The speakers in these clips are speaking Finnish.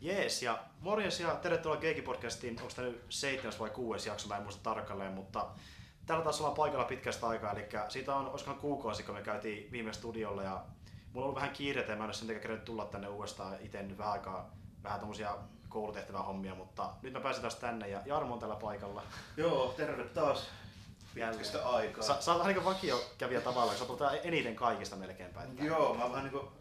Jees, ja morjens ja tervetuloa Keikki-podcastiin. Onko tämä nyt seitsemäs vai kuudes jakso, mä en muista tarkalleen, mutta täällä taas ollaan paikalla pitkästä aikaa, eli siitä on, olisikohan kuukausi, kun me käytiin viime studiolla, ja mulla on ollut vähän kiireitä, ja mä en ole sen takia tulla tänne uudestaan itse nyt vähän aikaa, vähän tommosia koulutehtävää hommia, mutta nyt mä pääsin taas tänne, ja Jarmo on täällä paikalla. Joo, terve taas pitkästä aikaa. Sä, sä oot vähän niin vakiokävijä tavallaan, sä oot eniten kaikista melkeinpäin. Joo, mä oon vähän niinku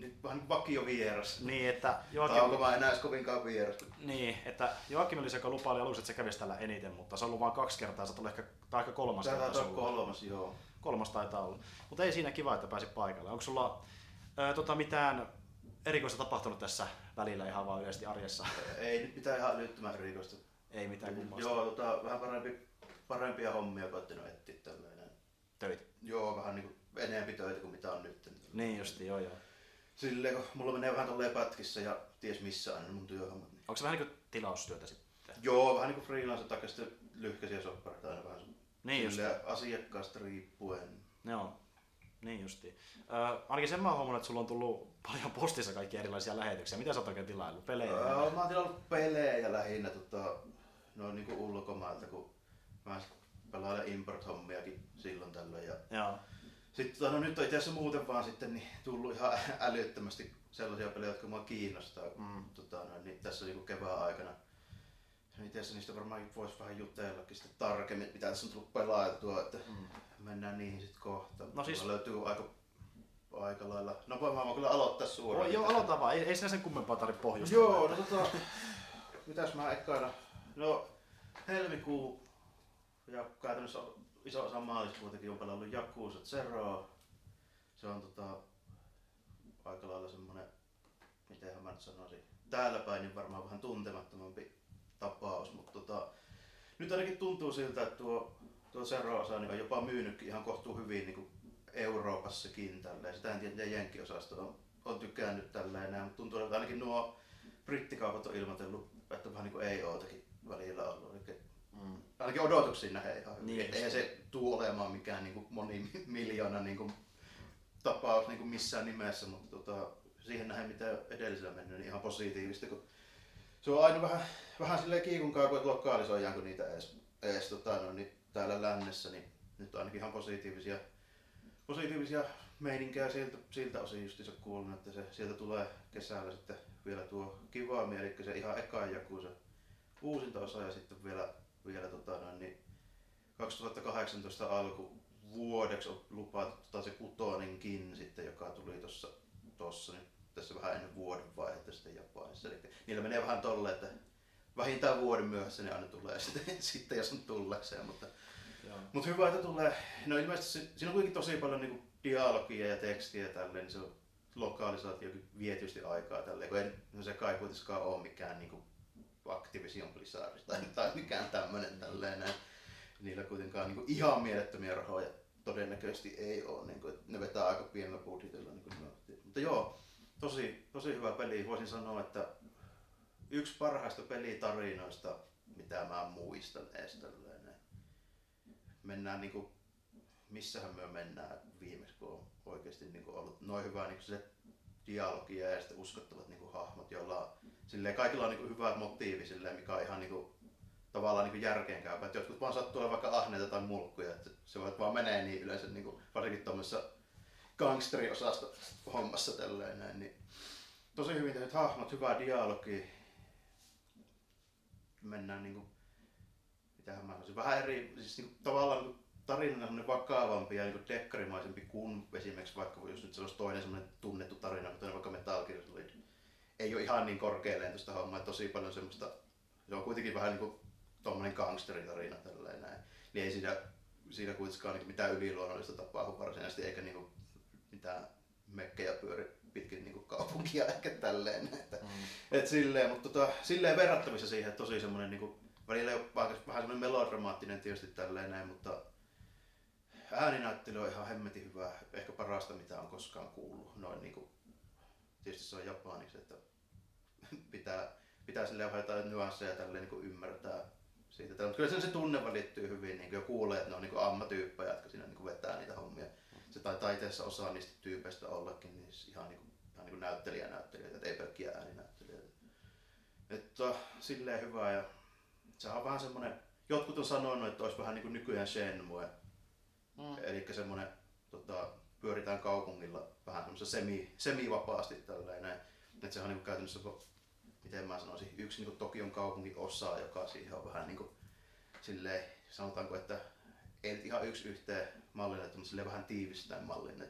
nyt vähän niin vakio vieras. Niin, että Joakim... Tai onko mä enää kovinkaan vieras? Niin, että Joakim oli se, joka lupaili aluksi, että se kävisi tällä eniten, mutta se on ollut vain kaksi kertaa, se tuli ehkä, tai ehkä kolmas Tää kerta. Tämä kolmas, joo. Kolmas taitaa olla. Mutta ei siinä kiva, että pääsi paikalle. Onko sulla ää, tota, mitään erikoista tapahtunut tässä välillä ihan vaan yleisesti arjessa? Ei nyt mitään ihan älyttömän erikoista. Ei mitään kummasta. Joo, tota, vähän parempi, parempia hommia koittanut etsiä tällainen. Töitä? Joo, vähän niin kuin enemmän töitä kuin mitä on nyt. Niin justi, joo joo. Silleen, kun mulla menee vähän tolleen pätkissä ja ties missä aina mun työhommat. Niin... Onko se vähän niin kuin tilaustyötä sitten? Joo, vähän niin kuin freelance takia sitten lyhkäisiä soppareita aina vähän niin just. asiakkaasta riippuen. Joo, niin justi. Äh, ainakin sen mä oon huomannut, että sulla on tullut paljon postissa kaikki erilaisia lähetyksiä. Mitä sä oot oikein tilaillut? Pelejä? Öö, mä oon tilannut pelejä lähinnä tota, noin niinku ulkomailta, kun mä pelailen import-hommiakin silloin tällöin. Ja Joo. Sitten no, nyt on itse asiassa muuten vaan sitten niin tullut ihan älyttömästi sellaisia pelejä, jotka mua kiinnostaa mm. tota, no, niin tässä niin kevään aikana. Itse asiassa niistä varmaan voisi vähän jutellakin sitten tarkemmin, mitä tässä on tullut pelailtua, että mm. mennään niihin sitten kohta. No siis... löytyy aika aika lailla. No voin mä kyllä aloittaa suoraan. Joo, aloita vaan. Ei, ei sinä sen kummempaa tarvitse pohjusta. Joo, no tota, mitäs mä ekana. No, helmikuu ja käytännössä iso osa maaliskuutakin on pelannut Jakuusa Zeroa. Se on tota, aika lailla semmonen, miten mä nyt sanoisin, täällä päin niin varmaan vähän tuntemattomampi tapaus, mutta tota, nyt ainakin tuntuu siltä, että tuo, tuo Zero-osa niin on jopa myynytkin ihan kohtuu hyvin niin kuin Euroopassakin tälleen. Sitä en tiedä, miten Jenkkiosasto on, on tykännyt tälleen näin, mutta tuntuu, että ainakin nuo brittikaupat on ilmoitellut, että vähän niin kuin ei ootakin välillä ollut. Eli. Ainakin odotuksiin nähden ihan hyvin. Niin, Eihän se tule olemaan mikään niin kuin moni miljoona niin kuin, tapaus niin kuin missään nimessä, mutta tota, siihen nähden mitä edellisellä mennyt, niin ihan positiivista. Kun se on aina vähän, vähän silleen kiikunkaa, kun lokalisoidaan niitä edes, edes tota, no, niin täällä lännessä, niin nyt on ainakin ihan positiivisia, positiivisia meininkejä siltä, siltä osin justiinsa kuullut, että se, sieltä tulee kesällä sitten vielä tuo kivaampi, eli se ihan eka jaku se uusinta osa ja sitten vielä vielä tota, noin, niin 2018 alku vuodeksi on lupaatu tota, se kutonenkin sitten, joka tuli tuossa tossa, niin tässä vähän ennen vuoden vaihetta sitten Japanissa. Eli niillä menee vähän tolle, että vähintään vuoden myöhässä ne aina tulee sitten, sitten jos on tullekseen. Mutta, mutta hyvä, että tulee. No ilmeisesti siinä on kuitenkin tosi paljon niin kuin dialogia ja tekstiä ja tälleen, niin se on lokalisaatiokin vie tietysti aikaa tälleen, kun ei no se kai kuitenkaan ole mikään niin kuin Activision Blizzardista tai, tai mikään tämmöinen tälleen näin. Niillä kuitenkaan niin kuin ihan mielettömiä rahoja todennäköisesti ei ole. Niin kuin, ne vetää aika pienellä budjetilla. Niin kuin Mutta joo, tosi, tosi hyvä peli. Voisin sanoa, että yksi parhaista pelitarinoista, mitä mä muistan edes tälleen. Mennään niin kuin, missähän me mennään viimeksi, kun on oikeasti niin kuin ollut noin hyvä niin se dialogia ja sitten uskottavat niin kuin, hahmot, joilla silleen, kaikilla on niin kuin, hyvä motiivi, silleen, mikä on ihan niin kuin, tavallaan niin järkeenkäypä. Että jotkut vaan sattuu olla vaikka ahneita tai mulkkuja, että se voi vaan menee niin yleensä, niin kuin, varsinkin tuommoisessa gangsteriosasta hommassa tälleen näin, niin tosi hyvin tehnyt hahmot, hyvää dialogi. Mennään niinku, mitähän mä sanoisin, vähän eri, siis niinku, tavallaan niinku, tarinana on vakavampi ja niin dekkarimaisempi kuin esimerkiksi vaikka jos nyt se olisi toinen semmoinen tunnettu tarina, kuten vaikka Metal Gear Solid. Ei ole ihan niin korkealentoista hommaa, tosi paljon semmoista, se on kuitenkin vähän niin kuin tuommoinen gangsteritarina tälleen näin. Niin ei siinä, siinä kuitenkaan niin mitään yliluonnollista tapahdu varsinaisesti, eikä niin kuin mitään mekkejä pyöri pitkin niin kuin kaupunkia ehkä tälleen. Että, mm. et silleen, mutta tota, silleen verrattavissa siihen, että tosi semmoinen niin kuin, välillä vähän semmoinen melodramaattinen tietysti tälleen näin, mutta ääninäyttely on ihan hemmetin hyvä, ehkä parasta mitä on koskaan kuullut. Noin niin kuin, tietysti se on japaniksi, että pitää, pitää sille vähän jotain nyansseja tälleen niin kuin ymmärtää siitä. Mutta kyllä se, se tunne välittyy hyvin, niin kuin jo kuulee, että ne on niin kuin ammatyyppejä, jotka siinä niin kuin vetää niitä hommia. Se tai taiteessa osaa niistä tyypeistä ollakin, niin ihan, niin kuin, ihan niin kuin näyttelijä näyttelijöitä, ei pelkkiä ääninäyttelijöitä. Että silleen hyvä ja se on vähän semmonen, jotkut on sanonut, että olisi vähän niin kuin nykyään Shenmue. Mm. Eli semmonen, tota, pyöritään kaupungilla vähän semmoisessa semi, semi-vapaasti tälleen. Että se on niin käytännössä, miten mä sanoisin, yksi niin Tokion kaupungin osa, joka siihen on vähän niin kuin silleen, sanotaanko, että ei ihan yksi yhteen mallille, mutta silleen vähän tiivistään mallin.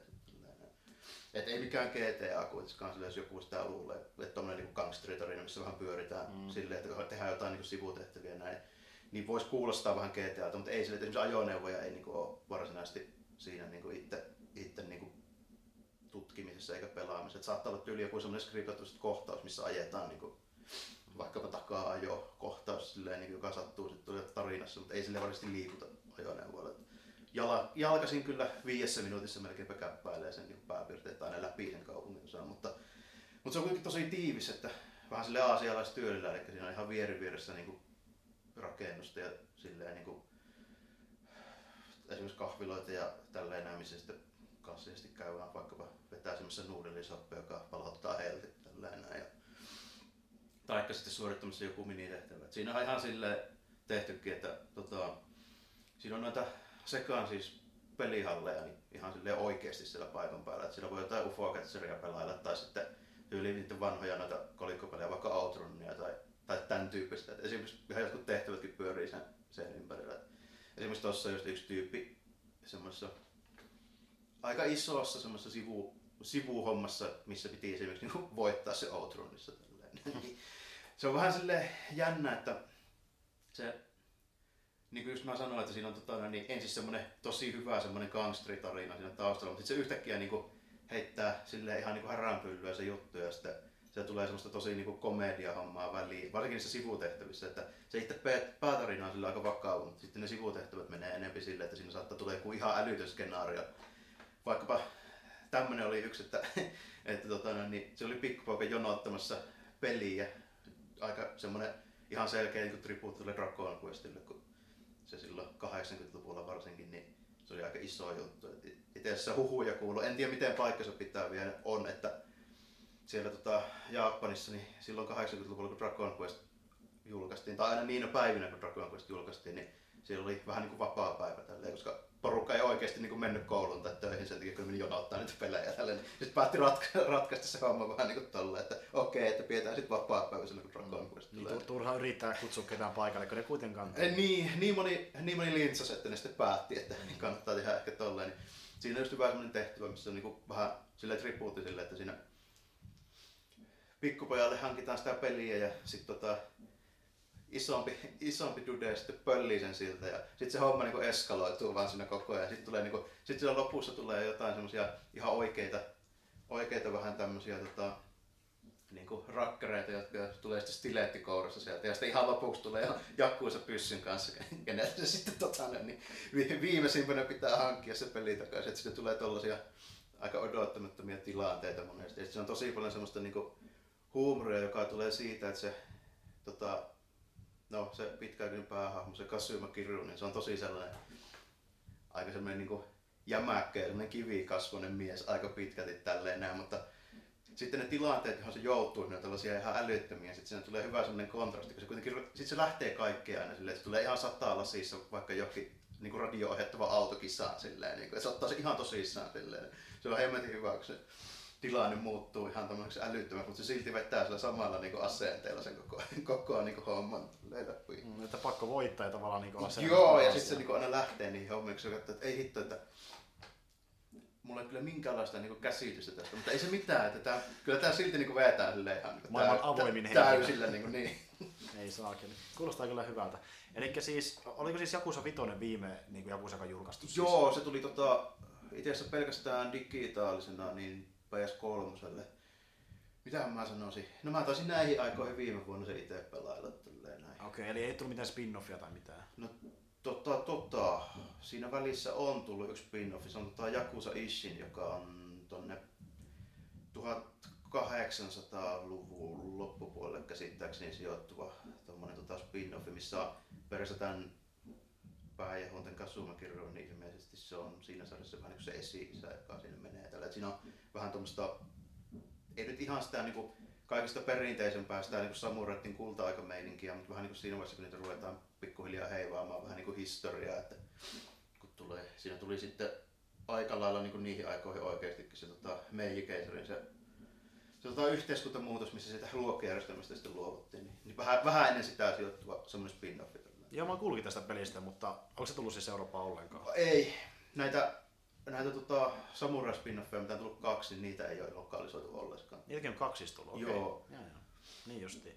Että ei mikään GTA kuitenkaan silleen, jos joku sitä luulee, että tommonen niin gangsteritarina, missä vähän pyöritään mm. silleen, että tehdään jotain niin sivutehtäviä näin. Niin voisi kuulostaa vähän GTA, mutta ei sille, että esimerkiksi ajoneuvoja ei niin kuin, ole varsinaisesti siinä niin kuin itse, itse niin kuin, tutkimisessa eikä pelaamisessa. Että saattaa olla tyyli joku semmoinen skriptattu kohtaus, missä ajetaan niin kuin, vaikkapa takaa ajo kohtaus, silleen, niin kuin, joka sattuu sitten tarinassa, mutta ei sille varsinaisesti liikuta ajoneuvoilla jala, jalkasin kyllä viidessä minuutissa melkeinpä käppäilee sen niin pääpiirteet aina läpi sen kaupungin osan, mutta, mutta se on kuitenkin tosi tiivis, että vähän sille aasialaistyölillä, eli siinä on ihan vieri vieressä niin kuin rakennusta ja silleen niin kuin, esimerkiksi kahviloita ja tälleen näin, missä sitten klassisesti käydään vaikkapa vetää semmoisen nuudelisoppe, joka palauttaa helti tälleen näin. Ja, taikka sitten suorittamassa joku minitehtävä. Siinä on ihan sille tehtykin, että tota, siinä on noita sekaan siis pelihalleja niin ihan sille oikeasti siellä paikan päällä. Että siinä voi jotain ufo pelailla tai sitten tyyliin niitä vanhoja noita kolikkopelejä, vaikka Outronia tai, tai tämän tyyppistä. Et esimerkiksi ihan jotkut tehtävätkin pyörii sen, sen ympärillä. Et esimerkiksi tuossa just yksi tyyppi semmoisessa aika isossa semmoisessa sivu, sivuhommassa, missä piti esimerkiksi niin voittaa se Outronissa. se on vähän sille jännä, että se niin kuin just mä sanoin, että siinä on tota, niin ensin semmoinen tosi hyvä semmoinen gangsteritarina siinä taustalla, mutta sitten se yhtäkkiä niin kuin heittää sille ihan niin häränpyllyä se juttu ja sitten se tulee semmoista tosi niin kuin komediahommaa väliin, varsinkin niissä sivutehtävissä, että se itse päätarina on sillä aika vakava, mutta sitten ne sivutehtävät menee enemmän sille, että siinä saattaa tulla joku ihan älytön skenaario. Vaikkapa tämmöinen oli yksi, että, että tota, niin, se oli pikkupoika jonottamassa peliä, aika semmoinen ihan selkeä niin tribuutti Dragon Questille, kun se silloin 80-luvulla varsinkin, niin se oli aika iso juttu. Itse asiassa huhuja kuuluu, en tiedä miten paikkansa pitää vielä on, että siellä tota, Japanissa niin silloin 80-luvulla kun Dragon Quest julkaistiin, tai aina niinä päivinä kun Dragon Quest julkaistiin, niin siellä oli vähän niin kuin vapaa päivä tälleen, koska porukka ei oikeasti niin kuin mennyt kouluun tai töihin sen takia, kun meni jonottaa niitä pelejä tälleen. Sitten päätti ratka- ratkaista se homma vähän niin kuin tolleen, että okei, okay, että pidetään sitten vapaa päivä silloin, kun Dragon Quest tulee. Niin, turha yrittää kutsua ketään paikalle, kun ne kuitenkaan... Ei, niin, niin moni, niin moni lintsas, että ne sitten päätti, että kannattaa tehdä ehkä tolleen. Niin siinä on just hyvä sellainen tehtävä, missä on niin kuin vähän silleen tribuutti silleen, että siinä pikkupojalle hankitaan sitä peliä ja sitten tota, isompi, isompi dude sitten pöllii sen siltä ja sitten se homma niinku eskaloituu vaan siinä koko ajan. Sitten tulee niinku, sit siellä lopussa tulee jotain semmosia ihan oikeita, oikeita vähän tämmösiä tota, niinku rakkareita, jotka tulee sitten stileettikourassa sieltä ja sitten ihan lopuksi tulee jakkuisa pyssyn kanssa, keneltä se sitten tota, niin viimeisimpänä pitää hankkia se peli takaisin, että sitten tulee tollasia aika odottamattomia tilanteita monesti. Ja se on tosi paljon semmoista niinku huumoria, joka tulee siitä, että se tota, no se pitkäaikainen päähahmo, se Kasuma Kiru, niin se on tosi sellainen aika sellainen niin jämäkkä ja kivikasvoinen mies aika pitkälti tälleen näin, mutta sitten ne tilanteet, johon se joutuu, ne on tällaisia ihan älyttömiä. Sitten siinä tulee hyvä sellainen kontrasti, kun se kuitenkin, sitten se lähtee kaikkea aina silleen, että se tulee ihan sataa lasissa vaikka jokin niin kuin radio-ohjattava autokisaan silleen, niin kuin, se ottaa se ihan tosissaan silleen. Se on hemmetin hyvä, kun se tilanne muuttuu ihan tämmöiseksi älyttömäksi, mutta se silti vetää sillä samalla niin asenteella sen koko, koko niin homman läpiin. Mm, että pakko voittaa ja tavallaan niin olla Joo, ja sitten se niin aina lähtee niihin hommiin, kun se katsoo, että ei hitto, että mulla ei kyllä minkäänlaista niin käsitystä tästä, mutta ei se mitään, että tää, kyllä tämä silti niin vetää silleen ihan niin Maailman tää, avoimin henkilö. Täysillä niin, niin. ei saakeli. Kuulostaa kyllä hyvältä. Eli siis, oliko siis Jakusa Vitoinen viime niin Jakusa julkaistu? Siis? Joo, se tuli tota, itse asiassa pelkästään digitaalisena, niin PS3. Mitähän mä sanoisin? No mä taisin näihin aikoihin viime vuonna se itse pelailla. Okei, okay, eli ei tullut mitään spin-offia tai mitään? No tota, tota, siinä välissä on tullut yksi spin-offi, se on tota Yakuza Ishin, joka on tonne 1800-luvun loppupuolelle käsittääkseni sijoittuva tommonen tota spin-offi, missä tämän pääjahonten Kasuma Kirro, niin ilmeisesti se on siinä sarjassa vähän niin kuin se esi joka siinä menee tällä. Siinä on vähän tuommoista, ei nyt ihan sitä niinku kaikista perinteisempää sitä niin samureiden kulta-aikameininkiä, mutta vähän niin kuin siinä vaiheessa, kun niitä ruvetaan pikkuhiljaa heivaamaan vähän niin kuin historiaa, että kun tulee, siinä tuli sitten aika lailla niin kuin niihin aikoihin oikeastikin se tota, Meiji Keisarin se, se tota, yhteiskuntamuutos, missä sitä luokkajärjestelmästä sitten luovuttiin, niin, niin vähän, vähän ennen sitä sijoittuva semmoinen spin-offi. Joo, mä kuulin tästä pelistä, mutta onko se tullut siis Eurooppaan ollenkaan? Ei. Näitä, näitä tota, samurai spin mitä on tullut kaksi, niin niitä ei ole lokalisoitu ollenkaan. Niitäkin on kaksi tullut, okei. Joo. Ja, ja. Niin justiin.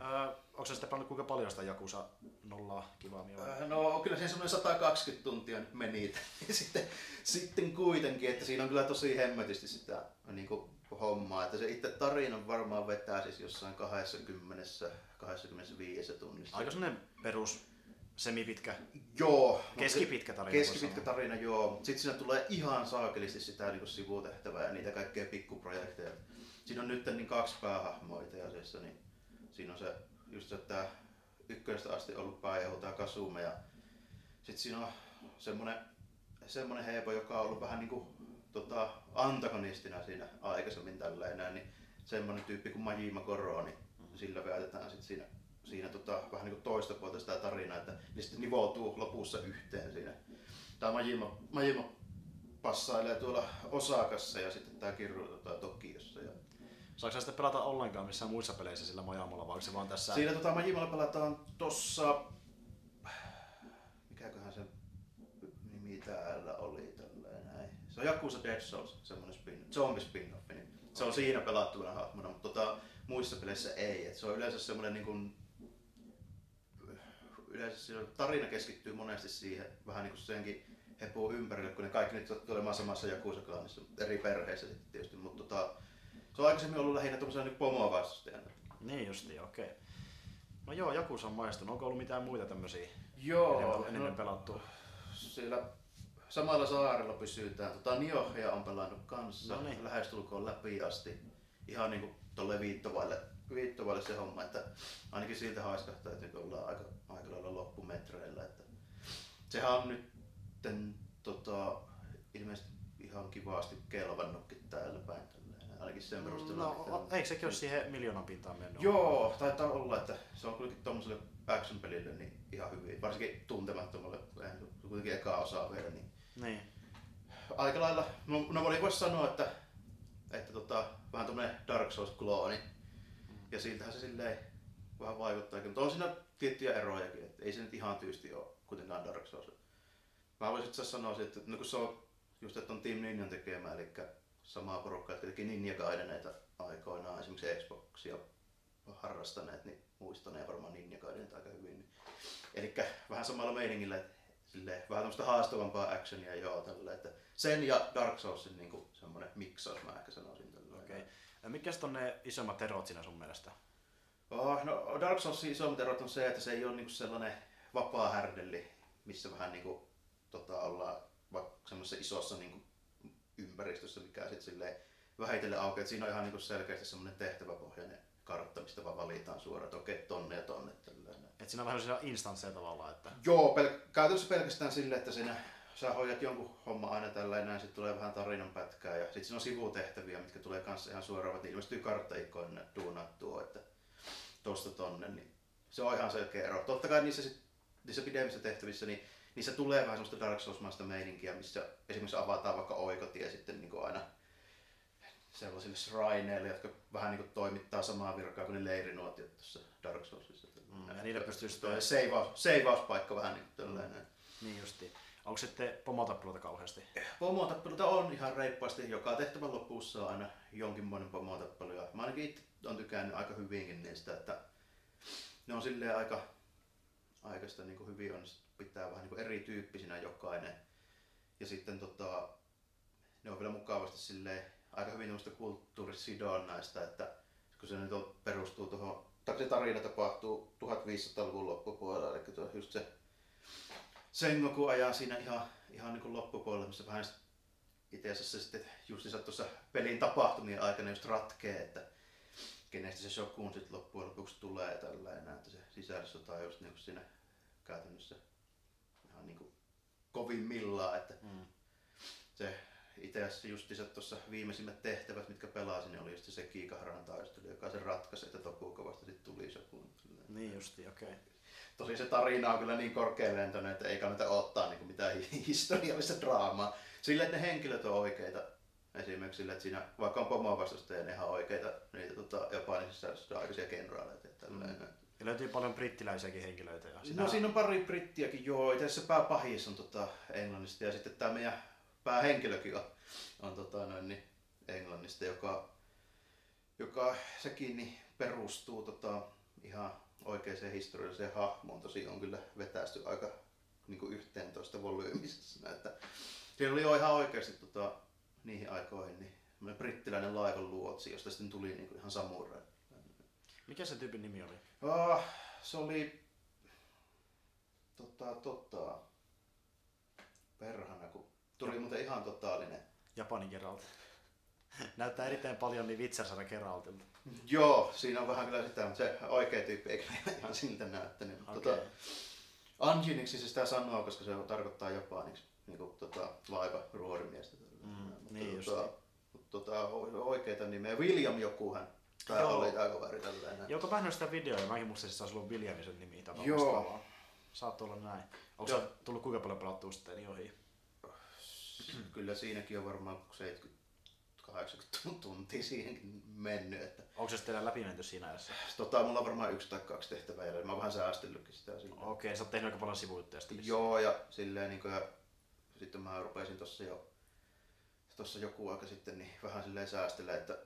Öö, onko se sitten paljon, kuinka paljon sitä Jakusa nollaa kivaa äh, No kyllä siinä semmoinen 120 tuntia nyt meni. sitten, sitten kuitenkin, että siinä on kyllä tosi hemmetisti sitä niin kuin, hommaa. Että se itse tarina varmaan vetää siis jossain 20 25 tunnissa. Aika semmoinen perus semipitkä, joo, keskipitkä tarina. Keskipitkä tarina, joo. Sitten siinä tulee ihan saakelisti sitä niin sivutehtävää ja niitä kaikkea pikkuprojekteja. Siinä on nyt niin kaksi päähahmoa itse asiassa, niin siinä on se, just se, että ykköstä asti ollut pääjehu tämä Kasume ja sitten siinä on semmonen, semmonen heipo, joka on ollut vähän niin kuin tota, antagonistina siinä aikaisemmin tällainen, niin semmonen tyyppi kuin Majima Koro, niin sillä väitetään sitten siinä, siinä tota, vähän niin kuin toista puolta sitä tarinaa, että ne sitten nivoutuu lopussa yhteen siinä. Tämä Majima, Majima passailee tuolla Osakassa ja sitten tämä Kirru tota, Tokiossa. Ja... Saako sitten pelata ollenkaan missään muissa peleissä sillä Majamalla, vai se vaan tässä? Siinä tota, Majimalla pelataan tossa, mikäköhän se nimi täällä oli. Se on Yakuza Dead Souls, semmoinen spin, zombie spin-off, niin se on siinä pelattuna hahmona, mutta tota, muissa peleissä ei. Et se on yleensä semmoinen niin kuin, yleensä tarina keskittyy monesti siihen vähän niin kuin senkin hepuu ympärille, kun ne kaikki nyt sattuu olemaan samassa Jakusa-klaanissa, eri perheissä sitten tietysti, mutta tota, se on aikaisemmin ollut lähinnä tuollaisena niin pomoa vastustajana. Niin justi, okei. Okay. No joo, Jakusa on maistunut. Onko ollut mitään muita tämmöisiä joo, enemmän, no, pelattua? Siellä samalla saarella pysytään. Tota, Niohja on pelannut kanssa, no niin. lähestulkoon läpi asti. Ihan niinku tolle viittovaille, viittovaille se homma, että ainakin siltä haiskahtaa, että nyt ollaan aika, aika lailla loppumetreillä. Että sehän on nyt tota, ilmeisesti ihan kivasti kelvannutkin täällä päin. Ainakin sen perusteella. No, eikö sekin ole siihen miljoonan pintaan mennyt? Joo, taitaa olla, että se on kuitenkin tuommoiselle action-pelille niin ihan hyvin. Varsinkin tuntemattomalle, kuitenkin eka osaa vielä. Niin, niin. Aika lailla, no, no voisi sanoa, että, että tota, vähän tuommoinen Dark Souls-klooni. Mm. Ja siltähän se silleen vähän vaikuttaa. Mutta on siinä tiettyjä erojakin, että ei se nyt ihan tyysti ole kuitenkaan Dark Souls. Mä voisin itse sanoa, että no kun se on just, että on Team Ninjan tekemä, eli samaa porukkaa, jotka teki Ninja Gaideneita aikoinaan, esimerkiksi Xboxia harrastaneet, niin muistaneen varmaan Ninja Gaideneita aika hyvin. Eli vähän samalla meiningillä, että silleen, vähän tämmöistä haastavampaa actionia joo, tällä, että sen ja Dark Soulsin niin semmoinen miksaus mä ehkä sanoisin tällä. Okay. Mitkä on ne isommat erot siinä sun mielestä? Oh, no Dark Soulsin isommat erot on se, että se ei ole niin sellainen vapaa härdelli, missä vähän niin kuin, tota, ollaan vaikka semmoisessa isossa niin kuin, ympäristössä, mikä sitten silleen vähitellen aukeaa. Että siinä on ihan niin kuin selkeästi semmoinen tehtäväpohjainen kartta, mistä vaan valitaan suoraan, että okei, tonne ja tonne. Että siinä on vähän sellaisia instansseja tavallaan. Että... Joo, pel- käytännössä pelkästään sille, että siinä sä hoidat jonkun homma aina tällä näin, sitten tulee vähän tarinan pätkää ja sitten siinä on sivutehtäviä, mitkä tulee kanssa ihan suoraan, että ilmestyy karttaikkoon duunattua, että tosta tonne, niin se on ihan selkeä ero. Totta kai niissä, sit, niissä pidemmissä tehtävissä, niin niissä tulee vähän semmoista Dark Souls-maista meininkiä, missä esimerkiksi avataan vaikka oikotie sitten niin kuin aina sellaisille shrineille, jotka vähän niin kuin toimittaa samaa virkaa kuin ne leirinuotiot tuossa Dark Soulsissa. Mm, ja niillä pystyy sitten... Seivaus, seivauspaikka vähän niin kuin tällainen. Mm. Niin justi. Onko sitten pomotappeluita kauheasti? Pomotappeluita on ihan reippaasti. Joka tehtävän lopussa on aina jonkinmoinen pomotappelu. Mä ainakin itse on tykännyt aika hyvinkin niistä, että ne on silleen aika, aika sitä niin kuin hyvin on pitää vähän niin erityyppisinä jokainen. Ja sitten tota, ne on vielä mukavasti silleen aika hyvin tämmöistä kulttuurisidonnaista, että kun se nyt on, perustuu tuohon, tai se tarina tapahtuu 1500-luvun loppupuolella, eli tuo just se Sengoku ajaa siinä ihan, ihan niin kuin loppupuolella, missä vähän itse asiassa sitten justiinsa tuossa pelin tapahtumien aikana just ratkee, että kenestä se Shokun sitten loppujen lopuksi tulee tällainen, että se sisällissota on just niin siinä käytännössä ihan niin kuin kovimmillaan, että mm. se itse asiassa justiinsa tuossa viimeisimmät tehtävät, mitkä pelasin, niin oli just se Kiikahran taistelu, joka se ratkaisi, että Tokuuko vasta sitten tuli joku. Niin justi, okei. Okay. Tosi se tarina on kyllä niin korkealentoinen, että ei kannata ottaa niin mitään historiallista draamaa. Sillä, että ne henkilöt on oikeita. Esimerkiksi sillä, että siinä, vaikka on pomoa vastustaja, ne ihan oikeita niitä tota, japanisissa aikaisia kenraaleita. Mm. Ja löytyy paljon brittiläisiäkin henkilöitä. Ja sinä... No siinä on pari brittiäkin, joo. Asiassa pääpahis on tota, englannista ja sitten tämä meidän päähenkilökin on, on tota, noin, niin, englannista, joka, joka sekin niin, perustuu tota, ihan oikeaan historialliseen hahmoon. Tosi on kyllä vetästy aika niin kuin 11 volyymisessa. Että siinä oli jo ihan oikeasti tota, niihin aikoihin niin brittiläinen laivan luotsi, josta sitten tuli niin kuin ihan samurai. Mikä se tyypin nimi oli? Oh, se oli tota, tota, perhana, kun tuli muuten ihan totaalinen. Japanin Geralt. Näyttää erittäin paljon niin Witcher-sanan Geraltilta. Joo, siinä on vähän kyllä sitä, mutta se oikea tyyppi ei ihan siltä näyttänyt. Okay. Tota, Anjiniksi se sitä sanoo, koska se tarkoittaa japaniksi niin kuin, tota, laiva ruorimiestä. Mm, mutta, niin tota, tota, oikeita nimeä. William jokuhan Tää Joo. oli aika väri tällainen. Joo, kun mä sitä videoa ja mäkin muistin, että se olisi ollut Williamisen nimi tai Joo. Saattaa olla näin. Onko se tullut kuinka paljon pelattua sitten ohi? Kyllä siinäkin on varmaan 70-80 tuntia siihenkin mennyt. Että... Onko se sitten läpi menty siinä ajassa? Tota, mulla on varmaan yksi tai kaksi tehtävää jäljellä. Mä oon vähän säästellytkin sitä siinä. Okei, okay, sä oot tehnyt aika paljon sivujuttuja Joo, ja silleen niin kuin, ja sitten mä rupesin tossa jo tossa joku aika sitten niin vähän silleen säästellä, että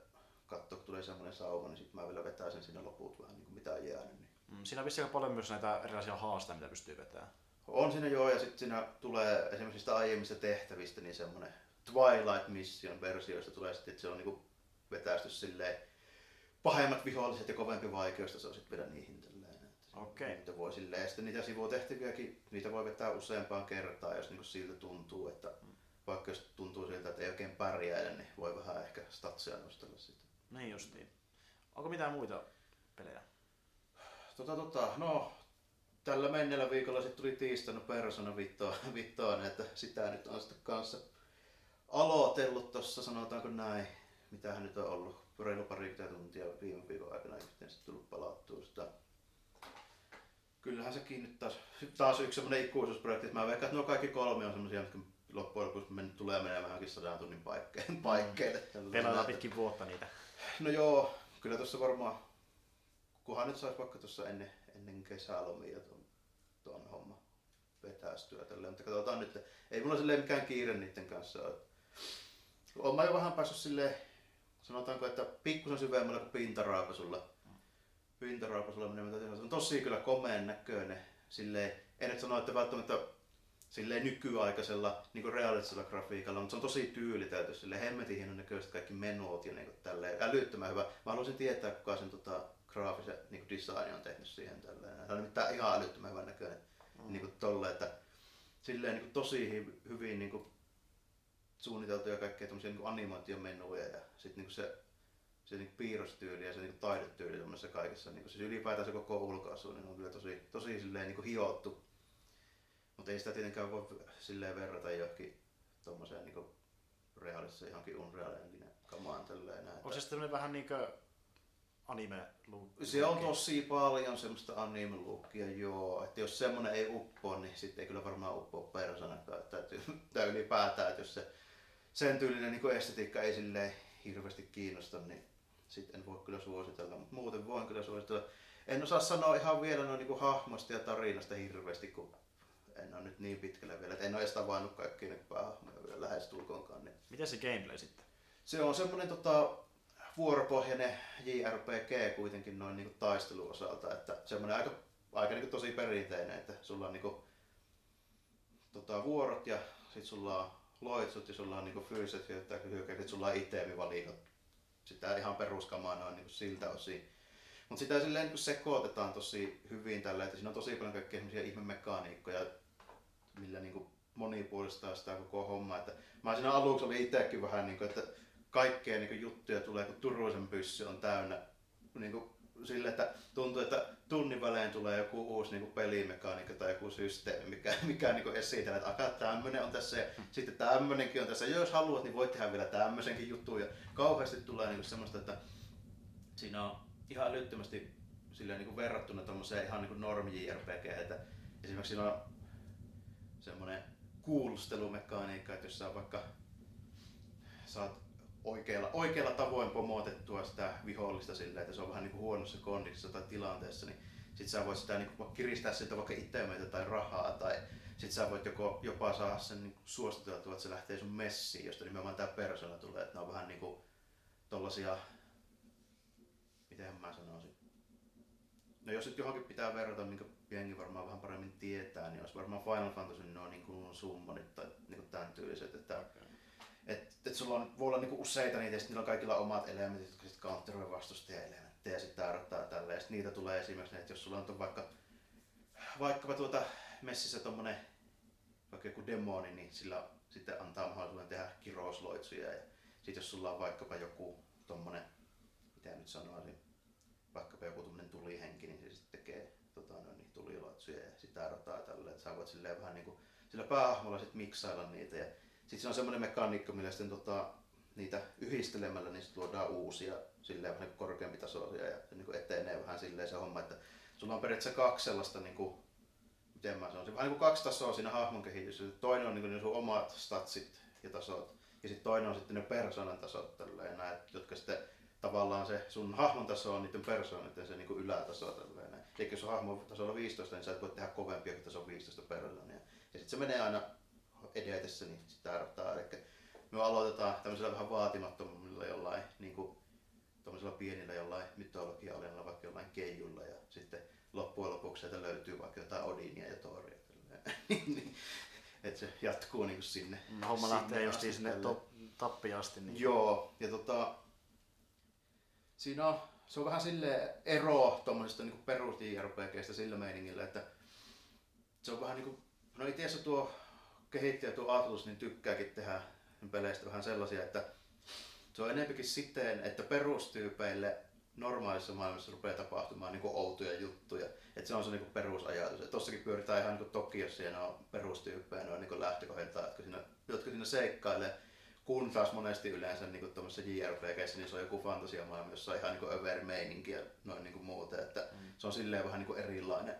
katsoa, kun tulee semmoinen sauma, niin sitten mä vielä vetäisin sinne loput vähän niin kuin mitä on jäänyt. Niin. Mm, siinä on vissiin paljon myös näitä erilaisia haasteita, mitä pystyy vetämään. On siinä joo, ja sitten siinä tulee esimerkiksi sitä aiemmista tehtävistä niin semmoinen Twilight Mission versioista tulee sitten, että se on niinku vetäisty silleen pahemmat viholliset ja kovempi vaikeus, se on sitten vielä niihin tälleen. Okei. Okay. Niitä voi silleen, sitten niitä sivutehtäviäkin, niitä voi vetää useampaan kertaan, jos niinku siltä tuntuu, että mm. vaikka jos tuntuu siltä, että ei oikein pärjää, niin voi vähän ehkä statsia nostella sitten. Niin justiin. Onko mitään muita pelejä? Tota, tota, no, tällä menneellä viikolla sitten tuli tiistaina Persona vittoon, että sitä nyt on sitten kanssa aloitellut tuossa, sanotaanko näin, mitä hän nyt on ollut, reilu parikymmentä tuntia viime viikon aikana yhteen sitten tullut palattua sitä. Kyllähän sekin nyt taas, taas yksi semmoinen ikuisuusprojekti, että mä veikkaan, että nuo kaikki kolme on semmoisia, jotka loppujen lopuksi men, tulee menemäänkin sadan tunnin paikkeille. Mm. Pelataan pitkin vuotta niitä. No joo, kyllä tuossa varmaan, kunhan nyt saisi vaikka tuossa ennen, ennen kesälomia tuon, tuon homma vetäistyä tälleen. Mutta katsotaan nyt, ei mulla silleen mikään kiire niiden kanssa ole. Olen mä jo vähän päässyt silleen, sanotaanko, että pikkusen syvemmällä kuin pintaraapasulla. Pintaraapasulla menemään, se on tosi kyllä komeen näköinen. Silleen, en nyt sano, että välttämättä silleen nykyaikaisella niin realistisella grafiikalla, mutta se on tosi tyylitelty, silleen hemmetin hienon näköiset kaikki menot ja niin tälleen, älyttömän hyvä. Mä haluaisin tietää, kuka sen tota, graafisen niin design on tehnyt siihen tälleen. Se on nimittäin ihan älyttömän hyvän näköinen mm. niin tolle, että silleen niin tosi hyvin niin kuin, suunniteltuja kaikkea tämmöisiä niin animaatiomenuja ja sitten niin se se niin piirrostyyli ja se niin taidetyyli kaikessa, niin siis ylipäätään se koko ulkoasu, niin on kyllä tosi, tosi silleen niin hiottu mutta ei sitä tietenkään voi silleen verrata johonkin tommoseen niinku realistiseen johonkin Unreal Engine kamaan tälleen näin. Onko se sitten vähän niinkö anime Se on tosi paljon semmoista anime lookia, joo. Että jos semmonen ei uppoa, niin sitten ei kyllä varmaan uppoa persoonakaan. Täytyy, tai ylipäätään, että jos se sen tyylinen niin estetiikka ei silleen hirveästi kiinnosta, niin sitten en voi kyllä suositella. Mutta muuten voin kyllä suositella. En osaa sanoa ihan vielä noin niin hahmoista ja tarinasta hirveästi, kun en ole nyt niin pitkälle vielä, että en ole edes tavannut kaikkia päähahmoja vielä lähestulkoonkaan. Niin. Miten se gameplay sitten? Se on semmoinen tota, vuoropohjainen JRPG kuitenkin noin niin taisteluosalta, että semmoinen aika, aika niin tosi perinteinen, että sulla on niin kuin, tota, vuorot ja sit sulla on loitsut ja sulla on niin fyysiset hyökkäykset, sulla on itemivalikot. Sitä ihan peruskamaa noin niin siltä osin. Mutta sitä silleen niin sekoitetaan tosi hyvin tällä, että siinä on tosi paljon kaikkea ihmemekaniikkoja, millä niin monipuolistaa sitä koko hommaa. Että mä siinä aluksi oli itsekin vähän niin kuin, että kaikkea niin juttuja tulee, kun Turuisen pyssy on täynnä niin sille, että tuntuu, että tunnin välein tulee joku uusi niin kuin pelimekaniikka tai joku systeemi, mikä, mikä niin esitellä, että akaa tämmöinen on tässä ja sitten tämmöinenkin on tässä. Ja jos haluat, niin voit tehdä vielä tämmöisenkin juttu. Ja kauheasti tulee niin kuin semmoista, että siinä on ihan älyttömästi silleen, niin kuin verrattuna tuommoiseen ihan niin kuin normi JRPG, että esimerkiksi siinä on semmoinen kuulustelumekaniikka, että jos sä vaikka saat oikealla, oikealla tavoin pomotettua sitä vihollista silleen, että se on vähän niin kuin huonossa kondissa tai tilanteessa, niin sit sä voit sitä niin kuin kiristää siltä vaikka itseämeitä tai rahaa tai sit sä voit joko, jopa saada sen niin suositeltua, että se lähtee sun messiin, josta nimenomaan tämä persona tulee, että ne on vähän niin kuin tollasia, miten mä sanoisin, no jos nyt johonkin pitää verrata, minkä jengi varmaan vähän paremmin tietää, niin olisi varmaan Final Fantasy no niin kuin summonit tai niin kuin tämän tyyliset, että okay että et sulla on, voi olla niinku useita niitä ja sitten niillä on kaikilla omat elementit, jotka sitten counteroi vastustaja-elementtejä ja sitten tarvittaa tälle. Ja sitten niitä tulee esimerkiksi, että jos sulla on vaikka, vaikkapa tuota messissä tommonen vaikka joku demoni, niin sillä sitten antaa mahdollisuuden tehdä kirousloitsuja. Ja sitten jos sulla on vaikkapa joku tommonen, mitä nyt sanoisin, vaikkapa joku tommonen tulihenki, niin se sitten tekee tota, no, niin tuliloitsuja ja sitä rotaa tälle. Että sä voit silleen vähän niinku, sillä päähmolla sit miksailla niitä. Ja sitten se on semmoinen mekaniikka, millä sitten tota, niitä yhdistelemällä niin luodaan uusia silleen vähän korkeampi tasoisia ja niin etenee vähän silleen se homma, että sulla on periaatteessa kaksi sellaista niin kuin, miten mä sanoisin, vähän niin kuin kaksi tasoa siinä hahmon kehitys. Toinen on niin kuin ne sun omat statsit ja tasot ja sitten toinen on sitten ne persoonan tasot tälleen, näet, jotka sitten tavallaan se sun hahmon taso on niiden persoonan se niin ylätaso tälleen. Eli jos on hahmon tasolla 15, niin sä et voi tehdä kovempia kuin taso 15 persoonia. Ja sitten se menee aina edetessä, niin sitä odottaa. Eli me aloitetaan tämmöisellä vähän vaatimattomilla jollain, niin kuin pienillä jollain mytologia vaikka jollain keijulla ja sitten loppujen lopuksi sieltä löytyy vaikka jotain Odinia ja Thoria. Että se jatkuu niin kuin sinne. No, homma sinne lähtee just sinne to, tappiin asti. Niin. Joo, ja tota, siinä on, se on vähän sille ero tuommoisesta niin perus sillä meiningillä, että se on vähän niin kuin, no itse asiassa tuo kehittäjä tuo Atlus niin tykkääkin tehdä peleistä vähän sellaisia, että se on enempikin siten, että perustyypeille normaalissa maailmassa rupeaa tapahtumaan niin outoja juttuja. Että se on se niin perusajatus. Et tossakin pyöritään ihan niin Tokiossa ja ne on perustyyppejä, ne on niin lähtökohdilta, jotka siinä, jotka siinä seikkailee. Kun taas monesti yleensä niin tuommoisessa JRPGssä niin se on joku fantasiamaailma, jossa on ihan niin över meininki ja noin niin muuten. Että mm. Se on silleen vähän niin erilainen,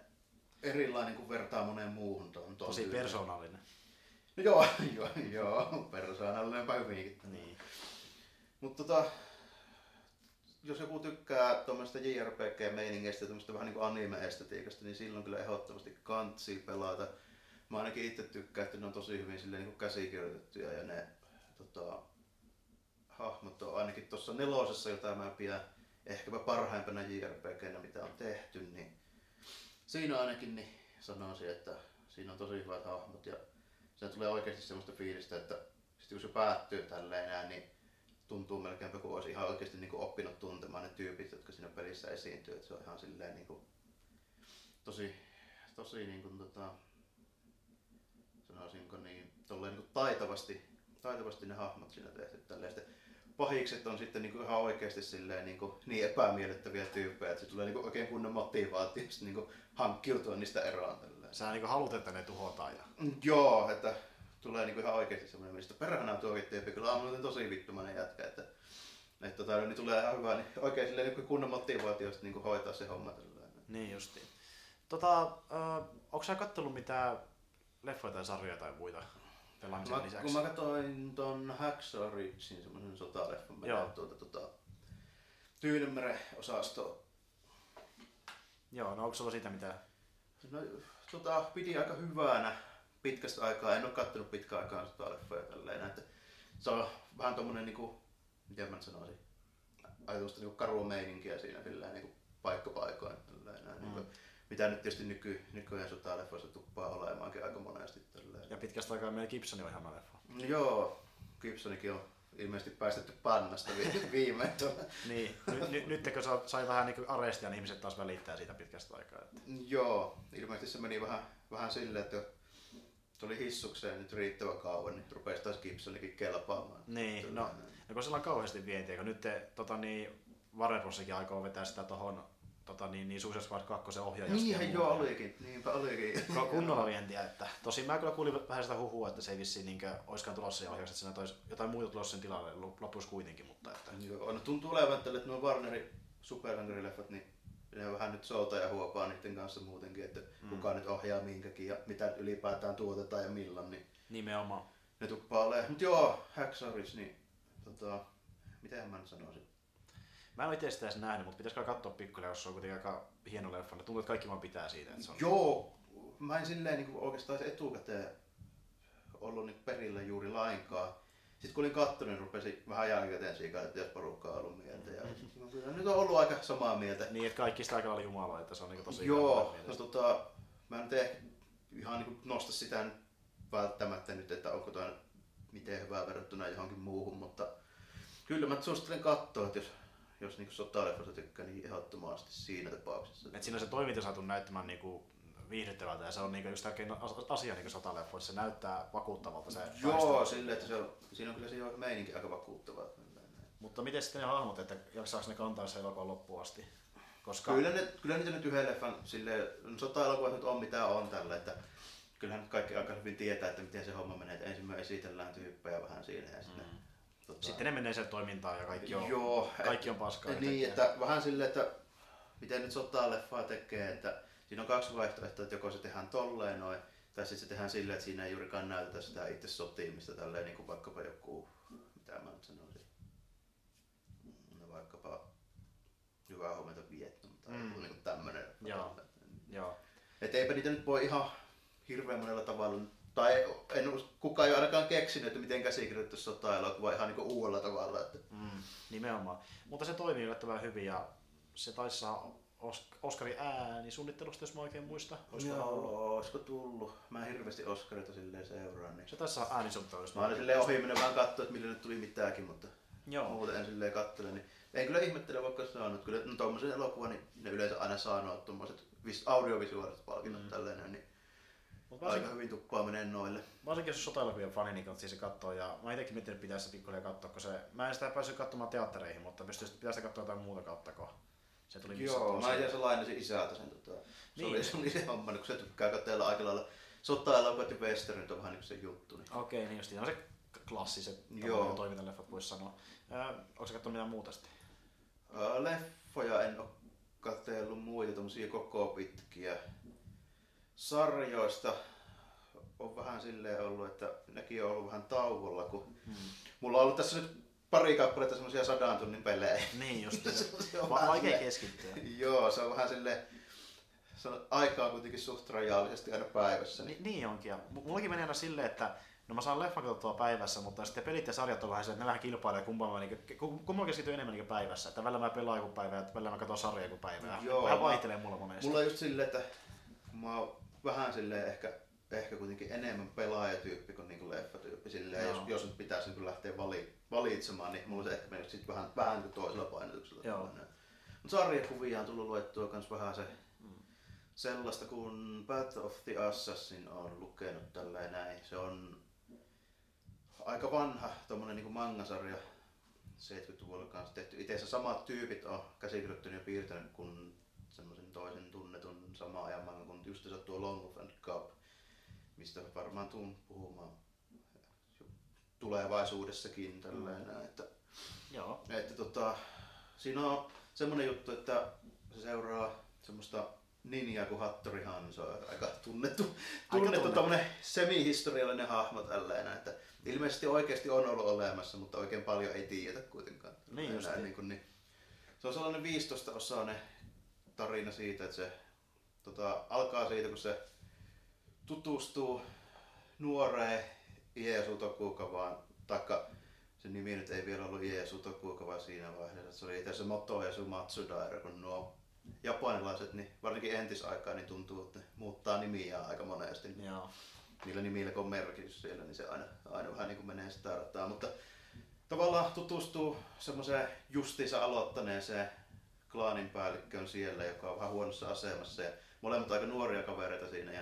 erilainen kuin vertaa moneen muuhun. Tosi persoonallinen. Joo, joo, joo, persoonallinenpä hyvinkin. Niin. Mutta tota, jos joku tykkää tuommoista JRPG-meiningeistä ja tuommoista vähän niin anime-estetiikasta, niin silloin kyllä ehdottomasti kantsi pelata. Mä ainakin itse tykkään, että ne on tosi hyvin silleen niin käsikirjoitettuja ja ne tota, hahmot on ainakin tuossa nelosessa, jota mä pidän ehkäpä parhaimpana JRPGnä, mitä on tehty, niin siinä ainakin niin sanoisin, että siinä on tosi hyvät hahmot ja se tulee oikeasti semmoista fiilistä, että sitten kun se päättyy tälleen näin, niin tuntuu melkein kuin olisi ihan oikeasti niin kuin oppinut tuntemaan ne tyypit, jotka siinä pelissä esiintyy. Että se on ihan silleen niin kuin, tosi, tosi niin kuin, tota, sanoisinko niin, tolleen niin kuin taitavasti, taitavasti ne hahmot siinä tehty. Tälleen. Sitten pahikset on sitten niin kuin ihan oikeasti silleen, niin, kuin, niin epämiellyttäviä tyyppejä, että se tulee niin kuin oikein kunnon motivaatio niin kuin hankkiutua niistä eroon. Tälleen. Sä niin haluat, että ne tuhotaan. Ja... Mm, joo, että tulee niin ihan oikeasti semmoinen, mistä perhana tuo tyyppi. Kyllä on tosi vittumainen jätkä, että, että tota, niin tulee ihan hyvä, niin oikein silleen, niin kunnon motivaatiosta niin hoitaa se homma. Tällainen. Niin justiin. Tota, äh, onko sä kattellut mitään leffoja tai sarjoja tai muita pelaamisen mä, lisäksi? Kun mä katsoin ton Hacksaw Ridgein semmoisen sotaleffan, mä tuota, tuota, Tyynemeren osasto. Joo, no onko sulla siitä mitään? No, tota, piti aika hyvänä pitkästä aikaa. En ole kattonut pitkään aikaa sotaleffoja tälleen. Että se on vähän tommonen niinku, miten mä sanoisin, ajatusta niinku karua meininkiä siinä silleen niinku paikkapaikoin. Tälleen, näin, niinku, mm. niinku, mitä nyt tietysti nyky, nykyään sotaleffoissa tuppaa olemaankin aika monesti. Tälleen. Ja pitkästä aikaa meillä Gibson on ihan leffa. Joo, Gibsonikin on ilmeisesti päästetty pannasta viime. niin, nyt, nyt, nyt kun sai vähän niin arestia, niin ihmiset taas välittää siitä pitkästä aikaa. Että... Joo, ilmeisesti se meni vähän, vähän silleen, että tuli hissukseen nyt riittävän kauan, niin rupesi taas Gibsonikin kelpaamaan. Niin, no, no kun sillä on kauheasti vientiä, kun nyt te, tota niin, Warner aikoo vetää sitä tuohon tota, niin, niin Suicide Squad 2 ohjaaja. Niinhän joo olikin, niinpä olikin. Kunnolla vientiä, että tosin mä kyllä kuulin vähän sitä huhua, että se ei vissiin niinkö oiskaan tulossa ja ohjaus, että siinä jotain muuta tulossa sen tilalle lopussa kuitenkin, mutta että... Joo, no tuntuu olevan, että nuo Warnerin supersankarileffat, niin ne on vähän nyt souta ja huopaa niiden kanssa muutenkin, että mm. kuka nyt ohjaa minkäkin ja mitä ylipäätään tuotetaan ja milloin, niin Nimenomaan. ne tuppaa olemaan. Mut joo, Hacksaris, niin tota, miten mä nyt sanoisin. Mä en ole itse sitä edes nähnyt, mutta pitäisikö katsoa pikkuhiljaa, jos se on kuitenkin aika hieno leffa. Tuntuu, että kaikki vaan pitää siitä. Että se on... Joo, mä en silleen niin oikeastaan etukäteen ollut niin perillä juuri lainkaan. Sitten kun olin kattonut, niin rupesin vähän jälkikäteen siitä, että jos porukka on ollut mieltä. Ja nyt on ollut aika samaa mieltä. Niin, että kaikki sitä aika lailla Jumala, että se on niin tosi Joo, no, tota, mä en tee ihan niin nosta sitä nyt välttämättä nyt, että onko toi miten hyvää verrattuna johonkin muuhun, mutta kyllä mä suosittelen katsoa, että jos, jos niin sotaleffoista tykkää, niin ehdottomasti siinä tapauksessa. Et siinä on se toiminta saatu näyttämään niin kuin viihdyttävältä ja se on niinku just tärkein asia niin sotaleffoissa, se näyttää vakuuttavalta se Joo, sille, että se on, siinä on kyllä se meininki aika vakuuttava. Mutta miten sitten ne hahmot, että jaksaako ne kantaa se elokuvan loppuun asti? Koska... Kyllä, ne, kyllä niitä nyt yhden leffan silleen, sota-elokuvat nyt on mitä on tällä, että kyllähän nyt kaikki aika hyvin tietää, että miten se homma menee, että ensin me esitellään tyyppejä vähän siinä ja sitten... Mm. Tota... Sitten ne menee sen toimintaan ja kaikki on, Joo, kaikki on paskaa. Niin, että vähän silleen, että miten nyt sotaa-leffaa tekee, että siinä on kaksi vaihtoehtoa, että joko se tehdään tolleen noin, tai sitten se tehdään silleen, että siinä ei juurikaan näytetä sitä itse sotiimista tälleen niin kuin vaikkapa joku, mitä mä nyt sanoisin, no vaikkapa hyvää huomenta Vietnam tai mm. niin kuin tämmönen. Joo. Joo. Et eipä niitä nyt voi ihan hirveän monella tavalla, tai en, kukaan ei ole ainakaan keksinyt, että miten käsikirjoitettu sota-elokuva ihan niin uudella tavalla. Että. Mm, nimenomaan. Mutta se toimii yllättävän hyvin ja se taisi Oskari ääni suunnittelusta, jos mä oikein muista. Olisiko Joo, ollut? olisiko tullut? Mä en hirveästi Oscarita silleen seuraa. Niin... Se taisi saa äänisuunnittelusta. Mä olin silleen ohi mennä vaan katsoa, että millä nyt tuli mitääkin, mutta Joo. muuten en silleen kattele. Niin... En kyllä ihmettele vaikka saanut. Kyllä no, tuommoisen elokuvan, niin ne yleensä aina saa tuommoiset audiovisuaaliset palkinnot mm. tälleen. Niin Mut varsinkin, Aika hyvin tuppaa menee noille. Varsinkin jos sotaelokuvien fani, niin kannattaa se katsoa. Ja mä itsekin miettinyt, että pitäisi pikkuhiljaa katsoa, kun se, mä en sitä päässyt katsomaan teattereihin, mutta pystyisin, pitäisi katsoa jotain muuta kautta, kun se tuli Joo, mä itse asiassa lainasin isältä sen. Tota, se, niin. oli, se oli se homma, kun se tykkää katsella aika lailla sota-elokuvat ja westernit on vähän niin se juttu. Niin. Okei, niin just on se klassiset Joo. toimintaleffat voisi sanoa. Äh, onko se katsonut mitään muuta sitten? Äh, leffoja en ole katsellut muita tommosia koko pitkiä. Sarjoista on vähän silleen ollut, että nekin on ollut vähän tauolla, kun hmm. mulla on ollut tässä nyt pari kappaletta semmoisia sadan tunnin pelejä. Niin just se. se on vaikea sille, keskittyä. Joo, se on vähän sille se on aikaa kuitenkin suht rajallisesti aina päivässä. Niin, niin onkin. Ja mullakin menee aina silleen, että no mä saan leffan katsottua päivässä, mutta sitten pelit ja sarjat on vähän se, että ne vähän kilpailee kumpaan niin, kumpaan keskittyy enemmän niin päivässä. Että välillä mä pelaan joku päivä ja välillä mä katson sarjaa joku päivä. Joo, vähän vaihtelee mulla monesti. Mulla on just silleen, että mä oon vähän silleen ehkä ehkä kuitenkin enemmän pelaajatyyppi kuin niinku leffatyyppi. Silleen, jos, jos nyt pitäisi niin lähteä vali, valitsemaan, niin mulla se ehkä menisi sitten vähän, vähän niin toisella painotuksella. Mutta sarjakuvia on tullut luettua myös vähän se mm. sellaista kuin Path of the Assassin on lukenut tälleen näin. Se on aika vanha tommonen niin mangasarja 70-luvulla kanssa tehty. Itse samat tyypit on käsikirjoittanut ja piirtänyt kuin semmoisen toisen tunnetun sama ajan manga kuin just tuo Long and Cup mistä varmaan tuun puhumaan tulevaisuudessakin tälleen, mm. että, Joo. että tota, siinä on semmoinen juttu, että se seuraa semmoista ninjaa kuin Hattori Hanzo, aika tunnettu, tunnettu tunnettu semi-historiallinen hahmo tälleen, että ilmeisesti oikeasti on ollut olemassa, mutta oikein paljon ei tiedetä kuitenkaan. Niin, näin, niin, kuin, niin, se on sellainen 15 osainen tarina siitä, että se tota, alkaa siitä, kun se tutustuu nuoreen Iesu Tokukavaan, taikka se nimi nyt ei vielä ollut Iesu Tokukava siinä vaiheessa, se oli itse asiassa Motoesu Matsudaira, kun nuo japanilaiset, niin varsinkin entisaikaa, niin tuntuu, että ne muuttaa nimiä aika monesti. Joo. Niillä nimillä kun on merkitys siellä, niin se aina, aina vähän niin kuin menee sitä rataa. Mutta tavallaan tutustuu semmoiseen justiinsa aloittaneeseen klaanin päällikköön siellä, joka on vähän huonossa asemassa. Ja molemmat aika nuoria kavereita siinä. Ja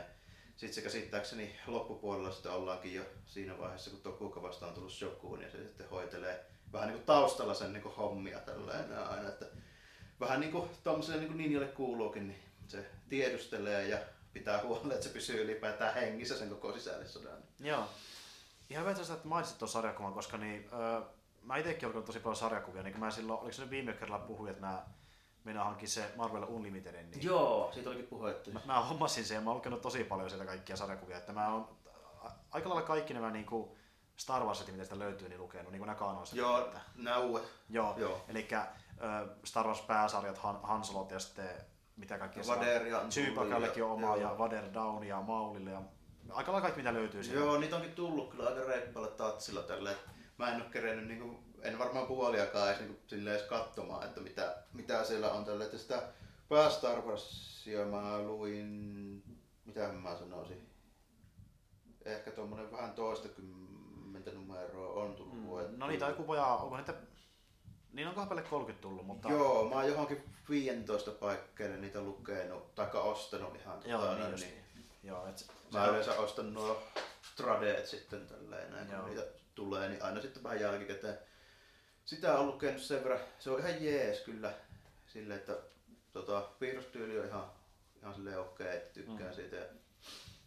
sitten se käsittääkseni loppupuolella sitten ollaankin jo siinä vaiheessa, kun Tokuka vasta on tullut shokuun ja se sitten hoitelee vähän niin kuin taustalla sen niin kuin hommia tällainen aina. Että vähän niin kuin tuommoiselle niin Ninjalle kuuluukin, niin se tiedustelee ja pitää huolta, että se pysyy ylipäätään hengissä sen koko sisällissodan. Joo. Ihan hyvä, että mainitsit tuon sarjakuvan, koska niin, öö, mä itsekin olen tosi paljon sarjakuvia, niin mä silloin, oliko se nyt viime kerralla puhuin, että mä minä hankin se Marvel Unlimitedin. Niin Joo, siitä olikin puhetta. Mä, mä hommasin sen ja mä oon lukenut tosi paljon sieltä kaikkia sarjakuvia, että mä oon aika lailla kaikki nämä niin kuin Star Warsit, mitä sitä löytyy, niin lukenut, niin kuin nämä kaanoiset. Joo, että... nämä uudet. Joo, Joo. eli Star Wars pääsarjat, Han, Han Solot ja sitten mitä kaikkea Vader ja Syypakallekin on oma ja Vader Down ja Maulille ja aika lailla kaikki mitä löytyy sieltä. Joo, niitä onkin tullut kyllä aika reippaalla tatsilla tälle. Mä en ole kerennyt niin kuin, en varmaan puoliakaan edes, niin kuin, edes katsomaan, että mitä, mitä siellä on tälle. Että sitä pää Star Warsia mä luin, mitä mä sanoisin, ehkä tuommoinen vähän toista kymmentä numeroa on tullut mm. No niitä on joku vajaa, onko niitä niin on kappale 30 tullut, mutta... Joo, mä oon johonkin 15 paikkeille niitä lukenut, tai ostanut ihan Joo, tota, niin, niin. Joo, et, Mä se yleensä ostan nuo tradeet sitten tälleen, näin, kun niitä tulee, niin aina sitten vähän jälkikäteen. Sitä on lukenut sen verran, se on ihan jees kyllä, sille että tota, piirrostyyli on ihan, ihan silleen okei, okay, että tykkään mm. siitä. Ja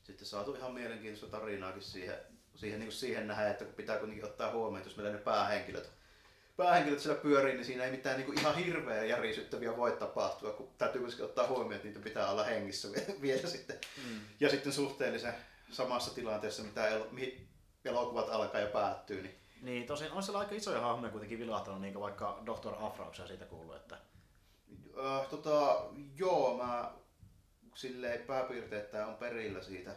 sitten saatu ihan mielenkiintoista tarinaakin siihen, siihen, niin kuin siihen nähdä, että pitää kuitenkin ottaa huomioon, että jos meillä ne päähenkilöt päähenkilöt siellä pyörii, niin siinä ei mitään niin kuin ihan hirveä järisyttäviä voi tapahtua, kun täytyy myöskin ottaa huomioon, että niitä pitää olla hengissä vielä sitten. Mm. Ja sitten suhteellisen samassa tilanteessa, mitä el- mihin elokuvat alkaa ja päättyy. Niin, niin tosin on siellä aika isoja hahmoja kuitenkin vilahtanut, niin kuin vaikka Dr. Afrauksia siitä kuuluu. Että... Öö, tota, joo, mä silleen pääpiirteittäin on perillä siitä,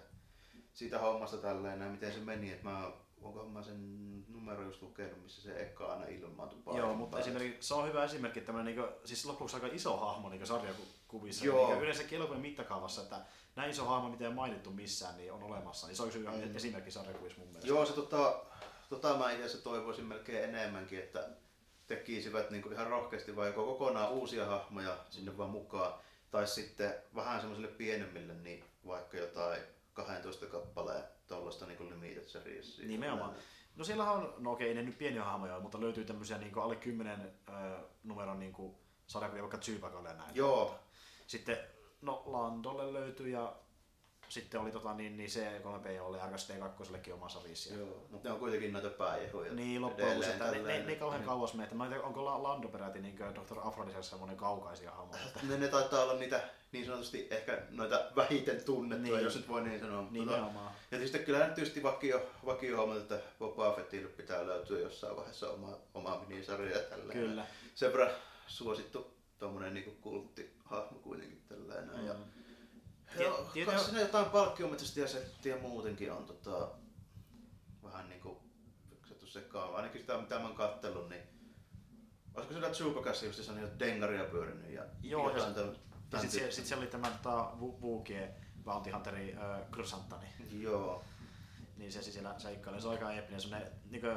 siitä hommasta tälleen, miten se meni, että mä onko mä sen numero just lukenut, missä se eka aina ilmaantui Joo, mutta esimerkiksi, se on hyvä esimerkki, tämmöinen niin siis lopuksi aika iso hahmo niin sarjakuvissa. Joo. Niin yleensä elokuvan mittakaavassa, että näin iso hahmo, mitä ei mainittu missään, niin on olemassa. Niin se on hyvä mm. esimerkki sarjakuvissa mun mielestä. Joo, se tota, tota mä itse toivoisin melkein enemmänkin, että tekisivät niin kuin ihan rohkeasti vai joko kokonaan uusia hahmoja sinne vaan mukaan, tai sitten vähän semmoisille pienemmille, niin vaikka jotain 12 kappaleen tuollaista niin limited series. Nimenomaan. No siellä on, no okei, ne nyt pieniä hahmoja, mutta löytyy tämmöisiä niin alle 10 äh, numeron niin sarjakuvia, vaikka Tsyypakalle ja näin. Joo. Sitten, no Landolle löytyy ja sitten oli tota, niin, niin C3P oli RKST 2 oma savissi. Joo, mutta ne on kuitenkin näitä pääjehuja. Niin, loppujen lopuksi, että ne, ne, ne, kauhean kauas mene. Mä en tiedä, onko Lando peräti niin Dr. Afrodisessa semmoinen kaukaisia hahmoja. Ne, ne taitaa olla niitä niin sanotusti ehkä noita vähiten tunnettuja, niin. jos nyt voi niin sanoa. Nimenomaan. Ja tietysti kyllä tietysti vakio, vakio hommat, että Boba Fettille pitää löytyä jossain vaiheessa oma, oma minisarja ja tällä. Kyllä. Sen verran suosittu tuommoinen niin kulttihahmo kuitenkin tällainen. Mm. Ja Joo, kai siinä jotain palkkiometsästä settiä muutenkin on tota, vähän niinku fiksattu sekaan. Ainakin sitä mitä mä oon kattellut, niin olisiko siellä Chewbacassa just niitä dengaria pyörinyt ja Joo, ja, tämän, ja sitten siellä, sit siellä oli tämä tota, Vukie Bounty Hunteri äh, Kryrsantani. Joo. Niin se siellä seikkailee, se on aika eeppinen, semmonen niinku,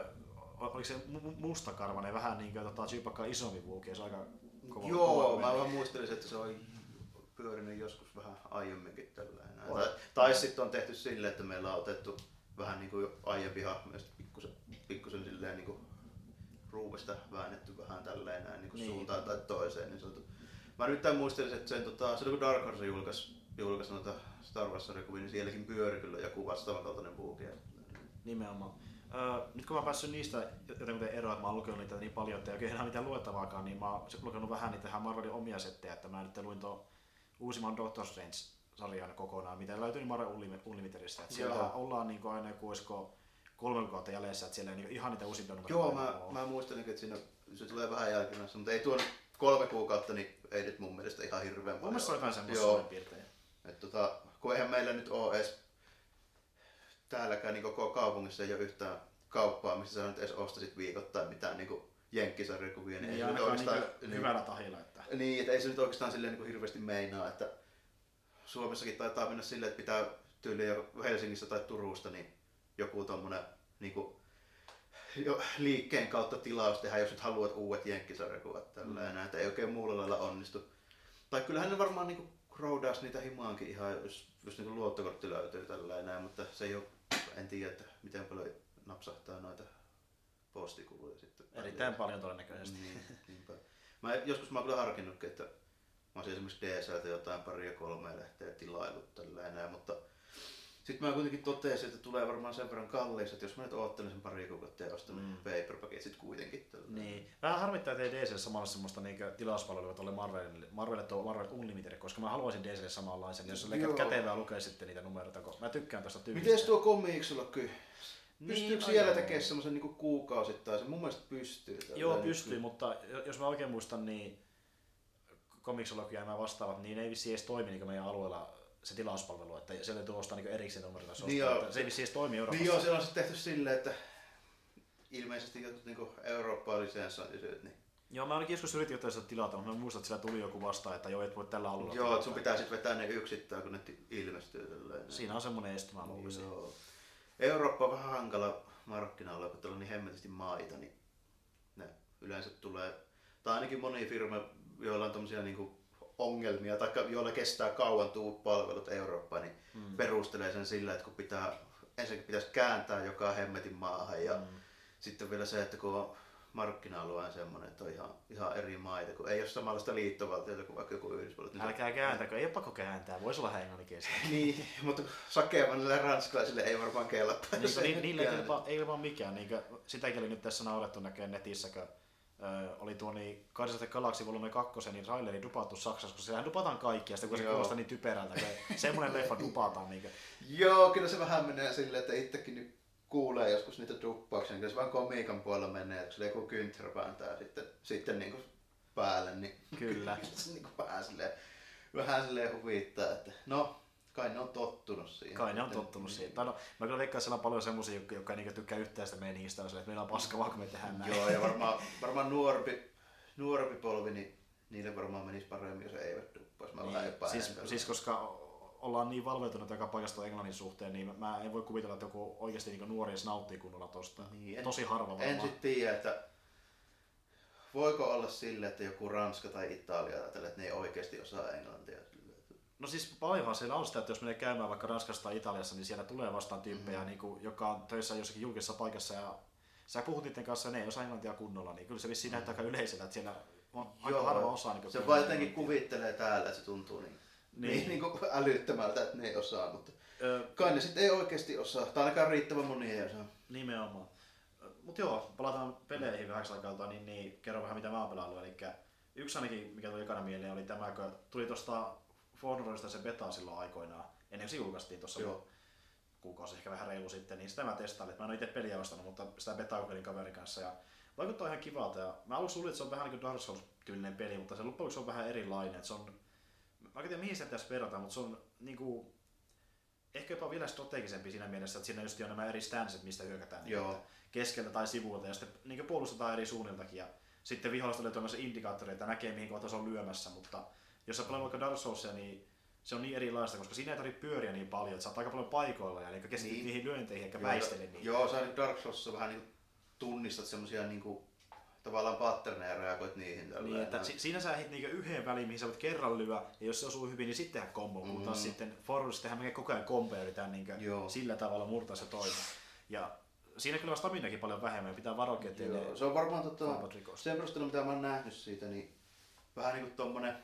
oliko se mustakarvainen, vähän niin kuin tota, Chewbacca isompi Vukie, se on aika kova. Joo, kova mä vähän muistelisin, että se on pyörinyt joskus vähän aiemminkin tällainen. Tai, tai sitten on tehty silleen, että meillä on otettu vähän niin kuin aiempi hahmo ja pikkusen, pikkusen silleen niin kuin ruuvesta väännetty vähän tälleen näin niin kuin niin. suuntaan tai toiseen. Niin sanottu. Mä nyt muistelisin, että sen, tota, silloin kun Dark Horse julkaisi, julkaisi noita Star wars sarjakuvia, niin sielläkin pyöri kyllä joku vastaavan kaltainen buuki. Nimenomaan. Öö, nyt kun mä päässyt niistä jotenkin eroa, että mä oon lukenut niitä niin paljon, että ei oikein enää mitään luettavaakaan, niin mä oon lukenut vähän niitä Marvelin omia settejä, että mä nyt luin tuon uusimman Doctor Strange-sarjan kokonaan, mitä löytyy niin Marvel Unlimitedista. Että siellä Joo. ollaan niin kuin aina joku, olisiko kolme kuukautta jäljessä, että siellä ei niin ihan niitä uusimpia numeroita Joo, mä, ole. mä muistan, että siinä se tulee vähän jälkimmäistä, mutta ei tuon kolme kuukautta, niin ei nyt mun mielestä ihan hirveän paljon. Mun mielestä on jotain semmoista piirtejä. Et tota, kun eihän meillä nyt ole edes täälläkään niin koko kaupungissa ei ole yhtään kauppaa, missä sä nyt edes ostasit viikoittain mitään niin jenkkisarjakuvia. Niin, niin ei oikeastaan niin, hyvällä tahilla. Että... Niin, että ei se nyt oikeastaan silleen niin kuin hirveästi meinaa, että Suomessakin taitaa mennä silleen, että pitää tyyliin jo Helsingissä tai Turusta niin joku tommonen niin kuin, jo liikkeen kautta tilaus tehdä, jos nyt haluat uudet jenkkisarjakuvat tällä mm. että ei oikein muulla lailla onnistu. Tai kyllähän ne varmaan niin roudaas niitä himaankin ihan, jos, jos niin luottokortti löytyy tällä enää, mutta se ei ole, en tiedä, että miten paljon napsahtaa noita postikuluja sitten. Erittäin paljon todennäköisesti. Niin, Mä joskus mä oon kyllä harkinnutkin, että mä olisin esimerkiksi DSLtä jotain paria kolmea lehteä tilailut tällä enää, mutta sitten mä kuitenkin totesin, että tulee varmaan sen verran kalliiksi, että jos mä nyt oottelen sen pari kuukautta ja ostan mm. paperbackit sit kuitenkin. Tällä. Niin. Vähän harmittaa, että ei DC samalla semmoista niin tilauspalvelua tuolle Marvelille, Marvelille tuo Marvel Unlimited, koska mä haluaisin DC samanlaisen, jos se kätevää lukee sitten niitä numeroita, kun mä tykkään tästä tyylistä. Miten tuo Comicsulla kyllä? Pystyykö niin, siellä tekemään semmoisen niin kuukausittain? Mun mielestä pystyy. Joo, pystyy, niin. mutta jos mä oikein muistan, niin komiksologia ja nämä vastaavat, niin ne ei vissi edes toimi niin meidän alueella se tilauspalvelu, että sieltä täytyy ostaa niin erikseen numeroita. Niin se ei vissi edes toimi Euroopassa. Niin joo, se on sitten tehty silleen, että ilmeisesti jotkut niin Eurooppaa lisensointisyöt, niin Joo, mä ainakin joskus yritin jotain sitä tilata, mutta mä muistan, että sillä tuli joku vastaan, että joo, et voi tällä alueella. Joo, että sun pitää sitten vetää ne yksittäin, kun ne ilmestyy. Tälleen. Siinä on semmoinen este, mä luulisin. Joo. Eurooppa on vähän hankala markkina kun on niin hemmetisti maita, niin ne yleensä tulee, tai ainakin moni firma, joilla on tommosia niinku ongelmia tai joilla kestää kauan tuu palvelut Eurooppaan, niin mm. perustelee sen sillä, että kun pitää, ensinnäkin pitäisi kääntää joka hemmetin maahan ja mm. sitten vielä se, että kun on markkina-alueen semmoinen, että on ihan, ihan eri maita, kun ei ole samanlaista liittovaltiota kuin vaikka joku Yhdysvallat. Niin Älkää kääntäkö, ei ole pakko kääntää, voisi olla englanninkielistä. niin, mutta sakeavanille ranskalaisille ei varmaan kelpaa. Niin, niin, niille ei, kelpaa, ei vaan mikään. Niin kuin, sitäkin oli nyt tässä naurettu näkee netissä, kun Öö, oli tuo niin Guardians Galaxy Volume 2, niin traileri dupattu Saksassa, koska sehän dupataan kaikkia, sitten kun se kuulostaa niin typerältä, semmoinen leffa dupataan. Niin. Joo, kyllä se vähän menee silleen, että itsekin nyt kuulee joskus niitä duppauksia, niin se vaan komiikan puolella menee, että se joku Günther vääntää sitten, sitten niin kuin päälle, niin kyllä. se niin kuin vähän silleen, vähän silleen huvittaa, että no, kai ne on tottunut siihen. Kai ne on tottunut siihen. Tai no, mä kyllä veikkaan, siellä on paljon semmoisia, jotka, jotka ei tykkää yhtään sitä menistä, että meillä on paska vaan, kun me tehdään näin. Joo, ja varmaan, varmaan nuorpi, nuorempi polvi, niin niille varmaan menisi paremmin, jos eivät duppaisi. Mä niin, vähän siis, siis, koska ollaan niin valveutunut joka paikasta englannin suhteen, niin mä en voi kuvitella, että joku oikeasti niin nuori edes nauttii kunnolla tosta. Niin, en, Tosi harva varmaan. En sitten tiedä, että voiko olla sille, että joku Ranska tai Italia ajattelee, että ne ei oikeasti osaa englantia. No siis paljonhan siellä on sitä, että jos menee käymään vaikka Ranskassa tai Italiassa, niin siellä tulee vastaan tyyppejä, mm-hmm. niin kuin, joka on töissä jossakin julkisessa paikassa ja sä puhut niiden kanssa ja ne ei osaa englantia kunnolla, niin kyllä se vissiin mm-hmm. näyttää aika yleisellä, että siellä on aika Joo, harva osa. Niin se vaan jotenkin kuvittelee täällä, se tuntuu niin niin. niin, niin kuin älyttömältä, että ne ei osaa, mutta öö, kai ne sitten ei oikeasti osaa, tai ainakaan riittävän moni ei osaa. Nimenomaan. Mutta joo, palataan peleihin vähäksi aikalta, niin, niin kerro vähän mitä mä oon pelannut. Eli yksi ainakin, mikä tuli ekana mieleen, oli tämä, kun tuli tuosta For se beta silloin aikoinaan, ennen kuin se julkaistiin tuossa kuukausi, ehkä vähän reilu sitten, niin sitä mä testailin. Mä en ole itse peliä ostanut, mutta sitä beta kokeilin kaverin kanssa. Ja vaikuttaa ihan kivalta. Ja mä aluksi luulin, että se on vähän niin kuin Dark Souls-tyylinen peli, mutta se loppujen on vähän erilainen. Että se on mä en tiedä mihin se pitäisi verrata, mutta se on niinku, ehkä jopa vielä strategisempi siinä mielessä, että siinä just on nämä eri stanset, mistä hyökätään niin Joo. keskeltä tai sivuilta ja sitten niin puolustetaan eri suunniltakin ja sitten vihollista löytyy myös indikaattori, että näkee mihin kohtaan se on lyömässä, mutta jos sä pelaat vaikka Dark Soulsia, niin se on niin erilaista, koska siinä ei tarvitse pyöriä niin paljon, että sä oot aika paljon paikoilla ja niin keskityt niin. niihin lyönteihin eikä väistele niin. Joo, sä Dark Soulsissa vähän niin tunnistat semmosia niin kuin tavallaan patterneja ja reagoit niihin. Niin, että si- siinä sä ehdit niinku yhden väliin, mihin sä voit kerran lyö, ja jos se osuu hyvin, niin sitten tehdään kombo, mm. mutta sitten Forwardissa tehdään me koko ajan kombo yritetään niinku sillä tavalla murtaa se toinen. Ja siinä kyllä staminakin paljon vähemmän, pitää varoa, ettei Se on varmaan tota, sen perusteella, mitä mä oon nähnyt siitä, niin vähän niin kuin tommonen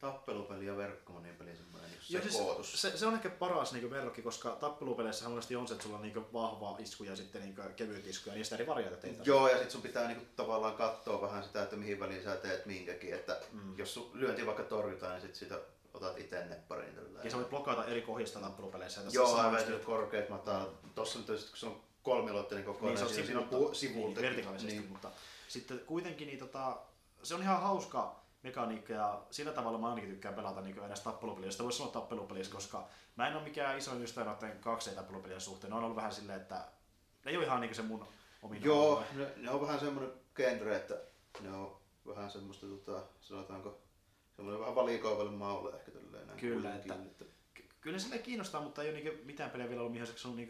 tappelupeli ja verkkomonipeli semmoinen niin Joo, siis se, se, on ehkä paras niin verrokki, koska tappelupeleissä monesti on se, että sulla on niin vahva isku ja sitten niin kevyt isku ja niistä eri variaatioita. Joo, ja sitten sun pitää niin tavallaan katsoa vähän sitä, että mihin väliin sä teet minkäkin. Että mm. jos sun lyönti vaikka torjutaan, niin sitten sitä otat itse nepparin. Ja sä voit blokata eri kohdista tappelupeleissä. Joo, aivan korkeat mataa. Tossa nyt kun se on kolmiloitteinen koko niin, se on siinä on sivulta. Niin, vertikaalisesti, niin. mutta sitten kuitenkin niin, tota, se on ihan hauska mekaniikka ja sillä tavalla mä ainakin tykkään pelata niin edes tappelupeliä. Sitä voisi sanoa tappelupelissä, koska mä en ole mikään iso ystävä noiden kaksi tappelupelien suhteen. Ne on ollut vähän silleen, että ne ei ole ihan niin se mun omin Joo, ne, ne, on vähän semmoinen genre, että ne on vähän semmoista, tota, sanotaanko, semmoinen vähän valikoivalle maulle ehkä tälleen. Kyllä, että, että, kyllä se kiinnostaa, mutta ei ole niin mitään peliä vielä ollut, mihin se on niin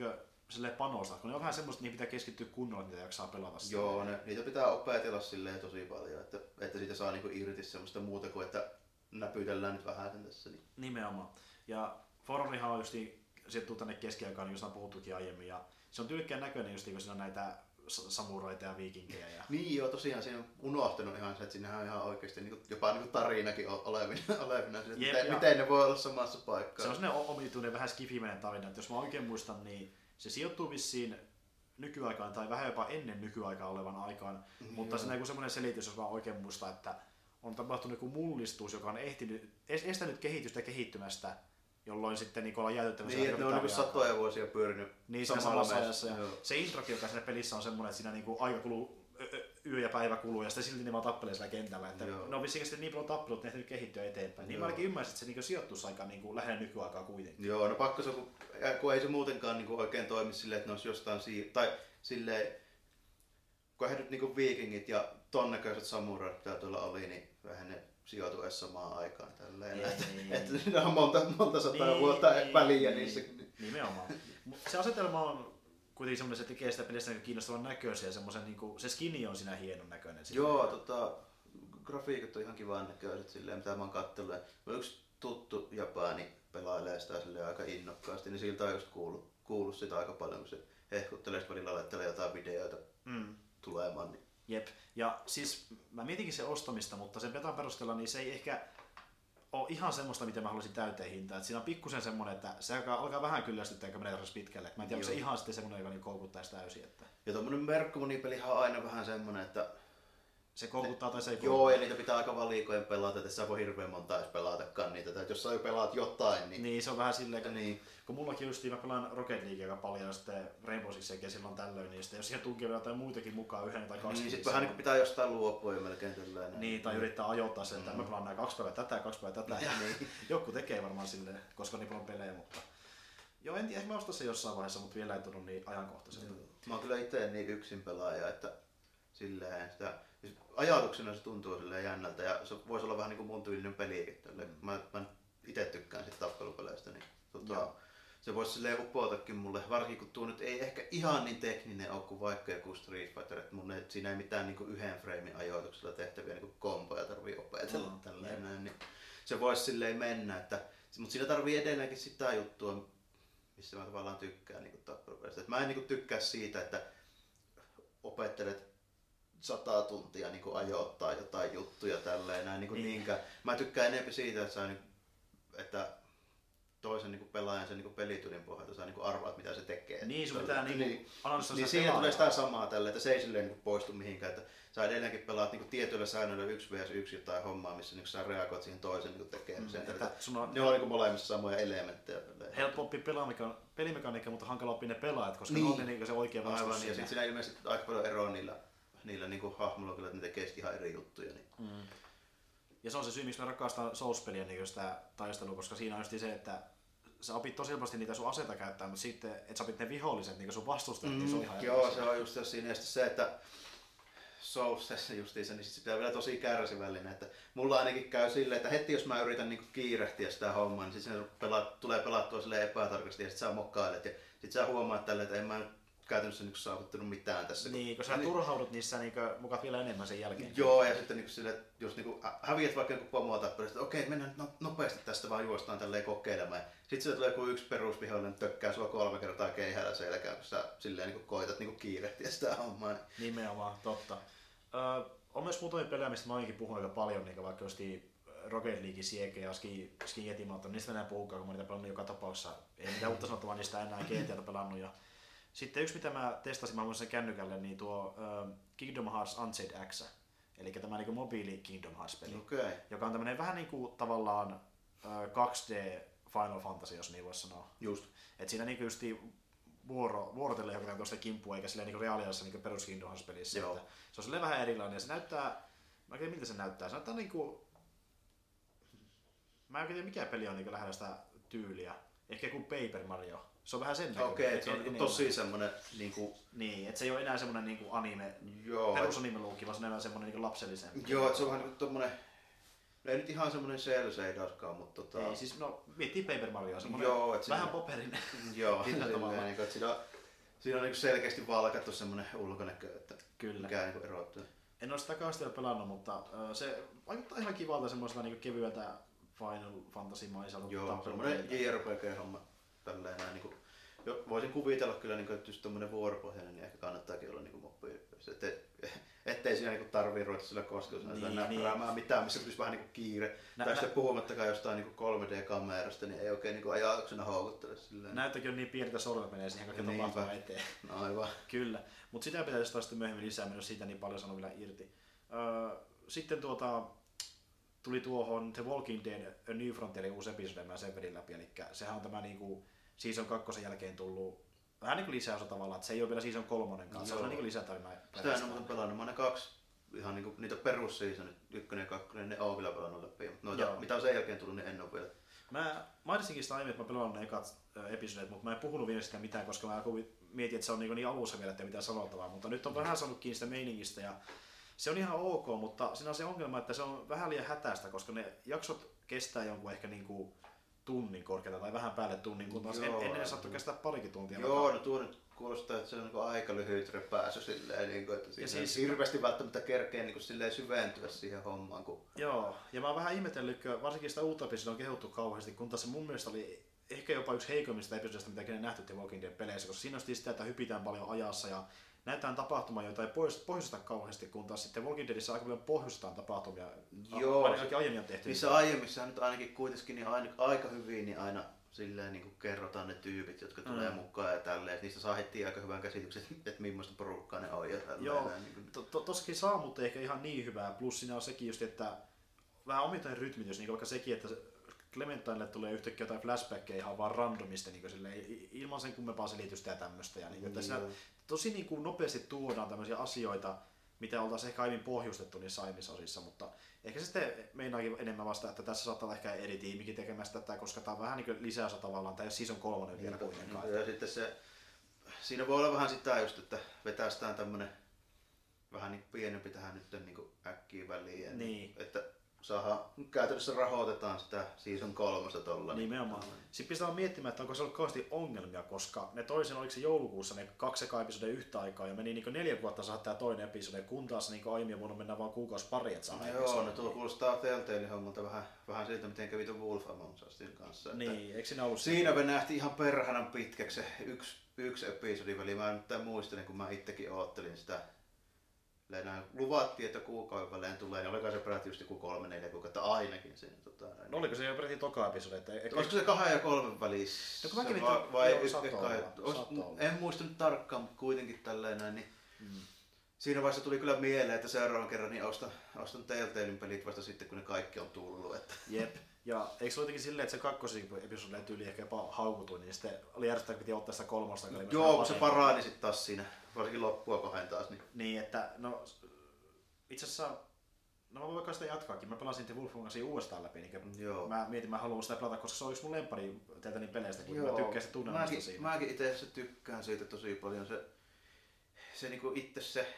sille panosta, kun ne on vähän semmoista, niin pitää keskittyä kunnolla, että niitä jaksaa pelata. Joo, ne, niitä pitää opetella silleen tosi paljon, että, että siitä saa niinku irti semmoista muuta kuin, että näpytellään nyt vähän tässä. Niin. Nimenomaan. Ja Fororihan on just sieltä tänne keskiaikaan, niin on puhuttukin aiemmin, ja se on tyylikkään näköinen just kun siinä on näitä sa- samuraita ja viikinkejä. Ja... Niin joo, tosiaan siinä on unohtunut ihan se, että siinähän on ihan oikeasti niin kuin, jopa niin kuin tarinakin olevina, olevina että Jep, miten, ja- miten ne voi olla samassa paikassa. Se on sellainen omituinen, vähän skifimäinen tarina, että jos mä oikein muistan, niin se sijoittuu vissiin nykyaikaan tai vähän jopa ennen nykyaikaa olevan aikaan, Niin mutta siinä on semmoinen selitys, jos mä oikein muistan, että on tapahtunut joku mullistus, joka on ehtinyt, es- estänyt kehitystä kehittymästä, jolloin sitten niin ollaan tämmöiseen Niin, että ne on niin satoja vuosia pyörinyt Niin, samalla meissä. ajassa. Ja Joo. se introkin, joka siinä pelissä on semmoinen, että siinä niinku aika kuluu, yö ja päivä kuluu, ja sitten silti ne vaan tappelee siellä kentällä. Että Joo. ne on vissiin sitten niin paljon tappelut, että ne ehtinyt kehittyä eteenpäin. Niin Joo. mä ainakin ymmärsin, että se niinku sijoittuisi aika niinku lähellä nykyaikaa kuitenkin. Joo, no pakko se, kun, ja kun ei se muutenkaan niin kuin oikein toimi silleen, että ne olisi jostain siir... Tai silleen, kun nyt niin viikingit ja ton näköiset samurait, mitä tuolla oli, niin vähän ne sijoitu edes samaan aikaan. Tälleen. Ei, että, niin. että siinä on monta, monta sataa Niin, vuotta niin, väliä niin. Niin. Nimenomaan. Mut se asetelma on kuitenkin semmoinen, se tekee sitä pelistä niinku kiinnostavan näköisiä ja semmoisen, niinku, se skinni on siinä hienon näköinen. Joo, tota, grafiikat on ihan kivan näköiset silleen, mitä mä oon kattellut. Ja yksi tuttu Japani pelailee sitä silleen aika innokkaasti, niin siltä on just kuullut, kuullut sitä aika paljon, kun se hehkuttelee sit välillä laittelee jotain videoita Mm. tulemaan. Niin Jep. Ja siis mä mietinkin se ostamista, mutta sen betan perusteella niin se ei ehkä ole ihan semmoista, mitä mä haluaisin täyteen hintaa. Et siinä on pikkusen semmoinen, että se alkaa, alkaa vähän kyllästyttää, kun menee pitkälle. Mä en tiedä, onko se ihan sitten semmoinen, joka niin koukuttaisi täysin. Että Ja tommonen verkkomonipelihan on aina vähän semmonen, että se koukuttaa tai se ei joo, ja niitä pitää aika valikoin pelata, että sä voi hirveän monta edes pelatakaan niitä. Tai jos sä jo pelaat jotain, niin... Niin, se on vähän silleen, kun, niin. kun mullakin just mä pelaan Rocket League aika paljon ja sitten Rainbow Sixia silloin tällöin, niin sitten jos siihen tunkee vielä jotain muitakin mukaan yhden tai kaksi, Niin, sit vähän niin pitää jostain luopua jo melkein tällainen. Niin, tai yrittää ajoittaa sen, että Mm. mä pelaan nämä kaksi päivää tätä ja kaksi päivää tätä. Ja niin. Joku tekee varmaan silleen, koska on niin paljon pelejä, mutta... Joo, en tiedä, ehkä mä ostan sen jossain vaiheessa, mutta vielä ei tullut niin ajankohtaiselta. Mä oon kyllä itse niin yksin pelaaja, että silleen sitä, siis ajatuksena se tuntuu silleen jännältä ja se voisi olla vähän niin kuin mun tyylinen pelikin. tälleen. Mä, mä itse tykkään sit tappelupeleistä, niin tota, Joo. se voisi silleen upotakin mulle, varsinkin kun tuo nyt ei ehkä ihan niin tekninen ole kuin vaikka joku Street Fighter, että mun ei, siinä ei mitään niin kuin yhden framein ajoituksella tehtäviä niin kuin komboja tarvii opetella Mm, tälleen näin, niin se voisi silleen mennä, että, mutta siinä tarvii edelleenkin sitä juttua, missä mä tavallaan tykkään niin tappelupeleistä. Mä en niin kuin, tykkää siitä, että opettelet sata tuntia niin ajoittaa jotain juttuja tälleen näin niin kuin Niin. niinkään. Mä tykkään enemmän siitä, että, sä, niin, että toisen niin pelaajan sen niin pelitunnin pohjalta sä niin kuin arvaat mitä se tekee. Niin, sun Tälleen. pitää niinku analysoida niin sitä siinä tulee pelaajaa. sitä samaa tälle, että se ei silleen niin poistu mihinkään, että sä edelleenkin pelaat niin tietyillä säännöillä 1 vs 1 jotain hommaa, missä niin sä reagoit siihen toisen niin tekemiseen. Mm, että sun on ne on niin molemmissa samoja elementtejä. tälleen. oppia pelaamika- pelimekaniikka, mutta hankala oppia ne pelaajat, koska Niin. ne on ne niinku se oikea vastus Aivan, ja sitten siinä ilmeisesti aika paljon eroa niillä, niillä niin hahmoilla, kyllä, että ne tekee ihan eri juttuja. Niin. Mm. Ja se on se syy, miksi mä rakastan Souls-peliä niin sitä taistelua, koska siinä on just se, että sä opit tosi helposti niitä sun aseita käyttää, mutta sitten, että sä opit ne viholliset, niin sun vastustajat, niin se on ihan Mm, joo, asia. se on just siinä sitten se, että Soulsessa justiinsa, niin sit se pitää vielä tosi kärsivällinen. Että mulla ainakin käy silleen, että heti jos mä yritän niinku kiirehtiä sitä hommaa, niin sit se pelaat, tulee pelattua sille epätarkasti ja sit sä mokkailet. Ja sit sä huomaat tälle, että en mä nyt käytännössä niinku saavuttanut mitään tässä. Niin, kun sä turhaudut niissä niin mukaan vielä enemmän sen jälkeen. Joo, ja sitten niinku sille, jos hä- häviät vaikka joku pomoa tappelista, että okei, mennään nyt no- nopeasti tästä vaan juostaan tälleen kokeilemaan. Sitten se tulee joku yksi perusvihollinen, tökkää sua kolme kertaa keihäällä selkään, kun sä silleen niinku koitat niinku kiirehtiä sitä hommaa. Niin Nimenomaan, totta. Öö, on myös muutamia pelejä, mistä mä oonkin puhunut aika paljon, niin vaikka just Rocket League, Siege ja Ski, Ski Yetimalta, niistä enää puhukaan, kun mä niitä pelannut joka tapauksessa. Ei mitään uutta sanottavaa niistä enää GTAta pelannut. Ja sitten yksi, mitä mä testasin, mä voin sen kännykälle, niin tuo uh, Kingdom Hearts Unchained X. Eli tämä niin mobiili Kingdom Hearts-peli. Okay. joka on tämmöinen vähän niin kuin tavallaan uh, 2D Final Fantasy, jos niin voisi sanoa. Just. Et siinä niinku justi vuoro, vuorotelle joku tuosta kimppua, eikä silleen niinku reaaliajassa niinku perus Kingdom Hearts pelissä. Joo. Että se on silleen vähän erilainen ja se näyttää, mä en tiedä miltä se näyttää, se näyttää niinku, mä en oikein tiedä mikä peli on niinku lähellä sitä tyyliä. Ehkä joku Paper Mario. Se on vähän sen näköinen. Okei, okay, se on En- niinku enemmän. tosi semmonen niinku, Niin, että se ei ole enää semmonen niinku anime, joo, perusanime luukki, vaan se on enemmän semmonen niinku lapsellisempi. joo, se on vähän niinku tommonen, no ei nyt ihan semmonen cell shadaskaan, mutta tota, Ei, siis no, miettii Paper Mario, semmonen Joo, et vähän siinä- poperinen. joo, silleen, niinku, että siinä on, siinä on niinku selkeästi valkattu semmonen ulkonäkö, että Kyllä. mikä niinku erottuu. En ole sitä kaastia pelannut, mutta se vaikuttaa ihan kivalta semmoisella niinku kevyeltä Final Fantasy-maiselta Joo, semmonen JRPG-homma tälleen näin niinku jo, voisin kuvitella kyllä, niin kuin, että just tommonen vuoropohjainen, niin ehkä kannattaakin olla niin moppi. Että, ettei siinä niin tarvii ruveta sillä koskella niin, näppäräämään niin. mitään, missä tulisi vähän niin kiire. Nä, tai sitten puhumattakaan jostain niin 3D-kamerasta, niin ei oikein niin ajatuksena houkuttele. Silleen. Näyttäkin on niin pieni, että sormet menee siihen kaiken niin, tapahtumaan eteen. No aivan. Kyllä, mutta sitä pitäisi taas sitten myöhemmin lisää mennä siitä niin paljon sanoa vielä irti. Öö, sitten tuota, tuli tuohon The Walking Dead A New Frontierin uusi episode, mä sen vedin läpi, eli sehän on tämä niinku season kakkosen jälkeen tullut vähän niin kuin lisäosa tavallaan, että se ei ole vielä season kolmonen kanssa, se on niin kuin lisätarina. Sitä en ole muuten pelannut, mä ne kaksi ihan niin kuin, niitä perusseasonit, ykkönen ja kakkonen, ne on vielä pelannut läpi. Noita, mitä on sen jälkeen tullut, niin en ole vielä. Mä mainitsinkin sitä aiemmin, että mä pelannut ne ekat episodit, mutta mä en puhunut vielä sitä mitään, koska mä mietin, että se on niin, niin alussa vielä, että mitään sanottavaa, mutta nyt on vähän saanut kiinni sitä meiningistä ja se on ihan ok, mutta siinä on se ongelma, että se on vähän liian hätäistä, koska ne jaksot kestää jonkun ehkä niin kuin tunnin korkeata tai vähän päälle tunnin, kun taas Joo, ennen ne saattoi kestää parikin tuntia. Joo, no tuo nyt kuulostaa, että se on niin aika lyhyt repääsy silleen, niin kuin, että ja siis, hirveästi välttämättä kerkee niin kuin, silleen syventyä siihen hommaan. Kun... Joo, ja mä oon vähän ihmetellyt, varsinkin sitä uutta episodia on kehuttu kauheasti, kun taas se mun mielestä oli ehkä jopa yksi heikoimmista episodista, mitä kenen nähty The Walking Dead peleissä, koska siinä on sitä, että hypitään paljon ajassa ja näytetään tapahtumaa, jota ei pohjusteta kauheasti, kun taas sitten Walking Deadissä aika paljon pohjustetaan tapahtumia. Joo, ainakin aiemmin on tehty. Missä aiemmissa nyt ainakin kuitenkin niin aina, aika hyvin niin aina silleen niin kuin kerrotaan ne tyypit, jotka mm. tulee mukaan ja tälleen. Niistä saa heti aika hyvän käsityksen, että millaista porukkaa ne on ja tälleen. Joo, niin kuin... to, to, tossakin saa, mutta ehkä ihan niin hyvää. Plus siinä on sekin just, että vähän omituinen rytmitys, niin vaikka sekin, että Clementineille tulee yhtäkkiä jotain flashbackkejä ihan vaan randomista niin silleen, ilman sen kummempaa selitystä ja tämmöistä. Ja niin, että siinä tosi niin kuin nopeasti tuodaan tämmöisiä asioita, mitä oltaisiin ehkä aiemmin pohjustettu niissä aiemmissa osissa, mutta ehkä se sitten meinaakin enemmän vasta, että tässä saattaa olla ehkä eri tiimikin tekemässä tätä, koska tämä on vähän niin lisäosa tavallaan, tai season kolmonen vielä kuitenkaan. Ja sitten se, siinä voi olla vähän sitä just, että vetästään tämmöinen vähän niin pienempi tähän nyt niin äkkiä väliin. Niin. Että saadaan, käytännössä rahoitetaan sitä season kolmosta tuolla. Niin. Nimenomaan. Sitten pitää miettimään, että onko se ollut kauheasti ongelmia, koska ne toisen, oliko se joulukuussa ne kaksi eka episodia yhtä aikaa ja meni niin neljä vuotta saada tämä toinen episodi, kun taas niin aiemmin vuonna mennään vaan kuukausi pari, että saa Joo, ne tuo kuulostaa Telltale hommalta vähän, vähän siitä, miten kävi tuon Wolf Among Usin kanssa. Niin, eikö siinä ollut Siinä me nähtiin ihan perhanan pitkäksi se yksi, yksi episodi väli. Mä nyt muistelin, kun mä itsekin oottelin sitä näin luvattiin, että kuukauden välein tulee, niin oliko se peräti just joku kolme, neljä kuukautta ainakin siinä. Tota, no, oliko se jo peräti toka episodi? Että, ehkä... Olisiko se kahden ja kolmen välissä? No, kun mäkin vai, vai joo, En muista nyt tarkkaan, mutta kuitenkin tälleen näin. Niin mm. Siinä vaiheessa tuli kyllä mieleen, että seuraavan kerran niin ostan, ostan Telltalein pelit vasta sitten, kun ne kaikki on tullut. Että. Jep. Ja eikö se ole jotenkin silleen, että se kakkosin episodi tyyli ehkä jopa haukutui, niin sitten oli järjestettä, että piti ottaa sitä kolmosta. Joo, se parani sitten taas siinä varsinkin loppua kohden taas. Niin, niin että no itse asiassa No mä voin vaikka sitä jatkaakin. Mä pelasin The Wolf Among uudestaan läpi. Niin Joo. Mä mietin, mä haluan sitä pelata, koska se on yksi mun lempari teiltä niin peleistä, kun Joo. mä tykkään sitä tunnelmasta mäkin, siinä. Mäkin itse tykkään siitä tosi paljon. Se, se niinku itse se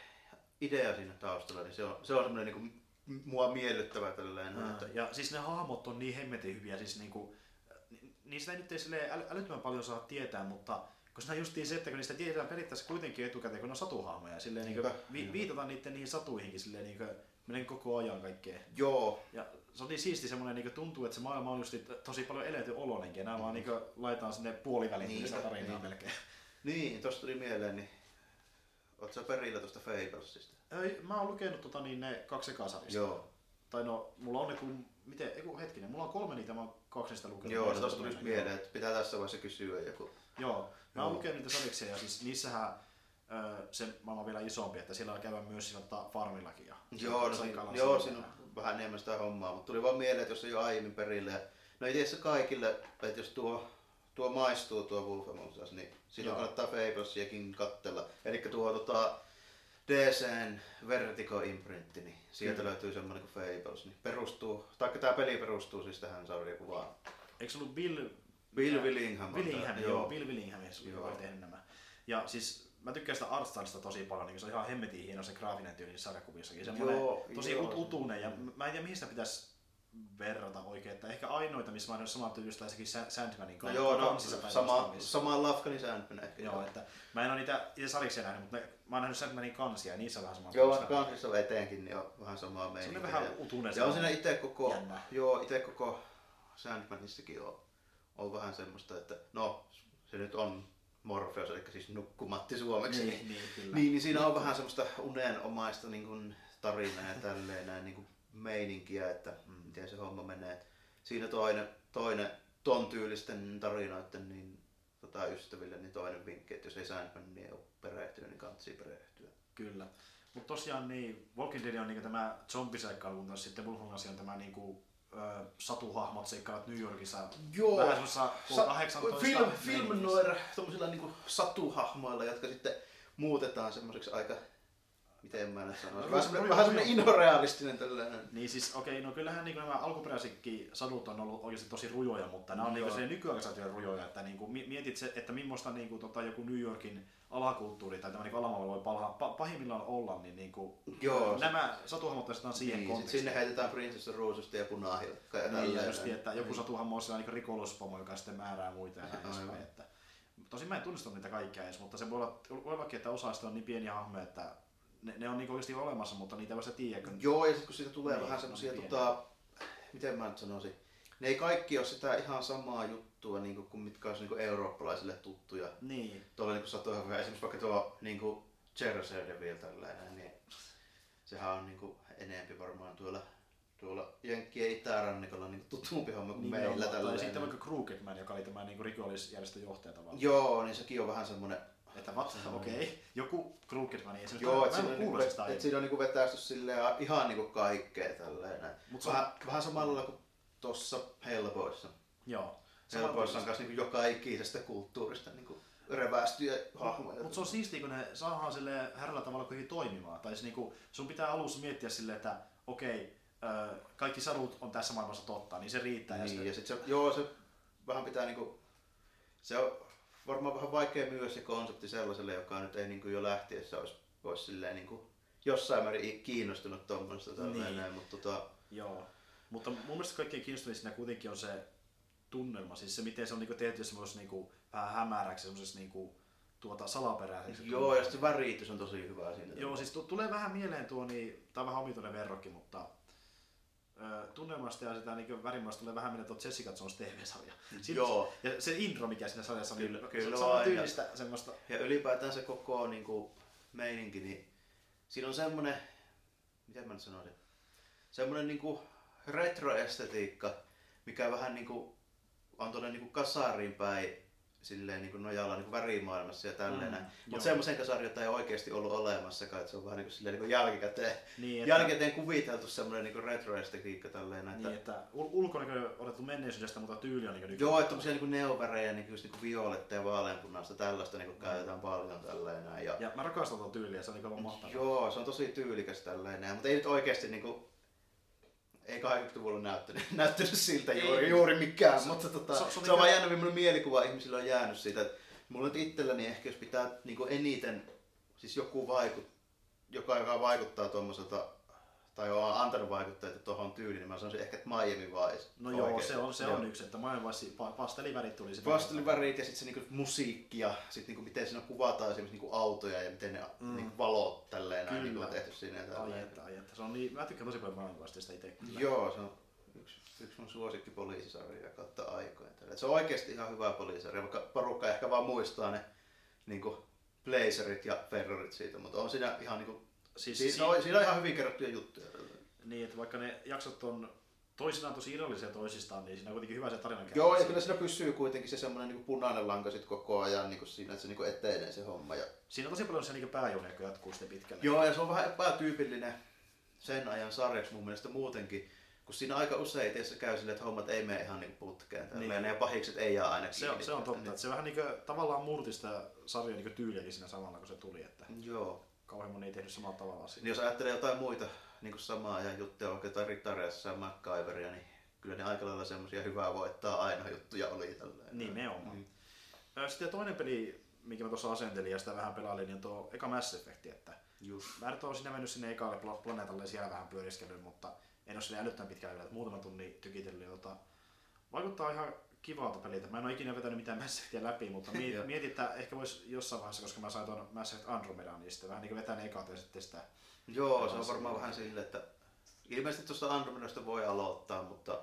idea siinä taustalla, niin se on, se on semmoinen niinku mua miellyttävä tällainen. Ja, ja siis ne hahmot on niin hemmetin hyviä, siis niinku, niistä ei nyt ei äly, älyttömän paljon saa tietää, mutta koska on justiin se, että kun niistä tiedetään periaatteessa kuitenkin etukäteen, kun ne on satuhahmoja, silleen niin kuin, vi, viitataan niiden niihin satuihinkin silleen niin kuin, menen koko ajan kaikkeen. Joo. Ja se on niin siisti semmoinen, niin tuntuu, että se maailma on just tosi paljon eletty oloinenkin, ja nämä mm. vaan niin kuin, laitetaan sinne puoliväliin niin, sitä tarinaa niin. melkein. Niin, tosta tuli mieleen, niin Oletko sä perillä tuosta Fablesista? Ei, mä oon lukenut tota, niin ne kaksi ekasarjasta. Joo. Tai no, mulla on ne kun, miten, eiku, hetkinen, mulla on kolme niitä, mä oon kaksi niistä lukenut. Joo, tosta tuli mieleen, että pitää tässä vaiheessa kysyä joku. Joo, mä oon lukenut niitä sarjiksia ja siis niissähän se maailma on vielä isompi, että siellä käydään myös tota, farmillakin. Ja joo, no, siinä, joo, siinä on vähän enemmän sitä hommaa, mutta tuli vaan mieleen, että jos on jo aiemmin perille. No ei se kaikille, että jos tuo, tuo maistuu tuo Wolf Among Us, niin silloin joo. kannattaa Fablesiakin kattella. Eli tuo tota, DCn Vertigo imprintti, niin sieltä Kyllä. löytyy semmoinen kuin Fables. Niin perustuu, taikka tämä peli perustuu siis tähän sarjakuvaan. Eikö se ollut Bill Bill Willingham. Willingham, joo. joo. Bill Willingham, joka tehnyt nämä. Ja siis mä tykkään sitä artstylista tosi paljon, niin se on ihan hemmetin hieno se graafinen tyyli sarjakuvissakin. Semmoinen joo, tosi joo. Ut- utunen ja mä en tiedä mihin sitä pitäisi verrata oikein, että ehkä ainoita, missä mä oon samaa tyylistä sekin Sandmanin kanssa. No joo, no, sama, sama lafka, Sandman ehkä. Joo, että mä en ole niitä itse sariksia nähnyt, mutta mä oon nähnyt Sandmanin kansia ja niissä on vähän samaa. Joo, kansissa on eteenkin, niin on vähän samaa meininkiä. Se on vähän utunen. Ja on siinä itse koko, jännä. joo, itse koko Sandmanissakin on on vähän semmoista, että no se nyt on Morpheus, eli siis nukkumatti suomeksi. Niin, niin, kyllä. Niin, niin siinä on vähän semmoista unenomaista niin kuin, tarinaa ja tälleen näin niin kuin meininkiä, että miten se homma menee. Siinä toinen, toinen ton tyylisten tarinoiden niin, tota, ystäville, niin toinen vinkki, että jos ei Sandman niin ole perehtynyt, niin kannattaa perehtyä. Kyllä. Mutta tosiaan niin, Walking Dead on niin tämä zombiseikkailu, kun taas sitten Wolfgang on tämä niin kuin, ö, satuhahmot seikkailevat New Yorkissa. Joo. Vähän semmoisessa Sa- 18 film, film noir, tommosilla niinku satuhahmoilla, jotka sitten muutetaan semmoiseksi aika, miten mä nyt sanoisin, vähän semmoinen, vähän semmoinen inhorealistinen tällainen. Niin siis okei, okay, no kyllähän niin nämä alkuperäisetkin sadut on ollut oikeasti tosi rujoja, mutta nämä on niin se nykyaikaisia rujoja, että niin kuin, mietit se, että millaista niin kuin, tota, joku New Yorkin alakulttuuri tai tämä niin alamaailma voi palha, pa, pahimmillaan olla, niin, niin kuin, Joo, nämä satuhahmot asetetaan siihen niin, kontekstiin. sinne heitetään Princess Ruususta ja punahilkka ja Niin, ja just, että joku satuhahmo on sellainen niin rikollispomo, joka sitten määrää muita ja näin edespäin. Että, tosin mä en tunnista niitä kaikkia edes, mutta se voi olla, voi ollakin, että osa on niin pieniä hahmoja, että ne, ne on niin oikeasti olemassa, mutta niitä vasta tiedä. Kun... Joo, ja sitten kun siitä tulee Niin, vähän semmoisia, tota, miten mä nyt sanoisin, ne ei kaikki ole sitä ihan samaa juttua, niin kuin, mitkä olisi niin eurooppalaisille tuttuja. Niin, Tuolla niin satoja. Esimerkiksi vaikka tuo niin kuin Jersey tällainen, niin sehän on niin kuin enempi varmaan tuolla, tuolla Jenkkien itärannikolla niin tutumpi homma kuin niin meillä on, tai tällainen. sitten vaikka Crooked joka oli tämä niin rikollisjärjestön johtaja tavallaan. Joo, niin sekin on vähän semmoinen, Että what? Okei. Okay. Joku Crooked Man, ei se joo, että siinä, niin sitä kuin, että siinä on niin kuin vetäisty silleen ihan niin kuin kaikkea tällainen. Mut se on- Vähän, vähän samalla kuin tuossa Hellboyssa. Joo. Hellboyssa on myös niin joka ikisestä kulttuurista niin kuin revästyjä hahmoja. Mutta se on siistiä, kun ne saadaan sille härrällä tavalla kuitenkin toimimaan. Tai siis niinku, sun pitää alussa miettiä silleen, että okei, ö, kaikki sadut on tässä maailmassa totta, niin se riittää. ja Niin, sitten- ja sit se, joo, se vähän pitää niinku, se on varmaan vähän vaikea myyä se konsepti sellaiselle, joka nyt ei niinku jo lähtiessä olisi, olisi silleen niinku jossain määrin kiinnostunut tuommoista Niin. niin. näin, mutta tota, Joo. Mutta mun mielestä kaikkein kiinnostavin siinä kuitenkin on se tunnelma, siis se miten se on niinku tehty semmoisessa niinku vähän hämäräksi, semmoisessa niinku tuota salaperäiseksi. joo, ja sit se väritys on tosi hyvä siinä. Joo, siis tu- tulee vähän mieleen tuo, niin, tämä on vähän omituinen verrokki, mutta tunnelmasta ja sitä niin värimmästä tulee vähän mieleen tuo Jessica Jones TV-sarja. Joo. Ja se intro, mikä siinä sarjassa on, Kyllä- niin kyllä se on tyylistä semmoista. Ja ylipäätään se koko niinku, meininki, niin siinä on semmonen, miten mä nyt sanoisin, semmonen niinku retroestetiikka, mikä vähän niinku on tuonne niinku kasariin päin silleen niinku nojalla niinku värimaailmassa ja tälleen. Mm, Mm. Mutta semmoisen kasarin, jota ei oikeasti ollut olemassakaan, että se on vähän niinku silleen niinku jälkikäteen, Niin, että, jälkikäteen kuviteltu semmoinen niinku retroestetiikka tälleen. Että, niin, että ul- ulkonäkö on otettu menneisyydestä, mutta tyyli on niin Joo, että tommosia niinku neovärejä, niinku just niinku violetta ja vaaleanpunaista, tällaista niinku käytetään paljon tälleen. Ja, Ja mä rakastan tuota tyyliä, se on niin mahtavaa. Joo, se on tosi tyylikäs tällainen, mutta ei nyt oikeasti niinku, ei 80-luvulla näyttänyt, näyttänyt siltä Ei. juuri, juuri mikään, Se- mutta tota, se- se, se on vaan jännä, millainen mielikuva ihmisillä on jäänyt siitä. että Mulla nyt itselläni ehkä, jos pitää niinku eniten, siis joku vaikut, joka, joka vaikuttaa tuommoiselta, tai on antanut vaikutteita tuohon tyyliin, niin mä sanoisin ehkä, että Miami Vice. No joo, se on, se Joo. on yksi, että maailmanvaisi pa- pastelivärit tuli sitä. Pastelivärit ja sitten se niinku musiikki ja sit niinku miten siinä kuvataan esimerkiksi niinku autoja ja miten ne Mm. niinku valot tälleen näin niinku on tehty siinä. Ja Ai että, ai että. Se on niin, mä tykkään tosi paljon maailmanvaista itse. kyllä. Joo, se on yksi, yksi mun suosikki poliisisarjoja kautta aikojen. Tällä. Se on oikeasti ihan hyvä poliisisarja, vaikka porukka ehkä vaan muistaa ne niinku Blazerit ja Ferrarit siitä, mutta on siinä ihan niinku, Siis, siis, si- siinä, on, siinä on ihan hyvin kerrottuja juttuja. Niin, että vaikka ne jaksot on toisinaan tosi irrallisia toisistaan, niin siinä on kuitenkin hyvä se tarinan Joo, ja kyllä siinä pysyy kuitenkin se semmoinen niinku punainen lanka sit koko ajan niinku siinä, että se niinku etenee se homma. Ja... Siinä on tosi paljon se niin pääjunia, joka jatkuu sitten pitkälle. Joo, ja se on vähän epätyypillinen sen ajan sarjaksi mun mielestä muutenkin, kun siinä aika usein tietysti käy silleen, että hommat ei mene ihan niin putkeen. Niin. Niin. Ja pahikset ei jää aina Se on, se on totta, Niin. se vähän niin kuin, tavallaan murti sitä sarjan niin tyyliäkin siinä samalla, kun se tuli, että Joo. Kauhean moni ei tehnyt samalla tavalla siinä. Niin jos ajattelee jotain muita niin kuin samaa ajan juttuja, vaikka jotain Ritareassa ja MacGyveria, niin kyllä ne aika lailla semmoisia hyvää voittaa aina juttuja oli. Tälleen. Nimenomaan. Mm. Sitten toinen peli, mikä mä tuossa asentelin ja sitä vähän pelailin, niin on tuo eka Mass Effect, että Just. mä nyt oon siinä mennyt sinne ekalle pla- planeetalle ja siellä vähän pyöriskellyt, mutta en ole sille älyttömän pitkään vielä, että muutaman tunnin tykitellyt. ja Tota, vaikuttaa ihan kivalta peliltä. Mä en ole ikinä vetänyt mitään Mass Effectia läpi, mutta mietin, mietin, että ehkä voisi jossain vaiheessa, koska mä sain tuon Mass Effect Andromedan, niin sitten vähän niin kuin vetää ne ekat ja sitten sitä. Joo, se on varmaan vähän sille, että ilmeisesti tuosta Andromedasta voi aloittaa, mutta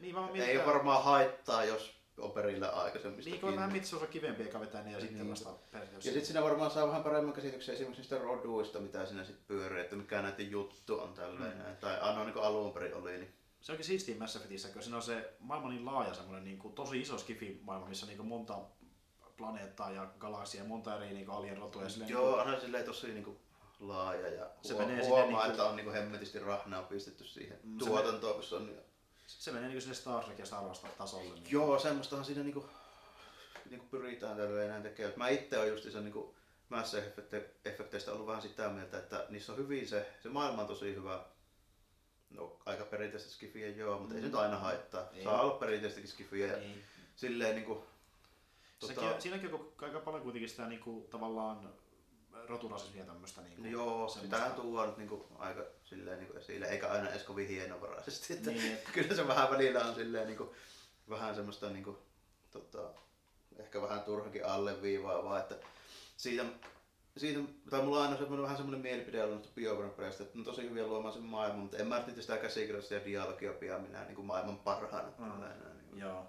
Niin mä ei mietin, ole varmaan haittaa, jos on perillä aikaisemmista. Niin kuin vähän mitsuus on kivempi eikä vetää ne ja sitten Niin. vasta periaatteessa. Ja sitten siinä varmaan saa vähän paremman käsityksen esimerkiksi niistä roduista, mitä siinä sitten pyörii, että mikä näiden juttu on tälleen. Mm. Tai aina niin kuin alun perin oli. Niin. Se onkin siistiä Mass Effectissä, kun siinä on se maailma niin laaja, semmoinen niin kuin, tosi iso skifi-maailma, missä niin kuin monta planeettaa ja galaksia ja monta eri niin alien rotuja. Silleen, Joo, Niin aina silleen tosi niin kuin laaja ja Se se menee huomaa, niinku- että on niin kuin hemmetisti rahnaa pistetty siihen Mm, se tuotantoon, kun se on niin... se menee niin kuin sinne Star Trek ja Star Wars tasolle. Niin. Joo, semmoistahan siinä niinku, niinku pyritään tälleen näin tekemään. Mä itse olen justiinsa niinku Mass Effecteistä ollut vähän sitä mieltä, että niissä on hyvin se, se maailma on tosi hyvä. No, aika perinteistä skifiä joo, mutta mm. ei se nyt aina haittaa. Ei. Saa olla perinteistäkin skifiä ja Niin. silleen niinku... Sekin, Tota, Siinäkin on aika paljon kuitenkin sitä niin kuin, tavallaan roturasismia tämmöistä. Niin kuin, joo, semmoista- sitähän tuodaan nyt niinku aika silleen niinku esille, eikä aina edes kovin hienovaraisesti. Että Niin, kyllä se vähän välillä on silleen niinku, vähän semmoista niinku, tota, ehkä vähän turhankin alleviivaavaa, että siitä, siitä, tai mulla on aina semmoinen, vähän semmoinen mielipide ollut noista biografiasta, että ne on tosi hyviä luomaan sen maailman, mutta en mä nyt sitä käsikirjoista ja dialogia pidä minä niin kuin maailman parhaana. Mm. tällainen, niin kuin. Joo.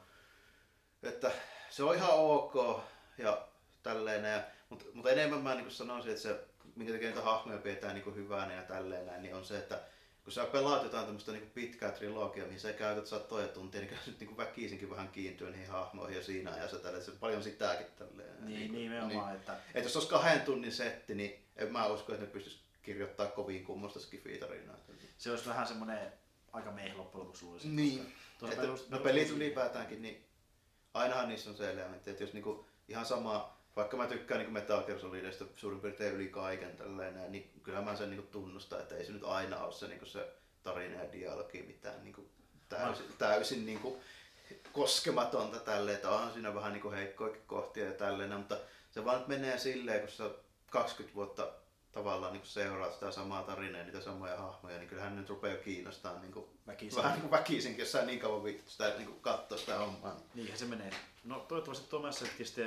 Että se on ihan ok ja tälleen, ja, mutta, mutta enemmän mä niin sanoisin, että se, minkä takia niitä hahmoja pidetään niin hyvänä ja tälleen, niin on se, että kun sä pelaat jotain tämmöistä niin pitkää trilogiaa, mihin sä käytät satoja tuntia, niin kyllä sä nyt niin väkisinkin vähän kiintyy niihin hahmoihin ja siinä ajassa tälleen, se on paljon sitäkin tälleen. Niin, kuin- nimenomaan, niin. että että jos olisi kahden tunnin setti, niin en mä usko, että ne pystyisi kirjoittaa kovin kummosta skifitarinaa. se olisi vähän semmoinen aika meh loppujen lopuksi luulisin. Niin. Tuossa Että, perus- no pelit ylipäätäänkin, niin ainahan niissä on se elementti, että jos niinku ihan sama, vaikka mä tykkään niinku Metal Gear Solidista suurin piirtein yli kaiken tälleen, näin, niin kyllä mä sen niinku tunnustan, että ei se nyt aina ole se, niinku se tarina ja dialogi mitään niinku täysin, täysin niinku koskematonta tälleen, että onhan siinä vähän niinku heikkoikin kohtia ja tälleen, mutta se vaan nyt menee silleen, kun sä 20 vuotta tavallaan niin seuraat sitä samaa tarinaa ja niitä samoja hahmoja, niin kyllähän nyt rupeaa kiinnostamaan niin kuin, Väkisin. vähän niin kuin väkisinkin, jos sä niin kauan sitä niin kuin katsoa sitä hommaa. Niin. Niinhän se menee. No toivottavasti tuo Mass Effect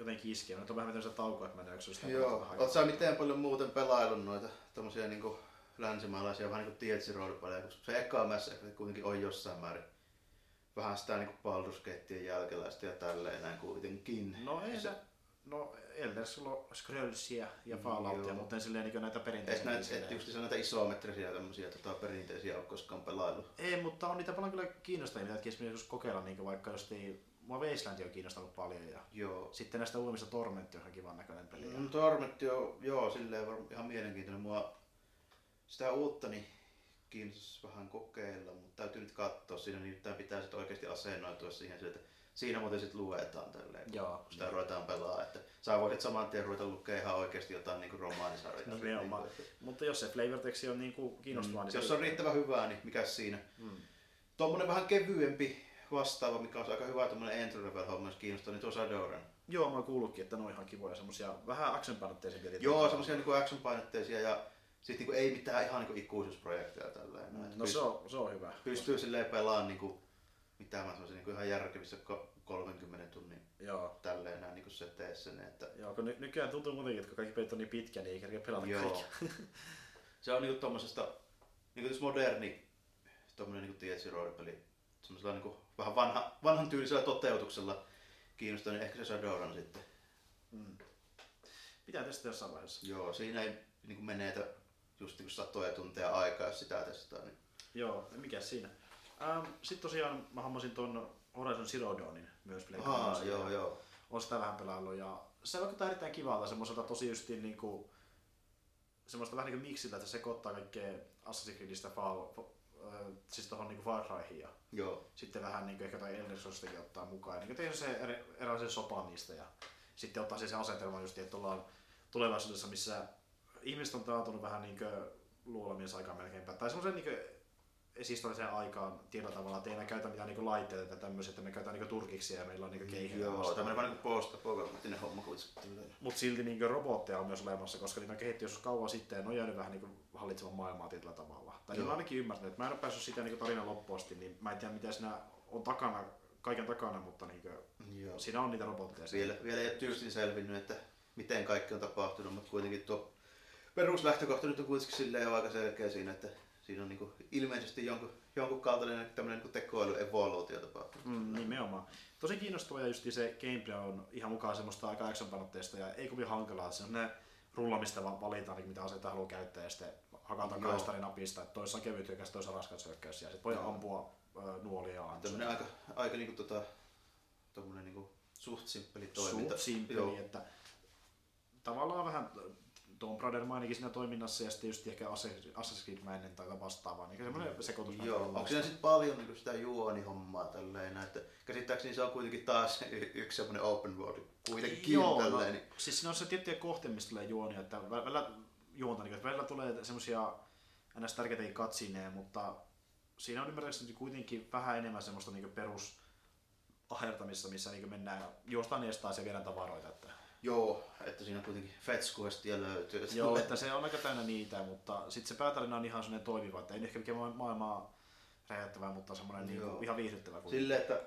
jotenkin iskee. Nyt on vähän tämmöistä taukoa, että mä en sitä Joo, oot sä miten paljon muuten pelaillut noita tommosia niin kuin länsimaalaisia vähän niin kuin Tietsi roolipelejä, koska se eka Effect kuitenkin on jossain määrin vähän sitä niin kuin Baldur's jälkeläistä ja tälleen näin kuitenkin. No ei se, se, no Elder Scrollsia ja Mm, Falloutia, joo. mutta en silleen niin näitä perinteisiä. näitä, silleen- et just näitä isometrisiä tämmösiä tota, perinteisiä ole koskaan pelaillut. Ei, mutta on niitä paljon kyllä kiinnostavia, mitä esimerkiksi kokeilla, niin vaikka jos ei, mua Wasteland on kiinnostanut paljon ja Joo. sitten näistä uudemmista Torment on ihan kivan näköinen peli. Mm, Tormentti on, joo, silleen varmaan ihan mielenkiintoinen. Mua sitä uutta niin kiinnostaisi vähän kokeilla, mutta täytyy nyt katsoa. Siinä nimittäin pitää sitten oikeasti asennoitua siihen, että siinä muuten sitten luetaan tälleen, Joo, kun sitä ruvetaan pelaa. Että sä voit saman tien ruveta lukea ihan oikeasti jotain niin romaanisarjaa. Nimenomaan. Niin kuin, Mutta jos se flavor text on niin kuin kiinnostavaa, niin jos se on riittävän hyvää, niin mikä siinä? Mm. Tuommoinen vähän kevyempi vastaava, mikä on aika hyvä tämmöinen entry level homma, jos kiinnostaa, niin tuo Shadowrun. Joo, mä oon kuullutkin, että ne on ihan kivoja semmosia vähän action-painotteisempia. tietysti. Joo, semmoisia niinku action-painotteisia ja sitten niinku ei mitään ihan niinku ikuisuusprojekteja tälleen. Mm. No se on, se on hyvä. pystyy silleen pelaamaan niinku, mitä mä sanoisin, niinku ihan järkevissä ko- 30 tunnin Joo. tälleen näin niinku seteessä. Ne, että Joo, kun ny- nykyään tuntuu muutenkin, että kun kaikki pelit on niin pitkä, niin ei kerkeä pelata Joo. kaikkia. se on niinku tommosesta, niinku jos moderni, tommonen niinku tietsi roolipeli, semmosella niinku vähän vanha, vanhan tyylisellä toteutuksella kiinnostaa, niin ehkä se Shadowrun sitten. Mm. Pitää testata jossain vaiheessa. Joo, siinä ei niinku menetä just niinku satoja tunteja aikaa, jos sitä testaa. Niin. Joo, mikä siinä. Ähm, Sitten tosiaan mä hommasin ton Horizon Zero Dawnin myös Aa, kolmosella. joo, joo. Olen sitä vähän pelaillut ja se vaikuttaa erittäin kivalta semmoiselta tosi justiin niinku semmoista vähän niinku miksiltä, että se sekoittaa kaikkea Assassin's Creedistä Fall, siis tohon niinku Far Cryhin ja Joo, sitten vähän niinku ehkä jotain Elder Scrollsistakin ottaa mukaan. Ja niinku tein se erilaisen sopan niistä ja sitten ottaa siihen se asetelma just, että ollaan tulevaisuudessa, missä ihmiset on taantunut vähän niinku luolamien aikaan melkeinpä. Tai semmoisen niinku esistoriseen aikaan tietyllä tavalla, että ei enää käytä mitään niinku laitteita tai tämmöisiä, että me käytetään niinku turkiksi ja meillä on niinku keihin. joo, tämmönen vähän niinku post-apokalyptinen homma kuitenkin. Mutta silti niinku robotteja on myös olemassa, koska niitä on kehitty joskus kauan sitten ja ne on jäänyt vähän niinku hallitsemaan maailmaa tietyllä tavalla. Tai Joo. ainakin ymmärtänyt, että mä en ole päässyt sitä niinku tarinan loppuun asti, niin mä en tiedä mitä siinä on takana, kaiken takana, mutta niinku, Joo. siinä on niitä robotteja. Vielä, vielä ei ole tyystin selvinnyt, että miten kaikki on tapahtunut, mutta kuitenkin tuo peruslähtökohta nyt on kuitenkin silleen aika selkeä siinä, että siinä on niinku ilmeisesti jonkun, jonkun kaltainen tämmöinen niinku tekoäly evoluutio tapahtunut. Mm, nimenomaan. Tosi kiinnostava ja just se gameplay on ihan mukaan semmoista aika actionpanotteista ja ei kovin hankalaa. Se on ne rullamista vaan valitaan, niin mitä aseita haluaa käyttää ja sitten hakataan kahdesta napista, että toisessa on kevyt hyökkäys, toisessa raskas hyökkäys ja sitten voi Joo. ampua ö, nuolia ja Tämmöinen aika, aika niinku tota, tommonen niinku suht simppeli toiminta. Suht simppeli, että tavallaan vähän Tomb Raider mainikin siinä toiminnassa ja sitten just ehkä Assassin's Assassin's Creed-mäinen tai vastaavaa, niin semmoinen sekoitus. näitä Joo, onko siinä sitten paljon niinku sitä juonihommaa tälleen, että käsittääkseni se on kuitenkin taas y- yksi semmoinen open world kuitenkin Joo, no, tälleen. niin- siis siinä on se tiettyjä kohtia, mistä tulee juonia, että vä- välillä juonta, niin, että välillä tulee semmoisia ns. tärkeitä katsineja, mutta siinä on ymmärtääkseni kuitenkin vähän enemmän semmoista niin perus ahertamista, missä niin mennään juostaan eestaan ja viedään tavaroita. Että, Joo, että siinä kuitenkin fetch questia löytyy. joo, että se on aika täynnä niitä, mutta sitten se päätarina on ihan semmoinen toimiva, että ei ehkä mikään ma- maailmaa räjäyttävää, mutta semmoinen niin Joo. ihan viihdyttävä. Silleen, että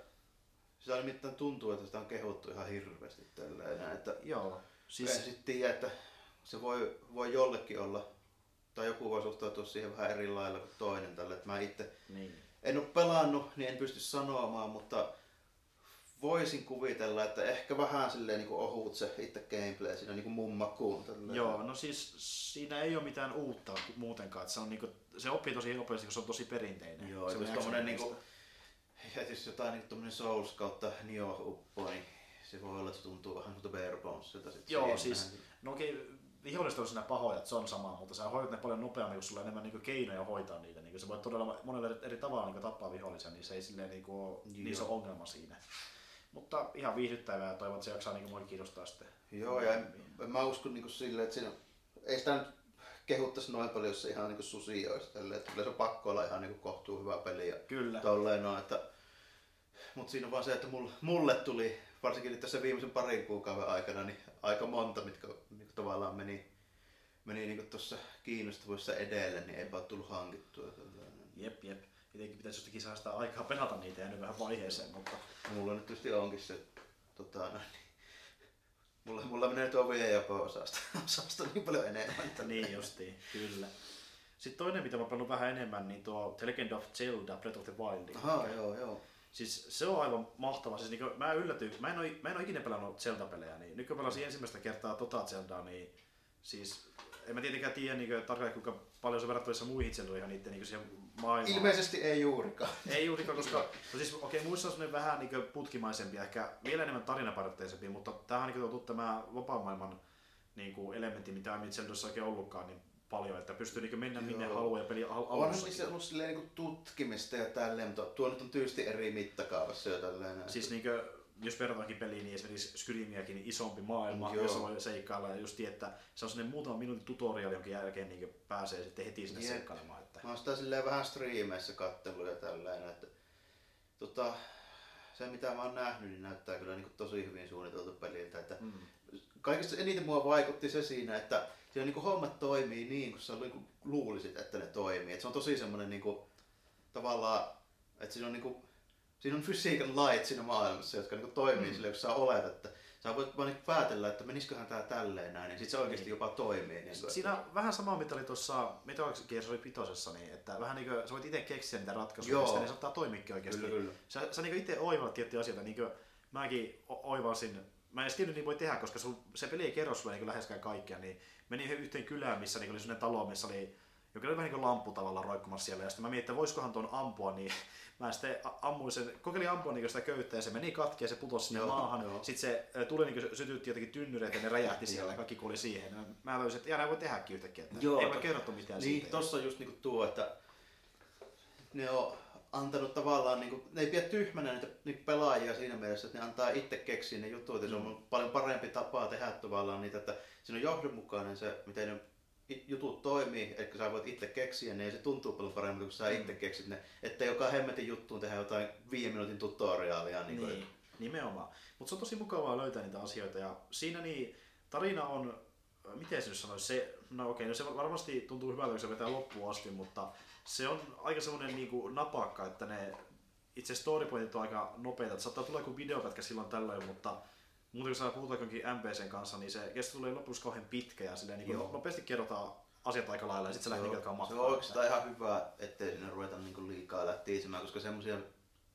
sitä nimittäin tuntuu, että sitä on kehuttu ihan hirveästi tälleen, että Joo, siis... siis en sitten tiedä, että se voi, voi jollekin olla, tai joku voi suhtautua siihen vähän eri lailla kuin toinen tälle, että mä itse niin. en ole pelannut, niin en pysty sanomaan, mutta voisin kuvitella, että ehkä vähän silleen niin ohut se itse gameplay siinä niin kuin mun makuun. tälleen. Joo, no siis siinä ei ole mitään uutta muutenkaan. Että se, on niinku, se oppii tosi nopeasti, kun se on tosi perinteinen. Joo, se jos tommonen niinku, ja jos jotain niin tommonen Souls kautta Nioh uppoo, niin se voi olla, että se tuntuu vähän kuin Bare Bonesilta sit Joo, siihen siis no okei, viholliset on siinä pahoja, että se on sama, mutta sä hoidat ne paljon nopeammin, kun sulla on enemmän niinku keinoja hoitaa niitä. Niinku se voi todella monella eri, tavalla niinku tappaa vihollisia, niin se ei silleen niinku ole niin iso ongelma siinä. Mutta ihan viihdyttävää ja toivon, että se jaksaa niinku mua kiinnostaa sitten. Joo, ja en, en mä uskon niin silleen, että siinä ei sitä nyt kehuttaisi noin paljon, jos se ihan niin susi olisi. Tälleen, että kyllä se on pakko olla ihan niin kohtuu hyvä peli ja Kyllä. tolleen no, että mutta siinä on vaan se, että mulle, mulle tuli, varsinkin tässä viimeisen parin kuukauden aikana, niin aika monta, mitkä, mitkä tavallaan meni, meni niin tuossa kiinnostavuudessa edelle, niin eipä ole tullut hankittua. Jep, jep. Jotenkin pitäisi jostakin saada sitä aikaa pelata niitä ja nyt vähän vaiheeseen, mutta Mulla nyt tietysti onkin se, tota, no, niin, mulla, mulla menee tuo jopa osasta, osasta niin paljon enemmän. Että niin justiin, kyllä. Sitten toinen, mitä mä pelannut vähän enemmän, niin tuo The Legend of Zelda Breath of the Wild. Aha, joo, joo. Siis se on aivan mahtava. Siis niin mä yllätyin, mä en, ole, mä en ole ikinä pelannut Zelda-pelejä, niin nyt kun pelasin ensimmäistä kertaa tota Zeldaa, niin siis en mä tietenkään tiedä niin tarkalleen kuinka paljon se verrattavissa muihin Zeldoihin niiden niin siihen maailmaan. Ilmeisesti ei juurikaan. Ei juurikaan, koska no siis, okei, okay, muissa on vähän niin putkimaisempi, ehkä vielä enemmän tarinapainotteisempi, mutta tämähän on niin tuotu tämä vapaan maailman niin kuin elementti, mitä ei Zeldoissa oikein ollutkaan niin paljon, että pystyy niin mennä minne Joo. haluaa ja peli al- Onhan alussa. niissä ollut silleen niin tutkimista ja tälleen, mutta tuo nyt on tyysti eri mittakaavassa ja tälleen. Siis niinkö, jos verrataankin peliin, niin esimerkiksi Skyrimmiäkin niin isompi maailma, Joo. jossa voi seikkailla ja just että se on sellainen muutaman minuutin tutorial, jonka jälkeen niin pääsee sitten heti sinne Jep. seikkailemaan. Että... Mä oon sitä silleen vähän striimeissä kattellut ja tälleen, että tota, se mitä mä oon nähnyt, niin näyttää kyllä niin tosi hyvin suunniteltu peliltä. Että Mm. kaikista eniten mua vaikutti se siinä, että siinä niin hommat toimii niin kuin sä niin luulisit, että ne toimii. Et se on tosi semmoinen niin kuin, tavallaan, että siinä on, niin kuin, siinä on fysiikan lait siinä maailmassa, jotka niin toimii mm. sille, jos sä olet, että sä voit vaan niin päätellä, että menisiköhän tää tälleen näin, niin sit se oikeasti Niin. jopa toimii. Niin kuin, Siinä on vähän sama, mitä oli tuossa Gear Solid 5, niin että vähän niin kuin, sä voit itse keksiä niitä ratkaisuja, Joo. ja ne saattaa toimiakin oikeasti. Kyllä, kyllä. Sä, sä niin itse oivallat tiettyjä asioita, niin kuin mäkin o- oivalsin, mä en edes tiennyt niin voi tehdä, koska se peli ei kerro sulle niin läheskään kaikkea, niin menin yhden yhteen kylään, missä niin oli sellainen talo, missä oli joka oli vähän niin kuin lamppu tavallaan roikkumassa siellä, ja sitten mä mietin, että voisikohan tuon ampua, niin mä sitten ammuin sen, kokeilin ampua niin sitä köyttä, ja se meni katki, ja se putosi sinne Joo, maahan, joo. sitten se tuli niin kuin, sytytti jotenkin tynnyreitä, ja ne räjähti siellä, ja kaikki kuoli siihen. Mä löysin, että näin voi tehdäkin yhtäkkiä, että Joo, ei to- kerrottu mitään Niin, siitä. tossa on just niinku tuo, että ne on antanut tavallaan, niinku, ne ei pidä tyhmänä niitä, niitä pelaajia siinä mielessä, että ne antaa itse keksiä ne jutut, ja se Mm. on paljon parempi tapa tehdä tavallaan niitä, että siinä on johdonmukainen se, miten ne jutut toimii, että sä voit itse keksiä ne ja se tuntuu paljon paremmin, kun sä Mm. itse keksit ne, että joka hemmetin juttuun tehdä jotain viiden minuutin tutoriaalia. Niin, Niin, nimenomaan. Mutta se on tosi mukavaa löytää niitä asioita ja siinä niin tarina on, miten se nyt sanoisi, se, no okei, no se varmasti tuntuu hyvältä, kun se vetää loppuun asti, mutta se on aika semmoinen niinku napakka, että ne itse storypointit on aika nopeita, saattaa tulla joku videopätkä silloin tällöin, mutta muuten kun puhutaan jonkin NPCn kanssa, niin se kesto tulee lopuksi kauhean pitkä ja silleen niin nopeasti kerrotaan asiat aika lailla ja sitten sä lähdet Joo, niin jatkaa Se on oikeastaan ihan hyvä, ettei sinne ruveta niinku liikaa lähtiisemään, koska semmoisia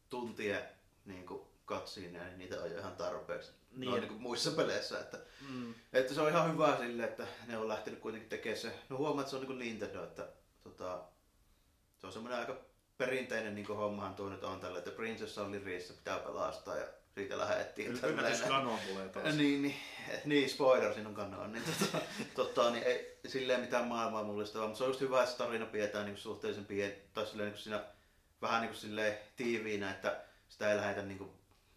tuntien niinku katsiineja, niin niitä on jo ihan tarpeeksi. Niin. Niin. No, niinku muissa peleissä, että, Mm. että se on ihan hyvä sille, että ne on lähtenyt kuitenkin tekemään se. No huomaa, että se on niinku Nintendo, että tota, se on semmoinen aika perinteinen niinku hommahan tuo nyt on tällä, että Princess oli riissä, pitää pelastaa ja siitä lähdettiin. Yl- tälleen. Yllätys kanoon tulee taas. Niin, niin, niin, spoiler sinun kannalla. Niin, tota, tota, niin ei silleen mitään maailmaa mullistavaa, mutta se on just hyvä, että tarina pidetään niin suhteellisen pien, tai silleen niin siinä vähän niin kuin silleen tiiviinä, että sitä ei lähdetä niin kuin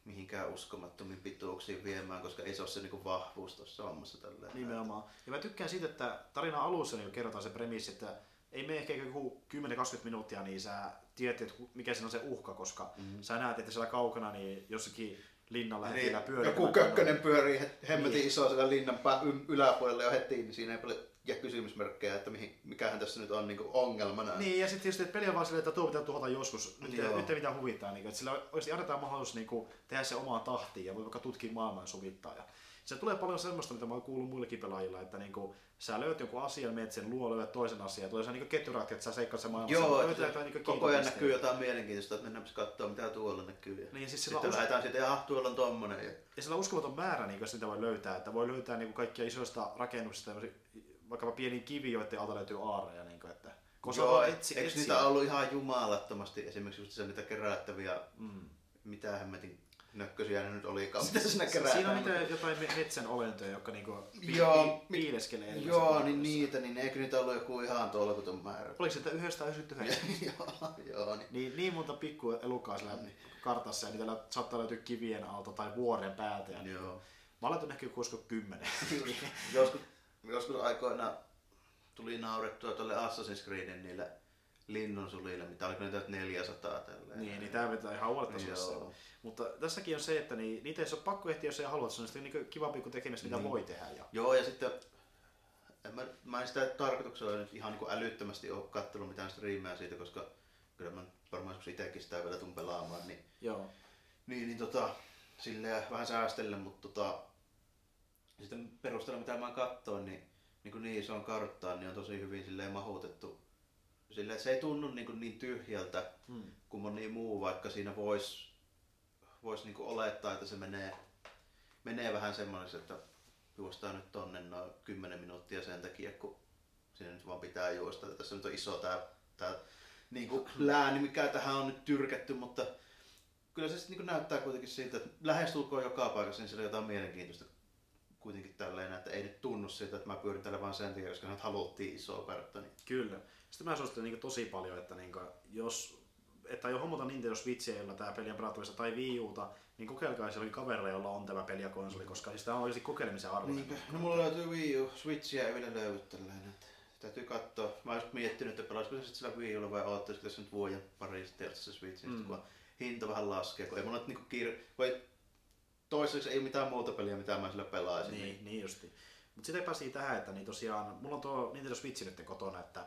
mihinkään uskomattomiin pituuksiin viemään, koska ei se ole se niin kuin vahvuus tuossa hommassa tälleen. Nimenomaan. Ja mä tykkään siitä, että tarina alussa niin kerrotaan se premissi, että ei me ehkä joku 10-20 minuuttia, niin sä tiedät, että mikä siinä on se uhka, koska mm. sä näet, että siellä kaukana niin jossakin linnan Niin, lähellä pyörii. joku kökkönen pyörii he- hemmetin Niin. iso siellä linnan pää, y- yläpuolella jo heti, niin siinä ei paljon jää kysymysmerkkejä, että mihin, mikähän tässä nyt on niin ongelmana. Niin, ja sitten tietysti että peli on vaan silleen, että tuo pitää tuhota joskus. Nyt, Joo. nyt ei mitään huvittaa, niin, että sillä oikeasti annetaan mahdollisuus niin kuin, tehdä se omaan tahtiin ja voi vaikka tutkia maailmaa ja sovittaa. Ja se tulee paljon semmoista, mitä mä oon kuullut muillekin pelaajilla, että niin kuin, sä löyt jonkun asian, menet sen luo, löydät toisen asian, tulee se niin ketjurakti, että sä seikkaat sen maailmassa. Joo, löytää että jotain niin koko ajan näkyy jotain mielenkiintoista, että mennäänpäs katsoa mitä tuolla näkyy. Ja Niin, siis sillä sitten on- lähdetään sitten, ah tuolla on tommonen. Ja... Ja sillä on uskomaton määrä, niin sitä voi löytää, että voi löytää niin kaikkia isoista rakennuksista, vaikkapa pieniä kiviä, joiden alta löytyy aareja. Niin kuin, että, kun Joo, etsi, eikö etsiä. niitä ollut ihan jumalattomasti esimerkiksi just se niitä kerättäviä, Mm. mitä hemmetin nökkösiä ne nyt olikaan, mitä siinä kerätään. Siinä on niitä jotain me- metsän olentoja, jotka niinku pi- Joo, pi- piileskelee. Joo, niin niitä, niin eikö niitä ollut joku ihan tolkuton määrä? Oliko se, että yhdestä yhdessä joo, joo, niin. niin, niin monta pikku elukkaa siellä kartassa ja niitä saattaa löytyä kivien alta tai vuoren päältä. Ja joo. Mä olen ehkä joku kymmenen. joskus, joskus aikoina tuli naurettua tuolle Assassin's Creedin niille linnunsulille, mitä oliko niitä nyt 400 tälleen. niin, niin tää vetää ihan uudelle tasolle. joo. Mutta tässäkin on se, että niin, niitä ei ole pakko ehtiä, jos ei halua. Se on sitten niin kiva pikku tekemistä, mitä Niin. voi tehdä. Ja... Joo, ja sitten en mä, mä en sitä tarkoituksella nyt ihan niin älyttömästi ole kattellut mitään striimejä siitä, koska kyllä mä varmaan joskus itsekin sitä vielä tuun pelaamaan, niin, Joo. niin, niin tota, silleen vähän säästellen, mutta tota, sitten perusteella mitä mä katsoin, niin, niin kuin niin isoon karttaan, niin on tosi hyvin silleen mahutettu. Silleen, että se ei tunnu niin, kuin niin tyhjältä Hmm. kuin moni muu, vaikka siinä voisi vois niin olettaa, että se menee, menee vähän semmoiseksi, että juostaan nyt tonne noin 10 minuuttia sen takia, kun sinne nyt vaan pitää juosta. Tässä nyt on iso tää, tää niin kuin lääni, mikä tähän on nyt tyrkätty, mutta kyllä se niin näyttää kuitenkin siltä, että lähestulkoon joka paikassa niin siellä on jotain mielenkiintoista kuitenkin tälleen, että ei nyt tunnu siltä, että mä pyörin täällä vaan sen takia, koska nyt haluttiin isoa kartta. Niin Kyllä. Sitten mä suosittelen niin tosi paljon, että niin jos että jo hommata Nintendo Switchia, jolla tämä peli on pelattavissa, tai Wii Uta, niin kokeilkaa siellä kavereilla, jolla on tämä peli ja konsoli, koska siis tämä on oikeasti kokeilemisen arvoinen. Niinpä. No mulla löytyy Wii U, Switchia ei vielä löydy tällainen. Että täytyy katsoa. Mä just miettinyt, että pelaisiko se sitten sillä Wii Ulla vai oottaisiko tässä nyt vuoden pari sitten se Switch, mm. Kun hinta vähän laskee, kun ei mulla nyt niinku kiire, kun ei, toistaiseksi ei mitään muuta peliä, mitä mä sillä pelaisin. Niin, niin justi. Mutta sitten päästiin tähän, että niin tosiaan, mulla on tuo Nintendo Switch nyt kotona, että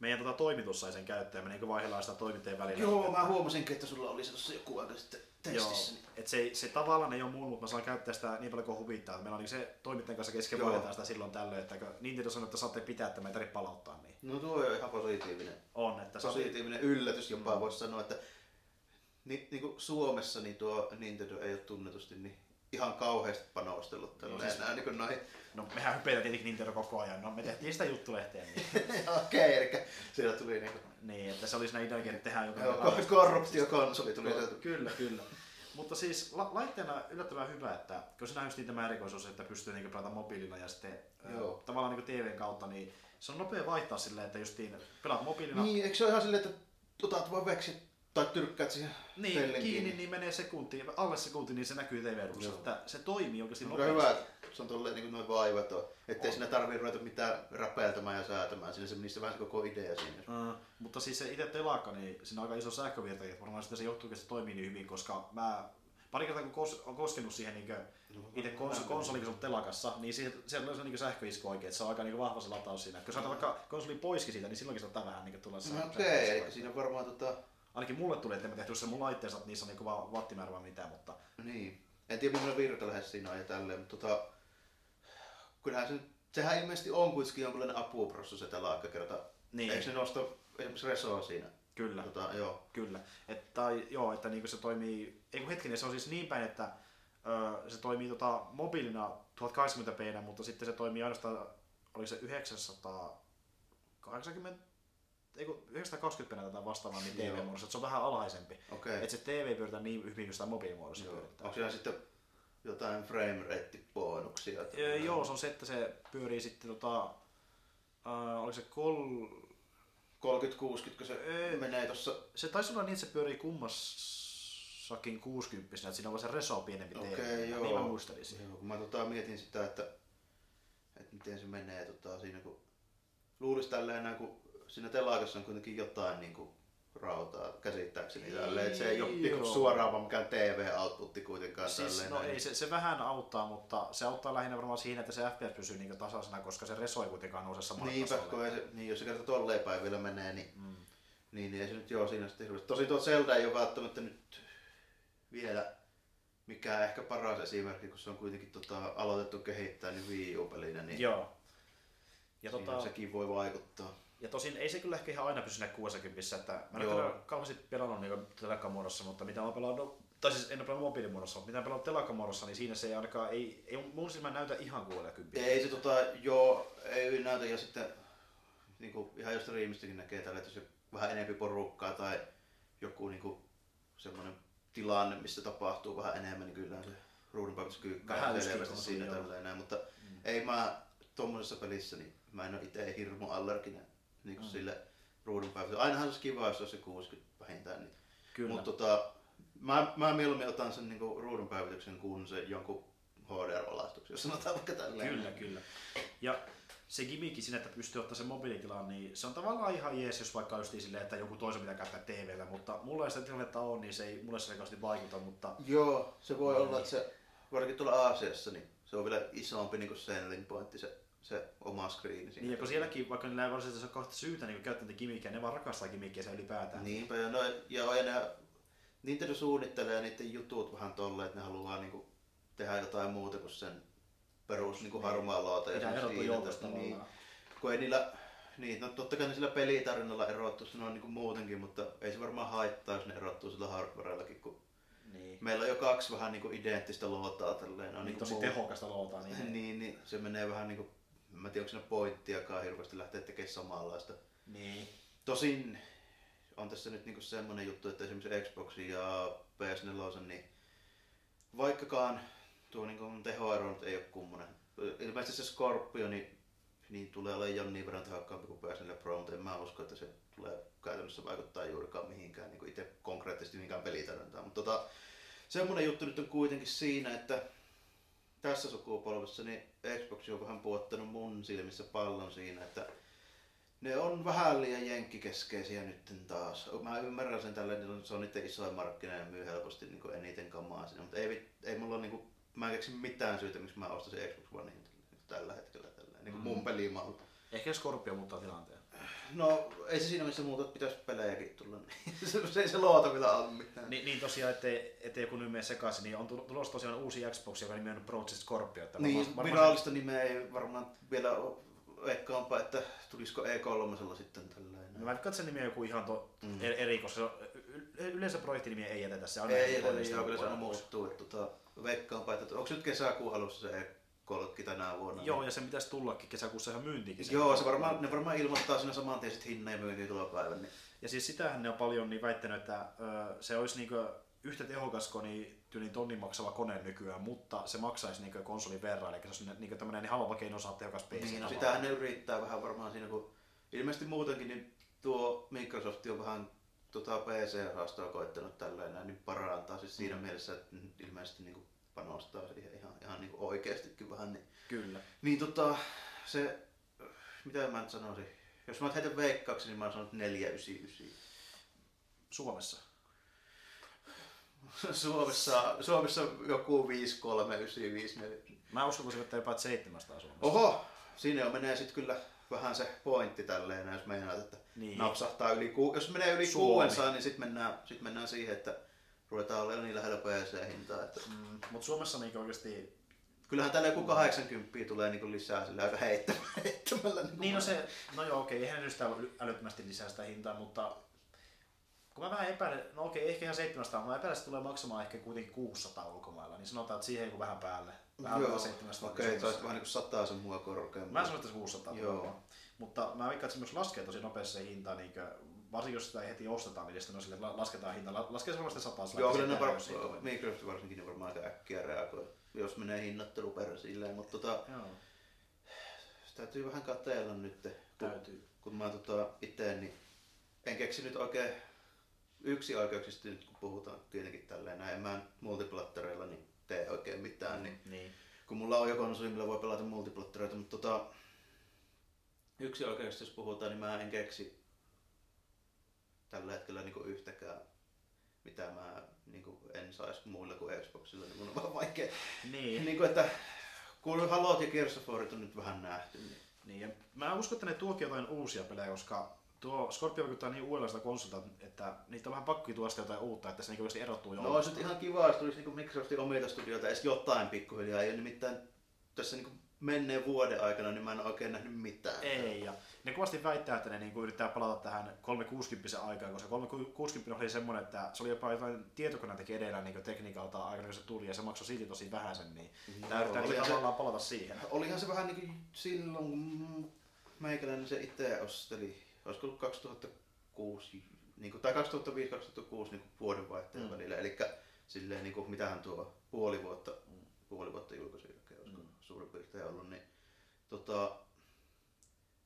meidän tota toimitus sai sen käyttöön, me niin vaihdellaan sitä toimittajien välillä. Joo, mä huomasinkin, että sulla oli se joku aika sitten Joo, testissä. niin- et se, se tavallaan ei ole mun, mutta mä saan käyttää sitä niin paljon kuin huvittaa. Meillä oli se toimittajan kanssa kesken Joo. vaihdetaan sitä silloin tällöin, että kun Nintendo sanoi, että saatte pitää, että me ei tarvitse palauttaa, niin No tuo on ihan positiivinen. on. Että se on, Positiivinen yllätys jopa voisi sanoa, että ni, niin kuin Suomessa niin tuo Nintendo ei ole tunnetusti niin ihan kauheasti panostellut no, siis- niin noihin no mehän hypeillä tietenkin Nintendo koko ajan, no me tehtiin sitä juttulehteen, niin, Okei, eli siellä tuli niinku niin että se oli siinä ideakin, että tehdään joku joo, korruptiokonsoli tuli sieltä. Kyllä, kyllä. Mutta siis la- laitteena yllättävän hyvä, että kun siinä on just tämä erikoisuus, että pystyy niinku pelata mobiilina ja sitten Joo. tavallaan niinku TVn kautta, niin se on nopea vaihtaa silleen, että justiin pelaat mobiilina, Niin, eikö se ole ihan silleen, että otat vaan veksi tai tyrkkäät siihen niin, pellin kiinni, niin menee sekunti, alle sekunti, niin se näkyy tv että se toimii oikeasti On nopeasti. hyvä, että se on tolleen niin noin vaivat on. Ettei On. siinä tarvii ruveta mitään räpeltämään ja säätämään. Siinä se niistä vähän se koko idea siinä. Uh, mutta siis se itse telakka, niin siinä on aika iso sähkövirta, että varmaan sitten se johtuu, että se toimii niin hyvin, koska mä pari kertaa kun kos, on koskenut siihen niin itse kons, konsoli, kun se on telakassa, niin siihen, siellä on se niin sähköisku oikein, että se on aika niin vahva se lataus siinä. Kun saadaan vaikka konsoli poiskin siitä, niin silloinkin saattaa vähän niin tulla No sähkö- okei, sähköisku. eli siinä on varmaan tota... Ainakin mulle tuli, että me tehty se mun laitteessa, että niissä on niin vaan wattimäärä vai mitään, mutta Niin. En tiedä millainen virta lähes siinä on ja tälleen, mutta tota... Kyllähän se sehän ilmeisesti on kuitenkin jonkinlainen apuprosessi se telakkakerta. Niin. Eikö ne nosto esimerkiksi resoa siinä? Kyllä. Tota, joo. Kyllä. Et, tai, joo, että niinku se toimii, ei kun hetkinen, se on siis niin päin, että ö, se toimii tota, mobiilina 1080p, mutta sitten se toimii ainoastaan, oli se 980, ei kun 920 tätä vastaavaa niin. TV-muodossa, että se on vähän alhaisempi. Okay. Että se TV pyöritään niin hyvin kuin sitä mobiilimuodossa Joo. pyörittää. Onko siellä sitten jotain frame rate bonuksia? Öö, joo, se on se, että se pyörii sitten tota, äh, oliko se kol... 30-60, kun se Ei. menee tossa. Se taisi olla niin, että se pyörii kummassakin 60 että siinä on vaan se reso pienempi Okei, TV. joo. Niin mä muistelisin. Joo, kun mä tota, mietin sitä, että, että miten se menee tota, siinä, kun luulisi tälleen näin, kun siinä telakassa on kuitenkin jotain niin kuin, rautaa käsittääkseni tälleen, että se ei ole niin Joo. suoraan vaan mikään TV-outputti kuitenkaan Siis, tälleen. no ei, se, se, vähän auttaa, mutta se auttaa lähinnä varmaan siinä, että se FPS pysyy niin tasaisena, koska se reso ei kuitenkaan nouse samalle Niinpä, tasolle. kun ei se, niin jos se kerta tolleen päin vielä menee, niin, Mm. niin, niin ei se nyt joo siinä sitten hirveästi. Tosi tuo Zelda ei ole välttämättä nyt vielä mikään ehkä paras esimerkki, kun se on kuitenkin tota, aloitettu kehittää niin Wii U-pelinä, niin Joo. Ja, tota, sekin voi vaikuttaa. Ja tosin ei se kyllä ehkä ihan aina pysy siinä 60, että mä en ole kauheasti pelannut niin telakkamuodossa, mutta mitä mä pelannut, tai siis en ole pelannut mobiilimuodossa, mutta mitä mä pelannut telakkamuodossa, niin siinä se ei ainakaan, ei, ei mun silmään näytä ihan 60. Ei se tota, joo, ei näytä. Ja sitten niin kuin, ihan jos striimistäkin näkee tällä, että jos vähän enempi porukkaa tai joku niin kuin, semmoinen tilanne, missä tapahtuu vähän enemmän, niin kyllä se ruudunpäivässä kyykkää selvästi siinä tälleen näin, mutta mm. ei mä tuommoisessa pelissä, niin mä en ole itse hirmu allerginen niin kuin Mm. sille ruudunpäivässä. Ainahan se olisi kiva, jos olisi se 60 vähintään, niin Kyllä. Mutta tota, mä, mä mieluummin otan sen niinku ruudun päivityksen kuin se jonkun HDR-valaistuksen, jos sanotaan vaikka tälleen. Kyllä, kyllä. Ja se gimmickki siinä, että pystyy ottaa sen mobiilitilaan, niin se on tavallaan ihan jees, jos vaikka just silleen, että joku toisen pitää käyttää TVllä, mutta mulla ei sitä tilannetta ole, niin se ei mulle se vaikuta, mutta Joo, se voi Niin. olla, että se, varsinkin tuolla Aasiassa, niin se on vielä isompi niin kuin selling pointti, se, se oma screeni siinä. niin, ja kun sielläkin, vaikka niillä ei varsinaisesti ole kahta syytä niin käyttää niitä gimmickkejä, ne vaan rakastaa gimmickkejä sen ylipäätään. Niinpä, ja, no, ja aina Nintendo suunnittelee niiden jutut vähän tolleen, että ne haluaa niinku tehdä jotain muuta kuin sen perus niinku harmaa laata. Pitää sen erottua siinä, niin, kun ei niillä, niin, no totta kai ne sillä pelitarinalla erottuu, se on niinku muutenkin, mutta ei se varmaan haittaa, jos ne erottuu sillä hardwarellakin, kun Niin. meillä on jo kaksi vähän niinku identtistä luotaa tälleen. On Niin, niinku tosi tehokasta loutaa. Niin, niin, niin, se menee vähän niinku, en mä tiedä onko siinä pointtiakaan hirveästi lähteä tekemään samanlaista. niin. Tosin on tässä nyt niinku semmonen juttu, että esimerkiksi Xboxin ja PS4, niin vaikkakaan tuo niinku tehoero nyt ei ole kummonen. Ilmeisesti se Scorpio niin, niin tulee olemaan jonnin verran tehokkaampi kuin PS4 Pro, mutta en mä usko, että se tulee käytännössä vaikuttaa juurikaan mihinkään niin itse konkreettisesti mihinkään pelitarjontaan. Mutta tota, semmonen juttu nyt on kuitenkin siinä, että tässä sukupolvessa niin Xbox on vähän puottanut mun silmissä pallon siinä, että ne on vähän liian jenkkikeskeisiä nyt taas. Mä ymmärrän sen tällä, että se on niiden isoin markkina ja myy helposti niin eniten kamaa sinne, mutta ei, ei mulla niin kuin, mä en keksi mitään syytä, miksi mä ostaisin Xbox One tällä hetkellä tällä, niin kuin mun pelimaalla. Ehkä Scorpio muuttaa tilanteen. No ei se siinä missä muuta, että pitäisi pelejäkin tulla. niin se, se ei se luota vielä ole mitään. Niin, niin tosiaan, ettei, ettei joku nyt mene sekaisin, niin on tulo- tulossa tosiaan uusi Xbox, joka nimi on Project Scorpio. Että Niin, varmaan- varmaan- virallista nimeä ei varmaan vielä ole veikkaanpa, että tulisiko E3 sitten tällainen. No mä veikkaan, että se nimi on joku ihan to, Mm. mm. eri, koska se on, yleensä projektinimiä ei jätetä. Se on Ei, toinen ei, sitä joo, kyllä se lopuksi. muuttuu. Että, tota, veikkaanpa, että onko nyt kesäkuun alussa se E3 tänä vuonna? Joo, ja sen pitäisi tullakin kesäkuussa ihan myyntiinkin. Joo, se varmaan, ne varmaan ilmoittaa siinä saman tien sit hinnan ja myyntiin tulopäivän. Niin. Ja siis sitähän ne on paljon niin väittänyt, että ö, se olisi niinku yhtä tehokas kuin niin, tyyliin tonnin maksava kone nykyään, mutta se maksaisi niinku konsolin verran, eli se olisi niinku tämmöinen niin halva keino saada tehokas PC. Niin, no sitähän ne yrittää vähän varmaan siinä, kun ilmeisesti muutenkin niin tuo Microsoft on vähän tota PC-osastoa koittanut tällä enää niin parantaa siis siinä Mm. mielessä, että ilmeisesti niin kuin panostaa siihen ihan, ihan niin kuin oikeastikin vähän. Niin, Kyllä. niin tota, se, mitä mä nyt sanoisin, jos mä heitän veikkaaksi, niin mä sanon 499. Suomessa. Suomessa, Suomessa joku 5395. Mä uskon, että se jopa 700 Suomessa. Oho, siinä jo menee sitten kyllä vähän se pointti tälleen, jos meinaat, että Niin. napsahtaa yli ku... Jos menee yli Suomi. 600, niin sitten mennään, sit mennään siihen, että ruvetaan olemaan niin lähellä PC-hintaa. Että... Mm, mutta Suomessa niinku oikeasti kyllähän täällä joku 80 tulee niin lisää sillä aika heittämällä. heittämällä niin, niin no se, no joo okei, eihän nyt sitä älyttömästi lisää sitä hintaa, mutta kun mä vähän epäilen, no okei, ehkä ihan 700, mutta mä epäilen, että tulee maksamaan ehkä kuitenkin 600 ulkomailla, niin sanotaan, että siihen kun vähän päälle. Vähän Joo, 700. okei, okay, olisi vähän niin kuin sataa sen mua korkeammin. Mä sanoin, että se 600 Joo. Mutta mä veikkaan, että se myös laskee tosi nopeasti se hinta, niin kuin, varsinkin jos sitä ei heti ostetaan, niin sitten on sille, lasketaan hinta, la- laskee se varmasti 100 Joo, kyllä ne var... toimi. Microsoft varsinkin ne varmaan aika äkkiä reagoi, jos menee hinnoittelu perä silleen, mutta tota, Joo, täytyy vähän kateella nyt. Kun, täytyy. kun mä tota itse, niin en keksi nyt oikein yksi oikeuksista nyt kun puhutaan tietenkin tälleen näin, en mä multiplattereilla niin tee oikein mitään, niin Niin. kun mulla on jo konsoli, millä voi pelata multiplattereita, mutta tota, yksi oikeuksista jos puhutaan, niin mä en keksi tällä hetkellä niin yhtäkään mitä mä niin kuin en saisi muilla kuin Xboxilla, niin mun on vaan vaikea. Niin. niin kuin, että kun Halot ja Gears of Warit on nyt vähän nähty, niin niin. Ja mä uskon, että ne tuokin jotain uusia pelejä, koska tuo Scorpio vaikuttaa niin uudenlaista konsolta, että niitä on vähän pakko tuoda sitä jotain uutta, että se niin oikeasti erottuu jo. No olisi ihan kiva, jos tulisi niin Microsoftin omilta studioilta edes jotain pikkuhiljaa. Ei ole nimittäin tässä niin menneen vuoden aikana, niin mä en oikein nähnyt mitään. Ei, ja ne kovasti väittää, että ne niinku yrittää palata tähän 360 aikaan, koska 360 oli semmoinen, että se oli jopa jotain tietokoneen teki edellä niin tekniikalta aikana, kun se tuli, ja se maksoi silti tosi vähäisen, niin Joo, tää yrittää olihan niinku se- tavallaan palata siihen. Olihan se vähän niin kuin silloin, kun meikäläinen se itse osteli, olisiko ollut 2006, niin kuin, tai 2005-2006 niin vuodenvaihteen Mm. mm. välillä. Eli silleen, niin kuin, mitähän tuo puoli vuotta, puoli vuotta julkaisu Mm. Suurin piirtein ollut, niin tota,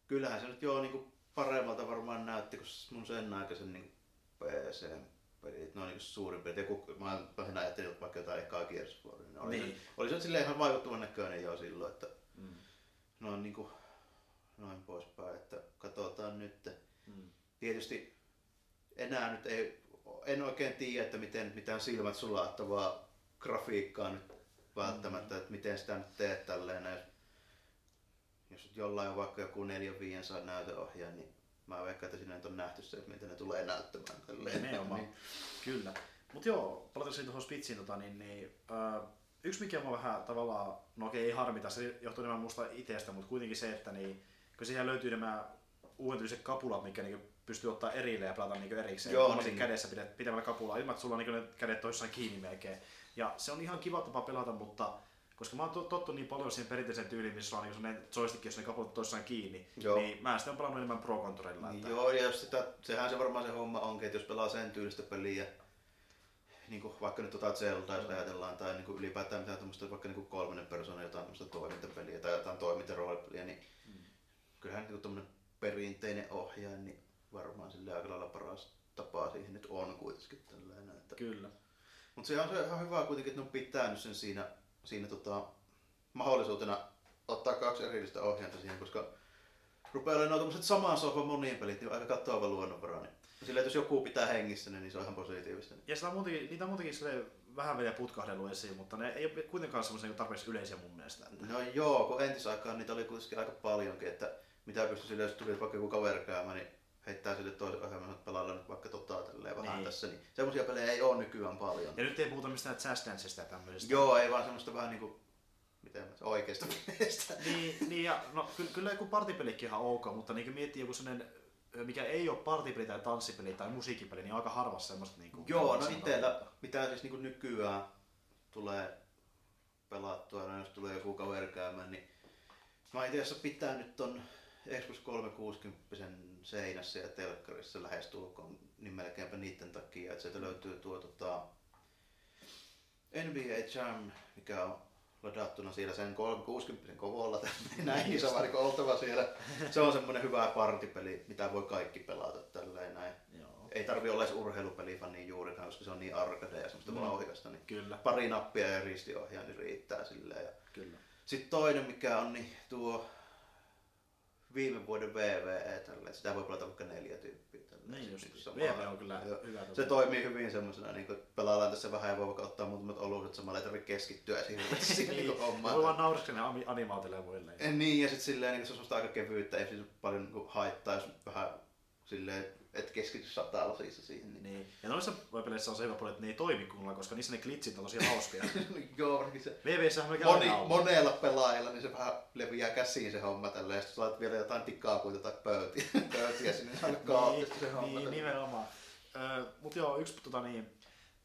kyllähän se nyt jo niin kuin paremmalta varmaan näytti, kun mun sen aikaisen niin PC-pelit, no niin kuin suurin piirtein, joku, mä lähinnä ajattelin, että vaikka jotain ekaa War, niin oli, Niin. niin. oli se silleen ihan vaikuttavan näköinen jo silloin, että Mm. noin, niin kuin, noin poispäin, että katsotaan nyt. Mm. Tietysti enää nyt ei, en oikein tiedä, että miten mitään silmät sulattavaa grafiikkaa nyt välttämättä, että miten sitä nyt teet tälleen. Jos, jos nyt jollain on vaikka joku 4-500 näytöohjaaja, niin mä veikkaan, että siinä nyt on nähty se, että miten ne tulee näyttämään tälleen. Nimenomaan. Niin. Kyllä. Mutta joo, palatakseni tuohon Spitsiin, tota, niin, niin, äh, yksi mikä mua vähän tavallaan, no okei ei harmita, se johtuu enemmän musta itsestä, mutta kuitenkin se, että niin, kun siihen löytyy nämä uudentyyliset kapulat, mikä niin pystyy ottaa erilleen ja pelata niin erikseen. Joo, niin. kädessä pidät, pitämällä kapulaa, ilman että sulla on niin ne kädet toissaan kiinni melkein. Ja se on ihan kiva tapa pelata, mutta koska mä oon to- tottu niin paljon siihen perinteiseen tyyliin, missä on niin sellainen joystick, jossa ne kapulat toissaan kiinni, Joo. niin mä sitten on pelannut enemmän Pro Controllerilla. Niin että- joo, ja jos sitä, sehän se varmaan se homma onkin, että jos pelaa sen tyylistä peliä, niin kuin vaikka nyt tota Zelda, jos ajatellaan, tai niin kuin ylipäätään mitään tämmöistä vaikka niin kuin kolmannen persoonan jotain tämmöistä toimintapeliä tai jotain toimintaroolipeliä, niin Mm. kyllähän niin tämmöinen perinteinen ohjaaja, niin varmaan sille aika lailla paras tapa siihen nyt on kuitenkin tällainen. Että... Kyllä. Mutta se on se ihan hyvä kuitenkin, että ne on pitänyt sen siinä, siinä tota, mahdollisuutena ottaa kaksi erillistä ohjainta siihen, koska rupeaa olemaan tämmöiset saman sohvan moniin pelit, niin aika katoava luonnonvara. Niin sillä, jos joku pitää hengissä, niin se on ihan positiivista. Ja sitä on muutenkin, niitä on muutenkin vähän vielä putkahdellut esiin, mutta ne ei ole kuitenkaan semmoisia niin tarpeeksi yleisiä mun mielestä. No joo, kun entisaikaan niitä oli kuitenkin aika paljonkin, että mitä pystyi sille, jos tuli vaikka joku kaveri käymään, niin heittää sille toisen ohjelman, että pelailla nyt vaikka tota tälleen vähän Niin. tässä. Niin semmoisia pelejä ei ole nykyään paljon. Ja nyt ei puhuta mistään Danceista ja tämmöisistä. Joo, ei vaan semmoista vähän niinku, miten mä oikeasta peleistä. Niin, niin ja no, kyllä, kyllä joku partipelikin ihan ok, mutta niin miettii joku sellainen, mikä ei ole partipeli tai tanssipeli tai musiikkipeli, niin on aika harvassa semmoista niin kuin, Joo, no itellä, mitä siis niinku nykyään tulee pelattua, no jos tulee joku kaveri käymään, niin mä itse asiassa pitänyt ton Xbox 360 seinässä ja telkkarissa lähestulkoon, niin melkeinpä niiden takia, että sieltä löytyy tuo tota, NBA Jam, mikä on ladattuna siellä sen 360 kovolla, näin iso variko oltava siellä. Se on semmonen hyvä partipeli, mitä voi kaikki pelata tälleen näin Joo, ei tarvi olla edes urheilupelifani juurikaan, koska se on niin arcade ja semmoista Mm. mm. vauhikasta, niin kyllä, pari nappia ja ristiohjaa niin riittää silleen. Ja kyllä. sitten toinen mikä on niin tuo viime vuoden VVE tälle, sitä voi pelata vaikka neljä tyyppiä. Tälleen. Niin Se just, VV niinku sama- on kyllä Joo. hyvä. Se toimii hyvin semmoisena, niin kuin pelaillaan tässä vähän ja voi vaikka ottaa muutamat oluiset samalla, ei tarvitse keskittyä siihen, siihen niin, niin, hommaan. voi vaan nauraskella ne animaatille ja muille. Eh, Niin, ja sitten silleen niin se on semmoista aika kevyyttä, ei siis paljon niin haittaa, jos vähän silleen, et keskity satalasissa siihen. Niin. Niin. Ja noissa peleissä on se hyvä puoli, että ne ei toimi kunnolla, koska niissä ne glitchit on tosi hauskoja. Joo, varsinkin se VVssähän on moni, aina ollut. monella pelaajalla, niin se vähän leviää käsiin se homma tällä, ja sitten saat vielä jotain tikaapuita tai pöytiä, pöytiä sinne, niin aika kaoottista se homma. Niin, nimenomaan. Öö, Mutta joo, yksi tota niin,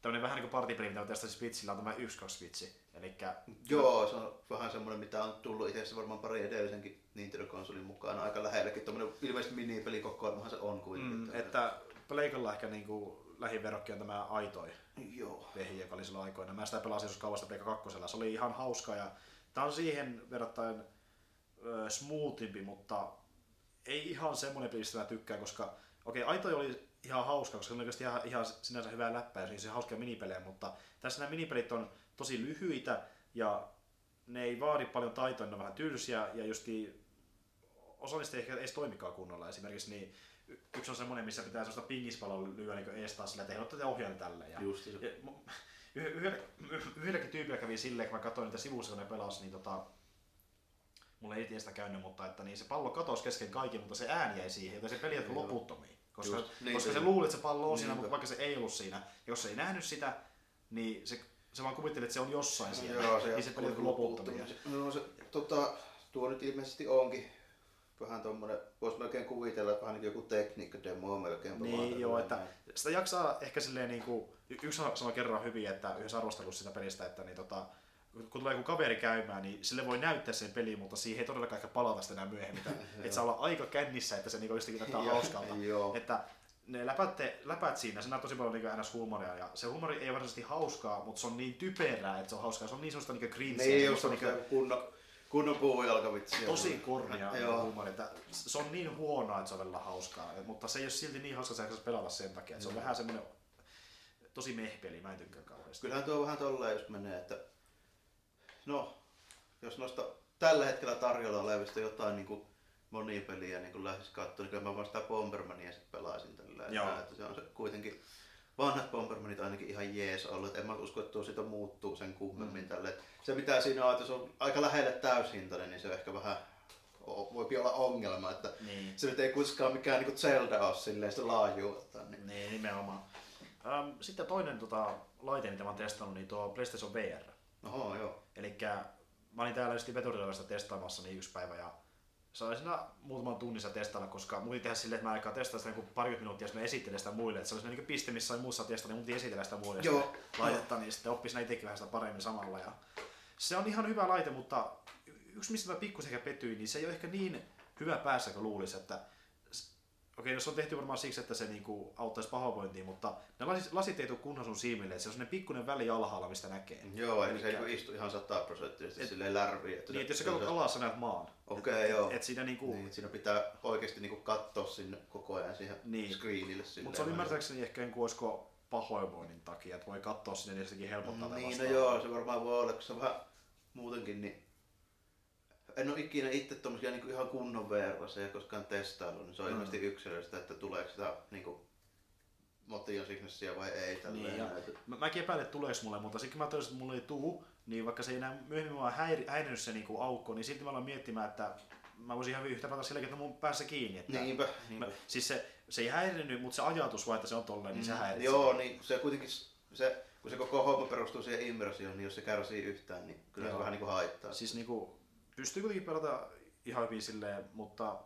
tämmönen vähän niin kuin partipeli, mitä tästä Switchillä on tämä 1-2 Switchi. Elikkä Joo, se on vähän semmoinen, mitä on tullut itse asiassa varmaan pari edellisenkin Nintendo-konsolin mukaan aika lähelläkin. Tuommoinen ilmeisesti minipelikokoelmahan se on kuitenkin. mm, että Pleikalla ehkä niinku lähiverokki on tämä Aitoi Joo. vehi, joka oli silloin aikoina. Mä sitä pelasin joskus kauasta Pleikka 2. Se oli ihan hauska ja tää on siihen verrattain ö, smoothimpi, mutta ei ihan semmonen peli, mistä mä tykkään, koska okei, okay, Aitoi oli ihan hauska, koska se oli oikeasti ihan, ihan sinänsä hyvää läppää ja se hauskoja minipelejä, mutta tässä nämä minipelit on tosi lyhyitä ja ne ei vaadi paljon taitoa, ne on vähän tylsiä ja justi osa niistä ei ehkä edes toimikaan kunnolla. Esimerkiksi niin, yksi on semmoinen, missä pitää sellaista pingispalloa lyödä niin ees taas sillä, että ei ole ohjaan tälle. Ja, Just ja, yhdellä, yhdelläkin tyypillä kävi silleen, kun mä katsoin niitä sivuissa, kun ne pelasi, niin tota, mulla ei itse sitä käynyt, mutta että niin se pallo katosi kesken kaiken, mutta se ääni jäi siihen, joten se peli jatkui loputtomiin. Koska, Just, niin koska se- se luuli, että se pallo on siinä, Niinpä. mutta vaikka se ei ollut siinä. Jos se ei nähnyt sitä, niin se, se vaan kuvitteli, että se on jossain siellä. Joo, se niin se peli jatkui loputtomiin. No se, tota, tuo nyt ilmeisesti onkin vähän tommonen, vois melkein kuvitella, että vähän niin kuin joku tekniikka-demo melkein. Niin, joo, että sitä jaksaa ehkä silleen niinku, y- yksi sanoi kerran hyvin, että yhdessä arvostelussa sitä pelistä, että niin tota, kun tulee joku kaveri käymään, niin sille voi näyttää sen peli, mutta siihen ei todellakaan ehkä palata sitä enää myöhemmin. Että, saa olla aika kännissä, että se niinku jostakin näyttää hauskalta. Että ne läpät, läpät siinä, se näyttää tosi paljon niin ns. huumoria ja se huumori ei varsinaisesti hauskaa, mutta se on niin typerää, että se on hauskaa. Se on niin semmoista niin cringeä, Niin, just niinku- niin kunnon, kunnon puujalkavitsiä. tosi kornia Joo. huumori. Että se on niin huonoa, että se on välillä hauskaa. Mutta se ei ole silti niin hauska, että jaksaisi pelata sen takia. Että se on vähän semmoinen tosi mehpeli, mä en tykkää kauheasti. Kyllähän tuo vähän tolleen, jos menee, että no, jos noista tällä hetkellä tarjolla olevista jotain niin kuin monipeliä niin lähdisi katsoa, niin kyllä mä vaan sitä Bombermania sitten pelaisin tällä. Että se on se kuitenkin vanhat Bombermanit ainakin ihan jees ollut. En mä usko, että tuo siitä muuttuu sen kummemmin mm. tälle. Se mitä siinä on, että se on aika lähelle täyshintainen, niin se on ehkä vähän voi olla ongelma, että Niin. se nyt ei kuitenkaan mikään niin Zelda ole silleen sitä laajuutta. Niin. Niin, nimenomaan. Ähm, sitten toinen tota, laite, mitä mä oon testannut, niin tuo PlayStation VR. Oho, joo. Eli mä olin täällä just veturilevasta testaamassa niin yksi päivä ja sain siinä muutaman tunnissa testailla, koska mun tehdä silleen, että mä aikaa testaa sitä niin parikymmentä minuuttia, jos mä esittelen sitä muille. Että se olisi niin piste, missä muussa testata, niin mun piti esitellä sitä muille Joo. laitetta, niin sitten oppisi itsekin vähän sitä paremmin samalla. Ja se on ihan hyvä laite, mutta yksi mistä mä pikkusen ehkä petyin, niin se ei ole ehkä niin hyvä päässä kuin luulisi, että Okei, no se on tehty varmaan siksi, että se niinku auttaisi pahoinvointiin, mutta ne lasit, lasit ei tule kunnon sun silmille, että se on sellainen pikkuinen väli alhaalla, mistä näkee. Joo, eli se Elikkä- niinku istu ihan sataprosenttisesti Et- silleen lärviin. Että Niin, että jos sä katsot alas, sä näet maan. Okei, joo. Et siinä niinku, Niin, siinä pitää oikeasti niinku katsoa sinne koko ajan siihen Niin. screenille. mutta se on ymmärtääkseni ehkä niinku olisiko pahoinvoinnin takia, että voi katsoa sinne niin helpottaa tätä Niin, no joo, se varmaan voi olla, koska se vähän muutenkin niin en ole ikinä itse tommosia niinku ihan kunnon VR-laseja koskaan testaillut, niin se on Mm. ilmeisesti yksilöllistä, että tuleeko sitä niinku motion sicknessia vai ei tälleen. Niin, ja Mä, mäkin epäilen, että tuleeko mulle, mutta sitten kun mä toisin, että mulle ei tuu, niin vaikka se ei enää myöhemmin vaan häiri, häirinyt se niinku aukko, niin silti mä aloin miettimään, että mä voisin ihan hyvin yhtä pelata silläkin, että mun päässä kiinni. Että Niinpä, niinpä. mä, siis se, se ei häirinyt, mutta se ajatus vaan, että se on tolleen, niin se Mm, häiritsee. Joo, niin se kuitenkin, se, kun se koko homma perustuu siihen immersioon, niin jos se kärsii yhtään, niin kyllä Joo. se vähän niinku haittaa. Siis niinku, pystyy kuitenkin pelata ihan hyvin silleen, mutta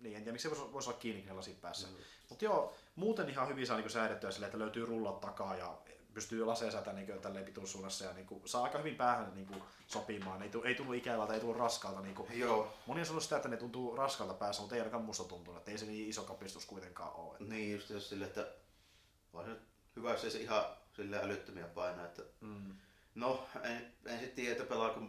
niin, en tiedä miksi se voisi, voisi olla kiinni lasit päässä. Mm. Mutta joo, muuten ihan hyvin saa niinku säädettyä silleen, että löytyy rullat takaa ja pystyy laseja säätä niinku tälleen pituussuunnassa ja niinku, saa aika hyvin päähän niinku sopimaan. Ei, ei tullut ikävältä, ei tullut raskalta. Niinku. Joo, Moni on sanonut sitä, että ne tuntuu raskalta päässä, mutta ei ainakaan musta tuntunut, että ei se niin iso kapistus kuitenkaan ole. niin just se silleen, että on se hyvä, jos ei se ihan silleen älyttömiä painaa, että Mm. No, en, en sitten tiedä, että pelaako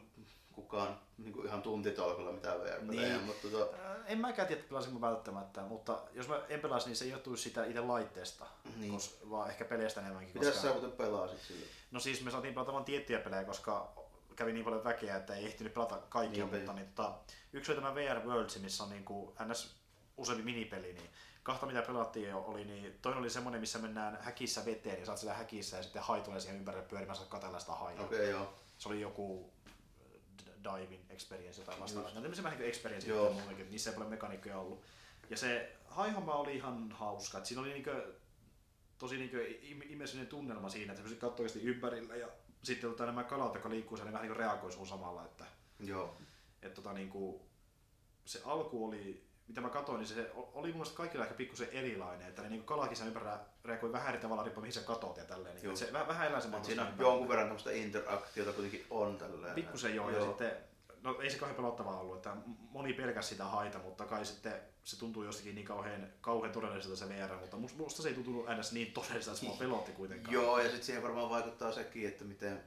kukaan niin kuin ihan tuntitolkulla mitään VR-pelejä, Niin. mutta tota, Ää, En mäkään tiedä, että pelasin mä välttämättä, mutta jos mä en pelasi, niin se johtuisi sitä itse laitteesta, Niin. kos, vaan ehkä peleistä enemmänkin. mitä koska- sä muuten pelasit sillä? No siis me saatiin pelata vain tiettyjä pelejä, koska kävi niin paljon väkeä, että ei ehtinyt pelata kaikkia, Niinpä. mutta niin, tota, yksi oli tämä VR Worlds, missä on niin kuin ns. useampi minipeli, niin kahta mitä pelattiin jo oli, niin toinen oli semmoinen, missä mennään häkissä veteen ja saat siellä häkissä ja sitten hai tulee siihen ympärille pyörimässä katella sitä haijaa. Okei, okay, joo. Se oli joku diving experience jotain vastaavaa. Just. No tämmöisen vähän niin kuin experience Joo. muutenkin, että niissä ei paljon mekaniikkoja ollut. Ja se haihomma oli ihan hauska. Et siinä oli niinkö, tosi niinkö im- immersiivinen tunnelma siinä, että se pysyt katsoi ympärillä ja sitten tota, nämä kalat, jotka liikkuu siellä, ne vähän niin reagoi sun samalla. Että, Joo. että tota, niin kuin, se alku oli, mitä mä katsoin, niin se oli mun mielestä kaikilla ehkä pikkusen erilainen, että ne niin kalakin sen ympärillä reagoi vähän eri tavalla riippuen mihin sä katot ja tälleen. Niin, Joo. että se vähän, vähän elää se siinä on jonkun verran tämmöistä interaktiota kuitenkin on tälleen. Pikkusen joo, ja sitten, no ei se kauhean pelottavaa ollut, että moni pelkäsi sitä haita, mutta kai sitten se tuntuu jostakin niin kauhean, kauhean todelliselta se VR, mutta musta, se ei tuntunut aina niin todelliselta, että se mua pelotti kuitenkaan. Joo, ja sitten siihen varmaan vaikuttaa sekin, että miten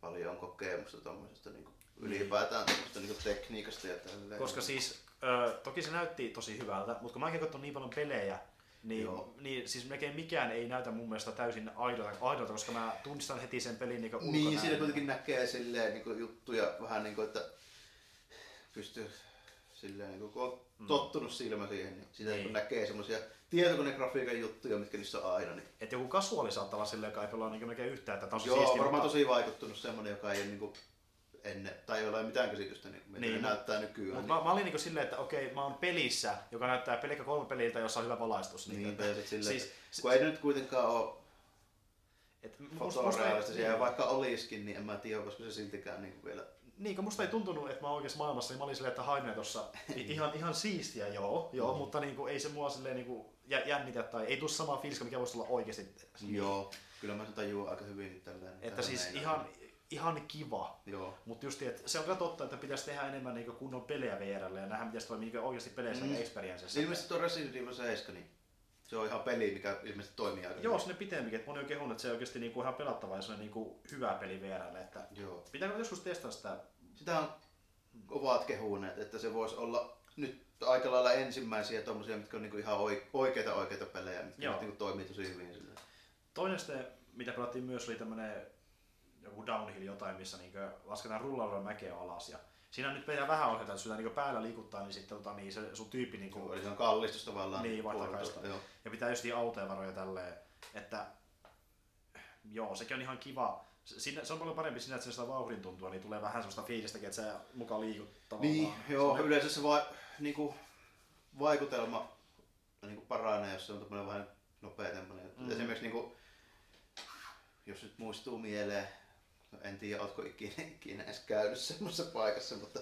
paljon on kokemusta tuommoisesta niin ylipäätään tuommoisesta niin tekniikasta ja tälleen. Koska siis, ö, toki se näytti tosi hyvältä, mutta kun mäkin katson niin paljon pelejä, niin, Joo. niin siis melkein mikään ei näytä mun mielestä täysin aidolta, aidolta koska mä tunnistan heti sen pelin niin Niin, ulkonäön. siinä kuitenkin näkee silleen niin kuin juttuja vähän niin kuin, että pystyy silleen, niin kuin, kun on tottunut silmä siihen, niin sitä Mm. Niin. niin. näkee semmoisia tietokonegrafiikan juttuja, mitkä niissä on aina. Niin. Että joku kasuaali saattaa olla silleen, joka ei pelaa niin melkein yhtään, että tää on Joo, siistiä, varmaan mutta- tosi vaikuttunut semmoinen, joka ei ole niin kuin ennen, tai ei ole mitään käsitystä, niin, mitä Niin, mut- näyttää nykyään. Mutta mä, mä olin niinku silleen, että okei, mä oon pelissä, joka näyttää pelkkä kolme peliltä, jossa on hyvä valaistus. niin, Niin, sit silleen, siis, kun ei ne nyt kuitenkaan ole et, fotorealistisia, ja niin, vaikka olisikin, niin en mä tiedä, koska se siltikään niin kuin vielä... niin, kun musta ei tuntunut, että mä oon oikeassa maailmassa, niin mä olin silleen, että hain tossa i- ihan, ihan siistiä, joo, joo Mm. mutta niinku, ei se mua silleen niinku jä- jännitä tai ei tuu samaa fiiliska, mikä voisi olla oikeasti. Joo, kyllä mä sen tajuan aika hyvin tälleen. Että mitä siis ihan, ihan kiva. Joo. Mutta just, että se on kyllä totta, että pitäisi tehdä enemmän niinku kunnon pelejä VRlle ja nähdä, miten se toimii niinku oikeasti peleissä Mm. ja experiencessa. Ilmeisesti tuo Resident Evil 7, niin se on ihan peli, mikä ilmeisesti toimii aika Joo, sinne pitemminkin, että moni on kehunut, että se on oikeasti niinku ihan pelattava ja se on niinku hyvä peli VRlle. Että Joo. pitääkö joskus testata sitä? Sitä on ovat kehuneet, että se voisi olla nyt aika lailla ensimmäisiä tommosia, mitkä on niinku ihan oi- oikeita oikeita pelejä, mitkä Joo. niinku toimii tosi hyvin. Toinen sitten, mitä pelattiin myös, oli tämmönen joku downhill jotain, missä niinku lasketaan rullalla mäkeä alas. Ja siinä nyt pitää vähän ohjata, että sitä niinku päällä liikuttaa, niin sitten tota, niin se sun tyyppi niinku, Eli se on kallistus tavallaan. Niin, vaihtaa puolelta. kaista. Joo. ja pitää just autoja varoja tälleen, että joo, sekin on ihan kiva. Siinä, se on paljon parempi siinä, että se sitä vauhdin tuntua, niin tulee vähän sellaista fiilistäkin, että se mukaan liikut tavallaan. Niin, joo, Se on- yleensä se va- niinku, vaikutelma niinku paranee, jos se on tämmöinen vähän nopea tämmöinen. Mm. Esimerkiksi niinku, jos nyt muistuu mieleen, no en tiedä, ootko ikinä, ikinä edes käynyt semmoisessa paikassa, mutta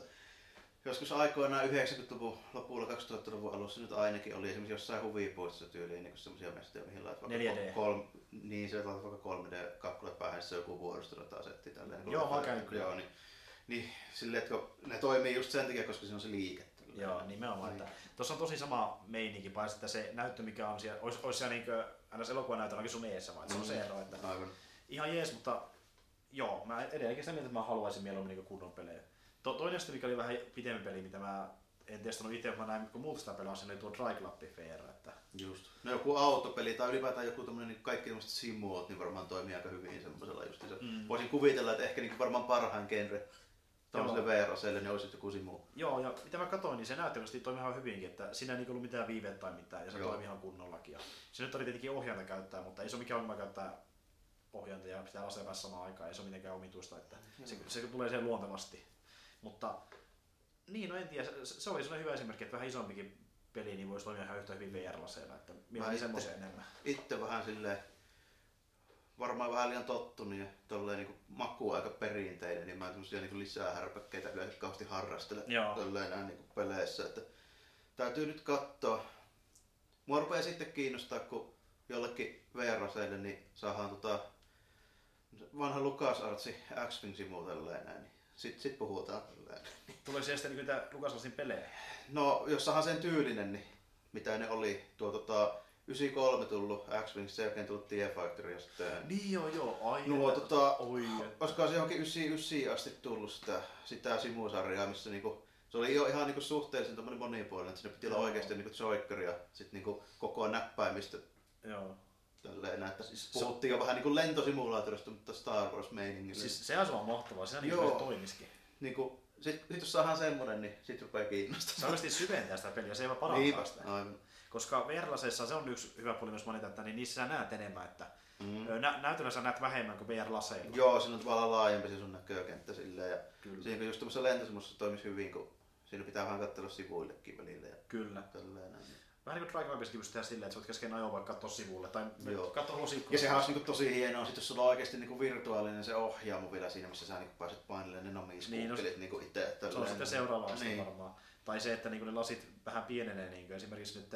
joskus aikoinaan 90-luvun lopulla 2000-luvun alussa nyt ainakin oli esimerkiksi jossain huvipuistossa tyyliin niin semmoisia mestoja, mihin laitat vaikka 4D. Kolm, niin, se laitat vaikka 3D-kakkulat päähän, se joku vuoristorataa-setti. Tälleen, Joo, mä käynyt kyllä. Joo, niin, niin silleen, että ne toimii just sen takia, koska siinä on se liike. Joo, nimenomaan. Niin. Että tuossa on tosi sama meininki, paitsi että se näyttö, mikä on siellä, olisi, olisi siellä niinkö, aina elokuvanäytölläkin sun eessä, vaan se on se ero, että Aivan. ihan jees, mutta joo, mä edelleenkin sitä mieltä, että mä haluaisin mieluummin niinku kunnon pelejä. To, toinen sitten, mikä oli vähän pitempi peli, mitä mä en testannut itse, mutta mä näin, kun muut sitä pelaa, oli tuo Dry Club Fair, että Just. No joku autopeli tai ylipäätään joku tämmönen, niin kaikki tämmöiset simuot, niin varmaan toimii aika hyvin semmoisella just. Mm. Voisin kuvitella, että ehkä niin varmaan parhaan genre tämmöiselle. VR-aseelle, niin olisi joku simu. Joo, ja mitä mä katsoin, niin se näyttävästi toimi ihan hyvinkin, että siinä ei niinku ollut mitään viivettä tai mitään, ja se Joo. toimi ihan kunnollakin. Ja se nyt oli tietenkin ohjainta käyttää, mutta ei se ole mikään ongelma käyttää ohjainta ja pitää lasia päässä samaan aikaan, ei se ole mitenkään omituista, että se, se tulee sen luontevasti. Mutta niin, no en tiedä, se, se oli sellainen hyvä esimerkki, että vähän isompikin peli niin voisi toimia ihan yhtä hyvin VR-laseilla, että mieluummin itse- semmoisen enemmän. Itse vähän silleen, varmaan vähän liian tottunut ja tolleen niin maku aika perinteinen, niin mä tämmösiä niin lisää härpäkkeitä yleensä kauheasti harrastele tolleen näin niin peleissä. Että täytyy nyt katsoa. Mua rupeaa sitten kiinnostaa, kun jollekin VR-aseille niin saadaan tota, vanha LucasArtsi X-Wing simu tälleen näin. Niin sit, puhutaan tälleen. Tulee siellä sitten niitä Lukaslasin pelejä. No, jos saadaan sen tyylinen, niin mitä ne oli, tuo tota, 93 tullut X-Wing, sen jälkeen tullut TIE Fighter ja sitten... Niin joo, joo, ai. Nuo, tota, oi, että- Olisiko se johonkin 99 asti tullut sitä, sitä simusarjaa, missä niinku, se oli jo ihan niinku suhteellisen tommonen monipuolinen, että siinä piti olla oikeasti niinku joikkari ja sit niinku koko näppäimistä joo. Tälleen että Siis puhuttiin jo vähän niinku lentosimulaattorista, mutta Star Wars meiningillä. Siis se on mahtavaa, siinä niin se toimisikin. niinku, sit, sit jos saadaan semmonen, niin sit rupeaa Se kiinnostamaan. oikeasti syventää sitä peliä, se ei vaan parantaa sitä. aivan. Koska VR-laseissa se on yksi hyvä puoli myös mainita, että niin niissä sä näet enemmän, että Mm. nä- näytöllä sä näet vähemmän kuin VR-laseilla. Joo, siinä on tavallaan laajempi se sun näkökenttä silleen. Ja Kyllä. siinä just tämmöisessä lentosimmussa toimisi hyvin, kun siinä pitää vähän katsella sivuillekin välillä ja Kyllä. tälleen näin. Vähän niin kuin Raceissakin pystyy tehdä silleen, että sä voit kesken ajoa vaikka katsoa sivulle tai katsoa lusikkoa. Ja sehän olisi niinku tosi hienoa, sit jos sulla on oikeasti niinku virtuaalinen se ohjaamo vielä siinä, missä sä niinku pääset painelemaan ne namiskuukkelit Niin, no, niinku itse. Että Se on sitten seuraava aste Niin. varmaan. Tai se, että niinku ne lasit vähän pienenee, niinku esimerkiksi nyt,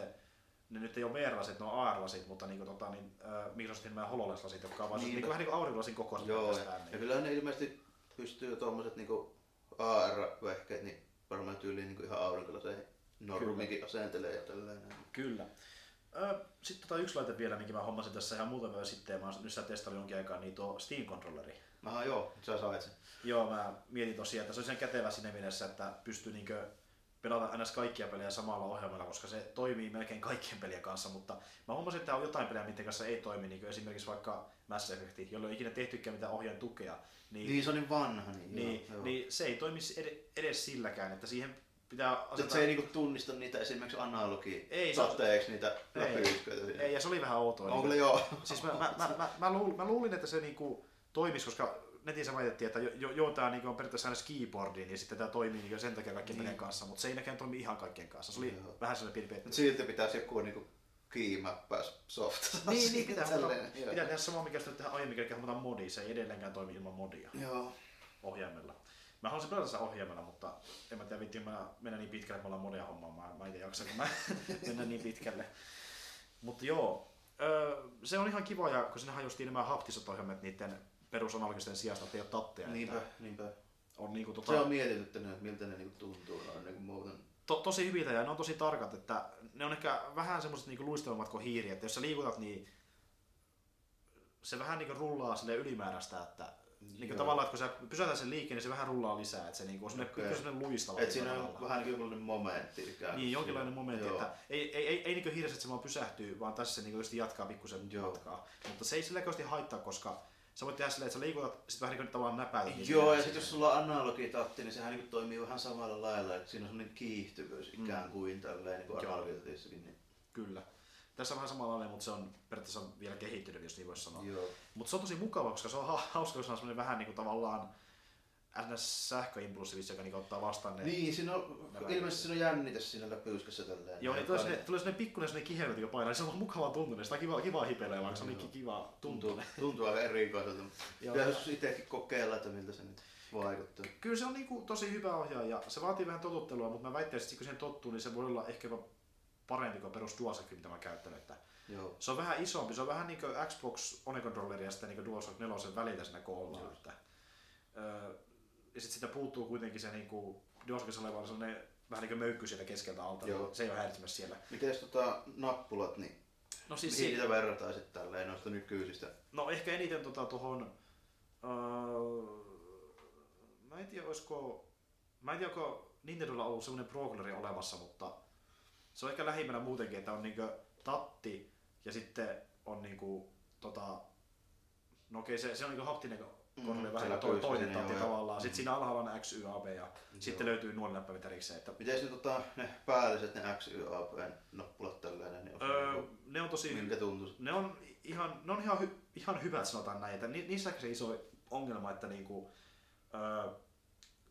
ne nyt ei ole VR-lasit, ne on AR-lasit, mutta niinku, tota, niin, äh, Microsoftin nämä HoloLens-lasit, jotka on vaan Niin, niin, niinku, no. vähän niin kuin aurinkolasin kokoiset Joo, ja, pelkästään, ja niin. kyllä ne ilmeisesti pystyy tuommoiset niinku AR-vehkeet, niin varmaan tyyliin niinku ihan aurinkolaseen normikin asentelee ja tällainen. Kyllä. Sitten tota yksi laite vielä, minkä mä hommasin tässä ihan muutama päivä sitten, ja mä oon nyt sitä testailin jonkin aikaa, niin tuo Steam-kontrolleri. Aha joo, sä sait sen. Joo, mä mietin tosiaan, että se on sen kätevä siinä mielessä, että pystyy niinkö pelata aina kaikkia pelejä samalla ohjelmalla, koska se toimii melkein kaikkien pelien kanssa, mutta mä huomasin, että on jotain pelejä, miten kanssa ei toimi, niin kuin esimerkiksi vaikka Mass Effect, jolla ei ikinä tehtykään mitään ohjaajan tukea, niin, Niin se on niin vanha, niin, niin, joo, joo. niin se ei toimi ed- edes silläkään, että siihen pitää Että asettaa... se ei niinku tunnista niitä esimerkiksi analogi Ei, sateeksi niitä Ei. läpyysköitä. Ei, ja se oli vähän outoa. On niin- kyllä joo. Siis mä, mä, mä, mä, mä, luulin, mä luulin, että se niinku toimisi, koska netissä väitettiin, että jo, jo, joo, tämä niinku on periaatteessa aina keyboardi, niin sitten tämä toimii niinku sen takia kaikkien Niin. kanssa, mutta se ei näkään toimi ihan kaikkien kanssa. Se oli Joo. vähän sellainen pieni pettymys. silti pitäisi joku niinku kiimäppäis soft. Niin, niin pitää, Tälleen, joo. pitää tehdä sama, mikä sitten tehdä aiemmin, hommata modi. Se ei edelleenkään toimi ilman modia Joo. ohjaimella. Mä haluaisin pelata sitä ohjaimella, mutta en mä tiedä, vittiin mä mennä niin pitkälle, että me ollaan modia hommaamaan. Mä, mä en tiedä, jaksanko mä mennä niin pitkälle. Mutta joo, öö, se on ihan kiva, ja kun sinnehän justiin nämä haptiset ohjelmat niiden perusanalogisten sijasta, että ei ole tatteja. Niinpä, että niinpä. on niinku tota, Se on mietityttänyt, että miltä ne niinku tuntuu noin niinku muuten. to, tosi hyviä ja ne on tosi tarkat, että ne on ehkä vähän semmoiset niinku luistelmat kuin hiiri, että jos sä liikutat, niin se vähän niinku rullaa sille ylimääräistä, että niinku Joo. tavallaan, että kun sä pysäytät sen liikkeen, niin se vähän rullaa lisää, että se niinku on semmoinen Okei. okay. semmoinen luistava. Et siinä on vähän niin kuin jonkinlainen momentti ikään Niin, jonkinlainen momentti, Joo. että ei, ei, ei, ei niin hiiressä, että se vaan pysähtyy, vaan tässä se niin just jatkaa pikkusen Joo. matkaa. Mutta se ei sillä oikeasti haittaa, koska sä voit tehdä silleen, että sä liikutat, sit vähän niin kuin tavallaan näpäilyt. niin Joo, ja sitten jos sulla on analogitatti, niin sehän niinku toimii vähän samalla lailla, että siinä on semmoinen kiihtyvyys ikään kuin tälleen niin kuin analogitattissakin. Niin. Kyllä. Tässä on vähän samanlainen, mutta se on periaatteessa vielä kehittynyt, jos niin voisi sanoa. Joo. Mutta se on tosi mukava, koska se on ha- hauska, jos on semmoinen vähän niin kuin tavallaan ns. sähköimpulssi, joka niin ottaa vastaan ne. Niin, siinä on, ilmeisesti siinä on jännitys siinä läpyskässä tälleen. Joo, niin tulee sinne, tulee sinne pikkuinen sellainen kihelmä, joka painaa, niin se on mukava tuntunut, sitä on kiva, kiva hipelee, vaikka se on niin kiva tuntuu, tuntunut. tuntuu aika erikoiselta. Pitäisi itsekin kokeilla, että miltä se nyt vaikuttaa. Kyllä se on niinku tosi hyvä ohjaaja. Se vaatii vähän totuttelua, mutta mä väittäisin, että kun siihen tottuu, niin se voi olla ehkä jopa parempi kuin perus DualShock, mitä mä käytän. Että Joo. se on vähän isompi, se on vähän niin kuin Xbox One Controlleri ja sitten niin DualShock 4 välillä siinä koolla. Joo. Että, öö, ja sitten sitä puuttuu kuitenkin se niinku DualShockissa oleva sellainen vähän niin kuin möykky sieltä keskeltä alta, Joo. niin se ei ole häiritsemässä siellä. Mites tota nappulat, niin No siis mihin niitä vertaisit tälleen noista nykyisistä? No ehkä eniten tota tuohon... Öö, mä en tiedä, olisiko... Mä en tiedä, onko Nintendolla ollut semmoinen pro olemassa, mutta se on ehkä lähimmänä muutenkin, että on niinku tatti ja sitten on niinku tota... No okei, se, se on niinku haptinen kontrolli Mm, vähän siellä to, toinen tatti joo, joo. tavallaan. Sitten siinä alhaalla on X, Y, A, B ja sitten löytyy nuolinäppäimet erikseen. Että, Mites ne, tota, ne päälliset, ne X, Y, A, P nappulat tälleen, niin öö, öö, ne on tosi... miltä tuntuu? ne on ihan, ne on ihan, hy, ihan hyvät sanotaan näin, että ni, niissä on se iso ongelma, että niinku, öö,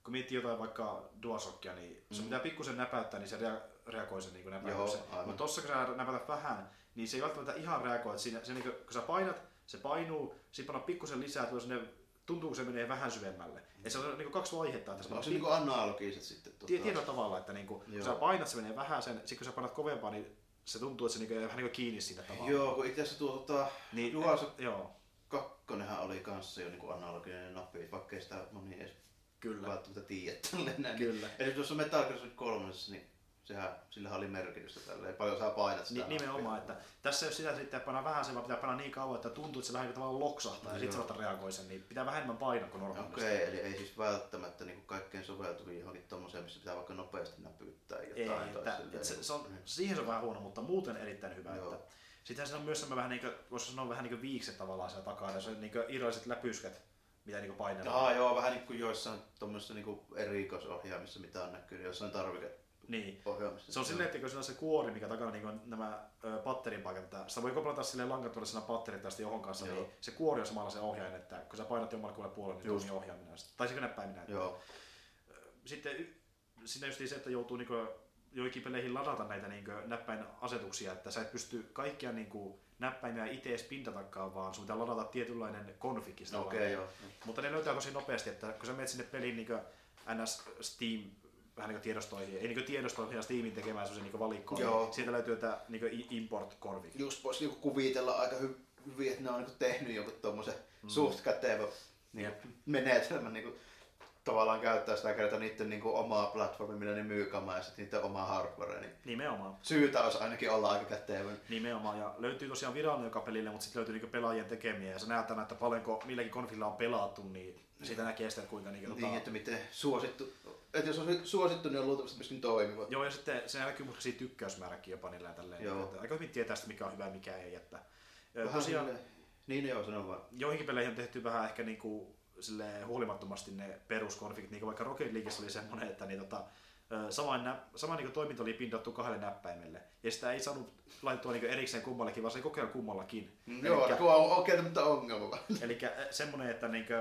kun miettii jotain vaikka DualShockia, niin mm. se Mm. pitää pikkusen näpäyttää, niin se rea, reagoi sen niin näpäytyksen. Aivan. Mutta tossa kun sä näpätät vähän, niin se ei välttämättä ihan reagoi, siinä, se, niin kun, kun sä painat, se painuu, sit panna pikkusen lisää, tulee sinne, tuntuu, kun se menee vähän syvemmälle. Ja se on niin kaksi vaihetta, että Onko se niinku analogiset sitten? Tie- tietyllä tavalla, että niinku, kun Joo. sä painat, se menee vähän sen, sit kun sä painat kovempaa, niin se tuntuu, että se niinku, vähän niin kuin kiinni siinä tavallaan. Joo, kun itse asiassa tuo tota, Niin, DualShock joo, kakkonenhan oli kanssa jo niinku analoginen nappi, vaikka ei sitä moni edes kyllä. välttämättä tiedä tälleen näin. Kyllä. Eli tuossa Metal Gear Solid 3, niin sehän, sillähän oli merkitystä tälleen. Paljon sä painat sitä. Ni, nimenomaan, että tässä jos sitä sitten panna vähän sen, vaan pitää panna niin kauan, että tuntuu, että se vähän niin tavallaan loksahtaa ja sitten se reagoi sen, niin pitää vähän enemmän painaa kuin normaalisti. Okei, eli ei siis välttämättä niinku kaikkein soveltuvia johonkin tommoseen, missä pitää vaikka nopeasti näpyttää jotain. Ei, että, että se, niinku- se on, siihen se on vähän huono, mutta muuten erittäin hyvä. Joo. Että, sittenhän siinä on myös semmoinen vähän niin kuin, voisi sanoa vähän niin kuin viikset tavallaan siellä takana, ja se on niin kuin irralliset läpysket, mitä niin kuin painetaan. Aa, joo, vähän niin kuin joissain tuommoisissa niinku erikoisohjaamissa, mitä on näkynyt, jossain tarvikeohjaamissa. Niin. Se on silleen, että kun siinä on se kuori, mikä takana niin on nämä ö, patterin paikat, että sitä voi koplata silleen langattorisena patterit tästä johon kanssa, Joo. niin se kuori on samalla se ohjaajan, että kun sä painat jommalle puolelle, niin Just. toimii ohjaaminen. Tai se näppäiminen. Joo, Sitten siinä just se, että joutuu niinku joikin peleihin ladata näitä niin näppäin asetuksia, että sä et pysty kaikkia niin kuin, näppäimiä itse edes pintatakaan, vaan sun pitää ladata tietynlainen konfigi. Okei, okay, joo. Mutta ne löytää tosi nopeasti, että kun sä menet sinne peliin niin NS Steam vähän niin tiedostoihin, ei niin tiedostoihin ja Steamin tekemään sellaisen niin valikkoon, Joo. Sieltä löytyy tämä niin import config. Just voisi niin kuvitella aika hy- hyvin, että ne on niin tehnyt jonkun tuommoisen mm. suht kätevä niin menetelmän niin kuin, tavallaan käyttää sitä kertaa niiden niin kuin, omaa platformia, millä ne myy kamaa ja sitten niiden omaa hardware. Niin Nimenomaan. Syytä olisi ainakin olla aika kätevä. Nimenomaan. Ja löytyy tosiaan virallinen joka pelille, mutta sitten löytyy niin pelaajien tekemiä. Ja sä näet että paljonko milläkin konfilla on pelattu, niin siitä näkee sitten, kuinka... Niin, niin tota... että miten suosittu että jos on suosittu, niin on luultavasti myöskin toimiva. Joo, ja sitten se näkyy musta siitä tykkäysmääräkin jopa niillä tälleen. Joo. Että aika hyvin tietää sitä, mikä on hyvä ja mikä ei. Että, vähän tosiaan, niin joo, sanon vaan. Joihinkin peleihin on tehty vähän ehkä niinku, huolimattomasti ne peruskonfigit, niin kuin vaikka Rocket Leagueissa oli semmoinen, että niin, tota, sama, nä, sama niin toiminto oli pindattu kahdelle näppäimelle. Ja sitä ei saanut laitettua niin erikseen kummallekin, vaan se kokeilla kummallakin. Mm, joo, Elikkä, on oikein, mutta ongelma. Eli semmoinen, että niin kuin,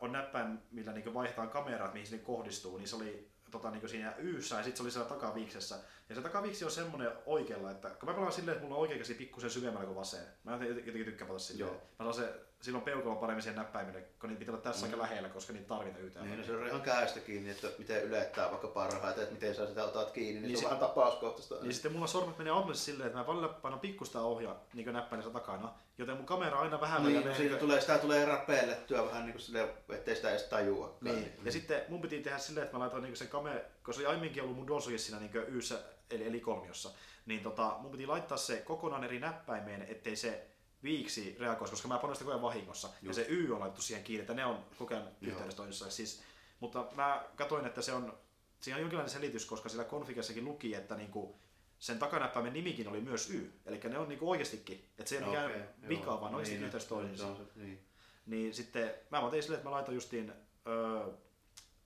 on näppäin, millä niin vaihdetaan kamerat, mihin se kohdistuu, niin se oli tota, niin siinä yyssä ja sitten se oli siellä takaviiksessä. Ja se takaviiksi on semmoinen oikealla, että kun mä pelaan silleen, että mulla on oikea käsi pikkusen syvemmällä kuin vasen. Mä jotenkin tykkään pelata silleen. Joo. Mä saan se, silloin peukalo paremmin siihen näppäimille, kun niitä pitää olla tässä mm. aika lähellä, koska niitä tarvitaan yhtään. Niin, no se on ihan käestä kiinni, että miten ylettää vaikka parhaita, että miten sä sitä otat kiinni, niin, niin se on vähän tapauskohtaista. Niin sitten mulla sormet menee automaattisesti silleen, että mä välillä painan pikkusta ohjaa niin näppäinissä takana, joten mun kamera aina vähän niin, no, siitä tulee, sitä tulee räpeillettyä vähän niin kuin silleen, ettei sitä edes tajua. Niin. niin. Ja sitten mun piti tehdä silleen, että mä laitoin niin sen kamera, koska se oli aiemminkin ollut mun DualShockissa siinä niin yssä, eli, eli kolmiossa, niin tota, mun piti laittaa se kokonaan eri näppäimeen, ettei se viiksi reagoisi, koska mä painoin sitä koko vahingossa. Just. Ja se Y on laitettu siihen kiinni, että ne on koko ajan yhteydessä toisessa. Siis, mutta mä katsoin, että se on, siinä on jonkinlainen selitys, koska sillä konfigassakin luki, että niinku, sen takanäppäimen nimikin oli myös Y. Eli ne on niinku oikeastikin, että se ei ole okay, mikään vika, vaan oikeasti niin, yhteydessä toisessa. Niin. niin sitten mä tein silleen, että mä laitoin justiin öö,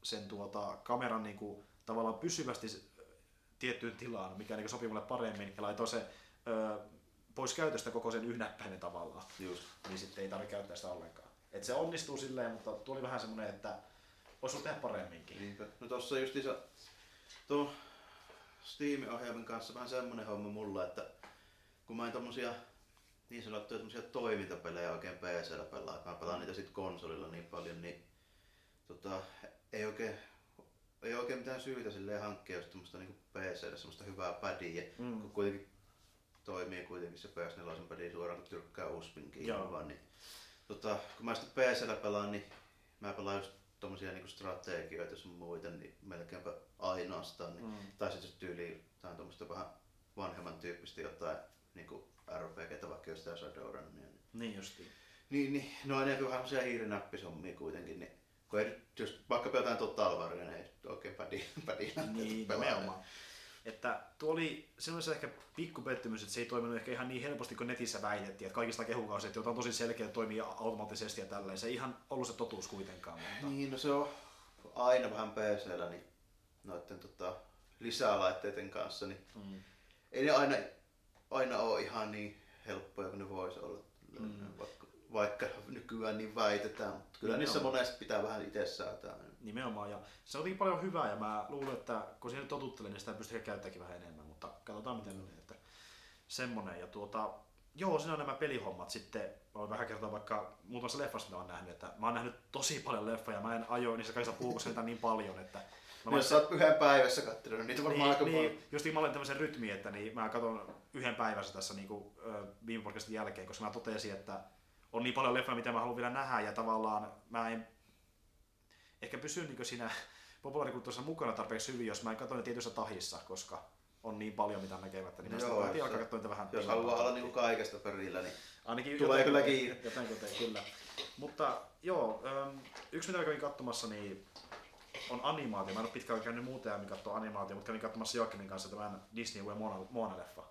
sen tuota, kameran niinku, tavallaan pysyvästi tiettyyn tilaan, mikä niin sopii mulle paremmin, ja laitoin se öö, pois käytöstä koko sen yhnäppäinen tavallaan. Just. Niin sitten ei tarvitse käyttää sitä ollenkaan. Et se onnistuu silleen, mutta tuli vähän semmoinen, että voisi tehdä paremminkin. Niinpä. No tossa justiinsa tuon Steam-ohjaimen kanssa vähän semmoinen homma mulla, että kun mä en tommosia niin sanottuja tommosia toimintapelejä oikein PCllä pelaa, mä pelaan niitä sit konsolilla niin paljon, niin tota, ei oikein ei oikein mitään syytä silleen hankkia just tämmöistä niin PClle semmoista hyvää padia, mm. kun kuitenkin toimii kuitenkin se PS4 padi suoraan kun tyrkkää uspin kiinni vaan, niin tota, kun mä sitten PCllä pelaan, niin mä pelaan just tommosia niinku strategioita sun muita, niin melkeinpä ainoastaan. Niin, mm. Tai sitten tyyli, tai tommoista vähän vanhemman tyyppistä jotain niinku RPGtä, vaikka jostain Shadowrunia. Niin, niin justiin. Niin, niin, no enemmän vähän semmosia hiirinäppishommia kuitenkin, niin kun ei just, vaikka jotain Total Waria, niin ei oikein pädi, pädi Niin, nimenomaan. Että tuo oli semmoisen ehkä pikku pettymys, että se ei toiminut ehkä ihan niin helposti kuin netissä väitettiin, että kaikista kehukauset, joita on tosi selkeä, toimii automaattisesti ja tälleen. Se ei ihan ollut se totuus kuitenkaan. Mutta... Niin, no se on aina vähän PCllä niin noiden tota, lisälaitteiden kanssa, niin mm. ei ne aina, aina ole ihan niin helppoja kuin ne voisi olla. Mm. Vaikka, vaikka nykyään niin väitetään, mutta kyllä niin niissä monesti pitää vähän itse säätää. Nimenomaan, ja se oli paljon hyvää, ja mä luulen, että kun siihen totuttelin, niin sitä pystyy käyttämään vähän enemmän, mutta katsotaan miten menee. Että semmonen, ja tuota, joo, siinä on nämä pelihommat sitten, voin vähän kertoa vaikka muutamassa leffassa, mitä olen nähnyt, että mä oon nähnyt tosi paljon leffoja, mä en ajo niissä kaikissa puhukossa niin paljon, että Mä Jos sä oot yhden päivässä kattonut, niin niitä varmaan niin, aika niin, paljon. Just niin, mä olen tämmöisen rytmi, että niin mä katson yhden päivässä tässä niin kuin, viime podcastin jälkeen, koska mä totesin, että on niin paljon leffoja, mitä mä haluan vielä nähdä, ja tavallaan mä en ehkä pysy niin siinä populaarikulttuurissa mukana tarpeeksi hyvin, jos mä en katso ne tietyssä tahissa, koska on niin paljon mitä näkemättä, niin no joo, mä alkaa katsoa vähän Jos haluaa olla niin kaikesta perillä, niin Ainakin tulee kyllä kiinni. Jotain kuten, kyllä. Mutta joo, yksi mitä kävin katsomassa, niin on animaatio. Mä en ole pitkään käynyt muuta ja katsoa animaatio, mutta kävin katsomassa Joakimin kanssa tämän Disney ja Moana-leffa.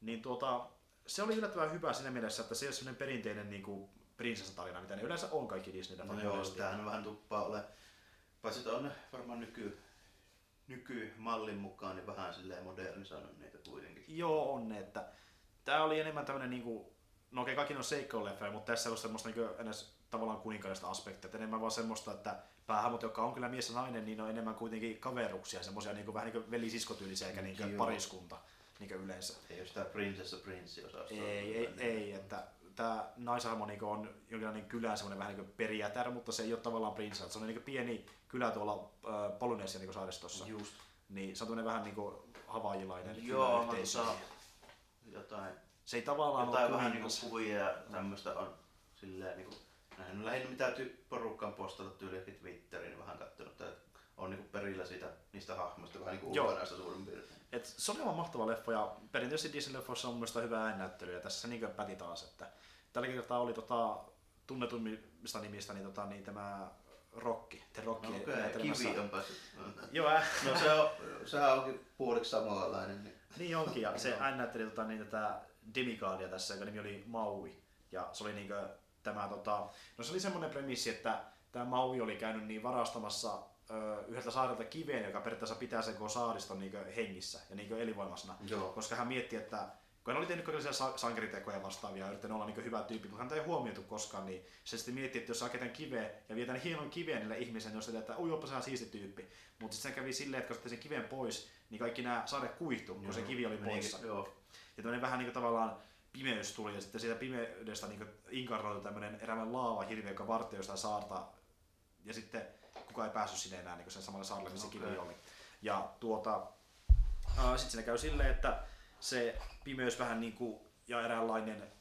Niin tuota, se oli yllättävän hyvä siinä mielessä, että se ei ole sellainen perinteinen niin kuin, prinsessatarina, mitä ne yleensä on kaikki disney No joo, tämähän vähän tuppaa ole. Paitsi on varmaan nyky, nykymallin mukaan niin vähän silleen modernisoinut niitä kuitenkin. Joo, on ne, että tää oli enemmän tämmönen niinku, no okei, kaikki on seikkailuleffoja, mutta tässä on semmoista niinku edes tavallaan kuninkaallista aspektia, että enemmän vaan semmoista, että päähahmot, joka on kyllä mies ja nainen, niin on enemmän kuitenkin kaveruksia, semmoisia niin vähän niin kuin velisiskotyylisiä eikä niin Joo. pariskunta niin kuin yleensä. Ei ole sitä prinsessa prinssi osaa Ei, ei, ei, että tämä naishahmo niin on jonkinlainen kylän semmoinen vähän niin kuin perijätär, mutta se ei ole tavallaan prinsessa. Se on niin kuin pieni kylä tuolla äh, Polynesian niin saaristossa. Just. Niin se on vähän niin kuin havaijilainen Joo, mä tota, jotain, Se ei tavallaan jotain ole vähän niinku kuningas. kuvia ja tämmöistä on silleen niinku, nähnyt lähinnä mitä ty- porukka on postata tyyliäkin Twitteriin, niin vähän kattonut, että on niinku perillä siitä, niistä hahmoista, vähän niinku Joo. ulkonäöstä suurin piirtein. Et se oli aivan mahtava leffa ja perinteisesti Disney-leffoissa on mun mielestä hyvä äännäyttely ja tässä se niin päti taas, että tällä kertaa oli tota, tunnetummista nimistä niin, tota, niin tämä Rocky, The Rocky No, näyttelemässä. kivi on päässyt. Joo, ää, No se on, sehän onkin puoliksi samanlainen. Niin. niin onkin ja se äännäytteli tota, niin, tätä Demigoodia tässä, joka nimi oli Maui. Ja se oli niinkö tämä, tota, no se oli semmoinen premissi, että tämä Maui oli käynyt niin varastamassa yhdeltä saarelta kiveen, joka periaatteessa pitää sen koko saariston niinkö hengissä ja niinkö elinvoimaisena. Joo. koska hän mietti, että kun hän oli tehnyt kaikenlaisia sa- sankaritekoja vastaavia ja yrittänyt olla niin hyvä tyyppi, mutta häntä ei huomioitu koskaan, niin se sitten mietti, että jos saa ketään kiveä ja vietän hienon kiveen niille ihmisen, niin sitten että ui, onpa se siisti tyyppi. Mutta sitten se kävi silleen, että kun sen kiven pois, niin kaikki nämä saade kuihtu, kun se kivi oli poissa. Joo. Ja tämmöinen vähän niin kuin tavallaan pimeys tuli ja sitten siitä pimeydestä niin inkarnoitui tämmöinen eräänlainen laava hirviö, joka vartioi sitä saarta ja sitten kukaan ei päässyt sinne enää niin sen samalle saarelle, missä Okei. kivi oli. Ja tuota, sitten siinä käy silleen, että se pimeys vähän niin kuin, ja eräänlainen,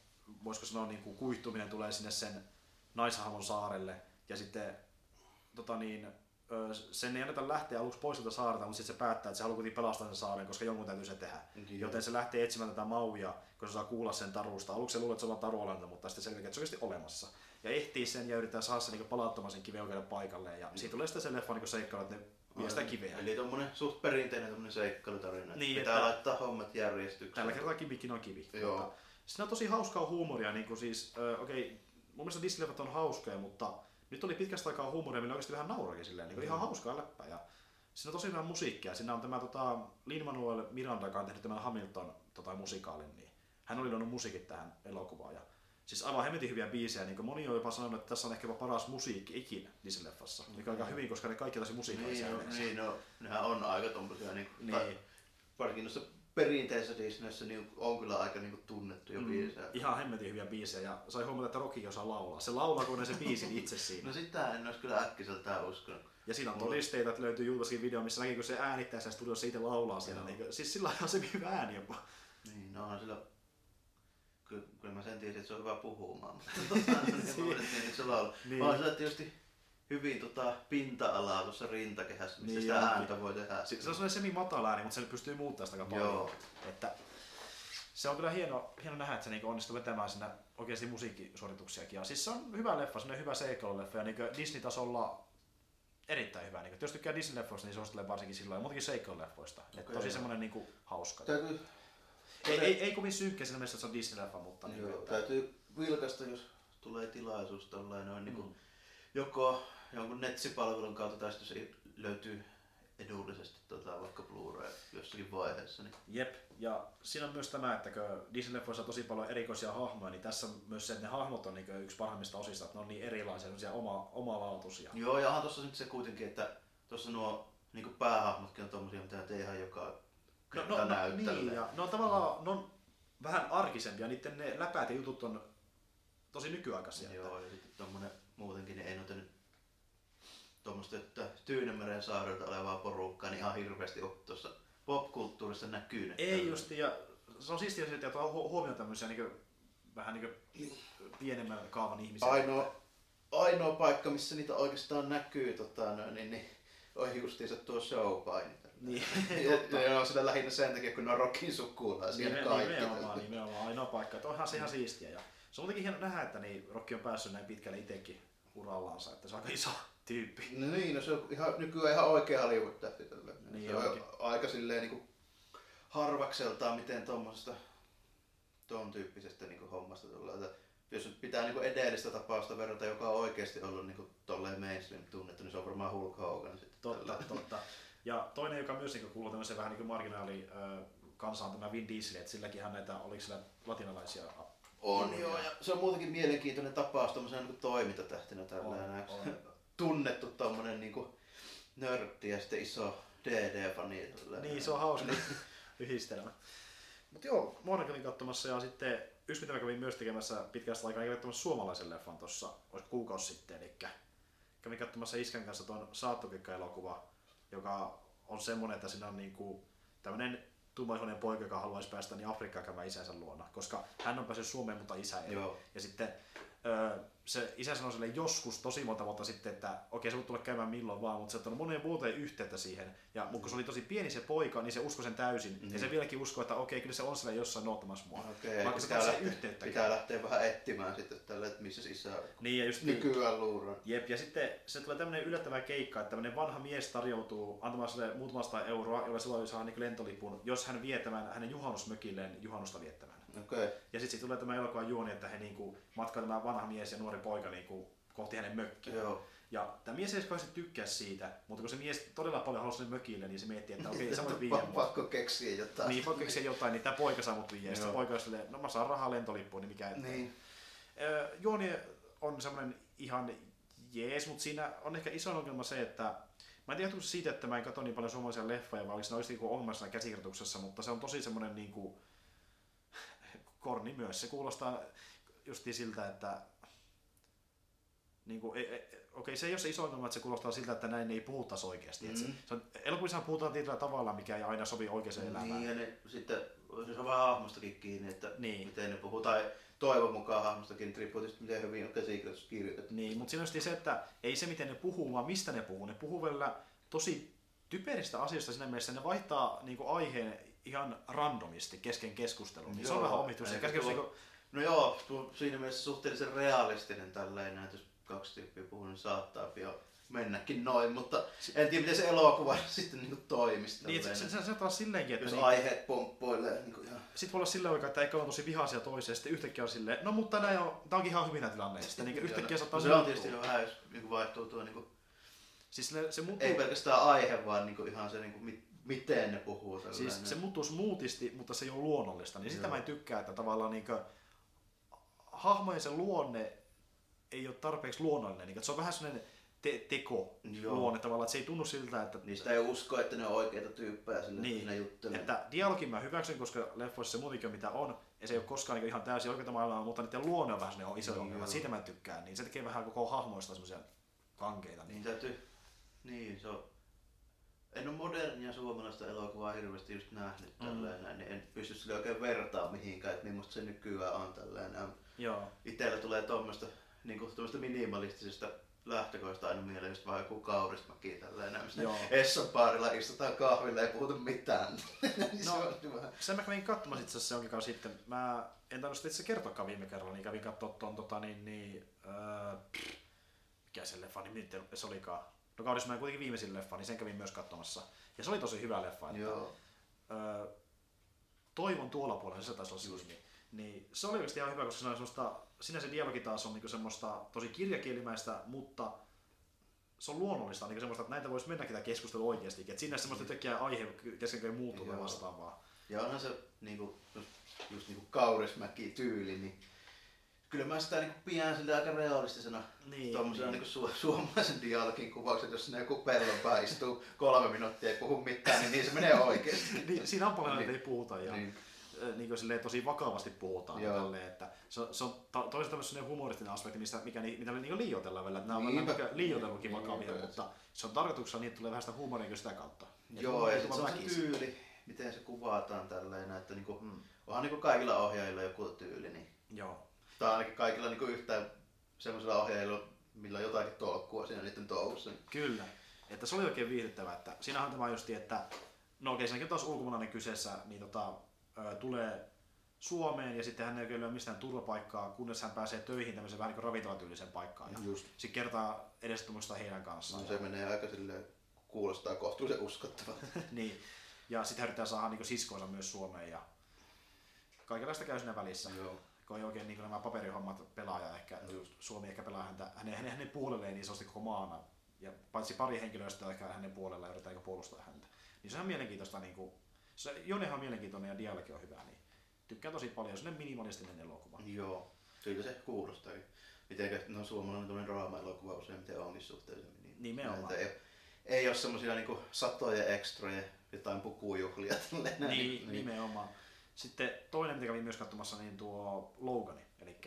voisiko sanoa niin kuin kuihtuminen tulee sinne sen naishahmon saarelle ja sitten tota niin, sen ei anneta lähteä aluksi pois sieltä saarelta, mutta sitten se päättää, että se haluaa kuitenkin pelastaa sen saaren, koska jonkun täytyy se tehdä. Joo. Joten se lähtee etsimään tätä mauia, kun se saa kuulla sen tarusta. Aluksi se luulee, että se on taruolenta, mutta sitten selkeä, että se on oikeasti olemassa. Ja ehtii sen ja yrittää saada sen niin palauttamaan sen kiven oikealle paikalle. Ja siitä tulee sitten se leffa niin seikkailu, että ne vie sitä kiveä. Eli tommonen suht perinteinen tommonen seikkailutarina. että Niin, pitää että- laittaa hommat järjestykseen. Tällä kertaa kivikin on kivi. Joo. Mutta siinä on tosi hauskaa huumoria. Niin kuin siis, ö, okei, mun mielestä Disney-leffat on hauskoja, mutta nyt oli pitkästä aikaa huumoria, millä oikeasti vähän naurakin silleen. Niin kuin ihan hauskaa läppää. Ja siinä on tosi hyvää musiikkia. Siinä on tämä tota, Lin-Manuel Miranda, joka on tehnyt tämän Hamilton tota, musikaalin. Niin hän oli luonut musiikit tähän elokuvaan. Ja siis aivan hemmetin hyviä biisejä. Niin kuin moni on jopa sanonut, että tässä on ehkä jopa paras musiikki ikinä Disney-leffassa. Mikä on aika hyvin, koska ne kaikki on tosi musiikallisia Niin, no, niin, no, nehän on aika tommosia, niin, Niin. tai varsinkin noissa perinteisissä Disneyssä niin on kyllä aika niin tunnettu jo biisejä. Ihan hemmetin hyviä biisejä ja sai huomata, että Rocky osaa laulaa. Se laulaa kun ne se biisin itse siinä. No sitä en olisi kyllä äkkiseltään uskonut. Ja siinä on Mulla- todisteita, että löytyy YouTubeskin video, missä näkyy, kun se äänittää siellä studiossa itse laulaa siellä. Niin, siis sillä on se hyvä ääni jopa. Niin, no onhan sillä... Kyllä, kyllä mä sen tiesin, että se on hyvä puhumaan, mutta tota, niin mä että se laulaa. Niin. On sillä tietysti hyvin tota, pinta-alaa tuossa rintakehässä, missä Niin sitä onkin. ääntä voi tehdä. Si- Se on sellainen semi-matala ääni, mutta se pystyy muuttamaan sitä aika paljon. Joo. Että se on kyllä hieno, hieno nähdä, että se niinku onnistuu vetämään sinne oikeasti musiikkisuorituksiakin. Ja siis se on hyvä leffa, semmoinen hyvä seikkailuleffa ja niinku Disney-tasolla erittäin hyvä. Niinku, jos tykkää Disney-leffoista, niin suosittelen varsinkin silloin. Ja muutenkin seikkailuleffoista. Okay, tosi semmoinen niinku hauska. Täytyy, Ei, ei, ei kovin synkkä siinä mielessä, että se on Disney-leffa, mutta niinku, joo, että, täytyy vilkasta, jos tulee tilaisuus tollain noin niin Mm. kuin, joko jonkun netsipalvelun kautta tai sitten se löytyy edullisesti tota, vaikka Blu-ray jossakin vaiheessa. Niin. Jep, ja siinä on myös tämä, että kun Disney-leffoissa on tosi paljon erikoisia hahmoja, niin tässä on myös se, että ne hahmot on niin yksi parhaimmista osista, että ne on niin erilaisia, oma, omalaatuisia. Joo, ja onhan tossa nyt se kuitenkin, että tuossa nuo niin päähahmotkin on tommosia, mitä ihan joka No, no, no niin, ja ne on tavallaan ne on vähän arkisempia, niiden ne läpäät ja jutut on tosi nykyaikaisia. Joo, ja sitten tommonen muutenkin, niin ei noita nyt tuommoista, että Tyynemeren saarelta olevaa porukkaa, niin ihan hirveästi ole tuossa popkulttuurissa näkyy. Ei justi, ja se on siistiä, että ottaa hu- huomioon tämmöisiä niin vähän niin pienemmän kaavan ihmisiä. Ainoa, ainoa paikka, missä niitä oikeastaan näkyy, tota, no, niin, niin, on justiinsa tuo showpaini. Niin, on sitä lähinnä sen takia, kun ne on rockin sukulaisia Nimen, kaikki. nimenomaan, nimenomaan, ainoa paikka. Että onhan se ihan siistiä. Ja se on muutenkin hieno nähdä, että niin Rocky on päässyt näin pitkälle itsekin urallansa, että se on aika iso tyyppi. No niin, no se on ihan, nykyään ihan oikea Hollywood-tähti tällä. Niin se on aika silleen niin kuin harvakseltaan, miten tuommoisesta ton tyyppisestä niin kuin hommasta tulee. Että jos nyt pitää niin kuin edellistä tapausta verrata, joka on oikeasti ollut niin kuin tolleen mainstream tunnettu, niin se on varmaan Hulk Hogan sitten. Totta, tällä. totta. Ja toinen, joka myös niin kuuluu tämmöiseen vähän niin marginaali kansaan, tämä Vin Diesel, että silläkin hän näitä, oliko sillä latinalaisia On joo, ja se on muutenkin mielenkiintoinen tapaus tuommoisena niin toimintatähtenä tällainen. On, on. Tunnettu tommonen niin nörtti ja sitten iso DD-fani. Niin, se on hauska yhdistelmä. Mutta joo, Moona kävin katsomassa ja sitten yksi mitä mä kävin myös tekemässä pitkästä aikaa, kävin katsomassa suomalaisen leffan tuossa, olisi kuukausi sitten, eli kävin katsomassa Iskän kanssa tuon Saattokikka-elokuva, joka on semmoinen, että siinä on niinku tämmöinen tummaihoinen poika, joka haluaisi päästä niin Afrikkaan käymään isänsä luona, koska hän on päässyt Suomeen, mutta isä ei. Joo. Ja sitten öö, se isä sanoi sille joskus tosi monta vuotta sitten, että okei, se voi tulla käymään milloin vaan, mutta se on ottanut moneen vuoteen yhteyttä siihen. Ja mutta kun se oli tosi pieni se poika, niin se uskoi sen täysin. Mm-hmm. Ja se vieläkin uskoi, että okei, kyllä se on siellä jossain noottamassa mua. Okei, Vaikka se pitää, lähteä, yhteyttä. pitää lähteä vähän etsimään sitten tälle, että missä sisä Niin, ja just nykyään luuraa. Jep, ja sitten se tulee tämmöinen yllättävä keikka, että tämmöinen vanha mies tarjoutuu antamaan sille muutamasta euroa, jolla silloin saa niin lentolipun, jos hän vie tämän hänen juhannusmökilleen juhannusta viettämään. Okei. Ja sitten tulee tämä elokuvan juoni, että he niinku matkaa tämä vanha mies ja nuori poika niinku kohti hänen mökkiä. Joo. Ja tämä mies ei kauheasti tykkää siitä, mutta kun se mies todella paljon halusi sinne mökille, niin se miettii, että okei, sä voit mut. Pakko keksiä jotain. Niin, pakko keksiä jotain, niin tämä poika saa mut. Ja sitten poika on silleen, no mä saan rahaa lentolippuun, niin mikä ettei. Niin. Juoni on semmoinen ihan jees, mutta siinä on ehkä iso ongelma se, että mä en tiedä se siitä, että mä en katso niin paljon suomalaisia leffoja, vai oliko siinä oikeasti ongelma siinä käsikirjoituksessa, mutta se on tosi semmoinen niin kuin, korni myös. Se kuulostaa justiin siltä, että niin kuin, e, e, okei, se ei ole se iso ongelma, että se kuulostaa siltä, että näin ei puhuttaisi oikeasti. Mm. Se, Mm. se on, elokuvissa puhutaan tietyllä tavalla, mikä ei aina sovi oikeaan elämään. Niin, ja ne, sitten se on vähän hahmostakin kiinni, että Niin. miten ne puhuu. Tai toivon mukaan hahmostakin, riippuu tietysti miten hyvin on käsikirjoitus kirjoitettu. Niin, mutta siinä on just se, että ei se miten ne puhuu, vaan mistä ne puhuu. Ne puhuu välillä tosi typeristä asioista siinä mielessä, ne vaihtaa niinku aiheen ihan randomisti kesken keskustelun. Niin se on Joo, vähän omituista. Käsikirjoitus tuo- niinku, No joo, tuo, siinä mielessä suhteellisen realistinen tällainen, että jos kaksi tyyppiä puhuu, niin saattaa jo mennäkin noin, mutta en tiedä miten se elokuva sitten niin toimisi. niin, se, se, se, se taas silleenkin, että jos niin, aiheet pomppoilee niin kuin ihan... sit voi olla silleen oikein, että eikä ole tosi vihaisia toiseen, sitten yhtäkkiä on silleen, no mutta näin on, tää onkin ihan hyvin nämä tilanne. Sitten niin yhtäkkiä saattaa no, se on tietysti jo vähän, jos niin vaihtuu tuo, niin kuin, Siis se, se muuttuu, ei pelkästään aihe, vaan niin kuin ihan se, niin kuin, mit, miten ne puhuu. Tällainen. siis se muuttuu smoothisti, mutta se ei ole luonnollista. Niin sitä Joo. mä en tykkää, että tavallaan niin hahmojen se luonne ei ole tarpeeksi luonnollinen. Niin, se on vähän sellainen te- teko Joo. luonne tavallaan, että se ei tunnu siltä, että Niistä ei usko, että ne on oikeita tyyppejä sille, Niin, ne juttelee. Että dialogin mä hyväksyn, koska leffoissa se muutenkin on mitä on, ja se ei ole koskaan niin ihan täysin oikeita maailmaa, mutta niiden luonne on vähän sellainen iso Niin, ongelma. Siitä mä en tykkää, niin se tekee vähän koko hahmoista semmoisia kankeita. Niin Niin. täytyy, niin se on. En ole modernia suomalaista elokuvaa hirveästi just nähnyt Mm. tällainen, niin en pysty sille oikein vertaa mihinkään, että millaista se nykyään on tällainen. Joo. Itellä tulee tuommoista niin minimalistisesta lähtökoista aina mieleen just vaan joku kaurismäki missä Joo. Esson baarilla istutaan kahvilla ei puhuta mitään. niin No. se. Sen mä kävin katsomassa itse asiassa jonkin kauan sitten. Mä en tainnut itse kertoakaan viime kerralla, niin kävin katsoa ton tota niin, niin pff, mikä se leffa nimi se olikaan. No kaudessa mä kuitenkin viimeisin leffa, niin sen kävin myös katsomassa. Ja se oli tosi hyvä leffa. Että, Joo. öö, toivon tuolla puolella, se taisi olla se nimi. Niin se oli oikeasti ihan hyvä, koska se on semmoista, siinä se dialogi taas on niinku semmoista tosi kirjakielimäistä, mutta se on luonnollista, niin semmoista, että näitä voisi mennäkin tämä keskustelu oikeasti. Että siinä semmoista yhtäkkiä aihe kesken muuttuu tai vastaavaa. Ja onhan se niinku, just, niinku kaurismäki tyyli, niin kyllä mä sitä niinku pidän sille aika realistisena Niin, tuommoisena niin. niinku su- suomalaisen dialogin kuvauksen, jos sinne joku pellon pää istuu kolme minuuttia ei puhu mitään, niin, niin se menee oikeesti. niin, siinä on paljon, Niin. ei puhuta ja Niin. niin. niin kuin silleen, tosi vakavasti puhutaan. Joo. Tälleen, että se, se on ta- toisaalta myös sellainen humoristinen aspekti, mistä, mikä, ni- mitä niin liioitellaan. Että nämä on Niinpä. vähän liioitellutkin Niinpä. vakavia, mutta se on tarkoituksena niin, tulee vähän sitä huumoria sitä kautta. Ja Joo, ja sit se on se tyyli, miten se kuvataan tällainen, että niinku, Mm. onhan niinku kaikilla ohjaajilla joku tyyli, niin Joo. Tai ainakin kaikilla niinku yhtään semmoisilla ohjaajilla, millä on jotakin tolkkua siinä niiden touhussa. niin Kyllä. Että se oli oikein viihdyttävää. Että siinähän tämä justi, että no okei, siinäkin taas ulkomaalainen kyseessä, niin tota, ö, tulee Suomeen ja sitten hän ei löydä mistään turvapaikkaa, kunnes hän pääsee töihin tämmöiseen vähän niin kuin ravintolatyyliseen paikkaan. Ja Just. sitten kertaa edestunmusta heidän kanssaan. No, se menee aika silleen, kuulostaa kohtuullisen uskottavalta. niin. Ja sitten hän yrittää saada niin siskoonsa myös Suomeen ja kaikenlaista käy siinä välissä. Joo. Kun ei oikein niin nämä paperihommat pelaa ja ehkä Just. Suomi ehkä pelaa häntä, hänen, hänen, hänen puolelleen niin isosti koko maana. Ja paitsi pari henkilöistä on ehkä hänen puolella yritetään puolustaa häntä. Niin se on mielenkiintoista. Niin kuin, se, Jonehan on mielenkiintoinen ja dialogi on hyvä. Niin tykkään tosi paljon, se on minimalistinen elokuva. Joo, kyllä se kuulostaa. Mitenkä, no suomalainen tuollainen draama-elokuva useimmiten onkin suhteellisen niin. Nimenomaan. Ei, ei ole semmosia niinku satoja ekstroja, jotain pukujuhlia. Tälleen, niin, niin, nimenomaan. Sitten toinen, mitä kävin myös katsomassa, niin tuo Logani. Eli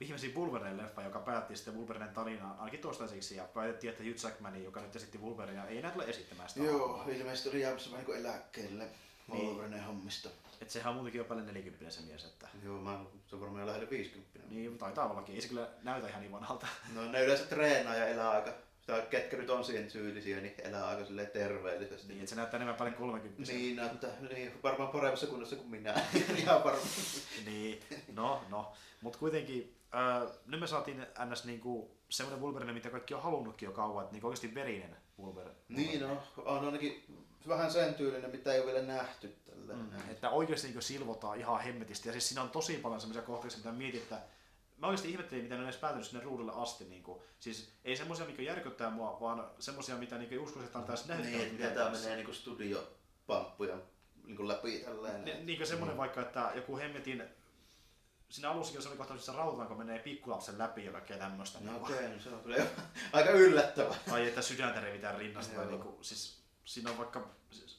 viimeisin Wolverine leffa, joka päätti sitten Wolverinen tarinaa, ainakin toistaiseksi, ja päätettiin, että Hugh Jackman, joka nyt esitti Wolverinea, ei enää tule esittämään sitä. Joo, ilmeisesti oli jäämässä vähän niin eläkkeelle Wolverine niin. hommista. Että sehän on muutenkin jo paljon 40 se mies. Että... Joo, mä, se on varmaan jo lähellä 50. Niin, taitaa ollakin. Ei se kyllä näytä ihan niin vanhalta. No ne yleensä treenaa ja elää aika tai ketkä nyt on siihen syyllisiä, niin elää aika terveellisesti. Niin, että se näyttää enemmän paljon 30 Niin, näyttää, niin, varmaan paremmassa kunnossa kuin minä. Ihan varmaan. niin, no, no. Mutta kuitenkin, äh, nyt me saatiin ns. Niinku, semmoinen Wolverine, mitä kaikki on halunnutkin jo kauan, että niinku oikeasti verinen Wolverine. Niin, no, on ainakin vähän sen tyylinen, mitä ei ole vielä nähty. Tällä. Mm, että oikeasti niin silvotaan ihan hemmetisti. Ja siis siinä on tosi paljon semmoisia kohtauksia, mitä mietit, että mä oikeasti ihmettelin, miten ne on edes päätynyt sinne ruudulle asti. Niin kuin, siis ei semmoisia, mikä järkyttää mua, vaan semmoisia, mitä niin uskoisin, että antaisi näyttää. Niin, miten tämä menee niin studiopamppuja niin lläpi tälleen. Ni, niin kuin semmoinen mm. vaikka, että joku hemmetin siinä alussakin se oli kohta, missä rautaan, menee pikkulapsen läpi ja kaikkea tämmöistä. No niin okei, okay, no se on kyllä aika yllättävää. Tai että sydäntä revitään rinnasta. tai niin kuin, siis, siinä on vaikka,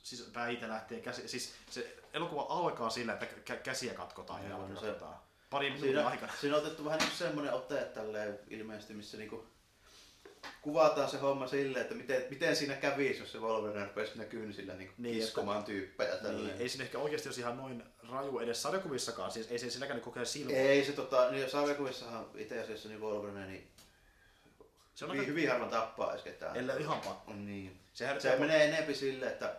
siis päitä lähtee käsi, siis se elokuva alkaa sillä, että käsiä katkotaan ja jalkoja no katkotaan. Se, pari minuutin siinä, aikana. Siinä on otettu vähän niin semmoinen ote tälleen ilmeisesti, missä niinku kuvataan se homma silleen, että miten, miten siinä kävisi, jos se Wolverine rupesi siinä kynsillä niin niin, kiskomaan että, tyyppejä. Niin, ei siinä ehkä oikeasti olisi ihan noin raju edes sarjakuvissakaan, siis ei se silläkään nyt kokea silmoa. Ei se tota, niin sarjakuvissahan itse asiassa niin Wolverine, niin se on hyvin, aika... hyvin harva tappaa edes ketään. Ellei ihan pakko. Niin. Sehän se menee enemmän silleen, että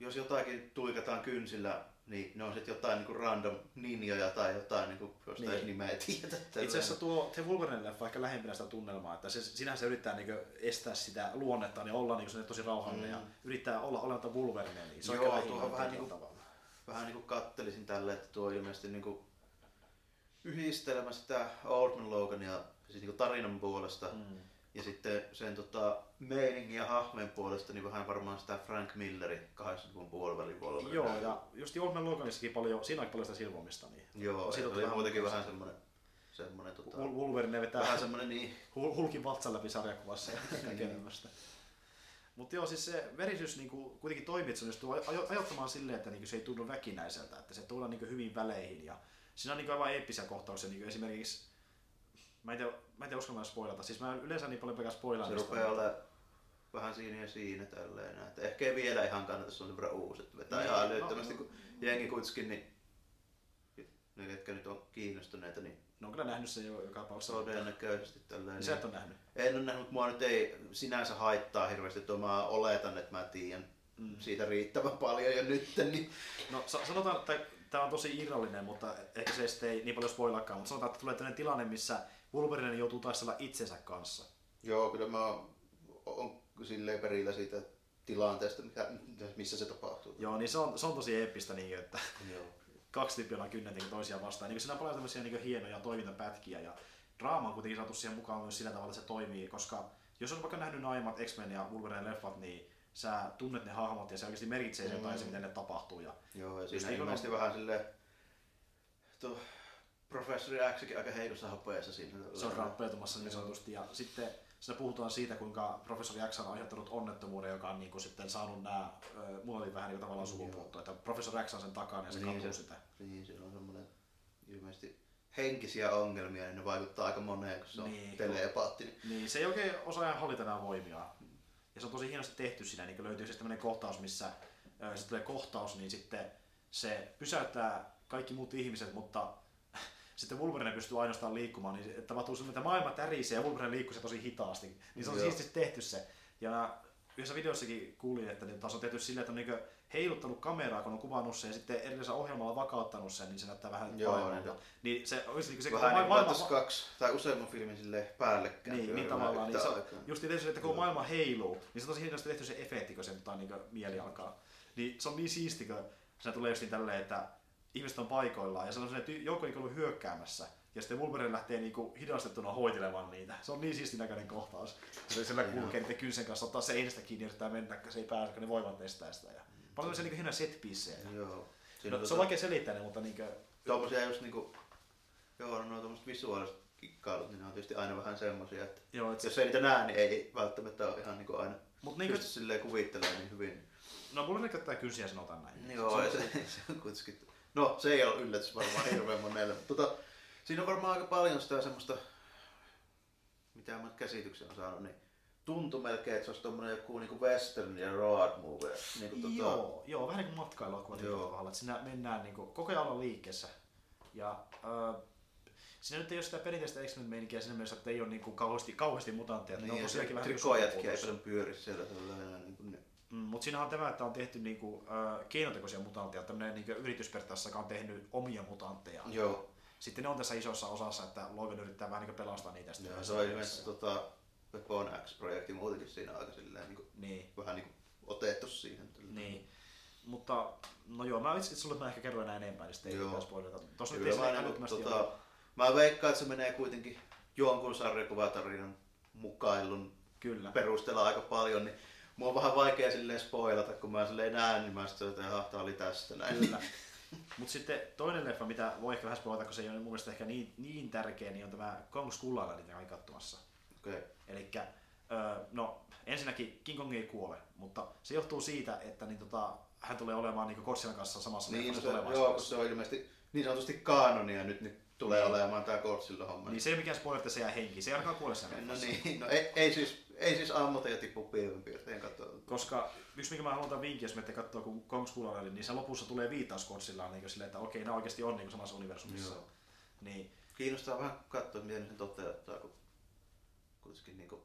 jos jotakin tuikataan kynsillä niin ne on sitten jotain niinku random ninjoja tai jotain, niinku, josta niin. ei nimeä tiedä. Itse asiassa tuo The Wolverine-leffa ehkä lähempänä sitä tunnelmaa, että se, sinänsä se yrittää niinku estää sitä luonnetta, niin olla niinku tosi rauhallinen mm. ja yrittää olla olematta Wolverine. Niin se on Joo, tuohon vähän, niinku, vähän niinku kattelisin tälle, että tuo ilmeisesti niinku yhdistelmä sitä Oldman Logania siis niinku tarinan puolesta. Mm ja sitten sen tota, meiningin ja hahmojen puolesta niin vähän varmaan sitä Frank Millerin 80-luvun puolivälin puolella. Joo, ja just Oldman Loganissakin paljon, siinä paljon sitä silvomista. Niin Joo, se oli muutenkin vähän semmoinen semmoinen tota, Wolverine vetää vähän semmoinen niin hulkin vatsan läpi sarjakuvassa ja kaikkea. Mutta joo, siis se verisyys niinku kuitenkin toimii, että se onnistuu ajoittamaan silleen, että niinku se ei tunnu väkinäiseltä, että se tulee niinku hyvin väleihin. Ja siinä on niinku aivan eeppisiä kohtauksia, niinku esimerkiksi Mä en tiedä, mä en tiedä uskallan spoilata. Siis mä yleensä niin paljon pelkästään spoilaan. Se rupeaa olemaan vähän siinä ja siinä tälleen. Että ehkä ei vielä ihan kannata, se on sen verran uusi. Että vetää niin, ihan älyttömästi, no, kun jengi kuitenkin, niin ne ketkä nyt on kiinnostuneita, niin No on kyllä nähnyt sen jo joka tapauksessa. Todennäköisesti tälleen. Niin, sä et ole nähnyt? En ole nähnyt, mutta mua nyt ei sinänsä haittaa hirveästi, että mä oletan, että mä tiedän mm. siitä riittävän paljon jo nyt. Niin... No sanotaan, että tämä on tosi irrallinen, mutta ehkä se ei niin paljon spoilaakaan, mutta sanotaan, että tulee tällainen tilanne, missä Wolverine joutuu taistella itsensä kanssa. Joo, kyllä mä oon silleen perillä siitä tilanteesta, mikä, missä se tapahtuu. Joo, niin se on, se on tosi eeppistä, niin, että Joo. kaksi tyyppiä on kynnetin toisiaan vastaan. Niin, siinä on paljon tämmöisiä niin hienoja toimintapätkiä ja draama on kuitenkin saatu siihen mukaan myös sillä tavalla, että se toimii, koska jos on vaikka nähnyt aiemmat X-Men ja Wolverine leffat, niin sä tunnet ne hahmot ja se oikeasti merkitsee mm. jotain se, mitä ne tapahtuu. Ja Joo, ja siinä ilmeisesti on... vähän silleen, professori Xkin aika heikossa hopeessa siinä. Se on rappeutumassa niin sanotusti. Ja sitten siinä puhutaan siitä, kuinka professori X on aiheuttanut onnettomuuden, joka on niin kuin sitten saanut nämä, mulla oli vähän niin kuin tavallaan sukupuutto, että professori X on sen takana ja se niin, katuu se, sitä. Niin, se on semmoinen ilmeisesti henkisiä ongelmia, niin ne vaikuttaa aika moneen, kun se niin, on telepaatti. Niin. niin, se ei oikein osaa hallita nämä voimia. Ja se on tosi hienosti tehty siinä, niin löytyy siis tämmöinen kohtaus, missä se tulee kohtaus, niin sitten se pysäyttää kaikki muut ihmiset, mutta sitten Wolverine pystyy ainoastaan liikkumaan, niin tapahtuu se, että maailma tärisee ja Wolverine liikkuu se tosi hitaasti. Niin se on siististi tehty se. Ja yhdessä videossakin kuulin, että ne taas on tehty silleen, että on niin heiluttanut kameraa, kun on kuvannut sen, ja sitten edellisellä ohjelmalla vakauttanut sen, niin se näyttää vähän Joo, niin, niin se olisi niin se vähän niin maailma... kaksi tai useamman filmin sille päällekkäin. Niin, niin tavallaan. Niin se, just tehty että kun maailma heiluu, niin se on tosi hienosti tehty se efekti, kun se tota, niin mieli alkaa. Niin se on niin siisti, kun se tulee just niin tälleen, että ihmiset on paikoillaan ja se on sellainen joukko niin ollut hyökkäämässä. Ja sitten Wolverine lähtee niinku hidastettuna hoitelemaan niitä. Se on niin siisti näköinen kohtaus. Se sillä kulkee niiden kynsen kanssa, ottaa seinästä kiinni ja yrittää mennä, se ei pääse, kun ne voivat estää sitä. Ja paljon se niinku hienoja set Joo. Siinä No, se on vaikea selittää, ne, mutta niinkö... Tuommoisia just niinku, joo, no tuommoiset visuaaliset kikkailut, niin ne on tietysti aina vähän semmosia, että Joo, et se, jos ei niitä näe, niin ei välttämättä ole ihan niinku aina mut niinkö... pysty silleen kuvittelemaan niin hyvin. No mulla näkyy kynsiä sanotaan näin. Joo, se, se, se on kuitenkin, no se ei ole yllätys varmaan hirveän monelle, mutta tota, siinä on varmaan aika paljon sitä semmoista, mitä mä käsityksen on saanut, niin tuntui melkein, että se olisi tommonen joku niinku western ja road movie. Niinku tota, Joo, joo, vähän niin kuin matkailuelokuva tietyllä tavalla, että siinä mennään niin kuin, koko ajan ollaan liikkeessä. Ja äh, siinä nyt ei ole sitä perinteistä X-Men-meininkiä siinä mielessä, että ei ole niin kuin kauheasti, kauheasti mutantteja. ne niin, on ja se tosiaankin vähän niin trikojätkiä ei paljon pyöri siellä. Niin kuin, ne- Mm, mutta siinähän on tämä, että on tehty niin kuin, äh, keinotekoisia mutantteja, tämmöinen niin yritysperiaatteessa, joka on tehnyt omia mutantteja. Joo, Sitten ne on tässä isossa osassa, että Logan yrittää vähän niin kuin pelastaa niitä. yhdessä se on ilmeisesti tota, Weapon X-projekti muutenkin siinä aika silleen niin kuin, Niin, vähän niin kuin otettu siihen. niin. Mutta, no joo, mä itse sulle mä ehkä kerron enää enempää, niin sitten ei Joo. mitään spoilata. Tuossa nyt ei Kyllä mä, niin, ole. tota, mä veikkaan, että se menee kuitenkin jonkun sarjakuvatarinan mukailun Kyllä. perusteella aika paljon, niin mua on vähän vaikea silleen spoilata, kun mä silleen näen, niin mä sitten että jaha, tää oli tästä näin. Kyllä. Mutta sitten toinen leffa, mitä voi ehkä vähän spoilata, kun se ei ole mun mielestä ehkä niin, niin tärkeä, niin on tämä Kong Skull Island, mitä kävin katsomassa. Okei. Eli no ensinnäkin King Kong ei kuole, mutta se johtuu siitä, että niin tota, hän tulee olemaan niin Godzillan kanssa samassa Niin, se, joo, se on ilmeisesti niin sanotusti kaanonia nyt, nyt tulee Niin. olemaan tää Godzilla homma. Niin se ei ole mikään spoiler, että se jää henkiin. Se ei ainakaan kuole siinä no niin, no ei, ei siis, ei siis ammuta ja tippu pilvenpiirteen katsoa. Koska yksi mikä mä haluan antaa vinkki, jos menette katsoa kun Kong Skull Island, niin se lopussa tulee viittaus Godzillaan niin silleen, että okei, nämä oikeasti on niin samassa universumissa. Joo. Niin, Kiinnostaa vähän katsoa, miten ne toteuttaa, kun kuitenkin niinku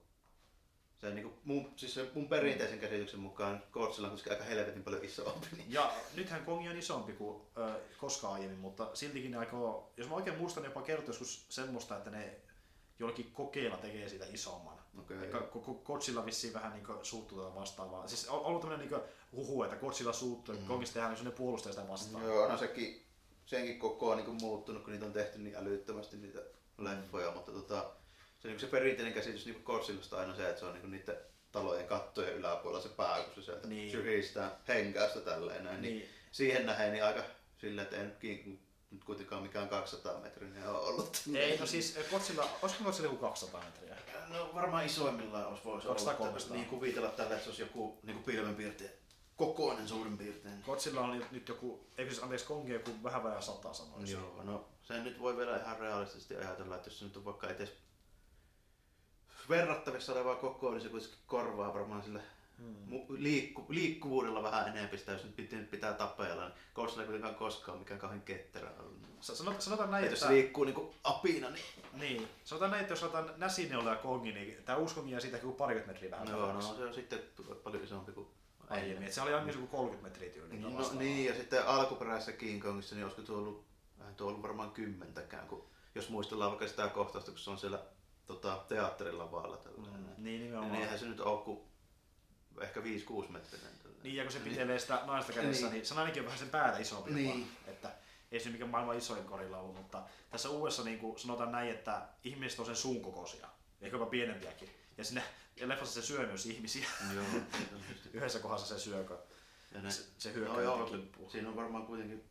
se niinku mun, siis se mun perinteisen käsityksen mukaan Godzilla on kuitenkin aika helvetin paljon isompi. Niin. Ja nythän Kongi on isompi kuin ö, koskaan aiemmin, mutta siltikin ne aikoo, jos mä oikein muistan, niin jopa kertoi joskus semmoista, että ne jollakin kokeilla tekee siitä isomman. Okay. Koko Godzilla vissiin vähän niin suuttuu tätä vastaavaa. Siis on ollut tämmöinen niin huhu, että Godzilla suuttuu, mm. Kongista tehdään niin sellainen puolustaja sitä vastaan. Joo, no sekin, senkin koko on niinku muuttunut, kun niitä on tehty niin älyttömästi niitä leffoja, mutta tota, se, niinku se perinteinen käsitys Godzillasta on aina se, että se on niinku niiden talojen kattojen yläpuolella se pää, kun se sieltä Niin. syrjistää henkäystä tälleen näin. Niin. Niin. Siihen nähden niin aika silleen, että ei nyt nyt kuitenkaan mikään 200 metrinen ole ollut. Ei, no siis Godzilla, olisiko Godzilla joku 200 metriä? No varmaan isoimmillaan olisi voisi olla, että 300? niin kuvitella tällä, että se olisi joku niin pilvenpiirteen kokoinen suurin piirtein. Godzilla on nyt- nyt joku, eikö siis anteeksi Kongi joku vähän vajaa sata sanoisin. Joo, no sen nyt voi vielä ihan realistisesti ajatella, että jos se nyt on vaikka edes verrattavissa olevaa kokoa, niin se kuitenkin korvaa varmaan sillä Mu- liikku, liikkuvuudella vähän enemmän sitä, jos nyt pitää, pitää tapella, niin Godzilla ei kuitenkaan koskaan mikään kauhean ketterä ollut. Sa- Sanotaan, sanotaan näin, Et jos että... se liikkuu niinku apina, niin Niin, sanotaan näin, että jos otan Näsineula ja Kongi, niin tämä Uskongi jää siitä joku parikymmentä metriä vähän no, no, se on sitten paljon isompi kuin aiemmin. Et se oli aina joku 30 metriä tyyliin. No, vastaavaa. niin, ja sitten alkuperäisessä King Kongissa, niin olisiko tuo ollut, tuo ollut varmaan kymmentäkään, kun jos muistellaan vaikka sitä kohtausta, kun se on siellä tota, teatterilavalla tällainen. Mm, Mm, niin, nimenomaan. niin eihän se nyt ole kuin ehkä 5-6 metrinen. Niin, ja kun se pitelee sitä naista kädessä, Niin. niin se on ainakin vähän sen päätä isompi. Niin. jopa. Että ei se mikään maailman isoin korilla ollut, mutta tässä uudessa niin kuin sanotaan näin, että ihmiset on sen suun kokoisia, ehkä jopa pienempiäkin. Ja siinä ja leffassa se syö myös ihmisiä. Joo, Yhdessä kohdassa se syökö. ja ne, Se, se no hyökkää joo, no, kimppuun. siinä on varmaan kuitenkin,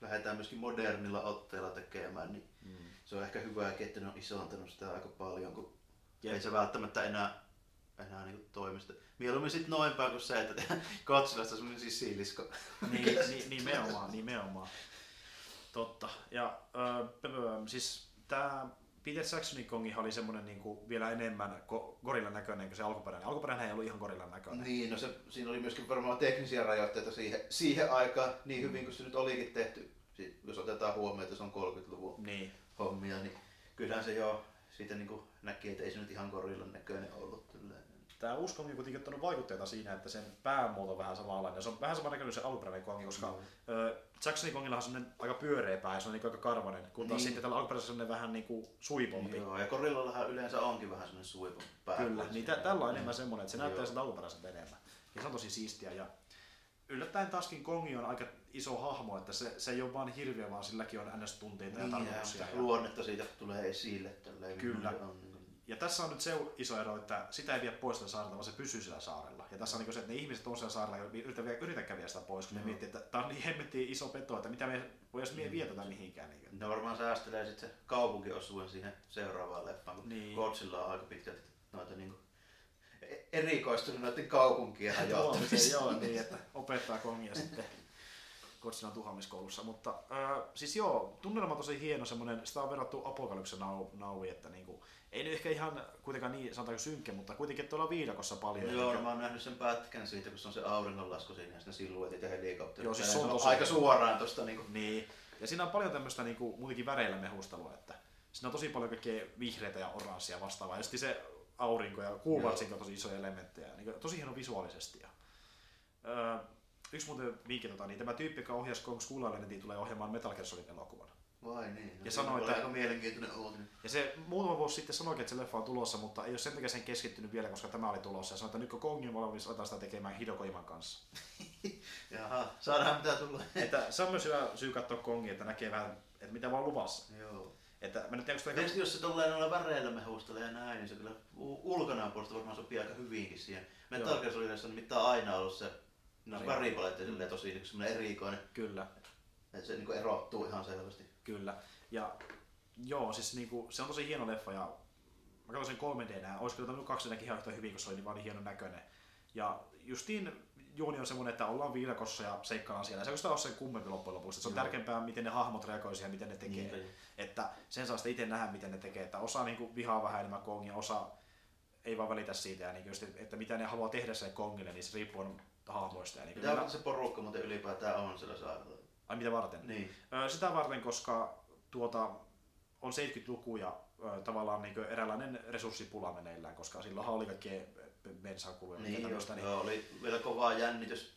lähdetään myöskin modernilla otteella tekemään, niin Mm. se on ehkä hyvääkin, että ne on isontanut sitä aika paljon, kun Jep. ei se välttämättä enää, enää niin toimista. Mieluummin sitten noin päin kuin se, että Godzillasta semmoinen siis siilisko. Niin, niin, nimenomaan, nimenomaan. Totta. Ja äh, siis tämä Peter Jacksonin Kongihan oli semmoinen niinku vielä enemmän ko- gorillan näköinen kuin se alkuperäinen. Alkuperäinen ei ollut ihan gorillan näköinen. Niin, no se, siinä oli myöskin varmaan teknisiä rajoitteita siihen, siihen aikaan, niin hyvin kuin se nyt olikin tehty. Si- Jos otetaan huomioon, että se on 30-luvun Niin. hommia, niin kyllähän se jo siitä niin näki, että ei se nyt ihan gorillan näköinen ollut. Tämä uusi Kongi on kuitenkin ottanut vaikutteita siinä, että sen päämuoto on vähän samanlainen. Se on vähän saman näköinen kuin se alkuperäinen Kongi, koska Joo. ö, Jacksonin Kongilla on aika pyöreä pää ja se on niinku aika karvanen, kun taas Niin. sitten tällä alkuperäisellä on vähän niinku suipompi. Joo, ja gorillallahan yleensä onkin vähän semmoinen suipun pää. Kyllä, niin tä- tällä on enemmän semmoinen, että se näyttää Joo. sitä alkuperäiseltä enemmän. Ja se on tosi siistiä. Ja yllättäen taaskin Kongi on aika iso hahmo, että se, se ei ole vaan hirviö, vaan silläkin on NS-tunteita Niin, ja tarkoituksia. Ja, luonnetta siitä tulee esille. Tälleen, Kyllä. On, niin kuin- ja tässä on nyt se iso ero, että sitä ei vie pois sitä saarelta, vaan se pysyy sillä saarella. Ja tässä on niin se, että ne ihmiset on siellä saarella ja yritä, yritä käviä sitä pois, kun ne Joo. miettii, että tämä on niin hemmetti iso peto, että mitä me voisi mm. vietetä mihinkään. Niin. Ne varmaan säästelee sitten se kaupunkiosuuden siihen seuraavaan leffaan, kun Niin. niin. Godzilla on aika pitkälti noita e- erikoistunut noiden kaupunkien hajottamiseen. joo, niin, että opettaa kongia sitten Godzillan tuhoamiskoulussa. Mutta äh, siis joo, tunnelma on tosi hieno semmoinen, sitä on verrattu Apokalypse Now, Nowiin, että niinku, ei nyt ehkä ihan kuitenkaan niin sanotaanko synkkä, mutta kuitenkin tuolla viidakossa paljon. Joo, Eli- no mä oon nähnyt sen pätkän siitä, kun se on se auringonlasku siinä ja ne silhuetit ja helikopterit. Joo, siis se on tosi- aika suoraan tosta niinku. Niin. Ja siinä on paljon tämmöistä niinku, muutenkin väreillä mehustelua, että siinä on tosi paljon kaikkea vihreitä ja oranssia vastaavaa. Ja se aurinko ja kuu varsinkin on tosi isoja elementtejä. Niin, tosi hieno visuaalisesti. Ja, öö, yksi muuten vinkki, tota, niin tämä tyyppi, joka ohjasi Kong Skull Islandin, tulee ohjaamaan Metal Gear Solid elokuvan. Vai niin. No, Ja sanoi, että- aika mielenkiintoinen uutinen. Ja se muutama vuosi sitten sanoikin, että se leffa on tulossa, mutta ei ole sen takia sen keskittynyt vielä, koska tämä oli tulossa. Ja sanoi, että nyt kun Kong on valmis, aletaan sitä tekemään Hideo Kojiman kanssa. Jaha, saadaan mitä tulee. että se on myös hyvä syy katsoa Kongia, että näkee vähän, että mitä vaan luvassa. Joo. Että mä nyt tiedän, Tietysti jos se tolleen noilla väreillä mehustelee ja näin, niin se kyllä u- ulkonaan puolesta varmaan sopii aika hyvinkin siihen. Metal. Gear Solidissa on nimittäin aina ollut se no, Väri- väripaletti tosi semmoinen erikoinen, Kyllä. että se niinku erottuu ihan selvästi. Kyllä. Ja joo, siis niinku, se on tosi hieno leffa ja mä katsoin sen 3 d nää. Olisi kyllä tainnut 2 d ihan yhtä hyvin, kun se oli niin vaan niin hienon näköinen. Ja justiin juoni on semmoinen, että ollaan viidakossa ja seikkaillaan siellä. Se ei sitä ole sen kummempi loppujen lopuksi. Se on Joo. tärkeämpää, miten ne hahmot reagoi siihen, miten ne tekee. Niinpä. Että sen saa sitten itse nähdä, miten ne tekee. Että osa niinku vihaa vähän enemmän Kongia, osa ei vaan välitä siitä. Ja niinku just, että mitä ne haluaa tehdä sen Kongille, niin se riippuu hahmoista. Ja niinku, Mitä varten se porukka muuten ylipäätään on sillä saarella? Ai mitä varten? Niin. Sitä varten, koska tuota, on 70-luku ja tavallaan niin eräänlainen resurssipula meneillään, koska silloin oli kaikkea bensakuluja. ja Niin, tämmöistä, joo, oli vielä kovaa jännitys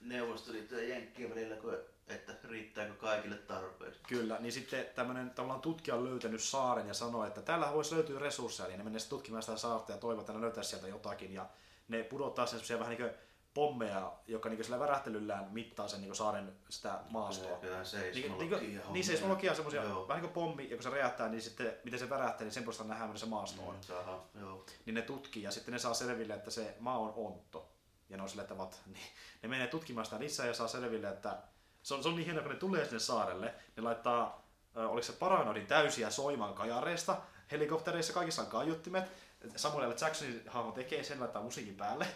Neuvostoliiton ja Jenkkien välillä, kun, että riittääkö kaikille tarpeeksi. Kyllä, niin sitten tämmöinen tavallaan tutkija on löytänyt saaren ja sanoi, että täällä voisi löytyä resursseja, niin ne menee tutkimaan sitä saarta ja toivoo, että ne löytää sieltä jotakin. Ja ne pudottaa sen vähän niin kuin pommeja, jotka niin sillä värähtelyllään mittaa sen niin saaren sitä maastoa. Jotain Niin, niin, seismologia. niin seismologia on semmoisia, vähän niin kuin pommi, ja kun se räjähtää, niin sitten miten se värähtää, niin sen puolesta nähdään, mitä se maasto on. Mm, Saha, joo. niin ne tutkii ja sitten ne saa selville, että se maa on ontto. Ja ne on sille, että vat, niin ne menee tutkimaan sitä lisää ja saa selville, että se on, se on niin hienoa, kun ne tulee sinne saarelle, ne laittaa, ö, oliko se paranoidin täysiä soimaan kajareista, helikoptereissa kaikissa on kaiuttimet, Samuel L. Jacksonin hahmo tekee sen, laittaa musiikin päälle,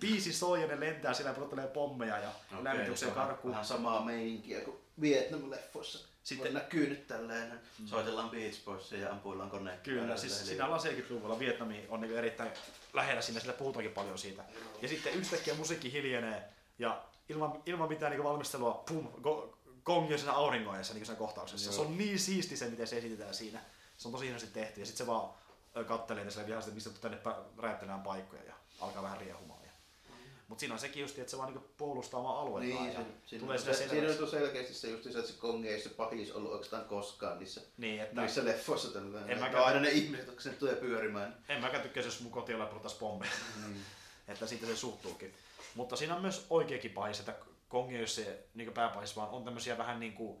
biisi soi ja ne lentää siellä ja pommeja ja okay, Okei, lämmitykseen se on karkuun. Vähän samaa meininkiä kuin Vietnam-leffoissa. Sitten- Sitten näkyy nyt tälleen, soitellaan Beach Boysia ja ampuillaan koneet. Kyllä, siis siinä ollaan 70-luvulla. Vietnami on niin erittäin lähellä siinä, sillä puhutaankin paljon siitä. Ja sitten yhtäkkiä musiikki hiljenee ja ilman, ilman mitään niin valmistelua, pum, go, Kong on siinä auringoissa niin siinä kohtauksessa. Joo. Se on niin siisti se, miten se esitetään siinä. Se on tosi hienosti tehty. Ja sitten se vaan kattelee sille vihaisesti, että mistä tänne räjäyttelemään paikkoja ja alkaa vähän riehumaan. Mutta siinä on sekin just, että se vaan niin puolustaa omaa aluettaan Niin, ja se, siinä, tulee on, sinne se, siinä on selkeästi se just se, että se Kong ei se pahis ollut oikeastaan koskaan niissä, Niin, että niissä leffoissa tällä En mäkään- aina ne ihmiset, jotka sinne tulee pyörimään. en mäkään tykkäisi, jos mun kotialla puhuttaisiin pommeja. Niin. että siitä se suhtuukin. Mutta siinä on myös oikeakin pahis, että Kong ei ole se niin pääpahis, vaan on tämmöisiä vähän niin kuin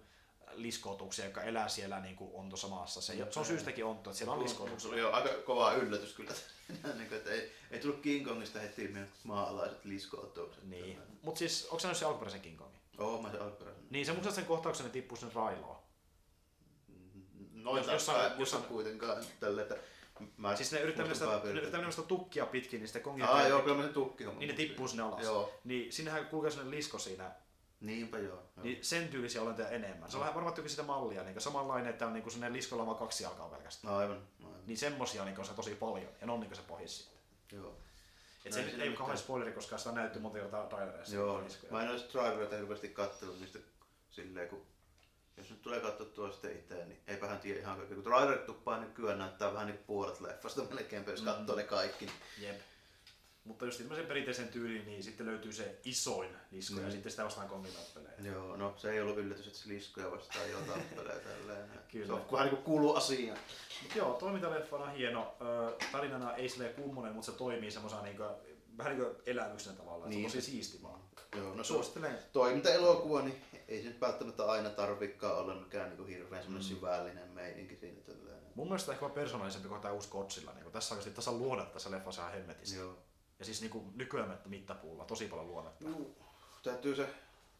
liskoutuksia, jotka elää siellä niin kuin on tuossa maassa. Se, se on syystäkin onto, että siellä on Se liskoutuksia. oli jo aika kova yllätys kyllä. niin kuin, että ei, ei tullut King Kongista heti maa-alaiset liskoottukset. Niin. Mutta siis, onko se nyt se alkuperäisen King Kongin? Oo, mä se alkuperäisen. Niin, se muistat sen kohtauksen, ne tippuu sinne railoon. Noin Jos- jos, jossain- jossain, kuitenkaan tälle, että mä Siis ne yrittää mennä muistan sitä, ne pääpiirteet. yrittää mennä sitä tukkia pitkin, niin sitten Kongin Aa, joo, kyllä mä sen tukki niin ne tippuu sinne alas. Joo, Niin sinnehän kulkee sellainen lisko siinä, niinpä joo. joo. niin sen tyylisiä olentoja enemmän. Se on vähän varmaan sitä mallia, niin samanlainen, että on niin sellainen vaan kaksi jalkaa pelkästään. Aivan, aivan. Niin semmosia niin on se tosi paljon, ja ne on niin se pohjis sitten. Joo. Et No se ei ei, ole kauhean spoileri, koska sitä on näytty monta kertaa trailereissa. Joo, mä en olisi trailereita hirveästi kattellut niistä silleen, kun jos nyt tulee katsottua sitten itse, niin eipähän tiedä ihan kaikki. Kun trailerit tuppaa nykyään näyttää vähän niin puolet leffasta melkein, jos Mm. katsoo ne kaikki. Jep. Mutta just tämmöisen perinteisen tyyliin, niin sitten löytyy se isoin lisko, ja Mm. sitten sitä vastaan kongin tappelee. Joo, no se ei ollut yllätys, että se liskoja vastaan jo tappelee tälleen. Kyllä. Se on vähän niin kuin kuuluu asiaan. Mut joo, toimintaleffana hieno. Tarinana ei silleen kummonen, mutta se toimii semmoisena niinku, vähän niin kuin elämyksenä tavallaan. Niin. Niin. Se on tosi siisti vaan. Joo, no Suosittelen. toimintaelokuva, niin ei se nyt välttämättä aina tarvikaan olla mikään niin kuin hirveän semmoinen Mm. syvällinen meininki siinä tälleen. Mun mielestä ehkä persoonallisempi kuin tämä uusi Godzilla. Niin tässä oikeasti tasan luoda tässä leffassa ihan hemmetissä. Joo. Ja siis niinku nykyään mittapuulla, tosi paljon luonnetta. No, täytyy se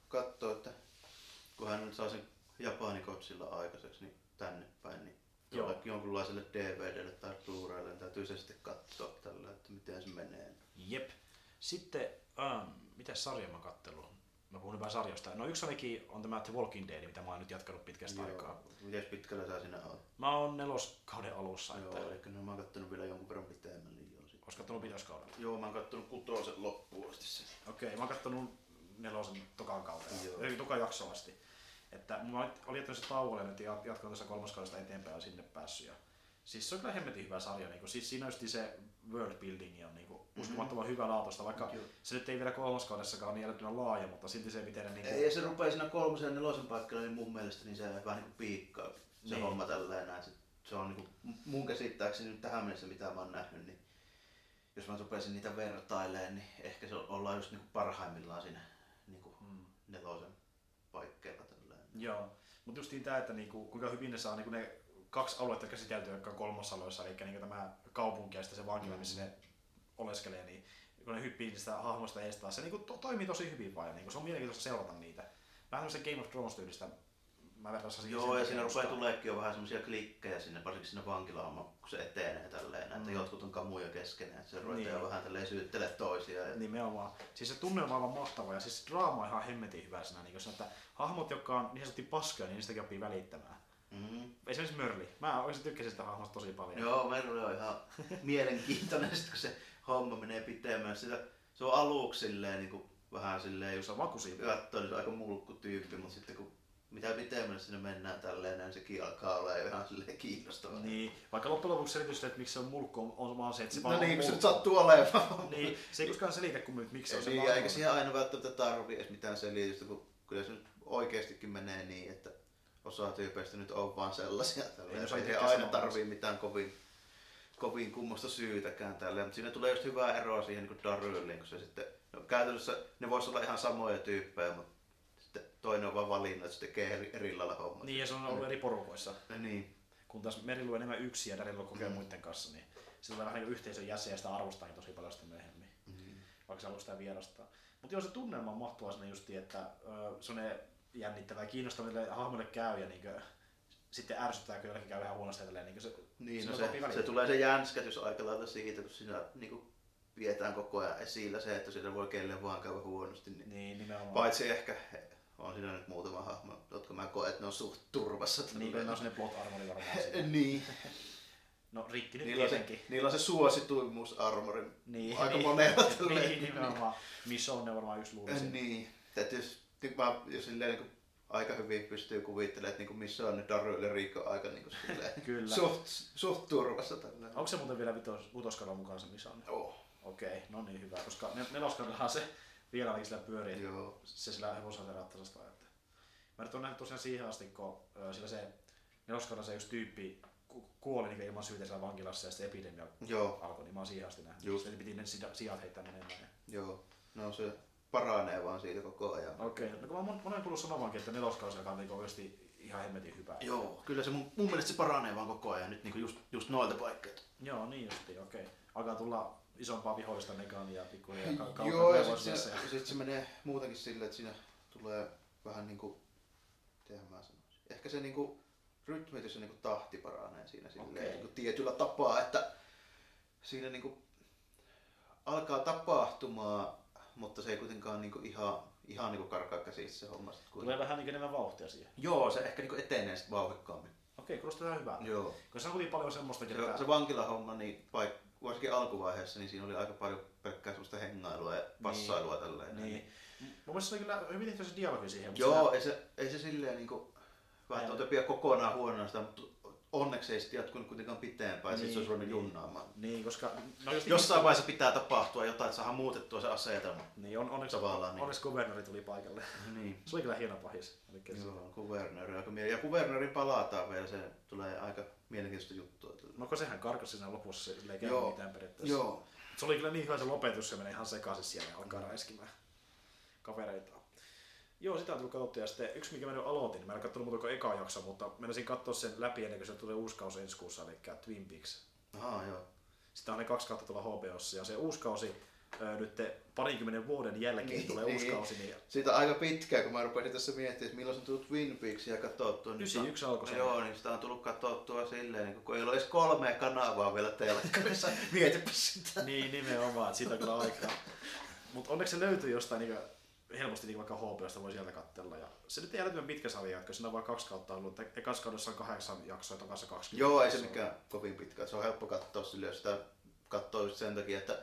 katsoa, että kun hän nyt saa sen japanikotsilla aikaiseksi niin tänne päin, niin Joo. jonkunlaiselle DVDlle tai Blu-raylle niin täytyy se sitten katsoa tällä, että miten se menee. Jep. Sitten, ähm, mitä sarja mä kattelun? Mä puhun vähän sarjoista. No yksi ainakin on tämä The Walking Dead, mitä mä oon nyt jatkanut pitkästä Joo. aikaa. Mites pitkällä sä siinä oot? Mä oon neloskauden alussa, Joo, että eli no, mä oon kattonut vielä jonkun verran pitemmän. Olis kattonut pitäiskaudella. joo, mä oon kattonut kutosen loppuun asti sen. Okei, mä oon kattonut nelosen tokan kautta, Joo. eli tokan jaksoa asti. Että mä olin jättänyt se tauolle nyt ja jatkan tuossa kolmoskaudesta eteenpäin ja sinne päässyt. Ja, siis se on kyllä hemmetin hyvä sarja. Niin siis siinä just se world building on niin uskomattoman hyvä laatuista, vaikka Joo. se nyt ei vielä kolmoskaudessakaan ole niin älyttömän laaja, mutta silti se miten ne niin Ei, ja se rupeaa siinä kolmosen ja nelosen paikalla, niin mun mielestä niin se vähän niin kuin piikkaa se Niin. homma tälleen näin. Se, se on niin kuin, mun käsittääkseni nyt tähän mennessä mitä mä oon nähnyt, niin jos mä rupeaisin niitä vertailemaan, niin ehkä se ollaan just niin kuin parhaimmillaan siinä niin kuin Mm. nelosen paikkeilla tälleen. Joo, mutta just tämä, että niinku, kuinka hyvin ne saa niinku ne kaksi aluetta käsiteltyä, jotka on kolmosaloissa, eli niinku tämä kaupunki ja sitten se vankila, missä ne oleskelee, niin kun ne hyppii niistä hahmoista taas, se niinku to- toimii tosi hyvin vaan, niinku, se on mielenkiintoista seurata niitä. Vähän se Game of Thrones tyylistä, mä vertaisin Joo, ja siinä rupeaa tuleekin jo vähän semmoisia klikkejä sinne, varsinkin siinä vankilaan, kun se etenee tälleen, että Mm. jotkut on kamuja keskenään, että se ruvetaan Niin. vähän tälleen syyttelee toisiaan. Ja... Nimenomaan. Siis se tunne on aivan mahtava ja siis se draama on ihan hemmetin hyvä siinä, niin että hahmot, jotka on niin sanotusti paskoja, niin niistäkin oppii välittämään. Mm. Esimerkiksi Mörli. Mä oikeasti tykkäsin sitä hahmosta tosi paljon. Joo, Merle on ihan mielenkiintoinen, sit kun se homma menee pitemmän. Sitä, se on aluksi silleen, niin kuin, vähän silleen, Se on katsoo, niin se on aika mulkku tyyppi, mutta sitten kun mitä pitemmälle sinne mennään tälleen, niin sekin alkaa olla jo ihan silleen kiinnostavaa. Niin, vaikka loppujen lopuksi selitys, että miksi se on mulkku, on, on vaan se, että se No vaan niin, on se sattuu olemaan. Niin, se ei koskaan selitä kummin, miksi se on se niin, eikä siihen aina välttämättä tarvii edes mitään selitystä, kun kyllä se nyt oikeastikin menee niin, että osa tyypeistä nyt on vaan sellaisia. Tälleen, Ei osaa ei aina tarvii mitään kovin, kovin kummosta syytäkään tälleen. Mutta siinä tulee just hyvää eroa siihen niin Darylliin, kun se sitten, no käytännössä ne vois olla ihan samoja tyyppejä, mutta toinen on vaan valinnut, että se tekee eri, eri lailla hommat. Niin, ja se on ollut eri porukoissa. Niin. Kun taas Meri luo enemmän yksin ja Daryl kokee Mm. muiden kanssa, niin se tulee vähän niin yhteisön jäsen ja sitä arvostaakin tosi paljon sitten myöhemmin. Mm. vaikka se haluaa sitä vierastaa. Mutta joo, se tunnelma on mahtavaa sinne justi, että ö, semmoinen jännittävä ja kiinnostava niille hahmoille käy ja niinkö, sitten ärsyttää, kun jollekin käy vähän huonosti ja tälleen, niin se, Niin, no se, se, tulee se jänskätys aika lailla siitä, kun siinä niin kuin, vietään koko ajan esillä se, että siinä voi kelle vaan käydä huonosti. Niin Niin, nimenomaan. Paitsi ehkä on siinä nyt muutama hahmo, jotka mä koen, että ne on suht turvassa. Niin, ne on sinne plot armori varmaan niin. No rikki nyt Niillä on, se, tietenkin. niillä on se suosituimmuusarmori Niin, aika niin. monella tälleen. niin, nimenomaan. Missä on ne varmaan yksi luulisi. Niin. Jos, niin mä, jos silleen niin kuin, aika hyvin pystyy kuvittelemaan, että niin kuin missä on ne Daryl ja Rico aika niin kuin, silleen, Kyllä. suht, suht turvassa. Tällä. Onko se muuten vielä vitos, kutoskaudella mukaan se missä on? Oh, Okei, no niin hyvä, koska nel- neloskaudellahan se vielä ainakin sillä pyörii. joo. se sillä hevosella rattasasta. Että. Mä nyt on nähnyt tosiaan siihen asti, kun sillä se neloskaudella se yksi tyyppi ku- kuoli niin ilman syytä siellä vankilassa ja sitten epidemia Joo, alkoi, niin mä oon siihen asti nähnyt. Just. Sitten piti ne sijat heittää menemään. joo. No se paranee vaan siitä koko ajan. Okei, no kun mä oon monen kuullut sanomaankin, että neloskaudella on niin oikeasti ihan hemmetin hyvä. Joo, kyllä se mun, mun mielestä se paranee vaan koko ajan nyt niin just, just noilta paikkeilta. Joo, niin justiin, okei. Alkaa tulla isompaa vihollista Negania ja pikkuhiljaa ka- kaukaa Joo, ja sitten se, sit se menee muutenkin silleen, että siinä tulee vähän niinku, mitenhän mä sanoisin, ehkä se niinku rytmitys ja niinku tahti paranee siinä silleen, Okei. niinku tietyllä tapaa, että siinä niinku alkaa tapahtumaan, mutta se ei kuitenkaan niinku ihan, ihan niinku karkaa käsissä se homma. sit Tulee vähän niin enemmän vauhtia siihen. Joo, se ehkä niinku etenee sit vauhikkaammin. Okei, kuulostaa ihan hyvää. Joo. Koska se oli paljon semmoistakin, Se, että... se vankilahomma, niin paik, varsinkin alkuvaiheessa, niin siinä oli aika paljon pelkkää semmoista hengailua ja passailua tälleen. Niin. Mun mielestä se oli kyllä hyvin tehty se dialogi siihen. Joo, ei se, ei se silleen niinku, välttämättä pidä kokonaan huonona sitä, mutta onneksi ei sitten jatkunut kuitenkaan pitempään, niin, sitten se olisi ruvennut niin. junnaamaan. Niin, koska... No just Jossain vaiheessa pitää tapahtua jotain, että saadaan muutettua se asetelma. Niin, on, onneksi, Tavallaan niin. onneksi kuvernori tuli paikalle. Niin. Se oli kyllä hieno pahis. Eli se- Joo, kuvernööri aika Ja kuverneuriin palataan vielä, se tulee aika mielenkiintoista juttua. No kun sehän karkasi siinä lopussa, se ei käynyt mitään periaatteessa. Joo. Se oli kyllä niin hyvä se lopetus, se menee ihan sekaisin siellä ja alkaa räiskimään kavereitaan. Joo, sitä on tullut katsottua. Ja sitten yksi, mikä mä nyt aloitin, mä en katsonut muuta kuin eka jakso, mutta menisin katsoa sen läpi ennen kuin se tulee uusi kausi ensi kuussa, eli Twin Peaks. Aha, joo. Sitä on ne kaksi kautta tuolla HBOssa ja se uusi kausi nyt parinkymmenen vuoden jälkeen Niin, tulee uusi niin. kausi, niin Siitä on aika pitkään, kun mä rupesin tässä miettimään, että milloin on tullut Twin Peaksia katsottua. niin 91 alkoi se. Joo, niin sitä on tullut katsottua silleen, niin kun ei ole edes kolme kanavaa vielä telkkarissa. Mietipä sitä. niin nimenomaan, että siitä on kyllä aikaa. Mutta onneksi se löytyy jostain niin helposti niin vaikka HBOsta voi sieltä katsella. Ja se nyt ei älyttömän pitkä sarja, koska siinä on vain kaksi kautta ollut. että Ekassa kaudessa on kahdeksan jaksoa ja tokassa 20. Joo, ei se mikään kovin pitkä. Se on helppo katsoa sille, jos sitä katsoo sen takia, että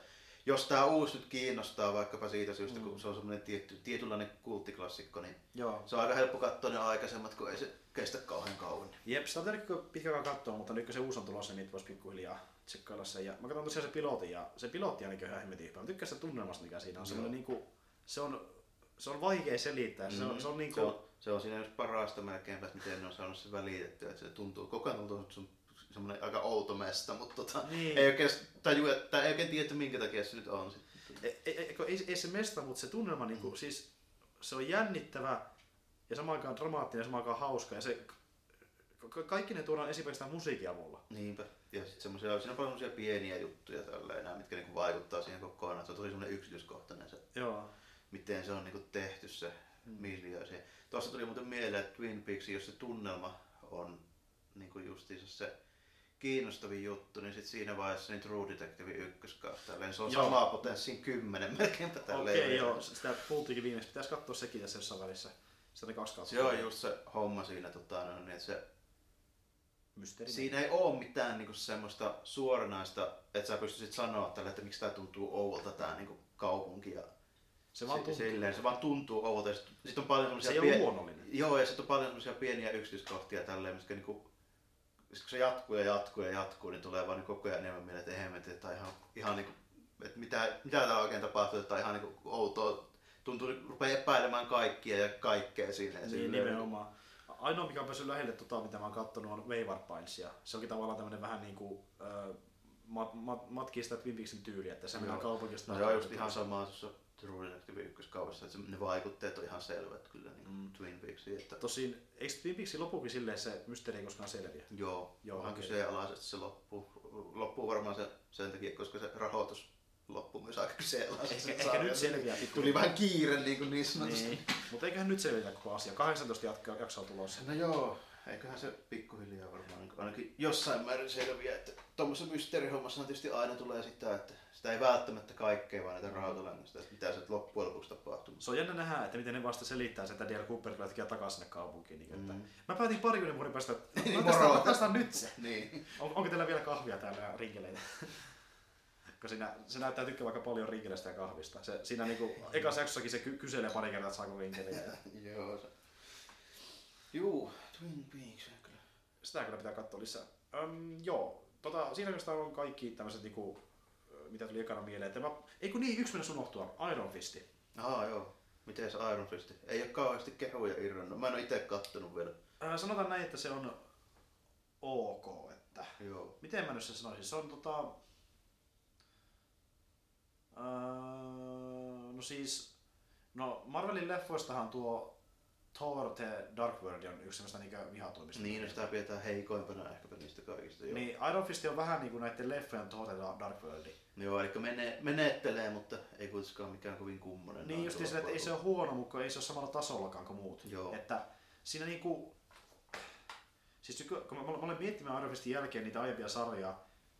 jos tämä uusi nyt kiinnostaa vaikkapa siitä syystä, Mm. kun se on semmoinen tietty, tietynlainen kulttiklassikko, niin Joo. se on aika helppo katsoa ne aikaisemmat, kun ei se kestä kauhean kauan. Jep, sitä on tietenkin pitkään katsoa, mutta nyt kun se uusi on tulossa, niin voisi pikkuhiljaa tsekkailla sen. Ja mä katson tosiaan se pilotin ja se pilotti ainakin on ihan hemmetin hyvä. Mä tykkään sitä tunnelmasta, mikä siinä on. Semmoinen niinku, se on, se on vaikea selittää. Se on, Mm. se on niinku, se, on, se on siinä just parasta melkeinpä, että miten ne on saanut se välitettyä. Että se tuntuu, koko ajan tuntuu, että se on semmoinen aika outo mesta, mutta tota, Niin. ei oikein tajua, tai ei oikein tiedä, että minkä takia se nyt on. Ei, ei, ei, ei, ei, se mesta, mutta se tunnelma, niinku, Mm. siis se on jännittävä ja samaan aikaan dramaattinen ja samaan aikaan hauska. Ja se, ka- kaikki ne tuodaan esiin pelkästään musiikin avulla. Niinpä. Ja sitten semmoisia, siinä on paljon semmoisia pieniä juttuja tälleen, nää, mitkä niinku vaikuttaa siihen kokonaan. Se on tosi semmoinen yksityiskohtainen se, Joo. miten se on niinku tehty se Mm. siihen. Tuossa tuli muuten mieleen, että Twin Peaks, jos se tunnelma on niinku justiinsa se kiinnostavin juttu, niin sit siinä vaiheessa niin True Detective ykköskautta. Tälleen se on Joo. sama potenssiin kymmenen melkeinpä tälleen. Okei, vielä. joo. Sitä puhuttiinkin viimeksi. Pitäisi katsoa sekin tässä jossain välissä. Sitä oli kaksi kautta. Se on just se homma siinä, tota, no, niin että se Mysteeri. Siinä ei ole mitään niinku semmoista suoranaista, että sä pystyisit sanoa tälle, että miksi tämä tuntuu ouvolta tämä niinku kaupunki. Ja Se vaan tuntuu. Silleen, se vaan tuntuu ouvolta. Ja sitten sit on paljon Se semmoisia ei ole luonnollinen. Joo, ja sitten on paljon semmoisia pieniä yksityiskohtia tälleen, mitkä niinku, kun se jatkuu ja jatkuu ja jatkuu, niin tulee vaan niin koko ajan enemmän mieleen, että eihän että on ihan, ihan niinku, että mitä, mitä täällä oikein tapahtuu, että on ihan niinku outoa. Tuntuu, rupeaa epäilemään kaikkia ja kaikkea siinä. Ja Niin, silleen- nimenomaan. Ainoa, mikä on päässyt lähelle tota, mitä mä oon kattonut, on Wayward Pinesia. Se onkin tavallaan tämmönen vähän niinku, äh, mat, mat, matkii sitä Twin Peaksin tyyliä, että se Joo. mennään kaupungista. No on just ihan sama tuossa True Detective ykköskaudessa, että ne vaikutteet on ihan selvät kyllä niin Mm. Twin Peaksiin. Että, Tosin, eikö Twin Peaksin lopukin silleen, että se mysteeri ei koskaan selviä? joo, Joo, vähän okei. kyseenalaisesti se loppuu. Loppuu varmaan se, sen takia, koska se rahoitus loppuu myös aika kyseenalaisesti. Ehkä, ehkä nyt selviää pikku. Tuli vähän kiire niin, kuin niin sanotusti. Niin. Mutta eiköhän nyt selvitä koko asia. 18 jatkaa, jaksoa tulossa. No joo, eiköhän se pikkuhiljaa varmaan niin ainakin jossain määrin selviä, että tuommoisessa mysteerihommassa tietysti aina tulee sitä, että sitä ei välttämättä kaikkea vaan näitä rautalangasta, että mitä se loppujen lopuksi tapahtuu. Se on jännä nähdä, että miten ne vasta selittää sen, että Dale Cooper tulee takaisin sinne kaupunkiin. Niin, että Mm. Mä päätin parikymmentä vuoden päästä, että Niin, ratkaistaan, ratkaistaan nyt se. Niin. On, onko teillä vielä kahvia täällä rinkeleitä? Kun siinä, se näyttää tykkää vaikka paljon rinkeleistä ja kahvista. Se, siinä niinku, ekassa jaksossakin se ky- kyselee pari kertaa, että saako rinkeleitä. Joo. Se. Juu, Twin Peaks kyllä. Sitä kyllä pitää katsoa lisää. Öm, joo, tota, siinä oikeastaan on kaikki tämmöiset, niinku, mitä tuli ekana mieleen. Että mä, ei kun niin, yksi mennä unohtua, Iron Fisti. Ahaa, joo. Miten se Iron Fist? Ei ole kauheasti kehuja irronnut. Mä en ole itse kattonut vielä. Ää, sanotaan näin, että se on ok. Että, Joo. miten mä nyt sen sanoisin? Se on tota... Ää, no siis... No Marvelin leffoistahan tuo Thor The Dark World on yksi semmoista niinku vihatuimista. Niin, no sitä pidetään heikoimpana ehkäpä niistä kaikista. Joo. Niin, Iron Fist on vähän niinku näiden leffojen Thor The Dark World. Joo, eli mene, menettelee, mutta ei kuitenkaan mikään kovin kummonen. Niin just sillä, että ei se ole huono, mutta ei se ole samalla tasollakaan kuin muut. Joo. Että siinä niinku... Siis kun kun mä, mä olen miettimään Iron Fistin jälkeen niitä aiempia sarjoja,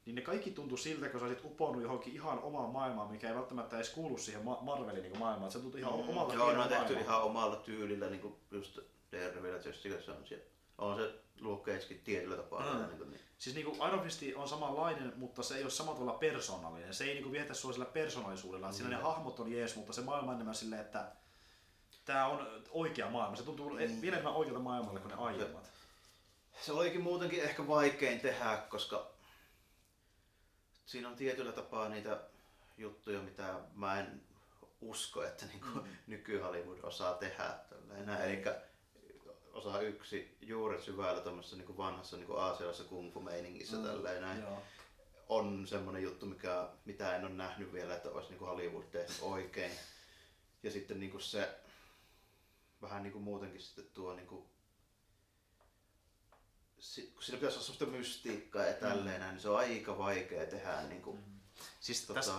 niin ne kaikki tuntuu siltä, kun sä olisit uponnut johonkin ihan omaan maailmaan, mikä ei välttämättä edes kuulu siihen Ma- Marvelin niin maailmaan. Se tuntuu ihan mm, omalta Joo, ne on tehty ihan omalla tyylillä, niin kuin just Daredevil ja Jessica Jones. ja On se Luke Cagekin tietyllä tapaa. Mm. Niin kuin, niin. Siis niinku Iron Fist on samanlainen, mutta se ei ole samalla tavalla persoonallinen. Se ei niinku vietä sua sillä persoonallisuudella. Siinä Mm. ne hahmot on jees, mutta se maailma on enemmän silleen, että tämä on oikea maailma. Se tuntuu Mm. vielä enemmän oikealta maailmalle kuin ne aiemmat. Se olikin muutenkin ehkä vaikein tehdä, koska siinä on tietyllä tapaa niitä juttuja, mitä mä en usko, että niin kuin Mm. nyky-Hollywood osaa tehdä. Tällainen. Eli osaa yksi juuret syvällä tuommoisessa niin vanhassa niin aasialaisessa kung fu meiningissä Mm, tälleen näin. Joo. on semmoinen juttu, mikä, mitä en ole nähnyt vielä, että olisi niin Hollywood tehnyt oikein. Ja sitten niin kuin se vähän niin kuin muutenkin sitten tuo niin kuin, siinä pitäisi olla semmoista mystiikkaa ja tälleen, mm. niin se on aika vaikea tehdä. Niin kuin, Siis tota, tässä,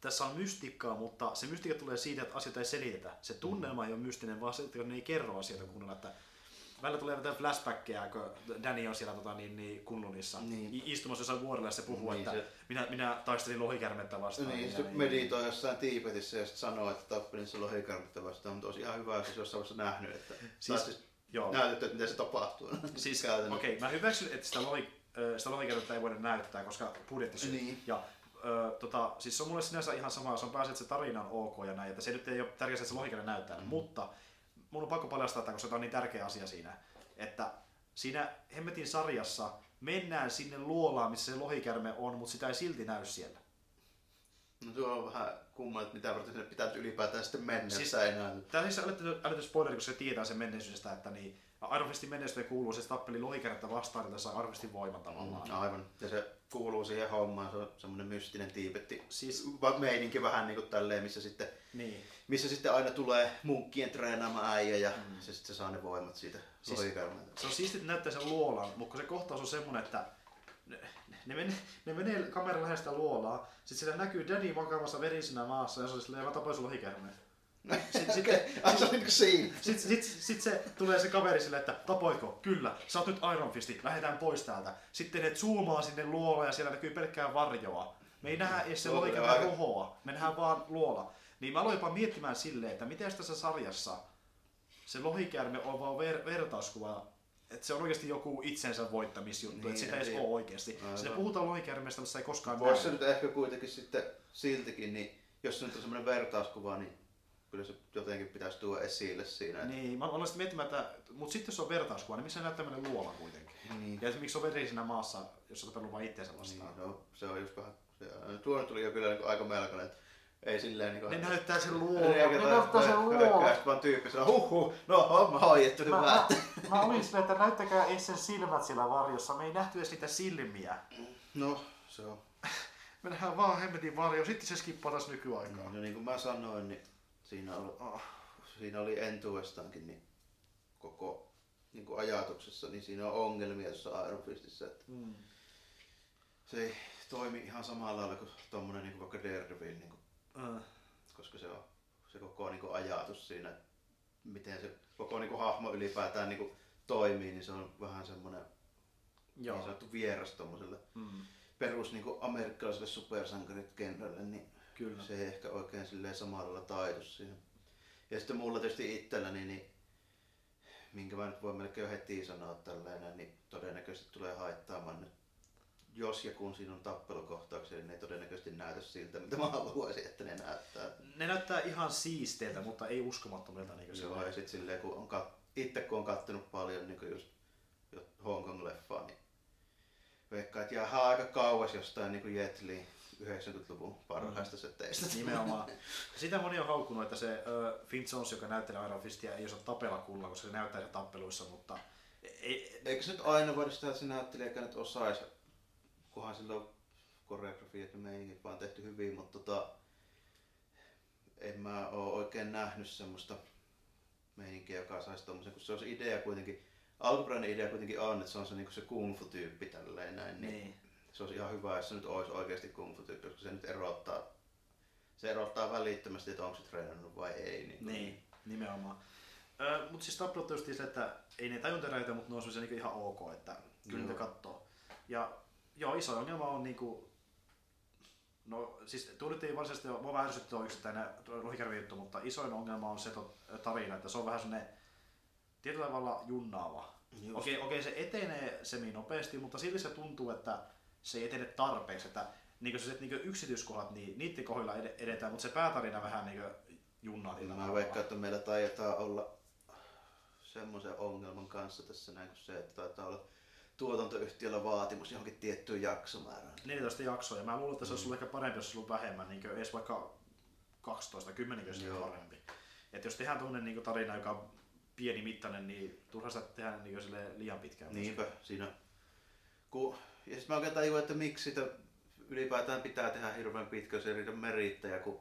tässä on mystiikkaa, mutta se mystiikka tulee siitä, että asioita ei selitetä. Se tunnelma ei ole mystinen, vaan se, että ne ei kerro asioita kunnolla. Että välillä tulee jotain flashbackkejä, kun Danny on siellä tota, niin, niin Kunlunissa Niin. Istumassa jossain vuorella ja se puhuu, Niin, että se- minä, minä taistelin lohikärmettä vastaan. Niin, ja se meditoi jossain Tiibetissä ja sitten sanoo, että tappelin se lohikarmitta vastaan, mutta olisi ihan hyvä, jos jossain vaiheessa nähnyt, että siis, siis Joo. näytetty, että miten se tapahtuu. Siis, okei, okay, mä hyväksyn, että sitä, lohi, ö, sitä lohikärmettä ei voida näyttää, koska budjettisyy. Niin. Ja ö, tota, siis se on mulle sinänsä ihan sama, jos on päässyt, että se tarina on ok ja näin, että se nyt ei ole tärkeää, että se lohikärme näyttää, mm. mutta mun on pakko paljastaa, että koska tämä on niin tärkeä asia siinä, että siinä Hemmetin sarjassa mennään sinne luolaan, missä se lohikärme on, mutta sitä ei silti näy siellä. No tuo on vähän kumma, että mitä varten sinne pitää ylipäätään sitten mennä, Siis- näy. Tämä on siis älytty, älytty spoileri, koska se tietää sen menneisyydestä, että niin, Fistin menneisyyteen kuuluu, se tappeli lohikärmettä vastaan, että saa Fistin voiman tavallaan. Mm, aivan. Ja se kuuluu siihen hommaan, se on semmoinen mystinen tiipetti. Siis- meininki vähän niin kuin tälleen, missä sitten, Niin. missä sitten aina tulee munkkien treenaama äijä ja mm. se sitten se saa ne voimat siitä Siis- siis... Se on siistiä, että näyttää sen luolan, mutta kun se kohtaus on semmonen, että ne, menee, ne menee kamera lähellä sitä luolaa, sit siellä näkyy Danny makaamassa verisinä maassa ja se on silleen, mä tapoin sun lohikärmeen. Sitten sit, Ai se niin siinä. sit, sit, sit, se tulee se kaveri silleen, että tapoitko? Kyllä, sä oot nyt Iron Fisti, lähdetään pois täältä. Sitten ne zoomaa sinne luolaan ja siellä näkyy pelkkää varjoa. Me ei nähdä edes se Se on lohikärmeen aika- rohoa, me nähdään vaan luola. Niin mä aloin jopa miettimään silleen, että miten tässä sarjassa se lohikärme on vaan ver- vertauskuva, että se on oikeasti joku itsensä voittamisjuttu, niin, että sitä ei ole oikeasti. Aivan. Siinä puhutaan lohikärmeestä, mutta sitä ei koskaan Voisi se nyt ehkä kuitenkin sitten siltikin, niin jos se nyt on semmoinen vertauskuva, niin kyllä se jotenkin pitäisi tuoda esille siinä. että- Niin, mä aloin sitten miettimään, että, mutta sitten jos se on vertauskuva, niin missä se näyttää tämmöinen luola kuitenkin? Niin. Ja miksi on verisinä maassa, jos on tapellut vain itseensä vastaan? Niin, no, se on just vähän, se, tuo tuli jo kyllä niin aika melkoinen, että ei silleen niin Ne näyttää sen luolan. Ne näyttää sen. Rökkäistä vaan tyyppi sanoo, huh huh, no homma hoidettu, niin Mä, mä, mä, olin silleen, että näyttäkää edes sen silmät siellä varjossa. Me ei nähty edes niitä silmiä. No, se on. Me nähdään vaan hemmetin varjo. Sitten se skippaa taas nykyaikaan. No niin kuin mä sanoin, niin siinä oli, Oh. siinä oli entuestaankin niin koko niin kuin ajatuksessa, niin siinä on ongelmia tuossa Iron Fistissä, että Mm. se ei toimi ihan samalla lailla kuin tommonen niin kuin vaikka Daredevil, niin Uh. koska se on se koko niin kuin ajatus siinä, miten se koko niin kuin hahmo ylipäätään niin kuin toimii, niin se on vähän semmoinen niin Joo. sanottu vieras tommoselle Mm. perus niin kuin amerikkalaiselle supersankarit kenralle, niin Kyllä. se ei ehkä oikein silleen samalla taitu siihen. Ja sitten mulla tietysti itselläni, niin minkä mä nyt voin melkein jo heti sanoa tällainen, niin todennäköisesti tulee haittaamaan nyt. Jos ja kun siinä on tappelukohtauksia, niin ne ei todennäköisesti näytä siltä, mitä mä haluaisin, että ne näyttää. Ne näyttää ihan siisteiltä, mutta ei uskomattomilta. Niin se Joo, on. ja sitten silleen, kun on kat... itse kun on kattonut paljon niin just jo Hong Kong-leffaa, niin veikkaan, että jää aika kauas jostain niin kuin Jet Li 90-luvun parhaista setteistä. Nimenomaan. Sitä moni on haukkunut, että se uh, Finn Jones, joka näyttelee Iron Fistia, ei osaa tapella kunnolla, koska se näyttää tappeluissa, mutta ei, Eikö se nyt aina voida sitä, että se näyttelijäkään nyt osaisi, kunhan sillä on koreografiat ja meiningit vaan tehty hyvin, mutta tota, en mä oo oikein nähnyt semmoista meininkiä, joka saisi tommosen, kun se on se idea kuitenkin, alkuperäinen idea kuitenkin on, että se on se, niin se kung fu tyyppi tälleen näin, niin, niin. se olisi ihan hyvä, jos se nyt olisi oikeasti kung fu tyyppi, koska se nyt erottaa, se erottaa välittömästi, että onko se treenannut vai ei. Niin, Niin, nimenomaan. Mutta siis tappelut on just se, että ei ne tajuntaräitä, mutta ne on semmoisia niinku ihan ok, että kyllä Joo. niitä katsoo. Ja joo, iso ongelma on niinku, no siis ei varsinaisesti mua vähän ärsytti tuo yksittäinen lohikärvi juttu, mutta isoin ongelma on se to, tarina, että se on vähän semmoinen tietyllä tavalla junnaava. Just. Okei, okei, se etenee semi nopeasti, mutta silti se tuntuu, että se ei etene tarpeeksi, että niin se niin yksityiskohdat, niin niiden kohdilla ed- edetään, mutta se päätarina vähän niin junnaa tietyllä Mä veikkaan, että meillä taitaa olla semmoisen ongelman kanssa tässä näin kuin se, että taitaa olla tuotantoyhtiöllä vaatimus johonkin tiettyyn jaksomäärään. 14 jaksoa, ja mä luulen, että se olisi ollut ehkä parempi, jos se olisi ollut vähemmän, niin edes vaikka 12, 10 olisi parempi. Et jos tehdään tuonne niin tarina, joka on pieni mittainen, niin turha sitä tehdä niin silleen liian pitkään. Niinpä, siinä kun, ja sitten mä oikein tajuan, että miksi sitä ylipäätään pitää tehdä hirveän pitkä seria merittäjä, kun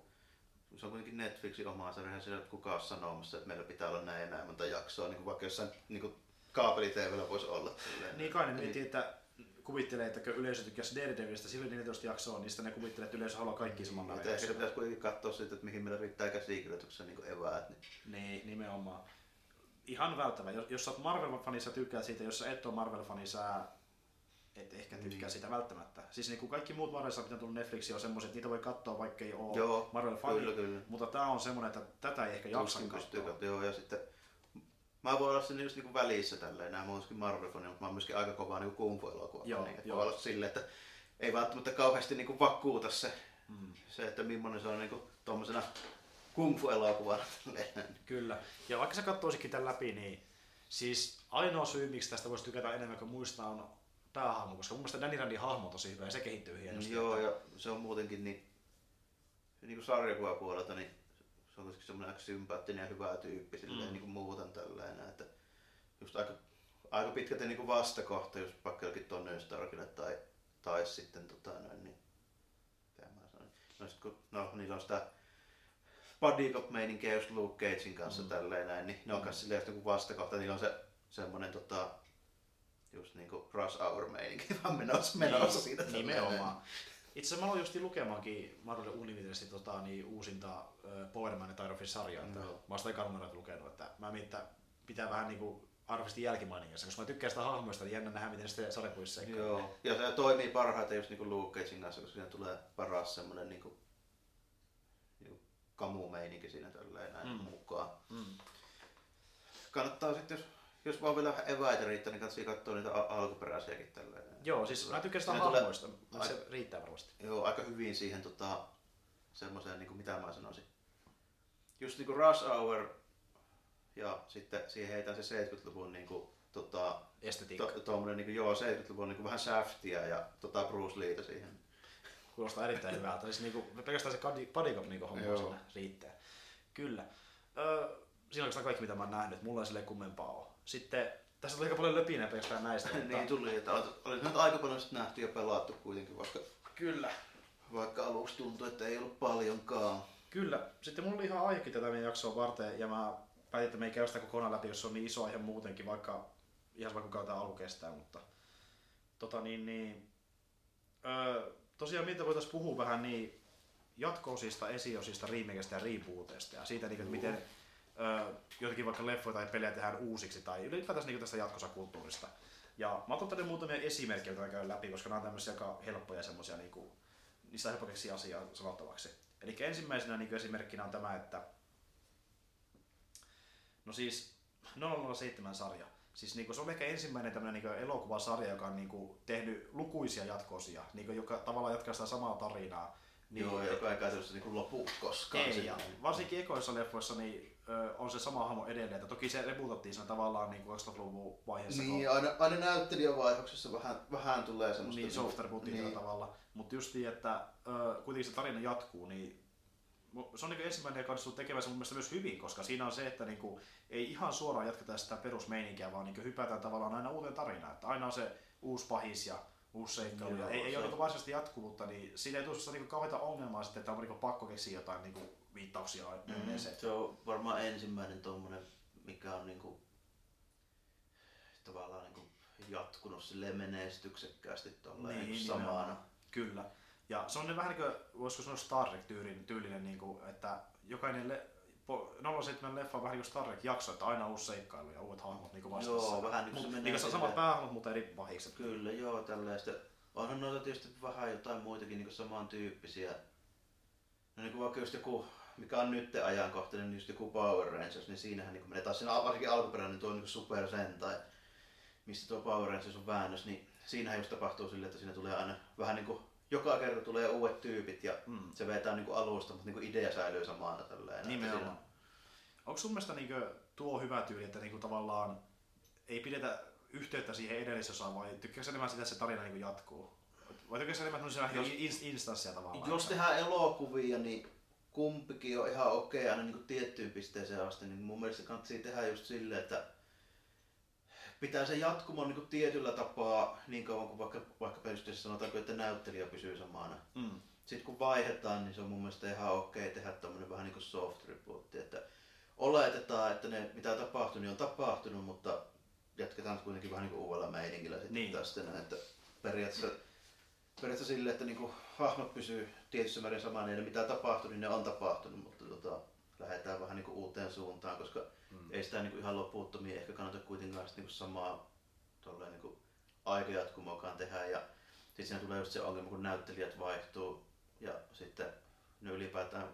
se on kuitenkin Netflixin oma sarja, eihän siellä kukaan ole sanomassa, että meillä pitää olla näin ja näin monta jaksoa, niin kuin vaikka jossain niin kuin kaapeli voisi olla. Silleen. Niin kai ne miettii, että kuvittelee, että kun yleisö tykkäsi Daredevilistä silloin 14 jaksoa, niin sitten ne kuvittelee, että yleisö haluaa kaikki saman päivän. ehkä se pitäisi kuitenkin katsoa sitten, että mihin meillä riittää käsikirjoituksessa niin eväät. Niin. Niin, nimenomaan. Ihan välttävä. Jos, jos sä oot Marvel-fani, sä tykkäät siitä. Jos sä et ole Marvel-fani, sä et ehkä tykkää Niin. siitä välttämättä. Siis niin kuin kaikki muut Marvel-sarjat, mitä on tullut Netflixiin, on semmoiset, että niitä voi katsoa, vaikka ei ole Marvel-fani. Mutta tää on semmonen, että tätä ei ehkä jaksa Tuskin katsoa. Joo, ja sitten Mä voin olla siinä just niinku välissä tälleen, nämä myöskin Marvel-fani, mutta mä oon myöskin aika kovaa niinku kung fu elokuva. Joo, Niin, että joo. voi olla silleen, että ei välttämättä kauheasti niinku vakuuta se, Mm. se että millainen se on niinku tommosena kung fu elokuvana. tälleen. Kyllä. Ja vaikka sä katsoisikin tämän läpi, niin siis ainoa syy, miksi tästä voisi tykätä enemmän kuin muista, on päähahmo, koska mun mielestä Danny Randin hahmo on tosi hyvä ja se kehittyy hienosti. Joo, ja se on muutenkin niin, niin kuin sarjakuvapuolelta, niin se on kuitenkin semmoinen aika sympaattinen ja hyvä tyyppi silleen, Mm. niin kuin muuten tälleen, että just aika, aika pitkälti niin kuin vastakohta just vaikka jollakin Tony Starkille tai, tai sitten tota noin, niin, mitä mä sanoin, no, sit kun, no niillä on sitä body cop meininkiä just Luke Cagein kanssa Mm. mm. tälleen näin, niin ne on Mm. kanssa silleen just niin kuin vastakohta, niillä on se semmoinen tota, just niinku rush hour meininki vaan menossa, menossa Niin, siitä. Nimenomaan. Itse asiassa mä aloin just lukemaankin Marvel Universe tota, niin uusinta äh, Power Man ja of sarjaa. Joo. Mä oon sitä ekan lukenut, että mä mietin, että pitää vähän niinku arvostin jälkimainingassa, koska mä tykkään sitä hahmoista, niin jännä nähdä, miten sitten sarjakuissa. Joo, ja se toimii parhaiten just niinku Luke Cagein kanssa, koska siinä tulee paras semmonen niinku, niinku kamumeininki siinä tälleen näin Mm. mm. mukaan. Mm. Kannattaa sitten, jos, jos vaan vielä vähän eväitä riittää, niin kannattaa katsoa niitä alkuperäisiäkin tälleen. Joo, siis mä tykkään sitä tulee- hahmoista, mutta se riittää varmasti. Joo, aika hyvin siihen tota, semmoiseen, niinku, mitä mä sanoisin. Just niinku Rush Hour ja sitten siihen heitän se 70-luvun niinku, tota, Estetiikka. to, tommonen niinku, joo, 70-luvun niinku vähän Shaftia ja tota Bruce Leeta siihen. Kuulostaa erittäin hyvältä. Siis niinku, pelkästään se body body cop niinku homma siinä riittää. Kyllä. Öö, siinä on kaikki mitä mä oon nähnyt. Mulla ei sille kummempaa ole. Sitten tässä tuli aika paljon löpinää pelkästään näistä. niin tuli, että oli nyt aika paljon sit nähty ja pelattu kuitenkin, vaikka, Kyllä. vaikka aluksi tuntui, että ei ollut paljonkaan. Kyllä. Sitten mulla oli ihan aihekin tätä meidän jaksoa varten ja mä päätin, että me ei käy sitä kokonaan läpi, jos se on niin iso aihe muutenkin, vaikka ihan vaikka kuinka tämä alku kestää, mutta tota niin, niin öö, tosiaan mitä voitaisiin puhua vähän niin jatko-osista, esiosista, remakeista ja rebooteista ja siitä, niin, että miten öö, jotenkin vaikka leffoja tai pelejä tehdään uusiksi tai ylipäätänsä niin tästä jatkossa kulttuurista. Ja mä otan tänne muutamia esimerkkejä, joita käyn läpi, koska nämä on tämmöisiä aika helppoja semmoisia, niin kuin, niistä on helppo keksiä asiaa sanottavaksi. Eli ensimmäisenä niin esimerkkinä on tämä, että no siis 007-sarja. Siis niin se on ehkä ensimmäinen tämmöinen niin elokuvasarja, joka on niin tehnyt lukuisia jatkoosia, niin joka tavallaan jatkaa sitä samaa tarinaa. Niin, joo, joka ei käytännössä niinku lopu koskaan. Ei, ja varsinkin ekoissa leffoissa niin, ö, on se sama hahmo edelleen. Että toki se rebootattiin siinä tavallaan niin 2000-luvun vaiheessa, kun Niin, aina, aina näyttelijävaihdoksessa vähän, vähän tulee semmoista... niin soft rebootia niin. tavalla. Mutta just niin, että kuitenkin se tarina jatkuu, niin se on niin ensimmäinen, joka onnistui tekemään se mun mielestä myös hyvin, koska siinä on se, että niinku, ei ihan suoraan jatketa sitä perusmeininkiä, vaan niinku hypätään tavallaan aina uuteen tarinaan. Että aina on se uusi pahis ja uusi seikkailu. Ei, ei ole niinku varsinaisesti jatkuvuutta, niin siitä ei tule niinku kauheita ongelmaa sitten, että on niinku pakko keksiä jotain niinku viittauksia Mm, menneeseen. se on varmaan ensimmäinen tommonen, mikä on niinku, tavallaan niinku jatkunut silleen menestyksekkäästi tolleen niin, niin samana. Kyllä. Ja se on ne vähän niin kuin, voisiko sanoa Star Trek tyylinen, tyylinen niin kuin, että jokainen le, po, 07 leffa on vähän niin kuin Star Trek jakso, että aina uusi seikkailu ja uudet hahmot niin vastassa. Joo, vähän niin kuin se Mut- menee niin kuin samat päähahmot, mutta eri pahikset. Kyllä, joo, tällaista. Onhan noita tietysti vähän jotain muitakin niin samantyyppisiä. No niin kuin vaikka just joku, mikä on nyt ajankohtainen, niin just joku Power Rangers, niin siinähän niin menee taas siinä varsinkin alkuperäinen tuo niin Super Sentai, mistä tuo Power Rangers on väännös, niin siinähän just tapahtuu silleen, että siinä tulee aina vähän niin kuin joka kerta tulee uudet tyypit ja Mm. se vetää niin kuin alusta, mutta niin kuin idea säilyy samana tälleen. Nimenomaan. Onko sun mielestä niin kuin, tuo hyvä tyyli, että niin kuin, tavallaan ei pidetä yhteyttä siihen edellisosaan, vai tykkääkö enemmän sitä, että se tarina niin jatkuu? Vai tykkääkö enemmän tämmöisiä Jos- ins- instanssia tavallaan? Jos tehdään elokuvia, niin kumpikin on ihan okei aina niin kuin tiettyyn pisteeseen asti. Niin mun mielestä kannattaa tehdä just silleen, että pitää se jatkumo niin kuin tietyllä tapaa niin kauan kuin vaikka, vaikka periaatteessa sanotaanko, että näyttelijä pysyy samana. Mm. Sitten kun vaihdetaan, niin se on mun mielestä ihan okei tehdä tämmönen vähän niin kuin soft rebootti, että oletetaan, että ne mitä tapahtuu, niin on tapahtunut, mutta jatketaan kuitenkin vähän niin kuin uudella meiningillä sitten Niin. tästä näin, että periaatteessa, periaatteessa silleen, että niinku hahmot pysyy tietyssä määrin samaan, niin mitä tapahtuu, niin ne on tapahtunut, mutta tota, lähdetään vähän niinku uuteen suuntaan, koska mm. ei sitä niinku ihan loppuuttomia ehkä kannata kuitenkaan sit niinku samaa tolleen niinku aikajatkumokaan tehdä ja sitten siinä tulee just se ongelma, kun näyttelijät vaihtuu ja sitten ne ylipäätään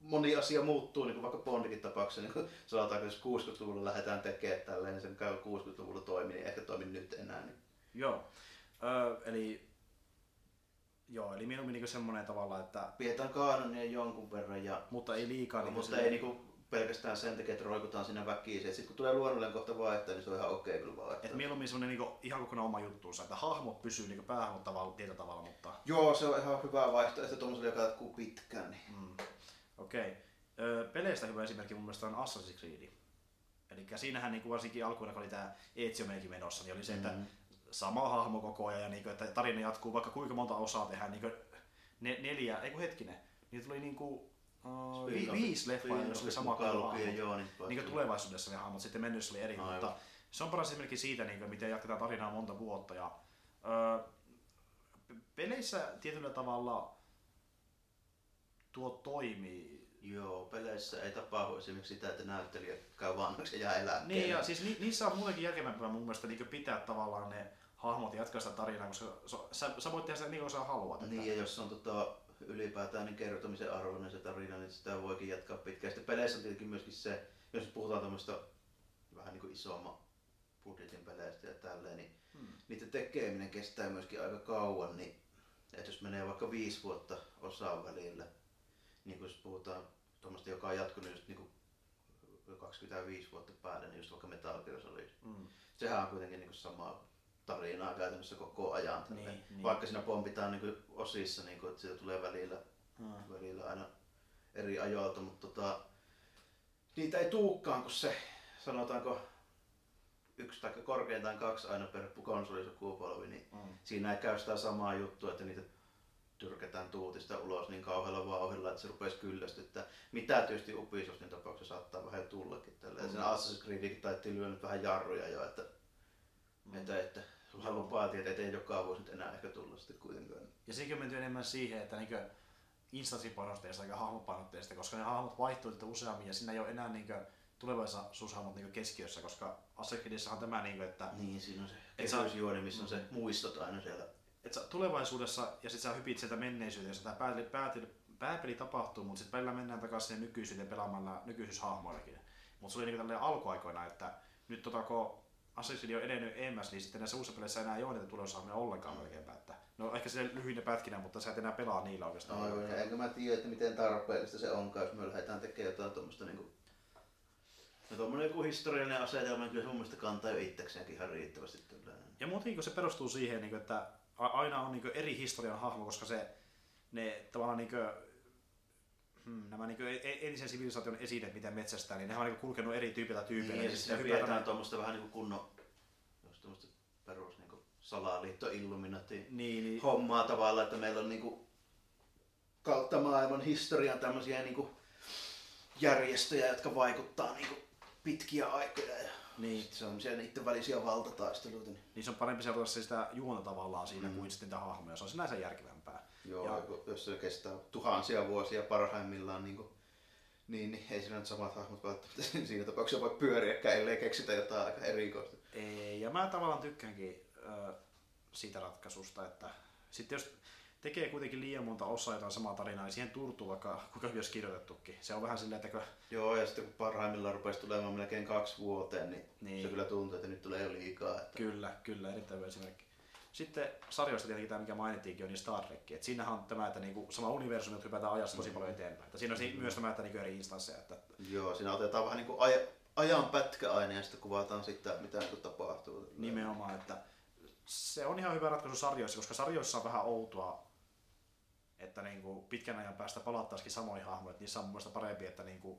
moni asia muuttuu, niin kuin vaikka Bondikin tapauksessa, niin kuin sanotaan, että jos 60-luvulla lähdetään tekemään tälleen, niin sen käy 60-luvulla toimi, niin ehkä toimi nyt enää. Niin. Joo, öö, eli Joo, eli mieluummin niin semmoinen tavalla, että... Pidetään kaanonia jonkun verran ja... Mutta ei liikaa. No, niin mutta ei niinku pelkästään sen takia, että roikutaan siinä väkiin. Sitten kun tulee luonnollinen kohta vaihtaa, niin se on ihan okei okay, kyllä vaihtaa. Et mieluummin semmoinen niinku, ihan kokonaan oma juttuunsa, että hahmot pysyy niinku päähahmot tavalla, tietyllä tavalla, mutta... Joo, se on ihan hyvä vaihtoehto tuommoiselle, joka jatkuu pitkään. Niin. Mm. Okei. Okay. peleistä hyvä esimerkki mun mielestä on Assassin's Creed. Eli siinähän niin varsinkin alkuun, kun oli tämä Ezio menossa, niin oli se, että mm-hmm. Sama hahmo koko ajan ja niin kuin, että tarina jatkuu, vaikka kuinka monta osaa tehdään, niin kuin ne, neljä, ei kun hetkinen, niitä tuli niin kuin, uh, vi, viisi leffaa, jos oli sama hahmo. Niin, niin kuin tulevaisuudessa ne hahmot, sitten mennessä oli eri, Aivan. mutta se on paras esimerkki siitä, niin kuin, miten jatketaan tarinaa monta vuotta. Ja, uh, peleissä tietyllä tavalla tuo toimii. Joo, peleissä ei tapahdu esimerkiksi sitä, että näyttelijä käy vanhaksi ja jää eläkkeelle. Niin, ja siis ni, niissä on muutenkin järkevämpää mun mielestä niin pitää tavallaan ne hahmot ja jatkaa sitä tarinaa, koska sä, sä voit tehdä sitä niin kuin sä haluat. Että... Niin, ja jos on tota, ylipäätään niin kertomisen arvoinen se tarina, niin sitä voikin jatkaa pitkään. Sitten peleissä on tietenkin myöskin se, jos puhutaan tämmöistä vähän niin kuin isomman budjetin peleistä ja tälleen, niin hmm. niiden tekeminen kestää myöskin aika kauan, niin että jos menee vaikka viisi vuotta osaan välillä, niin kun jos puhutaan tuommoista, joka on jatkunut just niin kuin 25 vuotta päälle, niin just vaikka Metal Gear Solid. Mm. Sehän on kuitenkin niin kuin sama tarinaa käytännössä koko ajan. Niin, niin. Vaikka siinä pompitaan niin kuin osissa, niin kuin, että siitä tulee välillä, mm. välillä aina eri ajoilta, mutta tota, niitä ei tuukkaan, kun se sanotaanko yksi tai korkeintaan kaksi aina per konsolisukupolvi, niin mm. siinä ei käy sitä samaa juttua, että niitä tyrkätään tuutista ulos niin kauhealla vauhdilla, että se rupesi kyllästyttää. Mitä tietysti Ubisoftin tapauksessa saattaa vähän tullakin. Tällä. Mm. Sen Assassin's Creedikin taittiin lyönyt vähän jarruja jo, että. Että, että hän lupaatiin, että ei joka vuosi nyt enää ehkä tulla sitten kuitenkaan. Ja sekin on menty enemmän siihen, että niinkö instanssipainotteista eikä hahmopainotteista, koska ne hahmot vaihtuu useammin ja siinä ei ole enää niinkö tulevaisuushahmot niin keskiössä, koska Assassin's on tämä, niin kuin, että... Niin, siinä on se kehysjuoni, missä on se muistot aina siellä että tulevaisuudessa ja sitten sä hypit sieltä menneisyyteen, tämä pääpeli, pääpeli, pääpeli tapahtuu, mutta sitten välillä mennään takaisin sinne nykyisyyteen pelaamalla nykyisyshahmoillakin. Mutta se oli niin tällainen alkuaikoina, että nyt tota, kun Assassin's on edennyt EMS, niin sitten näissä uusissa peleissä enää ei ole niitä tulevaisuushahmoja ollenkaan melkeinpä. Että, no ehkä se lyhyinä pätkinä, mutta sä et enää pelaa niillä oikeastaan. No, joo, enkä mä tiedä, että miten tarpeellista se on, jos me lähdetään tekemään jotain tuommoista niin kuin... No tuommoinen joku historiallinen asetelma, niin kyllä mun mielestä kantaa jo itsekseenkin ihan riittävästi. Ja muutenkin se perustuu siihen, niin että aina on niin eri historian hahmo, koska se, ne tavallaan niin hmm, nämä niin entisen sivilisaation esineet, mitä metsästää, niin ne on niin kulkenut eri tyypiltä tyypeille. Niin, ja sitten pidetään tuommoista vähän niin kuin kunnon, jos tuommoista perus niin salaliitto illuminati niin, niin. hommaa tavallaan, että meillä on niin kuin, kautta maailman historian tämmöisiä niin kuin, järjestöjä, jotka vaikuttaa niin kuin, pitkiä aikoja. Ja niin. Se on niiden välisiä valtataisteluita. Niin. niin se on parempi seurata sitä juonta tavallaan siinä mm. kuin sitten niitä hahmoja. Se on sinänsä järkevämpää. Joo, ja... jos se kestää tuhansia vuosia parhaimmillaan, niin, kuin, niin, niin ei siinä nyt samat hahmot välttämättä siinä tapauksessa voi pyöriäkään, ellei keksitä jotain aika erikoista. Ei, ja mä tavallaan tykkäänkin äh, siitä ratkaisusta, että sitten jos tekee kuitenkin liian monta osaa jotain samaa tarinaa, niin siihen turtuu vaikka kuinka hyvin olisi kirjoitettukin. Se on vähän silleen, että. Joo, ja sitten kun parhaimmillaan rupesi tulemaan melkein kaksi vuoteen, niin, niin. se kyllä tuntuu, että nyt tulee jo liikaa. Että... Kyllä, kyllä, erittäin hyvä esimerkki. Sitten sarjoista tietenkin tämä, mikä mainittiinkin, on niin Star Trek. Et siinähän on tämä, että niinku, sama universumi, että hypätään ajassa tosi paljon eteenpäin. Että siinä on mm. myös tämä, että niinku eri instansseja. Että... Joo, siinä otetaan vähän niin kuin aj- ajan pätkäaine ja sitten kuvataan sitä, mitä niin tapahtuu. Nimenomaan, että se on ihan hyvä ratkaisu sarjoissa, koska sarjoissa on vähän outoa että niin kuin pitkän ajan päästä palattaisikin samoihin hahmoihin, että niissä on mun parempi, että niin kuin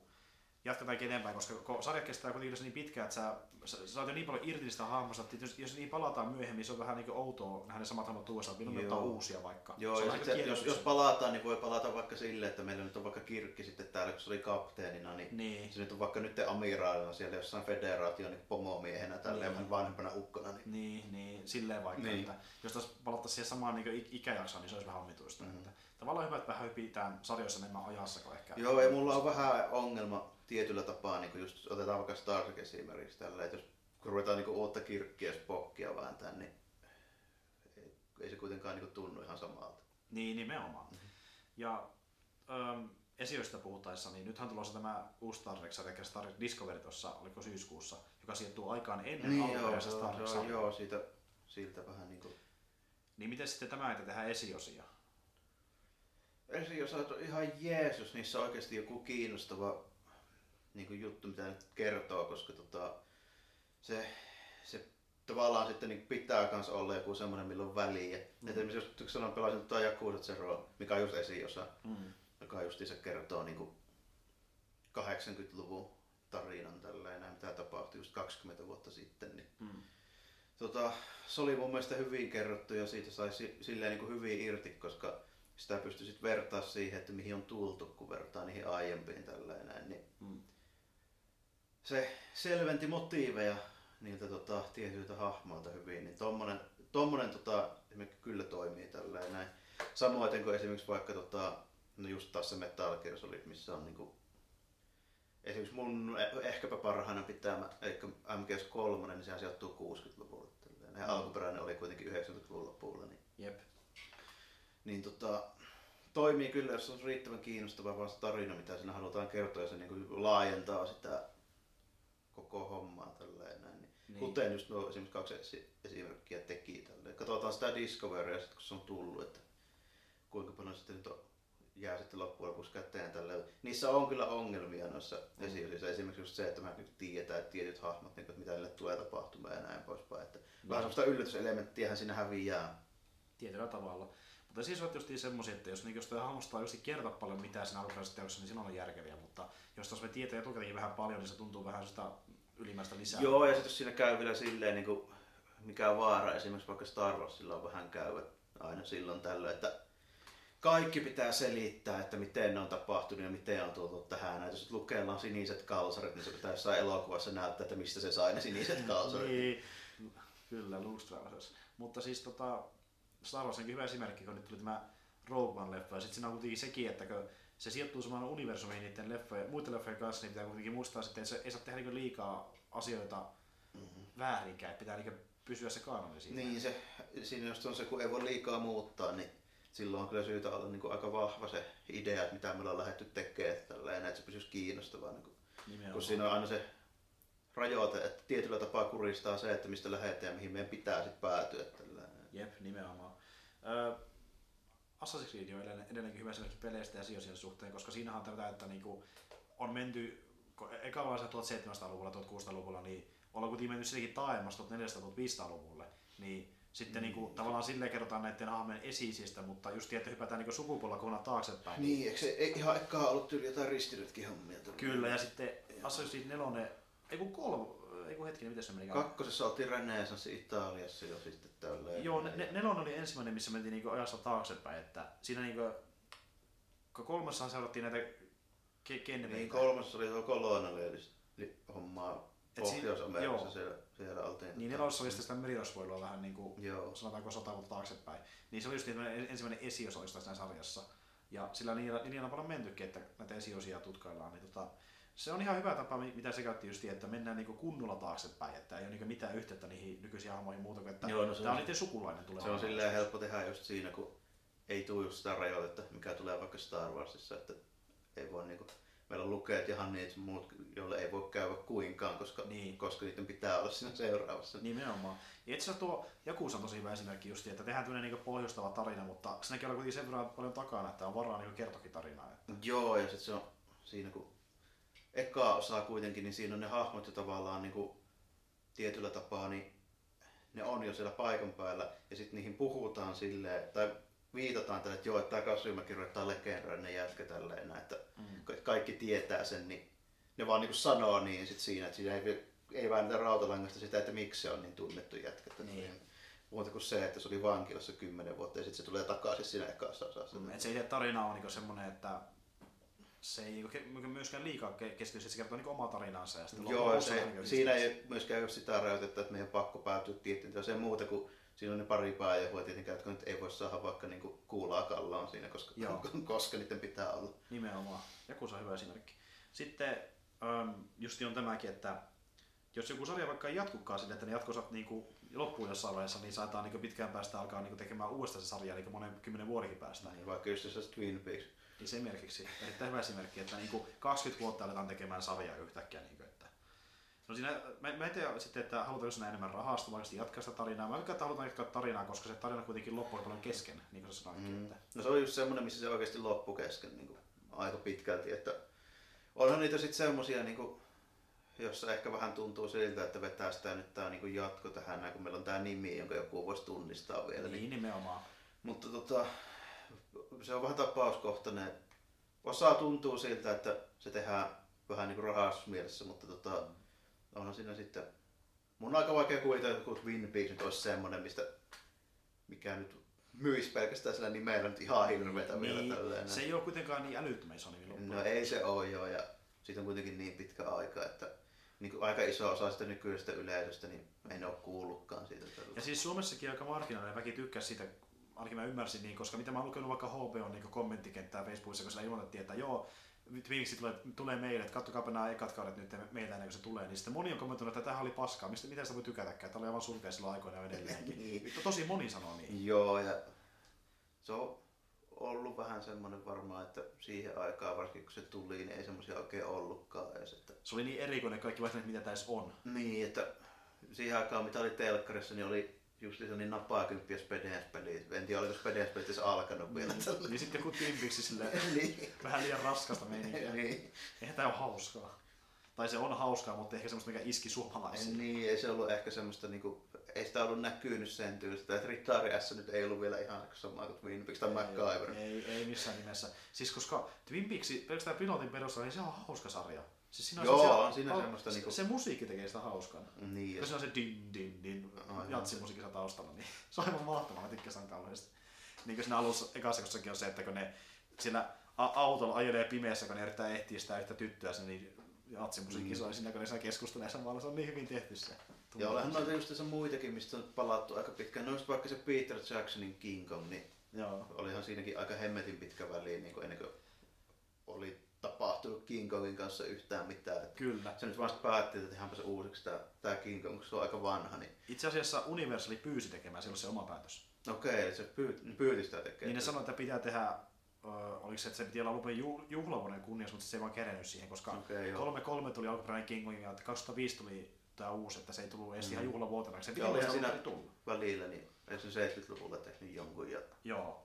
jatketaankin eteenpäin, koska kun sarja kestää kuitenkin niin pitkään, että sä, sä, saat jo niin paljon irti niistä hahmosta, että jos, jos niin palataan myöhemmin, se on vähän niin outoa nähdä ne samat hahmot uudestaan, milloin ottaa uusia vaikka. Joo, se on ja aika sit se, jos, jos palataan, niin voi palata vaikka silleen, että meillä nyt on vaikka Kirkki sitten täällä, kun se oli kapteenina, niin, Niin. se nyt on vaikka nyt amiraalina siellä jossain federaation niin pomomiehenä tällä Niin. vanhempana ukkona. Niin. Niin, niin, silleen vaikka, Niin. että jos taas palattaisiin siihen samaan niin ik- ikäjaksoon, niin se olisi vähän omituista. Mhm. Että tavallaan hyvä, että vähän hypitään sarjoissa enemmän ajassa kuin ehkä. Joo, ja mulla on vähän ongelma tietyllä tapaa, niin just otetaan vaikka Star Trek esimerkiksi tällä, että jos kun ruvetaan niin uutta kirkkiä spokkia vääntää, niin ei, ei se kuitenkaan niin tunnu ihan samalta. Niin, nimenomaan. Ja ähm, esioista puhutaessa, niin nythän tulossa tämä uusi Star Trek, eli Star Trek Discovery tuossa, oliko syyskuussa, joka sijoittuu aikaan ennen Niin, joo, alkuperäistä Star Trek on, joo, siitä, siltä vähän niin kuin... Niin miten sitten tämä, että tehdään esiosia? Jos on ihan jees, jos niissä on oikeasti joku kiinnostava niin kuin juttu, mitä nyt kertoo, koska tota, se, se tavallaan sitten niin pitää kans olla joku semmoinen, millä on väliä. Mm. Et esimerkiksi jos sanon pelasin tota Yakuza Zero, mikä on just esiosa, Mm. joka just se kertoo niin kuin 80-luvun tarinan tälleen, näin, mitä tapahtui just 20 vuotta sitten. Niin, Mm. tota, se oli mun mielestä hyvin kerrottu ja siitä sai si- silleen niin kuin hyvin irti, koska sitä pystyi sitten vertaa siihen, että mihin on tultu, kun vertaa niihin aiempiin tälleen näin. Niin Mm. Se selventi motiiveja niiltä tota, tietyiltä hahmoilta hyvin, niin tommonen, tommonen tota, kyllä toimii tälleen näin. Samoin kuin esimerkiksi vaikka tota, no just taas se Metal Gear Solid, missä on niinku, esimerkiksi mun eh- ehkäpä parhaana pitämä, eli MGS3, niin sehän sijoittuu 60-luvulle. tälleen. Ja Mm. alkuperäinen oli kuitenkin 90-luvun lopulla. Niin, Jep. niin tota, toimii kyllä, jos on riittävän kiinnostava vaan se tarina, mitä siinä halutaan kertoa, ja se niin laajentaa sitä koko hommaa tälleen näin. Niin. Niin. Niin. Kuten just nuo esimerkiksi kaksi esi- esimerkkiä teki tälleen. Katsotaan sitä Discoveria sitten kun se on tullut, että kuinka paljon sitten nyt on, jää sitten loppujen lopuksi käteen tälleen. Niissä on kyllä ongelmia noissa mm. esiosiissa. Esimerkiksi just se, että mä nyt tiedetään, että tietyt hahmot, niin, että mitä niille tulee tapahtumaan ja näin poispäin. Että vähän semmoista yllätyselementtiähän siinä häviää. Tietyllä tavalla. Mutta siis on just semmoisia, että jos, niin jos toi hahmosta just kerta paljon mitä siinä alkuperäisessä teoksessa, niin silloin on järkeviä. Mutta jos taas me tietää etukäteen vähän paljon, niin se tuntuu vähän sitä ylimmäistä lisää. Joo, ja sitten jos siinä käy vielä silleen, niin kuin, mikä on vaara, esimerkiksi vaikka Star Warsilla on vähän käy aina silloin tällöin, että kaikki pitää selittää, että miten ne on tapahtunut ja miten on tultu tähän. Että jos lukeellaan siniset kalsarit, niin se pitää jossain elokuvassa näyttää, että mistä se sai ne siniset kalsarit. Niin, kyllä, Strauss. Mutta siis tota, Star Wars on hyvä esimerkki, kun nyt tuli tämä Rogue One-leffa, ja sitten siinä on kuitenkin sekin, että kun se sijoittuu samaan universumiin niiden leffojen, muiden leffojen kanssa, niin pitää kuitenkin muistaa että se ei saa tehdä niin liikaa asioita Mm-hmm. väärinkään, että pitää niin pysyä se kanoni siitä. Niin, se, siinä just on se, kun ei voi liikaa muuttaa, niin silloin on kyllä syytä olla niin kuin aika vahva se idea, että mitä me ollaan lähdetty tekemään, että, tälleen, että se pysyisi kiinnostavaa. Niin kuin Nimenomaan. kun siinä on aina se rajoite, että tietyllä tapaa kuristaa se, että mistä lähdetään ja mihin meidän pitää sitten päätyä. Tällainen. Jep, nimenomaan. Ö, Assassin's Creed on edelleen, edelleenkin hyvä esimerkki peleistä ja sijoisien suhteen, koska siinähän on tätä, että niinku on menty eka vaiheessa 1700-luvulla, 1600-luvulla, niin ollaan kuitenkin mennyt sittenkin taaemmas 1400-1500-luvulle. Niin sitten mm. niinku, tavallaan silleen kerrotaan näiden hahmojen esiisistä, mutta just että hypätään niinku sukupuolella kokonaan taaksepäin. Niin, eikö se ei ihan ekkaa ollut tyyli jotain ristiretkin hommia? Kyllä, ja sitten Assassin's Creed 4, ei kun kolme, ei kun hetkinen, miten se meni? Kakkosessa oltiin Renesanssi Italiassa jo sitten tälleen. Joo, ne, ne- nelonen oli ensimmäinen, missä mentiin niinku ajassa taaksepäin, että siinä niinku, kun kolmessahan seurattiin näitä ke- kenveitä. Niin, kolmas oli tuo kolonialistista hommaa Et si- Pohjois-Amerikassa, siellä, siellä oltiin. Niin nelosessa oli sitten sitä merirosvoilua vähän niinku, Joo. sanotaanko sata vuotta taaksepäin. Niin se oli just niin ensimmäinen esiosa oli siinä sarjassa. Ja sillä niillä, niillä on paljon mentykin, että näitä esiosia tutkaillaan. Niin tota, se on ihan hyvä tapa, mi- mitä se käytti just, että mennään niinku kunnolla taaksepäin, että ei ole niinku mitään yhteyttä niihin nykyisiin hahmoihin muuta kuin, että Joo, no tämä on niiden sukulainen tulee. Se on silleen helppo tehdä just siinä, kun ei tule just sitä rajoitetta, mikä tulee vaikka Star Warsissa, että ei voi niinku, meillä on lukeet ja niitä muut, joille ei voi käydä kuinkaan, koska, Niin. koska niiden pitää olla siinä seuraavassa. Nimenomaan. Ja itse asiassa tuo Jakusa on tosi hyvä esimerkki just, että tehdään tämmöinen niin pohjustava tarina, mutta siinäkin on kuitenkin sen verran paljon takana, että on varaa niin kertokin tarinaa. Että... Joo, ja sitten se on siinä, kun eka osaa kuitenkin, niin siinä on ne hahmot jo tavallaan niin kuin, tietyllä tapaa, niin ne on jo siellä paikan päällä, ja sitten niihin puhutaan silleen, tai viitataan tälle, että joo, että tämä Kasumäki ruvetaan legendaarinen jätkä tälleen, että Mm. ka- kaikki tietää sen, niin ne vaan niinku sanoo niin sit siinä, että siinä ei, ei väännetä rautalangasta sitä, että miksi se on niin tunnettu jätkä. Niin. Muuta kuin se, että se oli vankilassa kymmenen vuotta ja sitten se tulee takaisin siinä ekassa osassa. Mm, Et se itse tarina on niinku semmoinen, että se ei niinku ke- myöskään liikaa ke- keskity, se kertoo niinku omaa tarinaansa. Ja sitten Joo, se, niinku siinä ei myöskään ole sitä rajoitetta, että meidän pakko päätyä tiettyyn se muuta kuin siinä on ne pari pääjähua tietenkään, jotka nyt ei voi saada vaikka niinku kuulaa kallaan siinä, koska, Joo. koska niiden pitää olla. Nimenomaan. Joku on hyvä esimerkki. Sitten ähm, justi on tämäkin, että jos joku sarja vaikka ei jatkukaan sille, että ne jatkosat niinku loppuun jossain vaiheessa, niin saattaa niinku pitkään päästä alkaa niinku tekemään uudestaan se sarja, eli monen kymmenen vuodenkin päästä. Niin, vaikka just se Twin Peaks. Esimerkiksi, erittäin hyvä esimerkki, että niinku 20 vuotta aletaan tekemään sarjaa yhtäkkiä. Niinku, että... No siinä, mä, mä en tiedä sitten, että halutaanko siinä enemmän rahasta vai jatkaa sitä tarinaa. Mä veikkaan, että halutaan jatkaa tarinaa, koska se tarina kuitenkin loppui paljon kesken, niin kuin sä sanoitkin. Mm. Että... No se on just semmoinen, missä se oikeasti loppu kesken niin kuin, aika pitkälti. Että onhan niitä sitten semmoisia, niin kuin, jossa ehkä vähän tuntuu siltä, että vetää sitä nyt tämä niin jatko tähän, kun meillä on tämä nimi, jonka joku voisi tunnistaa vielä. Niin, nimenomaan. Mutta tota, se on vähän tapauskohtainen. Osa tuntuu siltä, että se tehdään vähän niin kuin rahasmielessä, mutta tota, onhan siinä sitten... Mun on aika vaikea kuvitella, että Twin Peaks nyt olisi semmoinen, mistä mikä nyt myisi pelkästään sillä nimellä nyt ihan hirveetä vielä Niin, tälleen. se ei ole kuitenkaan niin älyttömän iso nimi loppujen No ei se ole joo, ja siitä on kuitenkin niin pitkä aika, että niin kuin aika iso osa sitä nykyisestä yleisöstä, niin ei ne ole kuullutkaan siitä. Ja siis Suomessakin aika marginaalinen väki tykkäsi siitä, ainakin mä ymmärsin niin, koska mitä mä oon lukenut vaikka HBO niin kommenttikenttää Facebookissa, kun siellä ilmoitettiin, että joo, viimeksi tulee, tulee meille, että kattokaapa nämä ekat kaudet nyt meiltä ennen kuin se tulee, niin sitten moni on kommentoinut, että tämähän oli paskaa, mistä, miten sitä voi tykätäkään, tämä oli aivan surkea silloin aikoina edelleenkin. Niin. Tosi moni sanoo niin. Joo, ja se on ollut vähän semmoinen varmaan, että siihen aikaan, varsinkin kun se tuli, niin ei semmoisia oikein ollutkaan edes. Että... Se oli niin erikoinen, kaikki vaihteet, mitä tässä on. Niin, että siihen aikaan, mitä oli telkkarissa, niin oli just se niin napaa kymppiä Spedens-peliä. En tiedä, oliko Spedens-pelit edes alkanut vielä. tällä. Niin sitten joku Timpiksi sille niin. vähän liian raskasta meininkiä. niin. Eihän tää ole hauskaa. Tai se on hauskaa, mutta ehkä semmoista, mikä iski suomalaisiin. Niin, ei se ollut ehkä semmoista niinku, ei sitä ollut näkynyt sen tyylistä, että Ritari S nyt ei ollut vielä ihan samaa kuin Twin Peaks tai MacGyver. Ei, ei missään nimessä. Siis koska Twin Peaks, pelkästään pilotin perusteella, niin se on hauska sarja. Siis siinä on Joo, sellaisia- on siinä hau- semmoista se, niinku- se, musiikki tekee sitä hauskana. Niin, Ja se on se din din din Aivan. jatsimusiikissa taustalla, niin se on aivan mahtavaa, mä tykkäsin kauheasti. Niin kuin siinä alussa ekassa on se, että kun ne siellä a- autolla ajelee pimeässä, kun ne yrittää etsiä sitä yhtä tyttöä, se niin jatsimusiikki Mm. soi siinä, kun ne saa keskustelemaan samalla, se on niin hyvin tehty se. Ja olehan noita just tässä muitakin, mistä on palattu aika pitkään. No just vaikka se Peter Jacksonin King Kong, niin Joo. olihan siinäkin aika hemmetin pitkä väli niin kuin ennen kuin oli tapahtunut King Kongin kanssa yhtään mitään. Että Kyllä. se nyt vasta päätti, että tehdäänpä se uusiksi tämä, tämä King Kong, kun se on aika vanha. Niin... Itse asiassa Universali pyysi tekemään silloin se oma päätös. Okei, eli se pyy, pyyti sitä tekemään. Niin ne sanoi, että pitää tehdä, oliko se, että se piti olla lopun ju, juhlavuoden kunniassa, mutta se ei vaan kerennyt siihen, koska joo. 3-3 tuli alkuperäinen King Kong ja 2005 tuli tämä uusi, että se ei tullut edes Mm. ihan juhlavuotena. Se piti olla siinä välillä, niin ei se 70-luvulla tehnyt jonkun. Ja... Joo.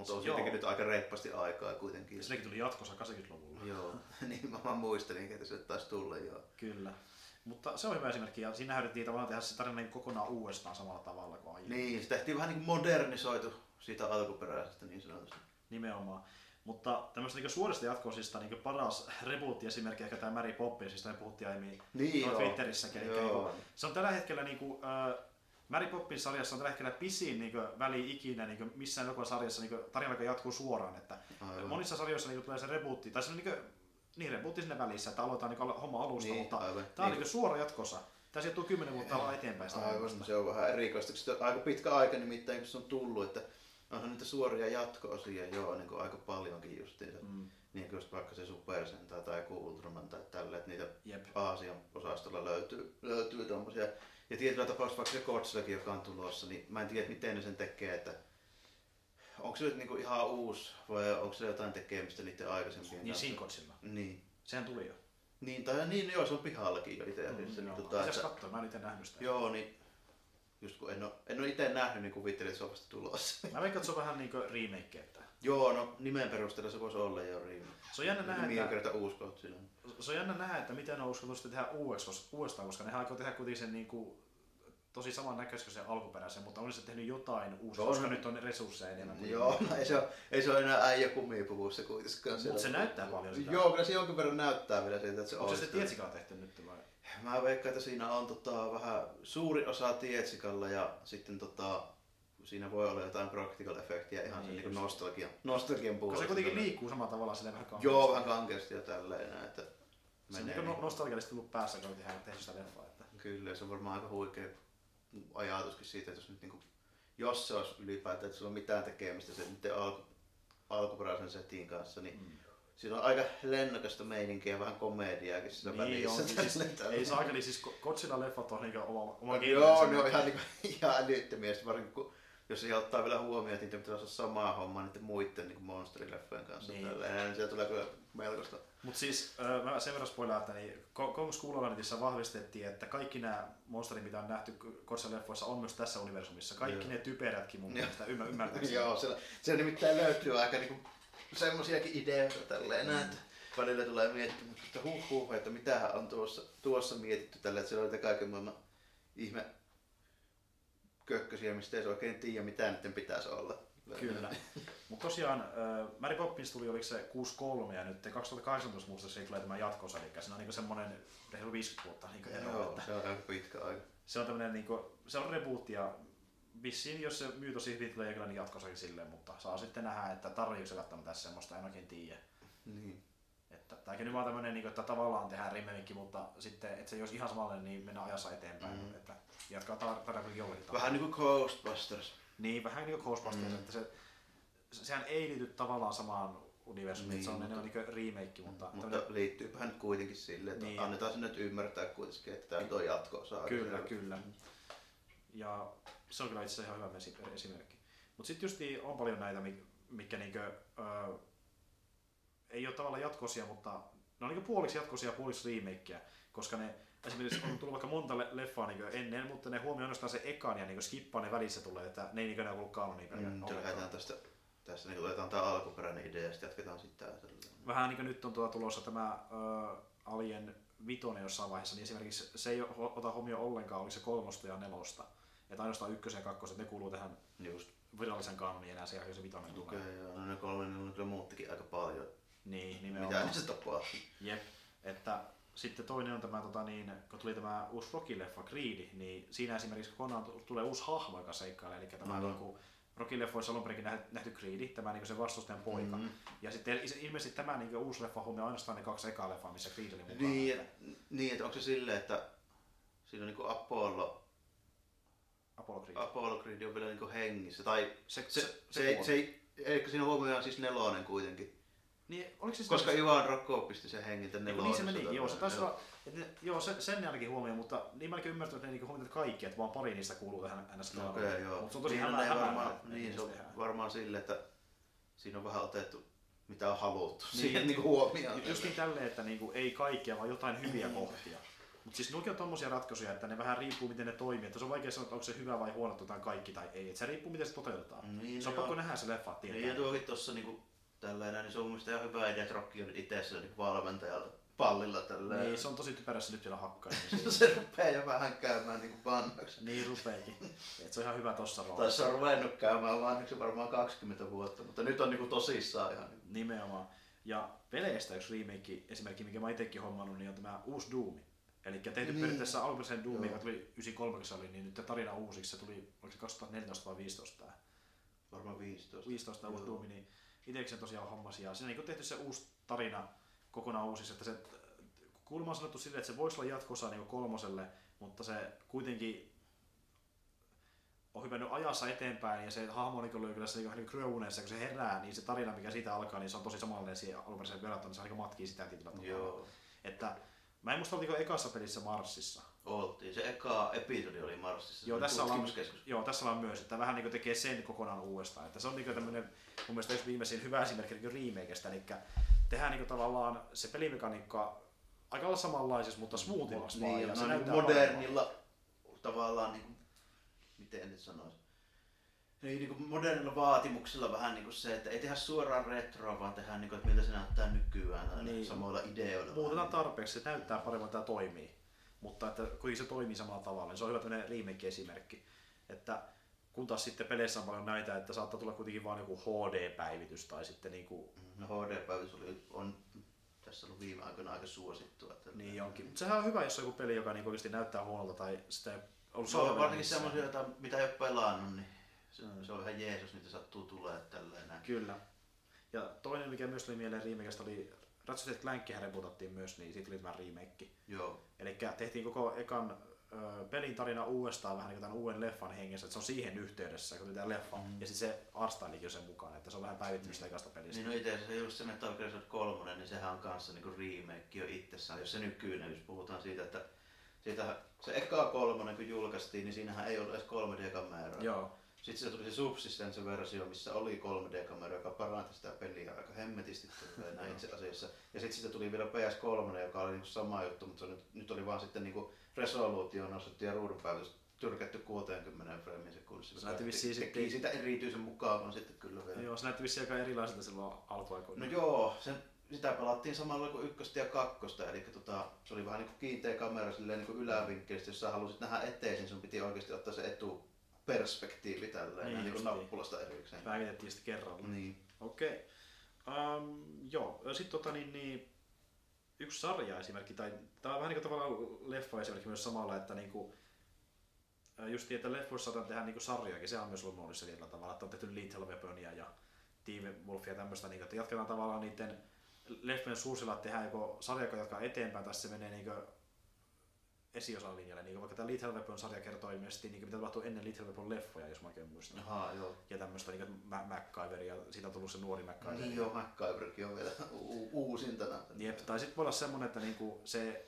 Mutta on siitäkin nyt aika reippaasti aikaa kuitenkin. Ja silläkin tuli jatkossa 80-luvulla. Joo, niin mä vaan muistelin, että se taisi tulla joo. Kyllä. Mutta se on hyvä esimerkki ja siinä yritettiin tavallaan tehdä se tarina niin kokonaan uudestaan samalla tavalla kuin aiemmin. Niin, se tehtiin vähän niin kuin modernisoitu siitä alkuperäisestä niin sanotusti. Nimenomaan. Mutta tämmöistä niin suorista jatkoisista niin paras reboot-esimerkki ehkä tämä Mary Poppins, josta me puhuttiin aiemmin Niin, tuolla joo. Twitterissäkin. Eli Joo. niin se on tällä hetkellä niin kuin, äh, Mary Poppins sarjassa on tällä hetkellä pisin niin kuin, väli ikinä niin kuin, missään joka sarjassa niin kuin, tarina joka jatkuu suoraan. Että Aivan. monissa sarjoissa niin kuin, tulee se rebootti, tai se on niin, kuin, niin rebootti sinne välissä, että aloitetaan niin kuin, homma alusta, Niin, mutta aivan. tämä on Niin. niin kuin, suora jatkossa. Tämä sijoittuu kymmenen vuotta aivan eteenpäin. sitä Aivan, se on vähän erikoista, sitä aika pitkä aika nimittäin, kun se on tullut, että onhan niitä suoria jatko-osia joo, niin kuin aika paljonkin justiinsa. Mm, Niin kuin just vaikka se Super Sentai tai joku Ultraman tai tällä, että niitä jep. Aasian osastolla löytyy, löytyy tommosia. Ja tietyllä tapauksessa vaikka se Godzillakin, joka on tulossa, niin mä en tiedä, miten ne sen tekee, että onko se nyt niinku ihan uusi vai onko se jotain tekemistä niiden aikaisempien Niin? Sinkotsilla. Niin. Sehän tuli jo. Niin, tai niin, joo, se on pihallakin jo itse asiassa. Mm, niin, tota, että, katsoa, mä en itse nähnyt sitä. joo, niin just kun en ole, en ole itse nähnyt, niin kuvittelin, että se on vasta tulossa. Mä että se on vähän niinku remake. Että. joo, no nimen perusteella se voisi olla jo riimi. Se on jännä nähdä, Nimi on että, kerta uusi Godzilla. Se on jännä nähdä, että miten ne on sitten tehdä uudestaan, koska ne aikoo tehdä kuitenkin sen niinku tosi saman näköistä kuin se alkuperäisen, mutta on se tehnyt jotain uusia, On. koska nyt on resursseja enemmän. kuin- Joo, no ei se ole, ei se ole enää äijä kumipuvussa kuitenkaan. Mut se näyttää paljon sitä. Joo, kyllä se jonkin verran näyttää vielä siltä, että se Onko se sitten tietsikalla tehty nyt vai? Mä veikkaan, että siinä on tota, vähän suuri osa tietsikalla ja sitten tota, siinä voi olla jotain practical efektiä ihan Niin niin, sen niin nostalgian, nostalgian Koska puolesta. se kuitenkin liikkuu samalla tavalla sille vähän kankeasti. Joo, vähän kankeasti ja tälleen että Se on niin niin. nostalgiallisesti tullut päässä, kun tehdään tehty sitä leffaa. Että... Kyllä, se on varmaan aika huikea ajatuskin siitä, että jos, nyt niinku, jos se olisi ylipäätään, että sillä on mitään tekemistä sen nyt alku, alkuperäisen setin kanssa, niin Mm. siinä on aika lennokasta meininkiä ja vähän komediaakin siinä Niin on, välissä. siis, Tälleen ei saakeli, siis Godzilla-leffat on niinku oma, oma Joo, ne on ihan, niinku, ihan älyttömiä, varsinkin kun jos siihen ottaa vielä huomioon, että niitä pitäisi olla samaa hommaa niiden muiden niin monsterileffojen kanssa. Niin. Tälleen, niin siellä tulee kyllä melkoista. Mutta siis mä sen verran spoilaan, että niin Ko- Kong School of Planetissa vahvistettiin, että kaikki nämä monsterit, mitä on nähty Godzilla-leffoissa, on myös tässä universumissa. Kaikki Joo. ne typerätkin mun mielestä ymmär, ymmärtääkseni. Joo, siellä, siellä nimittäin löytyy aika niinku semmoisiakin ideoita tälleen näin, että välillä tulee miettimään, että huh huh, että mitähän on tuossa, tuossa mietitty tällä, että siellä on niitä kaiken maailman ihme kökkösiä, mistä ei se oikein tiedä, mitä niiden pitäisi olla. Kyllä. Mutta tosiaan äh, Mary Poppins tuli, oliko se 63 ja nyt 2018 muistaakseni tulee tämä jatkossa, eli siinä on niinku semmoinen reilu 50 vuotta niinku eroa, Joo, että se on aika pitkä aika. se on tämmöinen niinku, se on reboot ja vissiin jos se myy tosi hyvin tulee kyllä niin jatkossakin silleen, mutta saa sitten nähdä, että tarjoiko se välttämättä tässä semmoista, en oikein tiedä. Niin. Että tämäkin nyt vaan tämmöinen, niin että tavallaan tehdään remake, mutta sitten, että se ei olisi ihan samanlainen, niin mennään ajassa eteenpäin. Mm. Että jatkaa tar- tarina jollakin tavalla. Vähän niinku Ghostbusters. Niin, vähän niin kuin Ghostbusters, Mm. että se, se, sehän ei liity tavallaan samaan universumiin, Niin, se on mutta- enemmän niin remake, mutta, Mutta tämmönen- liittyypä nyt kuitenkin silleen, että Niin. niin. annetaan sen nyt ymmärtää kuitenkin, että tämä on jatko-osa. Kyllä, kyllä. Ja se on kyllä itse asiassa ihan hyvä esi- esimerkki. Mutta sitten just on paljon näitä, mi- mitkä niinkö, ö, ei ole tavallaan jatkosia, mutta ne on niinku puoliksi jatkosia ja puoliksi remakeä, koska ne esimerkiksi on tullut vaikka monta le- leffaa niinku ennen, mutta ne huomioi ainoastaan se ekan ja niinku skippaa ne välissä tulee, että ne ei niinku enää ollut kanoniin Mm, pelkästään. mm, lähdetään tästä, tästä niin otetaan tämä alkuperäinen idea ja sitten jatketaan sitä. Vähän niin kuin nyt on tuota tulossa tämä ö, Alien Vitonen jossain vaiheessa, niin esimerkiksi se ei ota huomioon ollenkaan, oliko se kolmosta ja nelosta. Että ainoastaan ykkösen ja kakkosen, ne kuuluu tähän Just. virallisen kanoniin enää siellä, jos se vitonen tulee. Okei, joo. No ne kolme niin ne kyllä muuttikin aika paljon. Niin, Mitä nimenomaan. niissä tapahtui? Jep. Että sitten toinen on tämä, tota, niin, kun tuli tämä uusi Rocky-leffa Creed, niin siinä esimerkiksi t- tulee uusi hahmo, joka seikkailee. Eli tämä Aivan. niin Rocky-leffoissa alun perinkin nähty, nähty Creed, tämä niin se vastustajan poika. Mm. Ja sitten il- ilmeisesti tämä niin uusi leffa huomioon ainoastaan ne kaksi ekaa leffaa, missä Creed oli mukana. Niin, niin, että onko se silleen, että siinä on niinku Apollo, Apollo Creed. Apollo Creed on vielä niinku hengissä. Tai se, se, se, se, ei, se ei, eikö siinä huomioon siis nelonen kuitenkin? Niin, oliko se Koska Ivan Rocco pisti sen hengiltä Niin, nelonen. niin se meni, joo, se taisi olla, että ne, joo, sen, sen ainakin huomioon, mutta niin mä ainakin ymmärtänyt, että ne niinku huomioivat kaikki, että vaan pari niistä kuuluu tähän ns. No, okay, joo. Mutta se on tosi niin, ne hämää, varmaan, että niin, ne se on tehdään. varmaan sille, että siinä on vähän otettu mitä on haluttu Niin. siihen niinku huomioon. Just niin tälleen, että niinku, ei kaikkia, vaan jotain hyviä kohtia. Mutta siis nuokin on tommosia ratkaisuja, että ne vähän riippuu miten ne toimii. Että se on vaikea sanoa, että onko se hyvä vai huono tai kaikki tai ei. Et se riippuu miten se toteutetaan. Niin, se on joo. pakko nähdä se leffa, että Niin ja tietää. tuokin tossa niinku tällainen, niin se on mun mielestä ihan hyvä idea, että Rocky on itse se niinku valmentajalla pallilla tällä. Niin, se on tosi typerässä nyt vielä hakkaa. se rupeaa jo vähän käymään niinku vanhaksi. niin rupeekin. Et se on ihan hyvä tossa Tai roolissa. se on ruvennut käymään vanhaksi varmaan 20 vuotta, mutta nyt on niinku tosissaan ihan. Niinku. Nimenomaan. Ja peleistä yksi remake esimerkki, mikä mä itsekin hommannut, niin on tämä uusi Doom. Eli tehty Niin. niin. periaatteessa alkuperäisen Doom, joka tuli 93, kun se oli, niin nyt tarina uusiksi. Se tuli, oliko se 2014 vai 15 tämä? Varmaan 15. 15 uusi. Doom, niin itsekseen tosiaan hommasi. Ja siinä on niin tehty se uusi tarina kokonaan uusiksi, että se kuulemma on sanottu silleen, että se voisi olla jatkossa niin kolmoselle, mutta se kuitenkin on hypännyt ajassa eteenpäin ja se hahmo niin oli kyllä se niin kröunessa, kun se herää, niin se tarina, mikä siitä alkaa, niin se on tosi samanlainen siihen alkuperäiseen verrattuna, niin se niin matkii sitä tietyllä tavalla. Joo. Että mä en muista oltiko ekassa pelissä Marsissa. Oltiin. Se eka episodi oli Marsissa. Joo, tässä ollaan, joo, tässä ollaan myös, että vähän niin tekee sen kokonaan uudestaan. Että se on niin tämmöinen, mun mielestä yksi viimeisin hyvä esimerkki niin remakeista, eli tehdään niin tavallaan se pelimekaniikka aika olla samanlaisessa, mutta smoothimmaksi vaan. Niin, se no, niin näyttää modernilla tavallaan, niin kuin, miten nyt sanoisi, niin, niin kuin modernilla vaatimuksilla vähän niin kuin se, että ei tehdä suoraan retroa, vaan tehdään niin kuin, että miltä se näyttää nykyään Niin. samoilla ideoilla. Muutetaan vähän. tarpeeksi, se näyttää paremmin, tämä toimii. Mutta että kuitenkin se toimii samalla tavalla. Niin se on hyvä tämmöinen remake-esimerkki. Että kun taas sitten peleissä on paljon näitä, että saattaa tulla kuitenkin vain joku HD-päivitys tai sitten niinku... No HD-päivitys oli, on tässä ollut viime aikoina aika suosittua. Että Niin onkin. Mutta sehän on hyvä, jos on joku peli, joka niinku oikeasti näyttää huonolta tai sitä ei ollut saatavilla varsinkin semmoisia, joita, mitä ei ole pelannut, niin se, se on ihan jeesus, niitä sattuu tulee tälleen. Kyllä. Ja toinen, mikä myös tuli mieleen remakeista, oli Ratchet Clankkihän rebutattiin myös, niin siitä tuli tämä remake. Joo. Eli tehtiin koko ekan ö, pelin tarina uudestaan vähän niin kuin tämän uuden leffan hengessä, että se on siihen yhteydessä, kun tämä leffa, mm. ja sitten se artstylikin on sen mukana, että se on vähän päivittynyt sitä ekasta pelistä. Niin no itse asiassa just se Metal Gear Solid 3, niin sehän on kanssa niinku remake jo itsessään. Jos se nykyinen, jos puhutaan siitä, että siitä, se eka kolmonen kun julkaistiin, niin siinähän ei ollut edes 3D-kameraa. Joo, Sitten se tuli se Subsistence-versio, missä oli 3D-kamera, joka paranti sitä peliä aika hemmetisti näin itse asiassa. Ja sitten siitä tuli vielä PS3, joka oli niinku sama juttu, mutta se nyt, nyt oli vaan sitten niinku resoluutio nostettu ja ruudunpäivitys tyrkätty 60 freimiin sekunnissa. Se näytti vissiin sitten- sitä erityisen mukavan sitten kyllä vielä. joo se näytti vissiin aika erilaiselta silloin alkuaikoina. No joo, sen, sitä pelattiin samalla kuin ykköstä ja kakkosta, eli tota, se oli vähän niin kuin kiinteä kamera silleen niin kuin ylävinkkelistä, jos sä halusit nähdä eteen, niin sun piti oikeasti ottaa se etuperspektiivi tälleen, Niin niin, niin nappulasta erikseen. Päivitettiin sitten kerralla. Niin. Okei. Um, joo, sitten tota niin, niin, yksi sarja esimerkki, tai tämä on vähän niin kuin tavallaan leffa esimerkki myös samalla, että niin kuin, just että leffoissa saadaan tehdä niin sarjojakin, se on myös ollut muodissa tietyllä tavalla, että on tehty Little Weaponia ja Team Wolfia ja tämmöistä, niin että jatketaan tavallaan niiden leffojen suusilla, että tehdään joko sarja, joka jatkaa eteenpäin, tai se menee niin kuin esiosan linjalle, niin vaikka tämä Little Weapon-sarja kertoo ilmeisesti, niin mitä tapahtui ennen Little Weapon leffoja, jos mä oikein muistan. Ahaa, joo. Ja tämmöistä niin MacGyver, ja siitä on tullut se nuori MacGyver. Niin joo, MacGyverkin on vielä u- uusintana. Jep, tai sitten voi olla semmoinen, että niinku se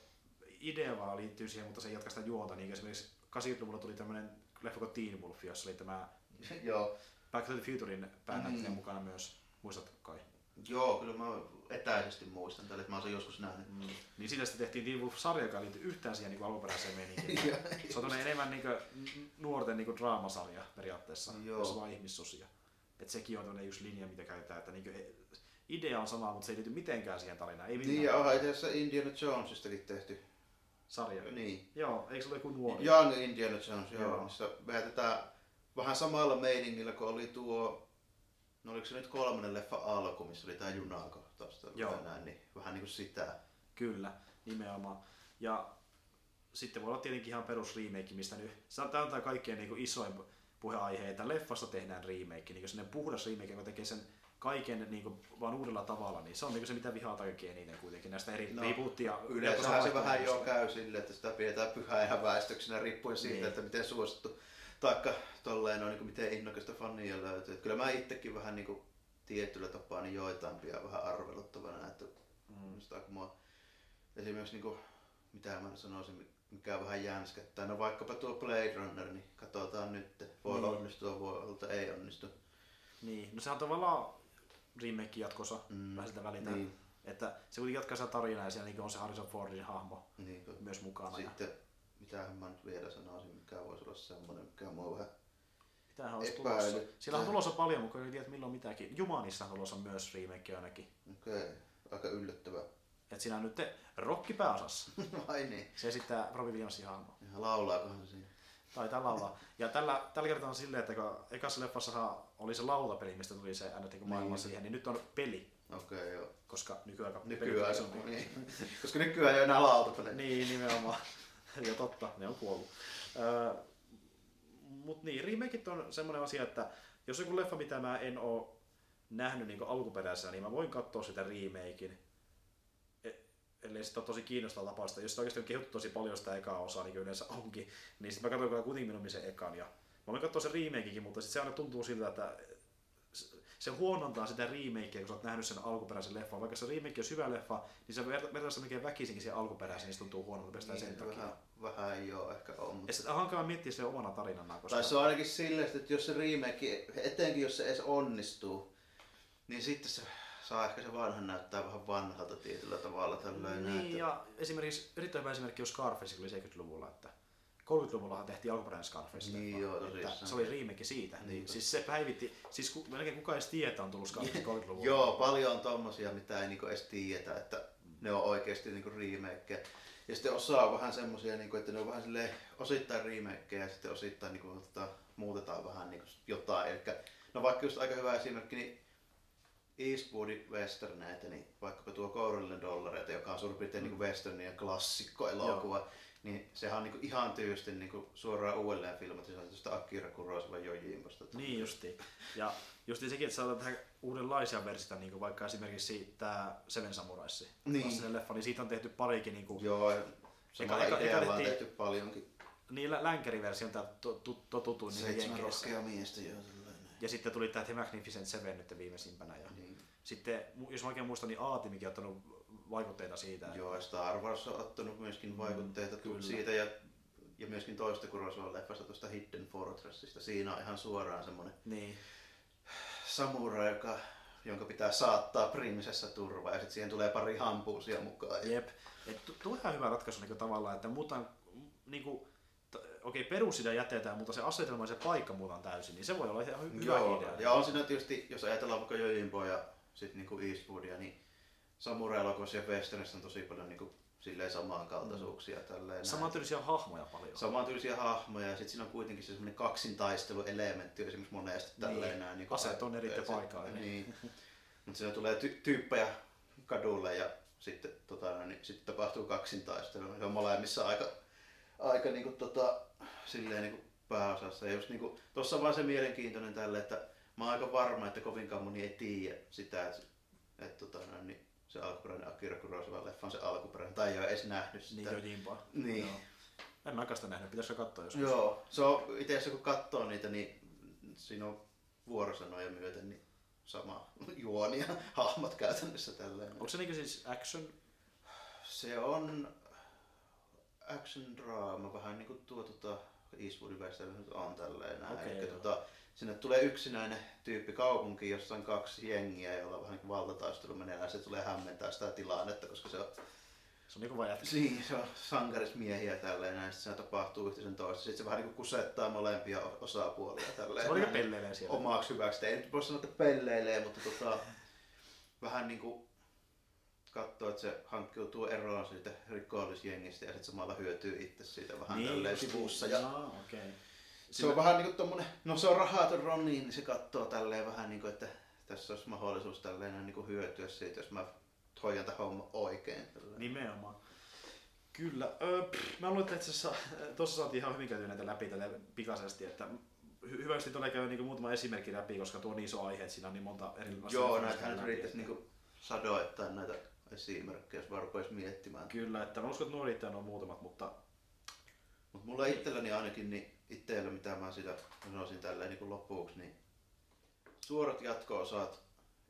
idea vaan liittyy siihen, mutta se ei jatka sitä juonta. Niin esimerkiksi 80-luvulla tuli tämmöinen leffa kuin Teen Wolf, jossa oli tämä joo, Back to the Futurein päänäyttelijä Mm. mukana myös. Muistat kai? Joo, kyllä mä etäisesti muistan tälle, että mä oon sen joskus nähnyt. Mm. Niin siitä sitten tehtiin Teen Wolf-sarja, joka liittyy yhtään siihen niin alkuperäiseen meininkiin. Joo. se on enemmän niin nuorten niin draamasarja periaatteessa, Joo. jossa vaan ihmissusia. Et sekin on tämmöinen just linja, mitä käytetään, että niin idea on sama, mutta se ei liity mitenkään siihen tarinaan. Ei Niin, ja onhan itse asiassa Indiana Jonesistakin tehty. sarja. Niin. Joo, eikö se ole joku nuori? Young Indiana Jones, joo. Joo. Missä vedetään vähän samalla meiningillä kuin oli tuo, no oliko se nyt kolmannen leffa alku, missä oli tää junakohtaus tai näin, niin vähän niinku sitä. Kyllä, nimenomaan. Ja sitten voi olla tietenkin ihan perus remake, mistä nyt, tämä on tämä kaikkein niin isoin puheaihe, että leffasta tehdään remake, niin sellainen puhdas remake, joka tekee sen kaiken niin kuin, vaan uudella tavalla, niin se on niin se, mitä vihaa kaikkein eniten kuitenkin näistä eri No, reboottia. Yleensä se vähän jo käy silleen, että sitä pidetään pyhää ja väestöksenä riippuen siitä, Niin. että miten suosittu, taikka tolleen on, niin miten innokasta fania löytyy. Et Kyllä mä itsekin vähän niin kuin tietyllä tapaa niin joitain pidän vähän arveluttavana, että Mm. Just aika mua, esimerkiksi niinku, mitä mä sanoisin, mikä vähän jänskättää. No vaikkapa tuo Blade Runner, niin katsotaan nyt. Voi Niin. onnistua, voi olla, ei onnistu. Niin, no sehän on tavallaan remake jatkossa, Mm, vähän sitä välitä. Niin, Että se kuitenkin jatkaa sitä tarinaa ja siellä niin on se Harrison Fordin hahmo niin kun, myös mukana. Ja sitten, mitähän mä nyt vielä sanoisin, mikä voisi olla semmoinen, mikä mua vähän... mitähän olisi epäily. tulossa? Siellä on tulossa paljon, mutta ei tiedä milloin mitäkin. Jumanissa on tulossa myös remake ainakin. Okei, okay, aika yllättävää. Et siinä on nyt te Rokki pääosassa. Ai niin, Se esittää Robbie Williamsin hahmo. ihan laulaakohan siinä? Taitaa laulaa. Ja tällä, tällä kertaa on silleen, että kun ekassa leffassa oli se lautapeli, mistä tuli se aina niin maailma Niin. siihen, niin nyt on peli, Okei, okay, joo. koska Nykyään, on isompi. niin. Koska nykyään ei ole enää lautapelejä. Niin, nimenomaan. Ja totta, ne on kuollut. Öö, mut niin, remakeit on semmoinen asia, että jos joku leffa, mitä mä en oo nähnyt niin alkuperäisenä, niin mä voin katsoa sitä remakein. E- ellei sitä ole tosi kiinnostavaa tapausta. Jos sitä oikeasti on kehuttu tosi paljon sitä ekaa osaa, niin yleensä onkin, niin sitten mä kyllä kuitenkin minun sen ekan. Ja mä voin katsoa sen remakekin, mutta sitten se aina tuntuu siltä, että se- huonontaa sitä remakea, kun sä oot nähnyt sen alkuperäisen leffan. Vaikka se remake on hyvä leffa, niin se vertaa sitä melkein väkisinkin siihen alkuperäiseen, niin se tuntuu huonolta pelkästään sen takia. Niin, vähän, vähän ei ole ehkä on, mutta Ja on hankala miettiä sen omana tarinana, koska... Tai se on ainakin silleen, että jos se remake, etenkin jos se edes onnistuu, niin sitten se saa ehkä se vanha näyttää vähän vanhalta tietyllä tavalla. Tällöin niin, näyttää. ja esimerkiksi erittäin hyvä esimerkki on Scarface, oli 70-luvulla, että 30-luvullahan tehtiin alkuperäinen Scarface. Niin joo, että tosissaan. se oli remake siitä. Niin, Niin. siis se päivitti, siis ku, melkein kukaan edes tiedä, että on tullut Scarface 30-luvulla. Joo, paljon on tommosia, mitä ei niinku edes tiedetä, että ne on oikeasti niinku remake. Ja sitten osa on vähän semmosia, niin kuin, että ne on vähän silleen osittain remakeja ja sitten osittain niin kuin, tota, muutetaan vähän niin kuin, jotain. Eli, no vaikka just aika hyvä esimerkki, niin Eastwoodin westerneitä, niin vaikkapa tuo Kourallinen dollareita, joka on suurin piirtein mm. niin westernin ja klassikkoelokuva, Joo. Niin sehän on niin kuin ihan tyysti niin kuin suoraan uudelleen filmatisoitusta Akira Kurosawa Jojimbosta. Niin justi. Ja justi sekin, että saadaan tähän uudenlaisia versioita, niin kuin vaikka esimerkiksi tämä Seven Samuraisi. Niin. leffa, niin siitä on tehty parikin. Niin kuin, Joo, samalla eka, idealla on tehty paljonkin. Niin, länkäriversio on tämä tutuin niin Seitsemän miestä, joo. Ja sitten tuli tämä The Magnificent Seven nyt viimeisimpänä. Ja niin. Sitten, jos mä oikein muistan, niin Aatimikin on ottanut vaikutteita siitä. Joo, Star Wars on ottanut myöskin mm, vaikutteita mm, siitä ja, ja myöskin toista Kurosawan leffasta tuosta Hidden Fortressista. Siinä on ihan suoraan semmoinen niin. samurai, joka, jonka pitää saattaa prinsessa turvaa ja sitten siihen tulee pari hampuusia mukaan. Jep. Et tuo ihan hyvä ratkaisu niin tavallaan, että muutan niin kuin, okei, perusidea jätetään, mutta se asetelma ja se paikka muutaan täysin, niin se voi olla ihan hyvä Joo, idea. Ja on siinä tietysti, jos ajatellaan vaikka Jojimboa ja sitten niinku Eastwoodia, niin samurai-elokuvassa ja westernissä on tosi paljon niinku silleen samankaltaisuuksia. Mm. Tälleen Samantyylisiä hahmoja paljon. Samantyylisiä hahmoja ja sitten siinä on kuitenkin se semmoinen kaksintaistelu-elementti esimerkiksi monesti tälleen niin. näin. Niin Aseet on eri paikalla. Niin. Mutta siinä tulee ty- tyyppejä kadulle ja sitten, tota, niin, sitten tapahtuu kaksintaistelu. Se on molemmissa aika, aika niin kuin, tota, silleen niin kuin pääosassa. Ja just niin kuin, tossa on vaan se mielenkiintoinen tälle, että mä oon aika varma, että kovinkaan moni ei tiedä sitä, että, että tota, niin se alkuperäinen Akira Kurosawa leffa on se alkuperäinen, tai ei ole edes nähnyt sitä. Niin, Jojimpa. Niin. Joo. En mäkään sitä nähnyt, pitäisikö katsoa joskus? Joo, se on, itse asiassa kun katsoo niitä, niin siinä on vuorosanoja myöten niin sama juoni ja hahmot käytännössä tälleen. Onko se niin siis action? Se on action drama, vähän niin kuin tuo tota, Eastwoodin western nyt on tälleen näin. Okay, Eli, tota, sinne tulee yksinäinen tyyppi kaupunki, jossa on kaksi jengiä, jolla on vähän niin valtataistelu menee ja se tulee hämmentää sitä tilannetta, koska se on se on niinku vaan jätkä. Niin, se on sankarismiehiä tälleen näin, sitten se tapahtuu yhteisen toista. Sitten se vähän niinku kusettaa molempia osapuolia tälleen. Se on niinku pelleilee siellä. Omaksi hyväksi. Ei nyt voi sanoa, että pelleilee, mutta tota, vähän niinku katsoo, että se hankkiutuu eroon siitä rikollisjengistä ja sitten samalla hyötyy itse siitä vähän niin, tälleen sivussa. Ja no, okay. Se Sillä... on vähän niin kuin tommonen, no se on rahaton Ronni, niin se katsoo tälleen vähän niin kuin, että tässä olisi mahdollisuus tälleen niin kuin hyötyä siitä, jos mä hoidan tämän homman oikein. Tälleen. Nimenomaan. Kyllä. Öö, pff, mä luulen, että itse asiassa tuossa saatiin ihan hyvin käytyä näitä läpi tälle pikaisesti, että hyvästi tulee käydä niin muutama esimerkki läpi, koska tuo on niin iso aihe, että siinä on niin monta erilaista. Joo, näitähän nyt riittäisi niin sadoittaa näitä esimerkkejä, jos vaan miettimään. Kyllä, että mä uskon, että nuo riittää on muutamat, mutta... Mutta mulla itselläni ainakin, niin itsellä mitä mä sitä sanoisin tälleen niin lopuksi, niin suorat jatko-osat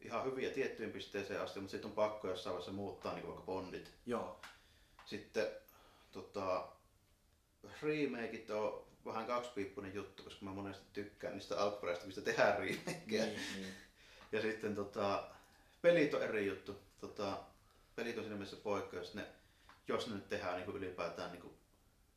ihan hyviä tiettyyn pisteeseen asti, mutta sitten on pakko jossain vaiheessa muuttaa niin vaikka Bondit. Joo. Sitten tota, remakeit on vähän kaksipiippunen juttu, koska mä monesti tykkään niistä alkuperäistä, mistä tehdään remakeja. Niin, niin. Ja sitten tota, pelit on eri juttu. Tota, pelit on siinä mielessä poikkeus, ne, jos ne nyt tehdään niin kuin ylipäätään niin kuin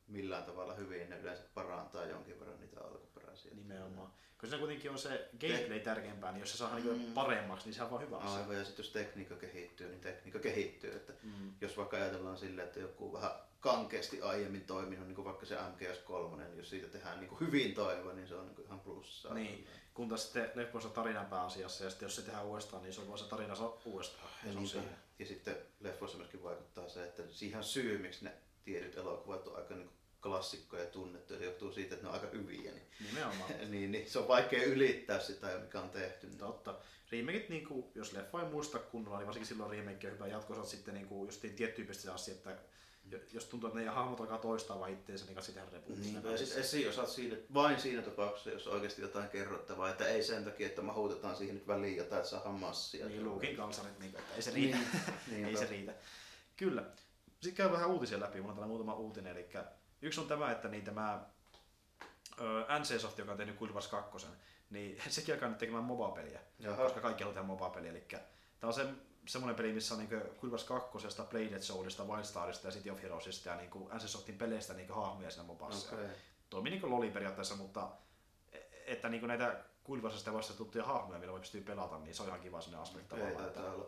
millään tavalla hyvin, ne yleensä parantaa jonkin verran niitä alkuperäisiä. Nimenomaan. Koska se kuitenkin on se gameplay tärkeämpää, niin jos se saa niinku mm. paremmaksi, niin se on vaan hyvä asia. Aivan, ja sitten jos tekniikka kehittyy, niin tekniikka kehittyy. Että mm. Jos vaikka ajatellaan silleen, että joku vähän kankeasti aiemmin toiminut, niin kuin vaikka se MGS3, niin jos siitä tehdään niin kuin hyvin toimiva, niin se on niin kuin ihan plussaa. Niin, kun taas sitten leffoissa tarinan pääasiassa, ja sitten jos se tehdään uudestaan, niin se on vaan se tarina uudestaan. Ja, niin se, ja sitten leffoissa myöskin vaikuttaa se, että siihen syy, miksi ne tietyt elokuvat on aika niin klassikkoja ja tunnettu, ja se johtuu siitä, että ne on aika hyviä. Niin, Nimenomaan. niin, niin, se on vaikea ylittää sitä, mikä on tehty. Niin. Totta. Remakeit, niin kuin, jos leffa ei muista kunnolla, niin varsinkin silloin remake on hyvä jatkossa sitten niin kuin, just tiettyyppisesti asia, että jos tuntuu, että ne hahmot alkaa toistaa vaan itteensä, niin katsi tehdä repuun. Niin, ja sitten esiosat siinä, vain siinä tapauksessa, jos oikeasti jotain kerrottavaa, että ei sen takia, että mahutetaan siihen nyt väliin jotain, että saadaan massia. Niin, Luukin kalsarit, niin, että ei se riitä. Niin, ei se riitä. Kyllä. Sitten käy vähän uutisia läpi, mulla on täällä muutama uutinen, eli yksi on tämä, että niin tämä NC-softi, joka on tehnyt Guild Wars 2, niin sekin alkaa nyt tekemään MOBA-peliä, Jaha. koska kaikki haluaa tehdä MOBA-peliä, eli tämä on se semmoinen peli, missä on niin Guild Wars 2, Bladed Soulista, Wildstarista ja City of Heroesista ja niin NC peleistä niin hahmoja siinä mobassa. Okay. Toimii niin loli periaatteessa, mutta e, että niin näitä Guild vasta tuttuja hahmoja, millä voi pystyä pelata, niin se on ihan kiva sinne aspekti tavallaan. Että... Olla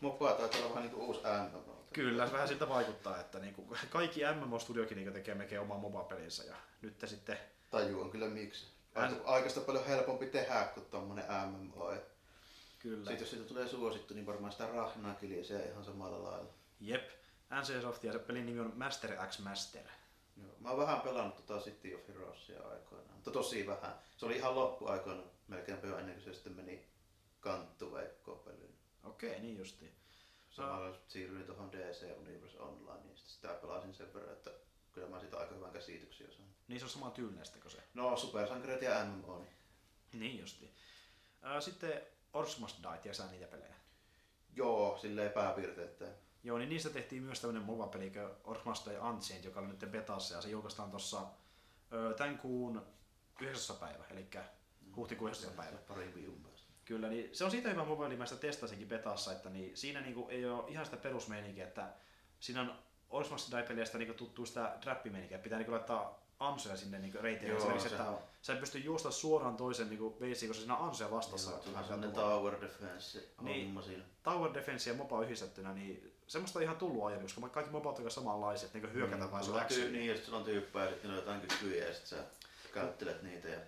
Mopa taitaa olla vähän niinku uusi MMO. Kyllä, vähän siltä vaikuttaa, että niinku kaikki MMO-studiokin niinku tekee melkein oman MOBA-pelinsä ja nyt sitten Tajuan kyllä miksi. Aikaista paljon helpompi tehdä kuin tommonen MMO. Kyllä. Sitten jos siitä tulee suosittu, niin varmaan sitä rahnaa kiljeisee ihan samalla lailla. Jep, NC Soft ja se pelin nimi on Master X Master. Joo. Mä oon vähän pelannut tota City of Heroesia aikoinaan, mutta tosi vähän. Se oli ihan loppuaikoina melkein ennen kuin se sitten meni kanttuveikkoon peliin. Okei, niin justiin. Samalla siirryin tuohon DC Universe Online, niin sitä pelasin sen verran, että kyllä mä siitä aika hyvän käsityksen sain. Niin se on sama tyylistä kuin se. No, Supersankareet ja MMO, niin Niin justiin. Sitten Orcs Must Die, tiedätkö sä niitä pelejä? joo, silleen pääpiirteittäin. Joo, niin niistä tehtiin myös tämmönen MOBA-peli kuin Orcs Must Die Ancient, joka oli nyt betassa ja se julkaistaan tuossa tämän kuun 9. päivä, eli huhtikuun 9. päivä. Pari viikon. Kyllä, niin se on siitä hyvä mobile, mä sitä testasinkin betassa, että niin siinä niinku ei ole ihan sitä perusmeininkiä, että siinä on Orcs Must Die-peliästä niinku tuttuu sitä trappimeininkiä, että pitää niinku laittaa ansoja sinne niinku reiteille, Joo, esimerkiksi, se että sä et pysty juosta suoraan toisen niinku veisiin, koska siinä on ansoja vastassa. Joo, että vähän tulla. tower defense Niin. siinä. Tower Defense ja Moba yhdistettynä, niin semmoista on ihan tullut aiemmin, koska kaikki Mobat on aika samanlaiset, niin hyökätä vai se sulla on on ty- action. niin, ja sit sulla on tyyppejä ja sitten on jotain kykyjä ja sit sä käyttelet niitä ja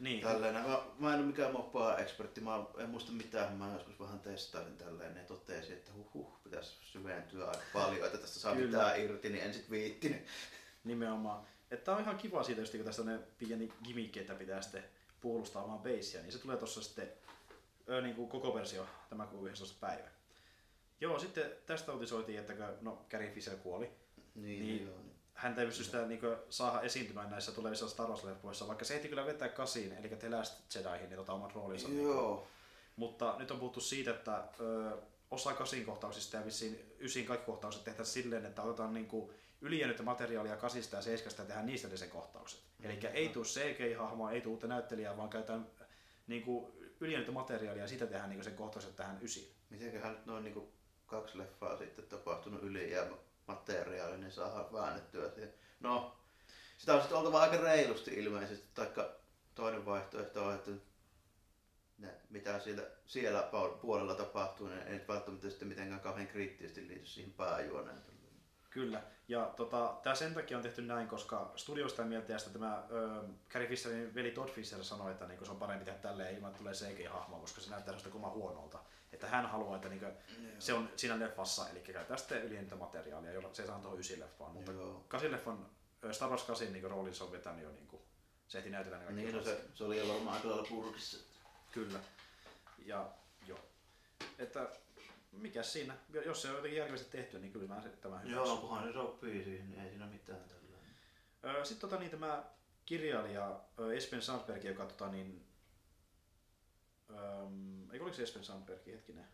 Niin, tälleen. Mä, mä en ole mikään moppaa ekspertti, mä en muista mitään, mä joskus vähän testailin tälleen ja totesin, että huh, huh pitäisi syventyä aika paljon, että tästä saa Kyllä. mitään irti, niin en sit viittinyt. nimenomaan. Että on ihan kiva siitä, just, kun tästä on pieni että pitää sitten puolustaa omaa beissiä, niin se tulee tuossa sitten ö, niin kuin koko versio tämä kuun 11. päivä. Joo, sitten tästä uutisoitiin, että kun, no, Carrie Fisher kuoli. Niin, Niin. niin. joo. Niin. Häntä ei pysty sitä niin kuin, saada esiintymään näissä tulevissa Star Wars-leffoissa, vaikka se ehti kyllä vetää kasiin, eli The Last Jedihin, niin tota oman roolinsa. Joo. Mutta nyt on puhuttu siitä, että ö, osa kasin kohtauksista ja vissiin ysin kaikki kohtaukset tehtäisiin silleen, että otetaan niinku ylijäänyttä materiaalia kasista ja seiskasta ja tehdään niistä ne sen kohtaukset. Eli ei tule CGI-hahmoa, ei tule uutta näyttelijää, vaan käytetään niinku ylijäänyttä materiaalia ja sitä tehdään niinku sen kohtaukset tähän ysiin. Mitenköhän nyt noin niinku kaksi leffaa sitten tapahtunut ylijäämä materiaali, niin saadaan väännettyä siihen. No, sitä on sitten oltava aika reilusti ilmeisesti, taikka toinen vaihtoehto on, että ne, mitä siellä, siellä puolella tapahtuu, niin ei välttämättä sitten mitenkään kauhean kriittisesti liity siihen pääjuoneen. Kyllä, ja tota, tämä sen takia on tehty näin, koska studio sitä mieltä, ja tämä ö, Carrie Fisherin veli Todd Fisher sanoi, että niinku, se on parempi tehdä tälleen ilman, että tulee CGI-hahmoa, koska se näyttää sellaista koma huonolta. Että hän haluaa, että niinku, se on siinä leffassa, eli käytetään sitten ylijäntä materiaalia, jolla se ei saa tuohon ysi leffaan. Mutta Joo. kasin leffan, ö, Star Wars 8 niinku, roolin se on vetänyt jo, niinku, se ehti näytellä Niin, no se, se oli jo varmaan aika lailla purkissa. Kyllä. Ja joo. Että mikä siinä, jos se on jotenkin järkevästi tehty, niin kyllä mä se- tämän hyväksyn. Joo, kunhan ne sopii siihen, niin ei siinä mitään tällä. Sitten tota, niin, tämä kirjailija Espen Sandberg, joka tota, niin, öm, eikö oliko se Espen Sandberg, hetkinen?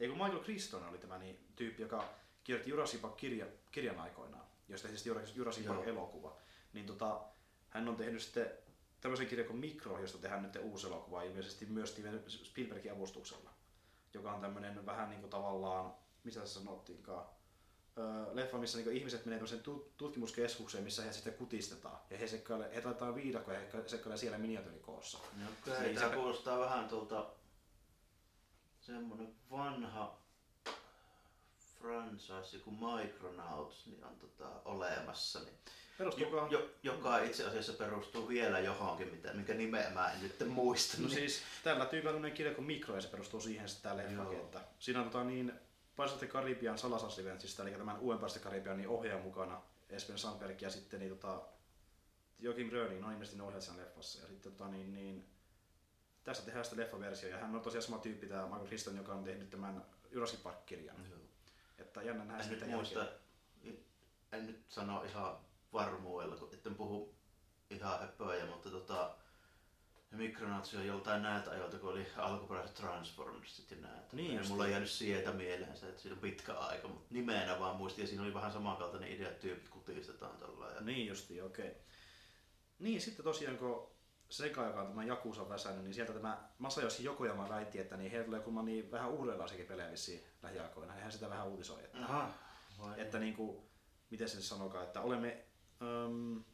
Ei kun Michael Crichton oli tämä niin, tyyppi, joka kirjoitti Jurassic Park kirja, kirjan aikoinaan, josta sitten Jurassic- Park elokuva. Niin tota, hän on tehnyt sitten tämmöisen kirjan kuin Mikro, josta tehdään nyt uusi elokuva, ilmeisesti myös Steven Spielbergin avustuksella. Joka on tämmöinen vähän niin kuin tavallaan, mitä se sanottiinkaan, leffa, missä niinku ihmiset menee tutkimuskeskukseen, missä he sitten kutistetaan. Ja he, sekkailee, he laitetaan viidakkoja ja he sekkailee siellä miniatyyrikoossa. No Niin, tää se- kuulostaa vähän tuolta semmonen vanha franchise, joku Micronauts, niin on tota, olemassa. Niin, Perustuuko? jo, jo, joka itse asiassa perustuu vielä johonkin, mitä, minkä nimeä mä en nyt muista. No niin- siis tällä tyypillä on kirja kuin Mikro ja se perustuu siihen sitten tää leffakin, Joo. että siinä on tota niin Pirates of Caribbean Salasas eli tämän uuden Pirates Caribbean niin ohjaaja mukana, Espen Sandberg ja sitten niin tota, Joakim Röning, on ilmeisesti ne siinä leffassa. Ja sitten tota niin, niin tästä tehdään sitten leffaversio ja hän on tosiaan sama tyyppi tämä Michael Crichton, joka on tehnyt tämän Jurassic Park-kirjan. Joo. Että jännä nähdä sitä muista, en nyt sano ihan varmuudella, kun etten puhu ihan höpöjä, mutta tota, Micronauts on joltain näiltä ajoilta, kun oli alkuperäiset Transformersit ja näitä. Niin ja mulla on niin. jäänyt sieltä mieleensä, että siinä on pitkä aika, mutta nimenä vaan muistin, ja siinä oli vähän samankaltainen idea, että tyypit kutistetaan tällä ja Niin justiin, okei. Niin, sitten tosiaan kun Sega, joka on tämä Jakusa väsännyt, niin sieltä tämä Masayoshi Yokoyama väitti, että niin heillä tulee kumma niin vähän uudenlaisiakin pelejä vissiin lähiaikoina. Hän sitä vähän uutisoi, että, Aha, vai että niin kuin, miten se nyt sanokaan, että olemme, äm,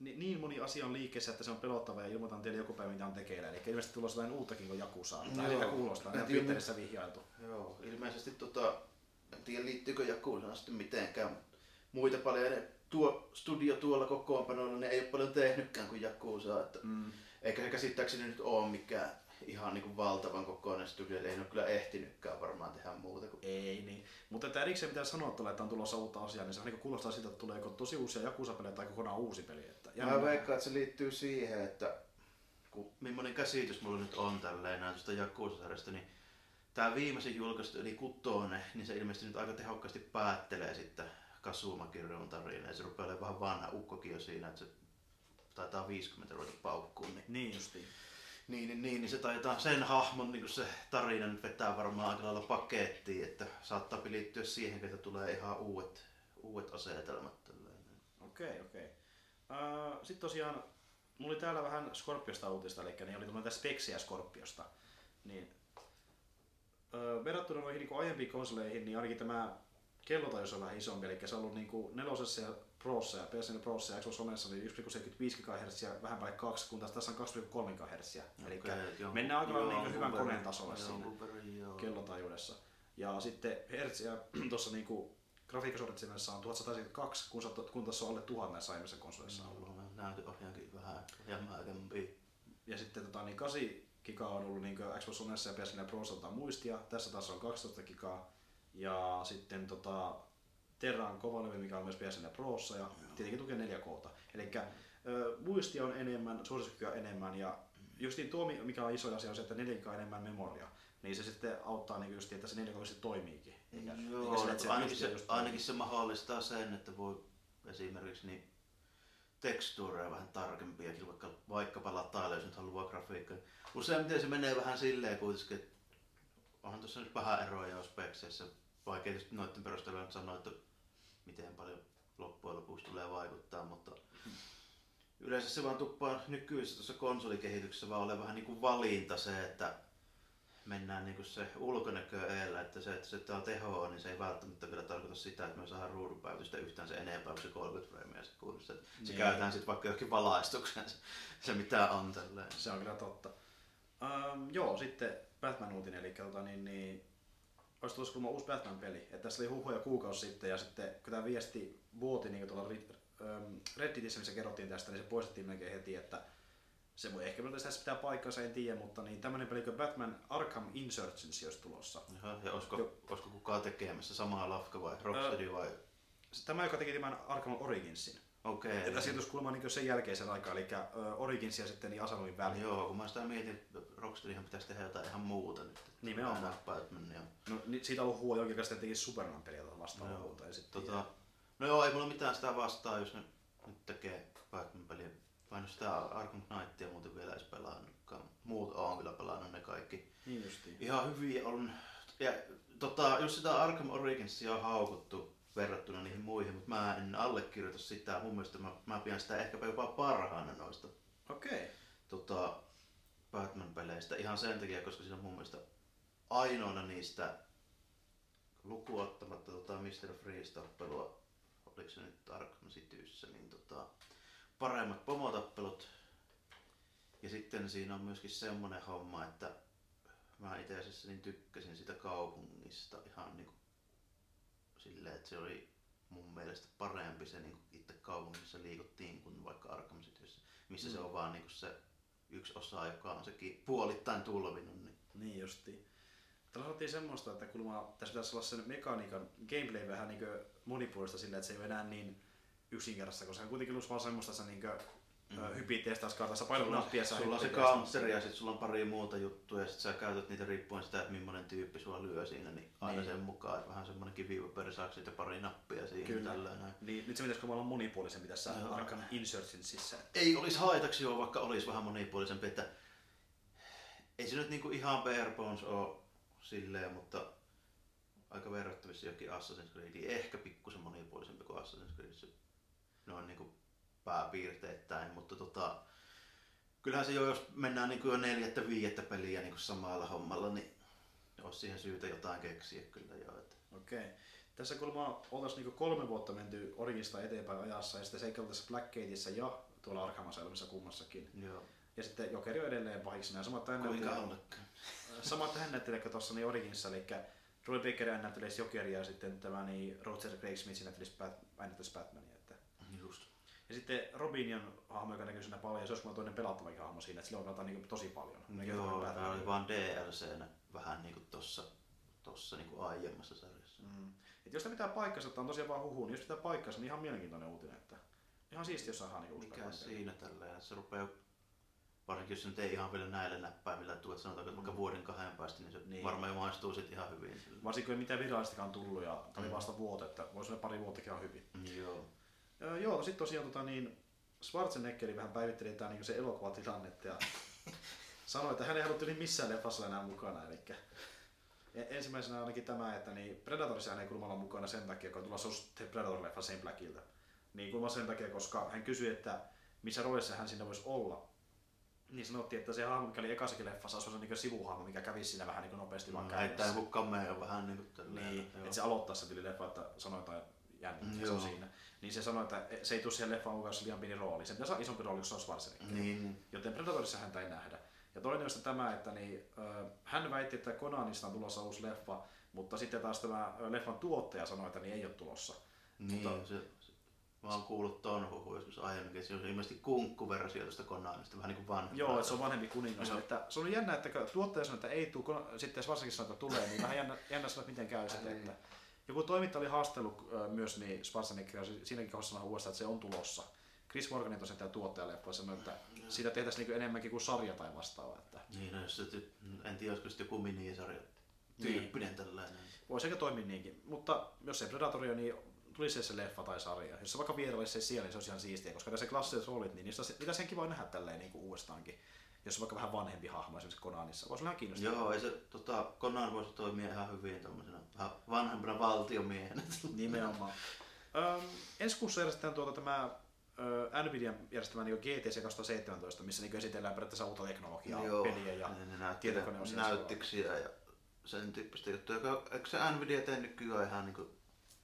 niin, niin moni asia on liikkeessä, että se on pelottava ja ilmoitan teille joku päivä, mitä on tekeillä. Eli ilmeisesti tulossa jotain uuttakin kuin Jakusaa. Tai Joo. ehkä kuulostaa, tiedä, Twitterissä vihjailtu. Joo, ilmeisesti tota, en tiedä liittyykö Jakusaan sitten mitenkään. Muita paljon, ne, tuo studio tuolla kokoonpanolla, ne ei ole paljon tehnytkään kuin Jakusaa. Että, Mm. eikä se käsittääkseni nyt ole mikään ihan niin kuin valtavan kokoinen studio, ei ne ole kyllä ehtinytkään varmaan tehdä muuta kuin Ei niin. Mutta että erikseen pitää sanoa että on tulossa uutta asiaa, niin se niin kuulostaa siltä, että tulee joko tosi uusia Jakusa-pelejä tai kokonaan uusi peli. Että Mä veikkaan, että se liittyy siihen, että kun, millainen käsitys mulla nyt on tälleen näin tuosta Jakusa-sarjasta, niin tämä viimeisin julkaistu, eli Kutone, niin se ilmeisesti nyt aika tehokkaasti päättelee sitten Kasuma-kirjon tarinaa. Ja se rupeaa olemaan vähän vanha ukkokin jo siinä, että se taitaa 50 ruveta paukkuun. Niin, Niin justiin. Niin, niin, niin, niin se taitaa sen hahmon niin se tarina nyt vetää varmaan aika lailla pakettiin, että saattaa liittyä siihen, että tulee ihan uudet, uudet asetelmat. Okei, okei. Uh, Sitten tosiaan, mulla oli täällä vähän Scorpiosta uutista, eli niin oli tämmöinen speksiä Scorpiosta. Niin, uh, verrattuna noihin niin aiempiin konsoleihin, niin ainakin tämä kellotajuus on vähän isompi, eli se on ollut niin nelosessa ja Prossa ja PSN Prossa ja Xbox Onessa oli 1,75 GHz ja vähän päälle 2, kun taas tässä on 2,3 GHz. Eli mennään aika lailla niin hyvän koneen tasolle siinä jonkun verran, joo. kellotajuudessa. Ja sitten hertsiä tuossa niinku grafiikkasuorittimessa on 1172, kun, sä- kun tässä on alle 1000 näissä aiemmissa konsoleissa ollut. Mulla on näytöohjaankin vähän jämäkämpi. Ja sitten tota, niin 8 gigaa on ollut niin Xbox Onessa ja PS4 Prossa muistia. Tässä taas on 12 gigaa. Ja sitten tota, Terran kovalevy, mikä on myös PS4 Prossa ja tietenkin tukee 4K. Eli muistia on enemmän, suorituskykyä enemmän ja justiin tuo, mikä on iso asia, on se, että 4 gigaa enemmän memoria. Niin se sitten auttaa niin just, että se 4 gigaa toimiikin. Eikä, Joo, eikä se ainakin, se, just ainakin se mahdollistaa sen, että voi esimerkiksi niin tekstuureja vähän tarkempiakin, vaikka, vaikkapa latailla, jos nyt haluaa grafiikkaa. Useimmiten se menee vähän silleen kuitenkin, että onhan tuossa nyt vähän eroja jos spekseissä. Vaikea tietysti noiden perusteella sanoa, että miten paljon loppujen lopuksi tulee vaikuttaa, mutta yleensä se vaan tuppaa nykyisessä tuossa konsolikehityksessä vaan ole vähän niin kuin valinta se, että mennään niin kuin se ulkonäkö edellä, että se, että se tää on tehoa, niin se ei välttämättä vielä tarkoita sitä, että me saadaan ruudunpäivitystä yhtään se enempää kuin se 30 freimiä sekunnissa. Se Niin. käytetään sitten vaikka johonkin valaistukseen se, se mitä on tälleen. Se on kyllä totta. Um, joo, sitten Batman-uutinen, eli tota, niin, niin, olisi tulossa kuulemma uusi Batman-peli. Että tässä oli huhuja kuukausi sitten, ja sitten kun tämä viesti vuoti niin tuolla ähm, Redditissä, missä kerrottiin tästä, niin se poistettiin melkein heti, että se voi ehkä myös tässä pitää paikkansa, en tiedä, mutta niin tämmöinen peli kuin Batman Arkham Insurgency olisi tulossa. Jaha, ja olisiko, Joo. olisiko kukaan tekemässä samaa lafka vai Rocksteady vai? Se- Tämä, joka teki tämän Arkham Originsin. Okei. Okay, ja siirtyisi kuulemma niin sen jälkeisen aikaan, eli Origins ja sitten niin Asanuin väliin. Joo, kun mä sitä mietin, että Rocksteadyhan pitäisi tehdä jotain ihan muuta nyt. Nimenomaan. Batman ja No, niin siitä on ollut huo jonkin kanssa, teki Superman-peliä tuota vastaavaa Joo. muuta. Ja sitten, Tota, no joo, ei mulla mitään sitä vastaa, jos ne nyt tekee Batman-peliä. Mä en oo sitä Arkham Knightia muuten vielä edes pelannutkaan. Muut on kyllä pelannut ne kaikki. Niin justiin. Ihan hyviä on. Ja tota, jos sitä Arkham Originsia on haukuttu verrattuna niihin muihin, mutta mä en allekirjoita sitä. Mun mielestä mä, mä pidän sitä ehkäpä jopa parhaana noista Okei. Okay. tota, Batman-peleistä. Ihan sen takia, koska siinä on mun mielestä ainoana niistä lukuottamatta tota Mr. Freeze-tappelua, oliko se nyt Arkham Cityssä, niin tota, paremmat pomotappelut. Ja sitten siinä on myöskin semmonen homma, että mä itse asiassa niin tykkäsin sitä kaupungista ihan niinku silleen, että se oli mun mielestä parempi se niin itse kaupungissa liikuttiin kuin vaikka Arkham Cityssä, missä mm. se on vaan niin se yksi osa, joka on sekin puolittain tulvinut. Niin. Niin justiin. Täällä sanottiin semmoista, että kuulemma tässä pitäisi olla sen mekaniikan gameplay vähän niin monipuolista sillä, että se ei ole enää niin yksinkertaista, koska se on kuitenkin ollut vaan semmoista, että sä niin mm. hypit testauskartassa, painat nappia, sä sulla on se counteri ja sitten sulla on pari muuta juttuja ja sitten sä käytät niitä riippuen sitä, että millainen tyyppi sua lyö siinä, niin aina Niin. sen mukaan, että vähän semmoinen kivipaperisaaksi ja pari nappia siinä. Kyllä. Tällä, näin. Niin, nyt se pitäisi olla monipuolisempi tässä Joo. Arkham Insurgencyssä. ei olisi haitaksi joo, vaikka olisi vähän monipuolisempi, että ei se nyt niinku ihan bare bones ole silleen, mutta aika verrattavissa johonkin Assassin's Creediin. Ehkä pikkusen monipuolisempi kuin Assassin's Creed. Noin niinku pääpiirteittäin, mutta tota, kyllähän se jo, jos mennään niinku jo neljättä viidettä peliä niinku samalla hommalla, niin olisi siihen syytä jotain keksiä kyllä jo. Että. Okei. Tässä kuulemma oltaisiin niinku kolme vuotta menty Originsta eteenpäin ajassa ja sitten se eikä tässä Blackgateissa ja tuolla Arkham Asylumissa kummassakin. Joo. Ja sitten Jokeri on edelleen pahiksena. Sama, että hän Kuinka näyttelee- ollakaan. Sama, että hän näyttelee tuossa niin Originsissa, eli Roy Baker näyttelisi Jokeria ja sitten tämä niin Roger Craig Smith näyttelisi Bat, Batmania. Että. Ja sitten Robin on hahmo, joka näkyy siinä paljon, ja se olisi toinen pelattavakin hahmo siinä, että sillä on pelataan niin tosi paljon. Näkyy Joo, tää oli Batman. vaan DLCnä vähän niinku tossa, tossa niinku aiemmassa sarjassa. Mm. Et jos tämä pitää paikkansa, että on tosiaan vaan huhu, niin jos pitää paikkansa, niin ihan mielenkiintoinen uutinen. Että ihan siisti, jos saadaan niin uusi Mikä siinä tälleen, se rupeaa varsinkin jos se nyt ei ihan vielä näille näppäimillä tuot sanotaanko, että vaikka vuoden kahden päästä, niin se Niin. niin. varmaan maistuu sit ihan hyvin. Varsinkin ei mitään virallistakaan tullut, ja tämä oli Mm. vasta vuote, että voisi olla pari vuottakin ihan hyvin. Joo. Öö, joo, sitten tosiaan tota, niin, Schwarzeneggeri vähän päivitteli tää, niin se elokuvatilannetta ja sanoi, että hän ei niin missään leffassa enää mukana. Eli ensimmäisenä ainakin tämä, että niin Predatorissa hän ei kuulemma olla mukana sen takia, kun on uusi The Predator-leffa Shane Blackilta. Niin kuulemma sen takia, koska hän kysyi, että missä roolissa hän siinä voisi olla. Niin sanottiin, että se hahmo, mikä oli ekassakin leffassa, se niin sivuhahmo, mikä kävisi siinä vähän niin nopeasti vaan Heittää kädessä. joku cameo vähän niinku tälleen. Niin, että se aloittaa se tyyli leffa, että sanoo jotain jännittää, Mm, se on joo. siinä. Niin se sanoi, että se ei tule siihen leffaan mukaan, jos liian pieni rooli. Sen pitäisi olla isompi rooli, jos se on Schwarzenegger. Niin, niin. Joten Predatorissa häntä ei nähdä. Ja toinen on sitten tämä, että niin, ö, hän väitti, että Konanista on tulossa uusi leffa, mutta sitten taas tämä leffan tuottaja sanoi, että niin ei ole tulossa. Niin, Mutta- se, se, mä oon kuullut ton huhun joskus aiemminkin, että se on ilmeisesti kunkkuversio tästä Konamista, vähän niinku vanha. Joo, että se on vanhempi kuningas. Joo. Että se on jännä, että tuottaja sanoi, että ei tule, sitten varsinkin sanoi, että tulee, niin vähän jännä, jännä sanoa, että miten käy sitten. Että joku toimittaja oli haastellut myös niin Schwarzeneggeria siinäkin kohdassa sanoi uudestaan, että se on tulossa. Chris Morgan tosiaan tämä tuottajaleffa sanoi, että siitä tehtäisiin niin enemmänkin kuin sarja tai vastaava. Että Niin, no, jos se, ty- en tiedä, olisiko sitten joku minisarja Niin. tyyppinen tällainen. voisi ehkä toimia niinkin. Mutta jos ei Predatoria, niin tulisi se leffa tai sarja. Jos se vaikka vierailisi se siellä, niin se olisi ihan siistiä, koska tässä klassiset roolit, niin niistä niitä sen kiva nähdä tälleen niin kuin uudestaankin. Jos se on vaikka vähän vanhempi hahmo esimerkiksi Konanissa. Voisi olla ihan kiinnostavaa. Joo, ei se, tota, Conan voisi toimia ihan hyvin tämmöisenä vähän vanhempana valtiomiehenä. Nimenomaan. Öm, ensi kuussa järjestetään tuota tämä ö, Nvidian järjestämä niin GTC 2017, missä niin esitellään periaatteessa uutta teknologiaa, peliä ja tietokoneosia näyttiksiä ja sen tyyppistä juttuja. Eikö, se Nvidia tee nykyään ihan niinku,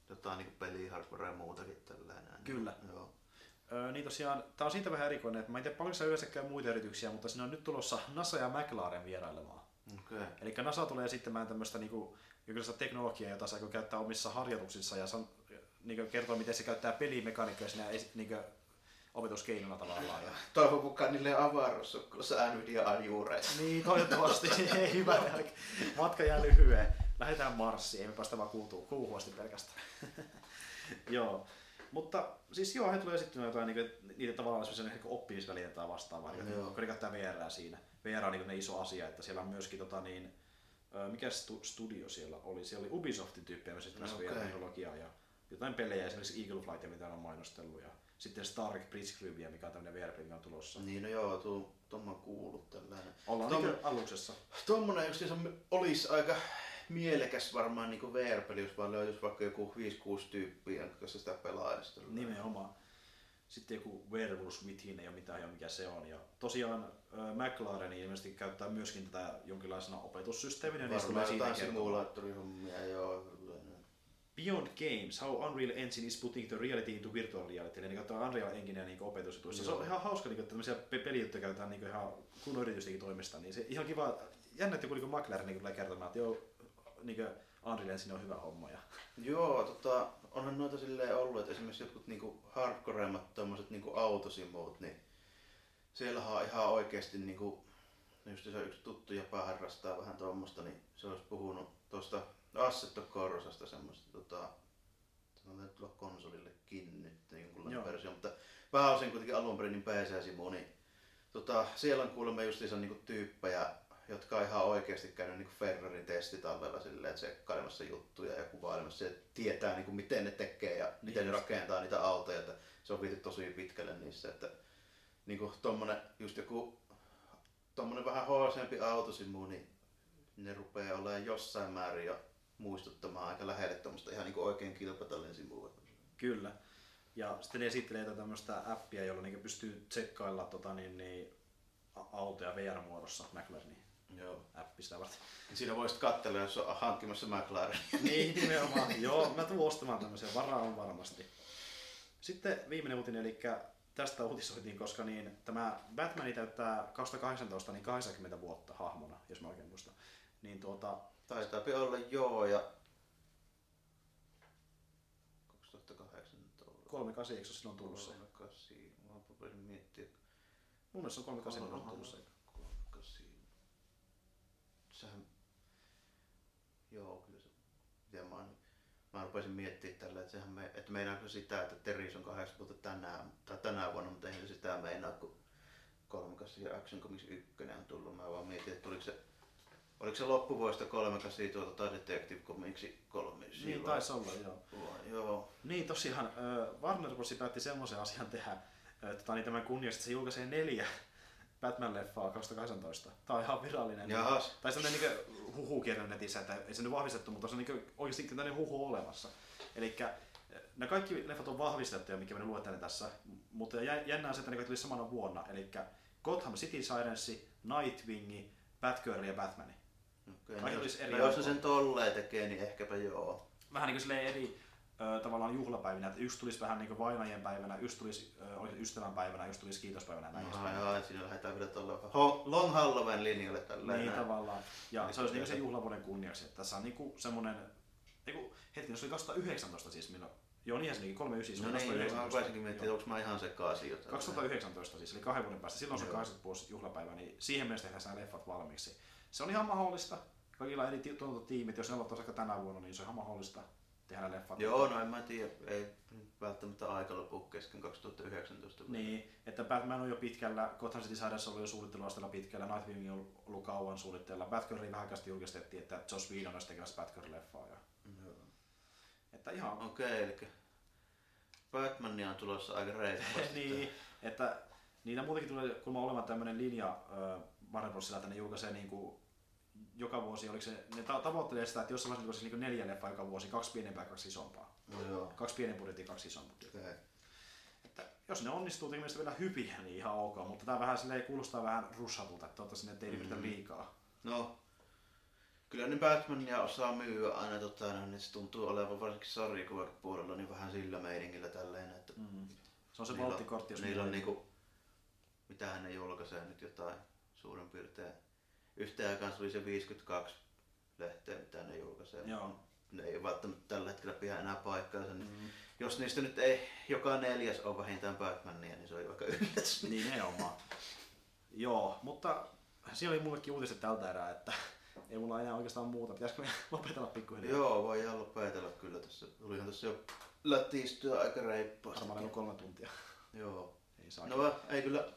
jotain niinku pelihardwarea ja muutakin tällainen? Kyllä. Joo. Öö, niin tosiaan, tää on siitä vähän erikoinen, että mä en tiedä paljonko se yleensäkään muita yrityksiä, mutta siinä on nyt tulossa NASA ja McLaren vierailemaan. Okei. Okay. Eli NASA tulee esittämään tämmöistä niinku, teknologiaa, jota se aikoo käyttää omissa harjoituksissa ja san, niinku, kertoo, miten se käyttää pelimekaniikkoja siinä niinku, opetuskeinona tavallaan. Ja, Toivon mukaan niille avaruussukkulossa Nvidia ajuureita. niin, toivottavasti. Ei hyvä. Matka jää lyhyen. Lähdetään Marsiin, ei me päästä vaan kuutu, kuuhun asti pelkästään. Joo. Mutta siis joo, he tulee esittämään jotain niin kuin, niitä tavallaan sellaisen niin oppimisvälineitä tai vastaavaa, niin, Joo. kun ne käyttää VR siinä. VR on niin ne iso asia, että siellä on myöskin tota, niin, mikä stu, studio siellä oli? Siellä oli Ubisoftin tyyppejä myös esittämässä Okei. VR-teknologiaa ja jotain pelejä, esimerkiksi Eagle Flightia, mitä on mainostellut ja sitten Star Trek Blitzkriegua, mikä on tämmöinen mikä on tulossa. Niin no joo, tuo, tuon mä kuullut tällainen. Ollaan Tom- niin aluksessa. Tuommoinen just olisi aika mielekäs varmaan niinku VR-peli, jos vaan löytyisi vaikka joku 5-6 tyyppiä, jotka sitä tällainen. Nimenomaan. Sitten joku Werewolf Within ei ole mitään ja mikä se on. Ja tosiaan äh, McLaren ilmeisesti käyttää myöskin tätä jonkinlaisena opetussysteeminä. Tulee Varmaan siitä jotain kertomaan. simulaattorihommia, joo. Beyond Games, How Unreal Engine is putting the reality into virtual reality. Eli niin Unreal Engine niin opetusjutuissa. Se on ihan hauska, niin, että tämmöisiä pe- pelijuttuja käytetään niin ihan kunnon yritystenkin toimesta. Niin se ihan kiva, jännä, että joku niin McLaren niin tulee kertomaan, että joo, niin Unreal on hyvä homma. Ja, Joo, tota, onhan noita silleen ollut, että esimerkiksi jotkut niinku hardcoreimmat tommoset niinku autosimut, niin siellähän on ihan oikeesti niinku, just se yksi tuttu jopa harrastaa vähän tuommoista, niin se olisi puhunut tuosta Assetto Corsasta semmoista, tota, sanotaan tulla konsolillekin nyt jonkunlainen Joo. versio, mutta pääosin kuitenkin alun perin niin PC-simu, niin tota, siellä on kuulemma justiinsa niinku tyyppejä, jotka on ihan oikeasti käynyt niinku Ferrarin testitallella silleen, että tsekkailemassa juttuja ja kuvailemassa ja tietää niinku miten ne tekee ja miten ne just. rakentaa niitä autoja, että se on viety tosi pitkälle niissä, että niinku tommonen just joku tommonen vähän hoosempi autosimu, niin ne rupeaa olemaan jossain määrin jo muistuttamaan aika lähelle tommoista ihan niinku oikein kilpatallin simua. Kyllä. Ja sitten ne esittelee tämmöistä appia, jolla niin pystyy tsekkailla tota, niin, niin, autoja VR-muodossa McLarenin Joo. appi sitä varten. Siinä voisit katsella, jos on hankkimassa McLaren. niin, nimenomaan. Joo, mä tulen ostamaan tämmöisen. Varaa on varmasti. Sitten viimeinen uutinen, eli tästä uutisoitiin, koska niin, tämä Batman täyttää 2018 niin 80 vuotta hahmona, jos mä oikein muistan. Niin tuota, Taitaa olla joo ja 2018. 38, eikö se silloin tullut se? 38. Mä rupesin miettiä. Mun mielestä se on 38 on tullut se. 38. Sehän... Joo, kyllä se... Miten mä, mä rupesin miettimään tällä, että, sehän me, että meinaako sitä, että Teris on 8 vuotta tänään, tai tänä vuonna, mutta eihän se sitä meinaa, kun 38 ja Action Comics 1 on tullut. Mä vaan mietin, että oliko se, oliko se loppuvuodesta 38 tuota, tai Detective Comics 3 Niin taisi olla, joo. Joo. Niin tosiaan, äh, Warner Bros. päätti semmoisen asian tehdä, äh, tota, niin tämän kunniaksi, että se julkaisee neljä Batman-leffaa 2018. Tämä on ihan virallinen. Jahas. Tai sellainen niin huhu kiertänyt netissä, että ei se nyt vahvistettu, mutta se on niin oikeasti tällainen huhu olemassa. Eli nämä kaikki leffat on vahvistettu ja mikä me luettelen tässä, mutta jä- jännää se, että ne kaikki tuli samana vuonna. Eli Gotham City Sirens, Nightwing, Batgirl ja Batman. Okei, Kai no, olisi eri no, jos ne aikaa. sen tolleen tekee, niin ehkäpä joo. Vähän niin kuin silleen eri ö, tavallaan juhlapäivinä, että yksi tulisi vähän niin kuin vainajien päivänä, yksi tulisi ö, olisi ystävän päivänä, yksi tulisi kiitospäivänä näin. Edespäin. joo, siinä lähdetään vielä tuolla ho- Long Halloween linjalle tällä Niin tavallaan. Ja Niin, se olisi niin se kyllä. juhlavuoden kunniaksi. Että tässä on niin semmoinen, eiku, hetki, se oli 2019 siis milloin. Joo, niinhän se olikin, 39, se No oli niin, mä 2019. rupesinkin miettimään, onko mä ihan sekaisin jotain. 2019 siis, eli kahden vuoden päästä. Silloin se on Joo. 80 vuosi juhlapäivä, niin siihen mennessä tehdään nämä leffat valmiiksi. Se on ihan mahdollista. Kaikilla eri ti- tuotantotiimit, jos ne aloittaisi vaikka tänä vuonna, niin se on ihan mahdollista tehdä leffat. Joo, no en mä tiedä, ei välttämättä aika lopu kesken 2019. Niin, että Batman on jo pitkällä, Gotham City on ollut jo suunnitteluasteella pitkällä, Nightwing on ollut kauan suunnitteilla, Batgirl vähän julkistettiin, että Joss Whedon olisi tekemässä Batgirl-leffaa. Ja, Joo. että ihan Okei, eli Batmania on tulossa aika reippaasti. niin, että niitä muutenkin tulee kuulemma olemaan tämmöinen linja äh, Warner Brosilla, että ne julkaisee niin kuin joka vuosi, oliko se, ne ta- tavoittelee sitä, että jossain vaiheessa julkaisee niin neljä leffaa joka vuosi, kaksi pienempää, kaksi isompaa. No joo. Kaksi pienen budjettia, kaksi isompaa. Okei. Että jos ne onnistuu tekemään vielä hyviä, niin ihan ok, mutta tämä vähän silleen kuulostaa vähän rushatulta, että toivottavasti ne ei mm. liikaa. No, kyllä ne Batmania osaa myyä aina, tota, niin se tuntuu olevan varsinkin sarjakuvapuolella niin vähän sillä meiningillä tälleen, että Mm. Se on se niillä, valttikortti, jos niillä on niinku, mitähän ne julkaisee nyt jotain suurin piirtein. Yhteen aikaan se oli se 52 lehteä, mitä ne julkaisee. Joo. Ne ei välttämättä tällä hetkellä pidä enää paikkaansa. Niin Mm. Jos niistä nyt ei joka neljäs ole vähintään Batmania, niin se on jo aika yllätys. Nimenomaan. Joo, mutta siinä oli mullekin uutiset tältä erää, että ei mulla enää oikeastaan muuta. Pitäisikö me lopetella pikkuhiljaa? Joo, voi ihan lopetella kyllä tässä. Tulihan tässä jo lätistyä aika reippaasti. Varmaan kolme tuntia. Joo. Ei saa. No ei kyllä,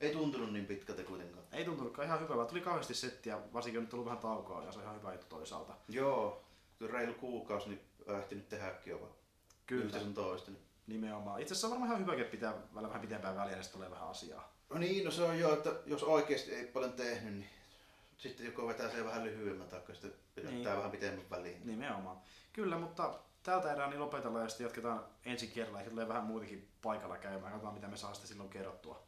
ei tuntunut niin pitkältä kuitenkaan. Ei tuntunutkaan ihan hyvältä. Tuli kauheasti settiä, varsinkin on nyt tullut vähän taukoa ja se on ihan hyvä juttu toisaalta. Joo, kyllä reilu kuukausi, niin on ehtinyt tehdäkin jopa. Kyllä, Yhtä sun toista. Niin. nimenomaan. Itse asiassa on varmaan ihan hyväkin, pitää välillä vähän pitempään väliä, sitten tulee vähän asiaa. No niin, no se on joo, että jos oikeasti ei paljon tehnyt, niin sitten joko vetää se vähän lyhyemmän takaa, sitten pidättää Niin. vähän pitemmän väliin. Nimenomaan. Kyllä, mutta tältä erää niin lopetellaan ja sitten jatketaan ensi kerralla. Ehkä tulee vähän muutenkin paikalla käymään. Katsotaan, mitä me saa sitten silloin kerrottua.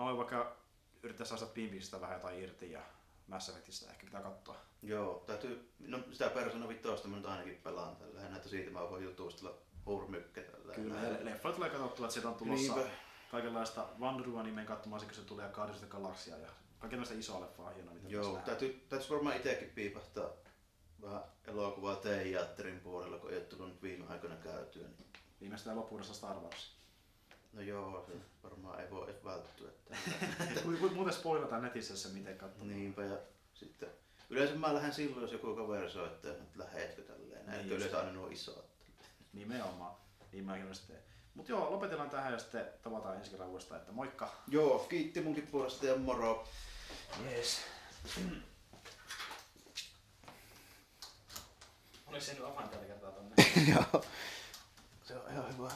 Mä voin vaikka yrittää saada Pimpistä vähän jotain irti ja Mass Effectistä ehkä pitää katsoa. Joo, täytyy, no sitä Persona 5 mä nyt ainakin pelaan tällä että siitä mä voin jutustella hurmykkä tällä. Kyllä, ja leffa tulee katsottua, että sieltä on tulossa Niinpä. kaikenlaista Wonder nimen katsomaan, kun se tulee Guardians of the Galaxia ja kaikenlaista isoa leffaa hienoa, mitä Joo, täytyy, täytyisi varmaan itsekin piipahtaa vähän elokuvaa teatterin puolella, kun ei ole tullut viime aikoina käytyä. Niin. Viimeistään loppuudessa Star Wars. No joo, se varmaan ei voi edes välttyä. Että... Ku- Muuten spoilataan netissä se, miten katsotaan. Niinpä ja sitten yleensä mä lähden silloin, jos joku kaveri soittaa, että lähetkö tälleen. Näin, Niin yleensä aina nuo isot. Nimenomaan. Niin mäkin olen sitten. Mutta joo, lopetellaan tähän ja sitten tavataan ensi kerran uudestaan, että moikka! Joo, kiitti munkin puolesta ja moro. Jees. Oliko se nyt avain tällä kertaa tonne? Joo, se on ihan hyvä.